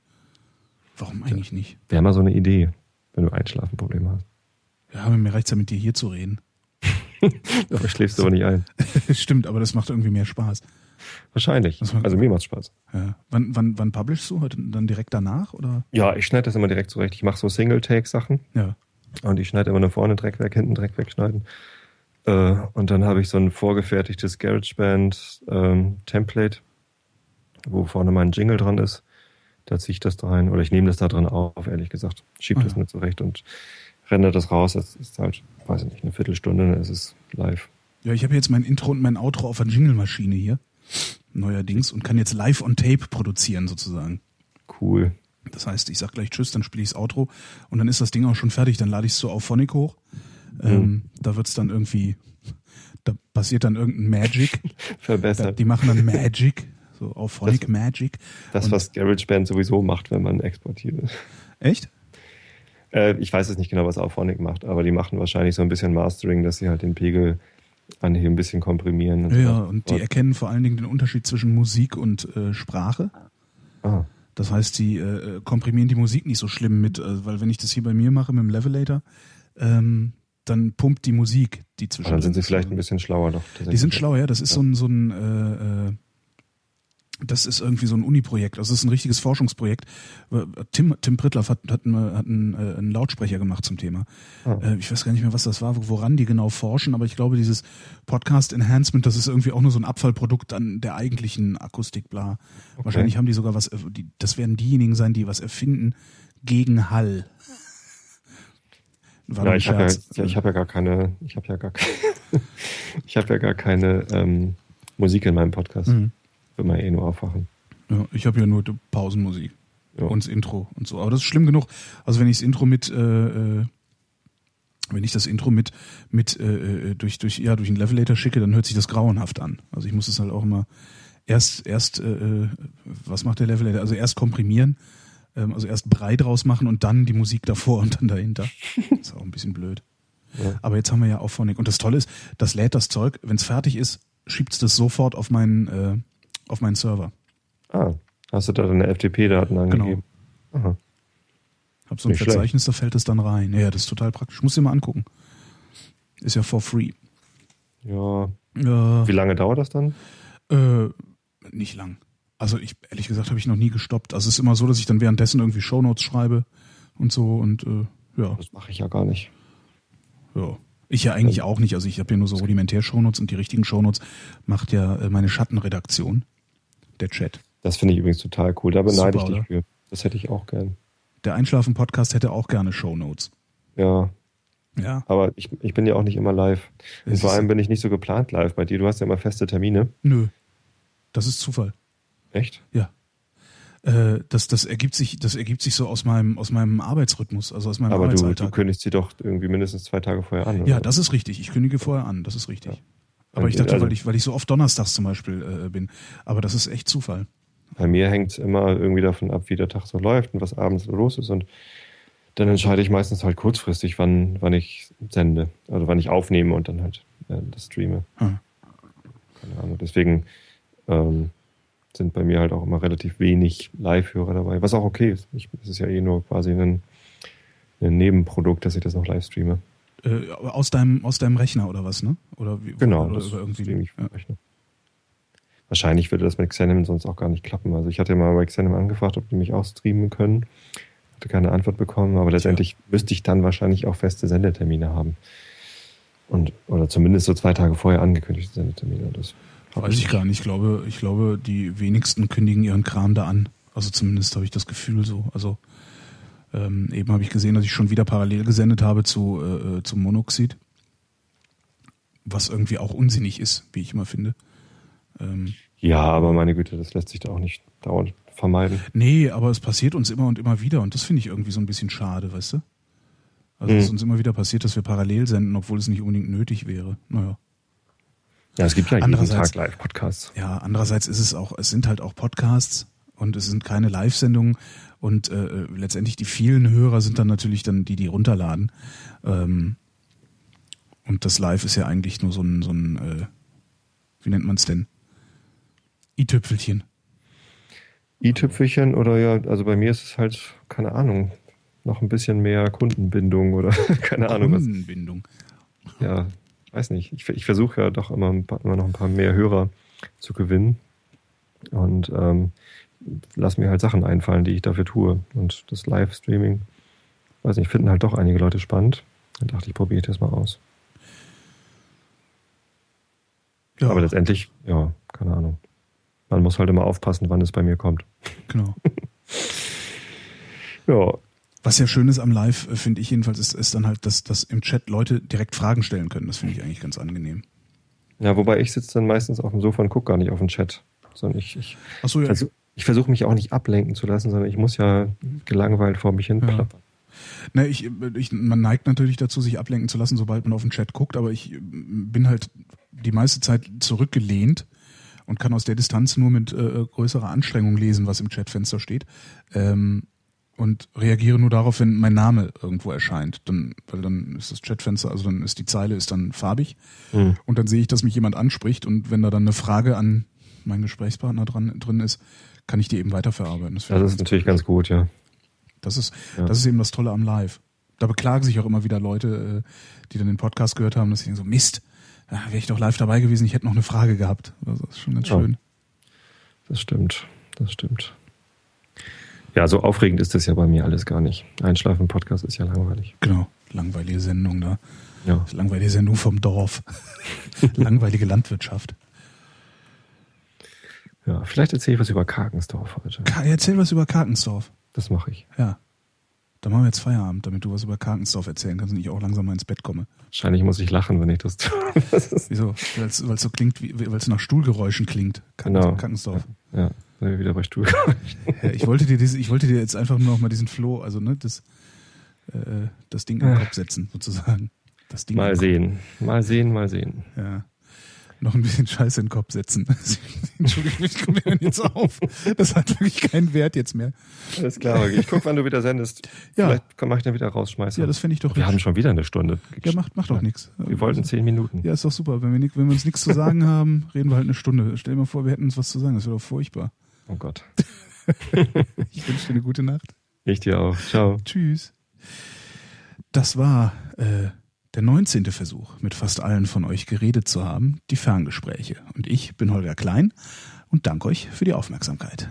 Warum eigentlich nicht? wäre mal so eine Idee, wenn du Einschlafen-Probleme hast. Ja, aber mir reicht's ja mit dir hier zu reden. <laughs> Aber schläfst du aber nicht ein. <laughs> Stimmt, aber das macht irgendwie mehr Spaß. Wahrscheinlich. Also mir macht's Spaß. Ja. Wann, wann, wann publishst du? Heute dann direkt danach? Oder? Ja, ich schneide das immer direkt zurecht. Ich mache so Single-Take-Sachen Ja. und ich schneide immer nur vorne Dreck weg, hinten Dreck wegschneiden. Äh, und dann habe ich so ein vorgefertigtes GarageBand-Template, wo vorne mein Jingle dran ist. Da ziehe ich das da rein. Oder ich nehme das da drin auf, ehrlich gesagt. Schiebe Ah, das ja. nur zurecht und render das raus. Das ist halt, weiß ich nicht, eine Viertelstunde, dann ist es live. Ja, ich habe jetzt mein Intro und mein Outro auf der Jingle-Maschine hier. Neuerdings. Und kann jetzt live on tape produzieren, sozusagen. Cool. Das heißt, ich sag gleich Tschüss, dann spiele ichs Outro und dann ist das Ding auch schon fertig. Dann lade ich es so auf Phonic hoch. Ähm, da wird's dann irgendwie, da passiert dann irgendein Magic. <laughs> Da, Verbessert. die machen dann Magic, so auf Phonic Das- Magic. Das, und- was GarageBand sowieso macht, wenn man exportiert. Echt? Äh, ich weiß jetzt nicht genau, was Auphonic macht, aber die machen wahrscheinlich so ein bisschen Mastering, dass sie halt den Pegel anheben, ein bisschen komprimieren. Und so Ja, weiter. und die erkennen vor allen Dingen den Unterschied zwischen Musik und äh, Sprache. Ah, Das heißt, die äh, komprimieren die Musik nicht so schlimm mit, äh, weil wenn ich das hier bei mir mache mit dem Levelator, ähm, dann pumpt die Musik, die zwischen. aber dann sind sie vielleicht ein bisschen schlauer doch. Die sind schlau, ja. Das ist so ein, so ein äh, äh, Das ist irgendwie so ein Uni-Projekt, also es ist ein richtiges Forschungsprojekt. Tim, Tim Prittlaff hat, hat, einen, hat einen, äh, einen Lautsprecher gemacht zum Thema. Äh, Ich weiß gar nicht mehr, was das war, woran die genau forschen, aber ich glaube, dieses Podcast Enhancement, das ist irgendwie auch nur so ein Abfallprodukt an der eigentlichen Akustik, bla. Wahrscheinlich haben die sogar was, äh, die, das werden diejenigen sein, die was erfinden gegen Hall. <laughs> War Ja, ich habe ja, ich hab ja gar keine, ich habe ja gar, ke- <laughs> ich habe ja gar keine ähm, Musik in meinem Podcast. Mhm. Will man eh nur aufwachen. Ja, ich habe ja nur Pausenmusik Ja. und das Intro und so. Aber das ist schlimm genug. Also wenn ich das Intro mit, äh, äh, wenn ich das Intro mit mit äh, äh, durch durch ja durch einen Levelator schicke, dann hört sich das grauenhaft an. Also ich muss es halt auch immer erst erst äh, äh, was macht der Levelator? Also erst komprimieren, ähm, also erst Brei draus machen und dann die Musik davor und dann dahinter. <laughs> ist auch ein bisschen blöd. Ja. Aber jetzt haben wir ja auch Phonic. Und das Tolle ist, das lädt das Zeug, wenn es fertig ist, schiebt es das sofort auf meinen auf meinen Server. Ah, hast du da deine FTP-Daten angegeben? Aha. Hab so ein Nicht schlecht. Verzeichnis, da fällt es dann rein. Ja, das ist total praktisch. Muss dir mal angucken. Ist ja for free. Ja. Äh, Wie lange dauert das dann? äh, nicht lang. Also ich, ehrlich gesagt, habe ich noch nie gestoppt. Also es ist immer so, dass ich dann währenddessen irgendwie Shownotes schreibe und so und äh, ja, Das mache ich ja gar nicht. ja. Ich ja eigentlich auch nicht. Also ich habe ja nur so rudimentär Shownotes und die richtigen Shownotes macht ja äh, meine Schattenredaktion, der Chat. Das finde ich übrigens total cool. Da beneide Super, ich dich für. Das hätte ich auch gern. Der Einschlafen-Podcast hätte auch gerne Shownotes. Ja, Ja. aber ich, ich bin ja auch nicht immer live. Und vor allem bin ich nicht so geplant live bei dir. Du hast ja immer feste Termine. Nö. Das ist Zufall. Echt? Ja. Äh, das, das ergibt sich, das ergibt sich so aus meinem, aus meinem Arbeitsrhythmus, also aus meinem Aber du, du Arbeitsalltag. kündigst sie doch irgendwie mindestens zwei Tage vorher an. ja, oder? das ist richtig. Ich kündige vorher an, das ist richtig. Ja. Aber ich dachte, Also- weil ich, weil ich so oft donnerstags zum Beispiel äh, bin. Aber das ist echt Zufall. Bei mir hängt es immer irgendwie davon ab, wie der Tag so läuft und was abends so los ist. Und dann entscheide ich meistens halt kurzfristig, wann, wann ich sende. Also wann ich aufnehme und dann halt äh, das streame. Hm. Keine Ahnung. Deswegen ähm, sind bei mir halt auch immer relativ wenig Live-Hörer dabei. Was auch okay ist. Ich, es ist ja eh nur quasi ein, ein Nebenprodukt, dass ich das noch live streame. Äh, aus deinem, aus deinem Rechner oder was, ne? Oder wie, Genau, oder das irgendwie. ich ja. Rechner. Wahrscheinlich würde das mit Xenem sonst auch gar nicht klappen. Also ich hatte mal bei Xenem angefragt, ob die mich auch streamen können. Hatte keine Antwort bekommen, aber letztendlich müsste ich dann wahrscheinlich auch feste Sendetermine haben. Und, oder zumindest so zwei Tage vorher angekündigte Sendetermine. Das Weiß ich gar nicht. Ich glaube, ich glaube, die wenigsten kündigen ihren Kram da an. Also zumindest habe ich das Gefühl so. Also ähm, eben habe ich gesehen, dass ich schon wieder parallel gesendet habe zu, äh, äh, zum Monoxid. Was irgendwie auch unsinnig ist, wie ich immer finde. Ähm, Ja, aber meine Güte, das lässt sich da auch nicht dauernd vermeiden. nee, aber es passiert uns immer und immer wieder und das finde ich irgendwie so ein bisschen schade, weißt du? Also Mhm. es ist uns immer wieder passiert, dass wir parallel senden, obwohl es nicht unbedingt nötig wäre. Naja. Ja, es gibt ja jeden Tag Live-Podcasts. Ja, andererseits ist es auch, es sind halt auch Podcasts und es sind keine Live-Sendungen und äh, letztendlich die vielen Hörer sind dann natürlich dann die, die runterladen. Ähm, und das Live ist ja eigentlich nur so ein, so ein äh, wie nennt man es denn? i-Tüpfelchen. i-Tüpfelchen oder ja, also bei mir ist es halt, keine Ahnung, noch ein bisschen mehr Kundenbindung oder <laughs> keine Ahnung was. Kundenbindung. ja, weiß nicht. Ich, ich versuche ja doch immer, immer noch ein paar mehr Hörer zu gewinnen. Und ähm, lass mir halt Sachen einfallen, die ich dafür tue. Und das Livestreaming, weiß nicht, finden halt doch einige Leute spannend. Dann dachte ich, probiere ich das mal aus. Ja, Aber letztendlich, ja, keine Ahnung. Man muss halt immer aufpassen, wann es bei mir kommt. genau. <laughs> Ja, Was ja schön ist am Live, äh, finde ich jedenfalls, ist, ist dann halt, dass, dass im Chat Leute direkt Fragen stellen können. Das finde ich eigentlich ganz angenehm. ja wobei ich sitze dann meistens auf dem Sofa und gucke gar nicht auf den Chat. Sondern ich, ich, Achso, ja. versuch, ich versuche mich auch nicht ablenken zu lassen, sondern ich muss ja gelangweilt vor mich hin Ja. plappern. Ne, ich, ich, man neigt natürlich dazu, sich ablenken zu lassen, sobald man auf den Chat guckt, aber ich äh, bin halt die meiste Zeit zurückgelehnt und kann aus der Distanz nur mit äh, größerer Anstrengung lesen, was im Chatfenster steht. Ähm, und reagiere nur darauf, wenn mein Name irgendwo erscheint. Dann, weil dann ist das Chatfenster, also dann ist die Zeile ist dann farbig Hm. und dann sehe ich, dass mich jemand anspricht und wenn da dann eine Frage an meinen Gesprächspartner dran, drin ist, kann ich die eben weiterverarbeiten. Das ich ist natürlich ganz gut, ja. das ist, Ja. das ist eben das Tolle am Live. Da beklagen sich auch immer wieder Leute, äh, die dann den Podcast gehört haben, dass sie so, Mist, wäre ich doch live dabei gewesen, ich hätte noch eine Frage gehabt. Also das ist schon ganz Ja. schön. das stimmt. Das stimmt. Ja, so aufregend ist das ja bei mir alles gar nicht. Einschlafen-Podcast ist ja langweilig. Genau, langweilige Sendung da. Ja. Langweilige Sendung vom Dorf. <laughs> Langweilige Landwirtschaft. Ja, vielleicht erzähle ich was über Karkensdorf heute. Ka erzähl was über Karkensdorf. Das mache ich. Ja. Dann machen wir jetzt Feierabend, damit du was über Karkensdorf erzählen kannst und ich auch langsam mal ins Bett komme. Wahrscheinlich muss ich lachen, wenn ich das tue. <laughs> Das Wieso? Weil es so klingt, weil es nach Stuhlgeräuschen klingt. Karken- Genau. Karkensdorf. ja, sind wir wieder bei Stuhl. Ja, ich wollte dir diese, ich wollte dir jetzt einfach nur noch mal diesen Floh, also ne, das, äh, das Ding im Kopf setzen, sozusagen. Das Ding Mal sehen. Mal sehen, mal sehen. Ja. Noch ein bisschen Scheiße in den Kopf setzen. <laughs> Entschuldigung, ich komme mir jetzt auf. Das hat wirklich keinen Wert jetzt mehr. Alles klar. Ich guck, wann du wieder sendest. <laughs> Ja. Vielleicht kann- mach ich dann wieder rausschmeißen. Ja, das fände ich doch Wir haben schon wieder eine Stunde. Ja, macht, macht doch nichts. Wir wollten zehn Minuten. Ja, ist doch super. Wenn wir, ni- wenn wir uns nichts zu sagen haben, reden wir halt eine Stunde. Stell dir mal vor, wir hätten uns was zu sagen. Das wäre doch furchtbar. Oh Gott. <laughs> Ich wünsche dir eine gute Nacht. Ich dir auch. Ciao. Tschüss. Das war äh, der 19. Versuch, mit fast allen von euch geredet zu haben, die Ferngespräche. Und ich bin Holger Klein und danke euch für die Aufmerksamkeit.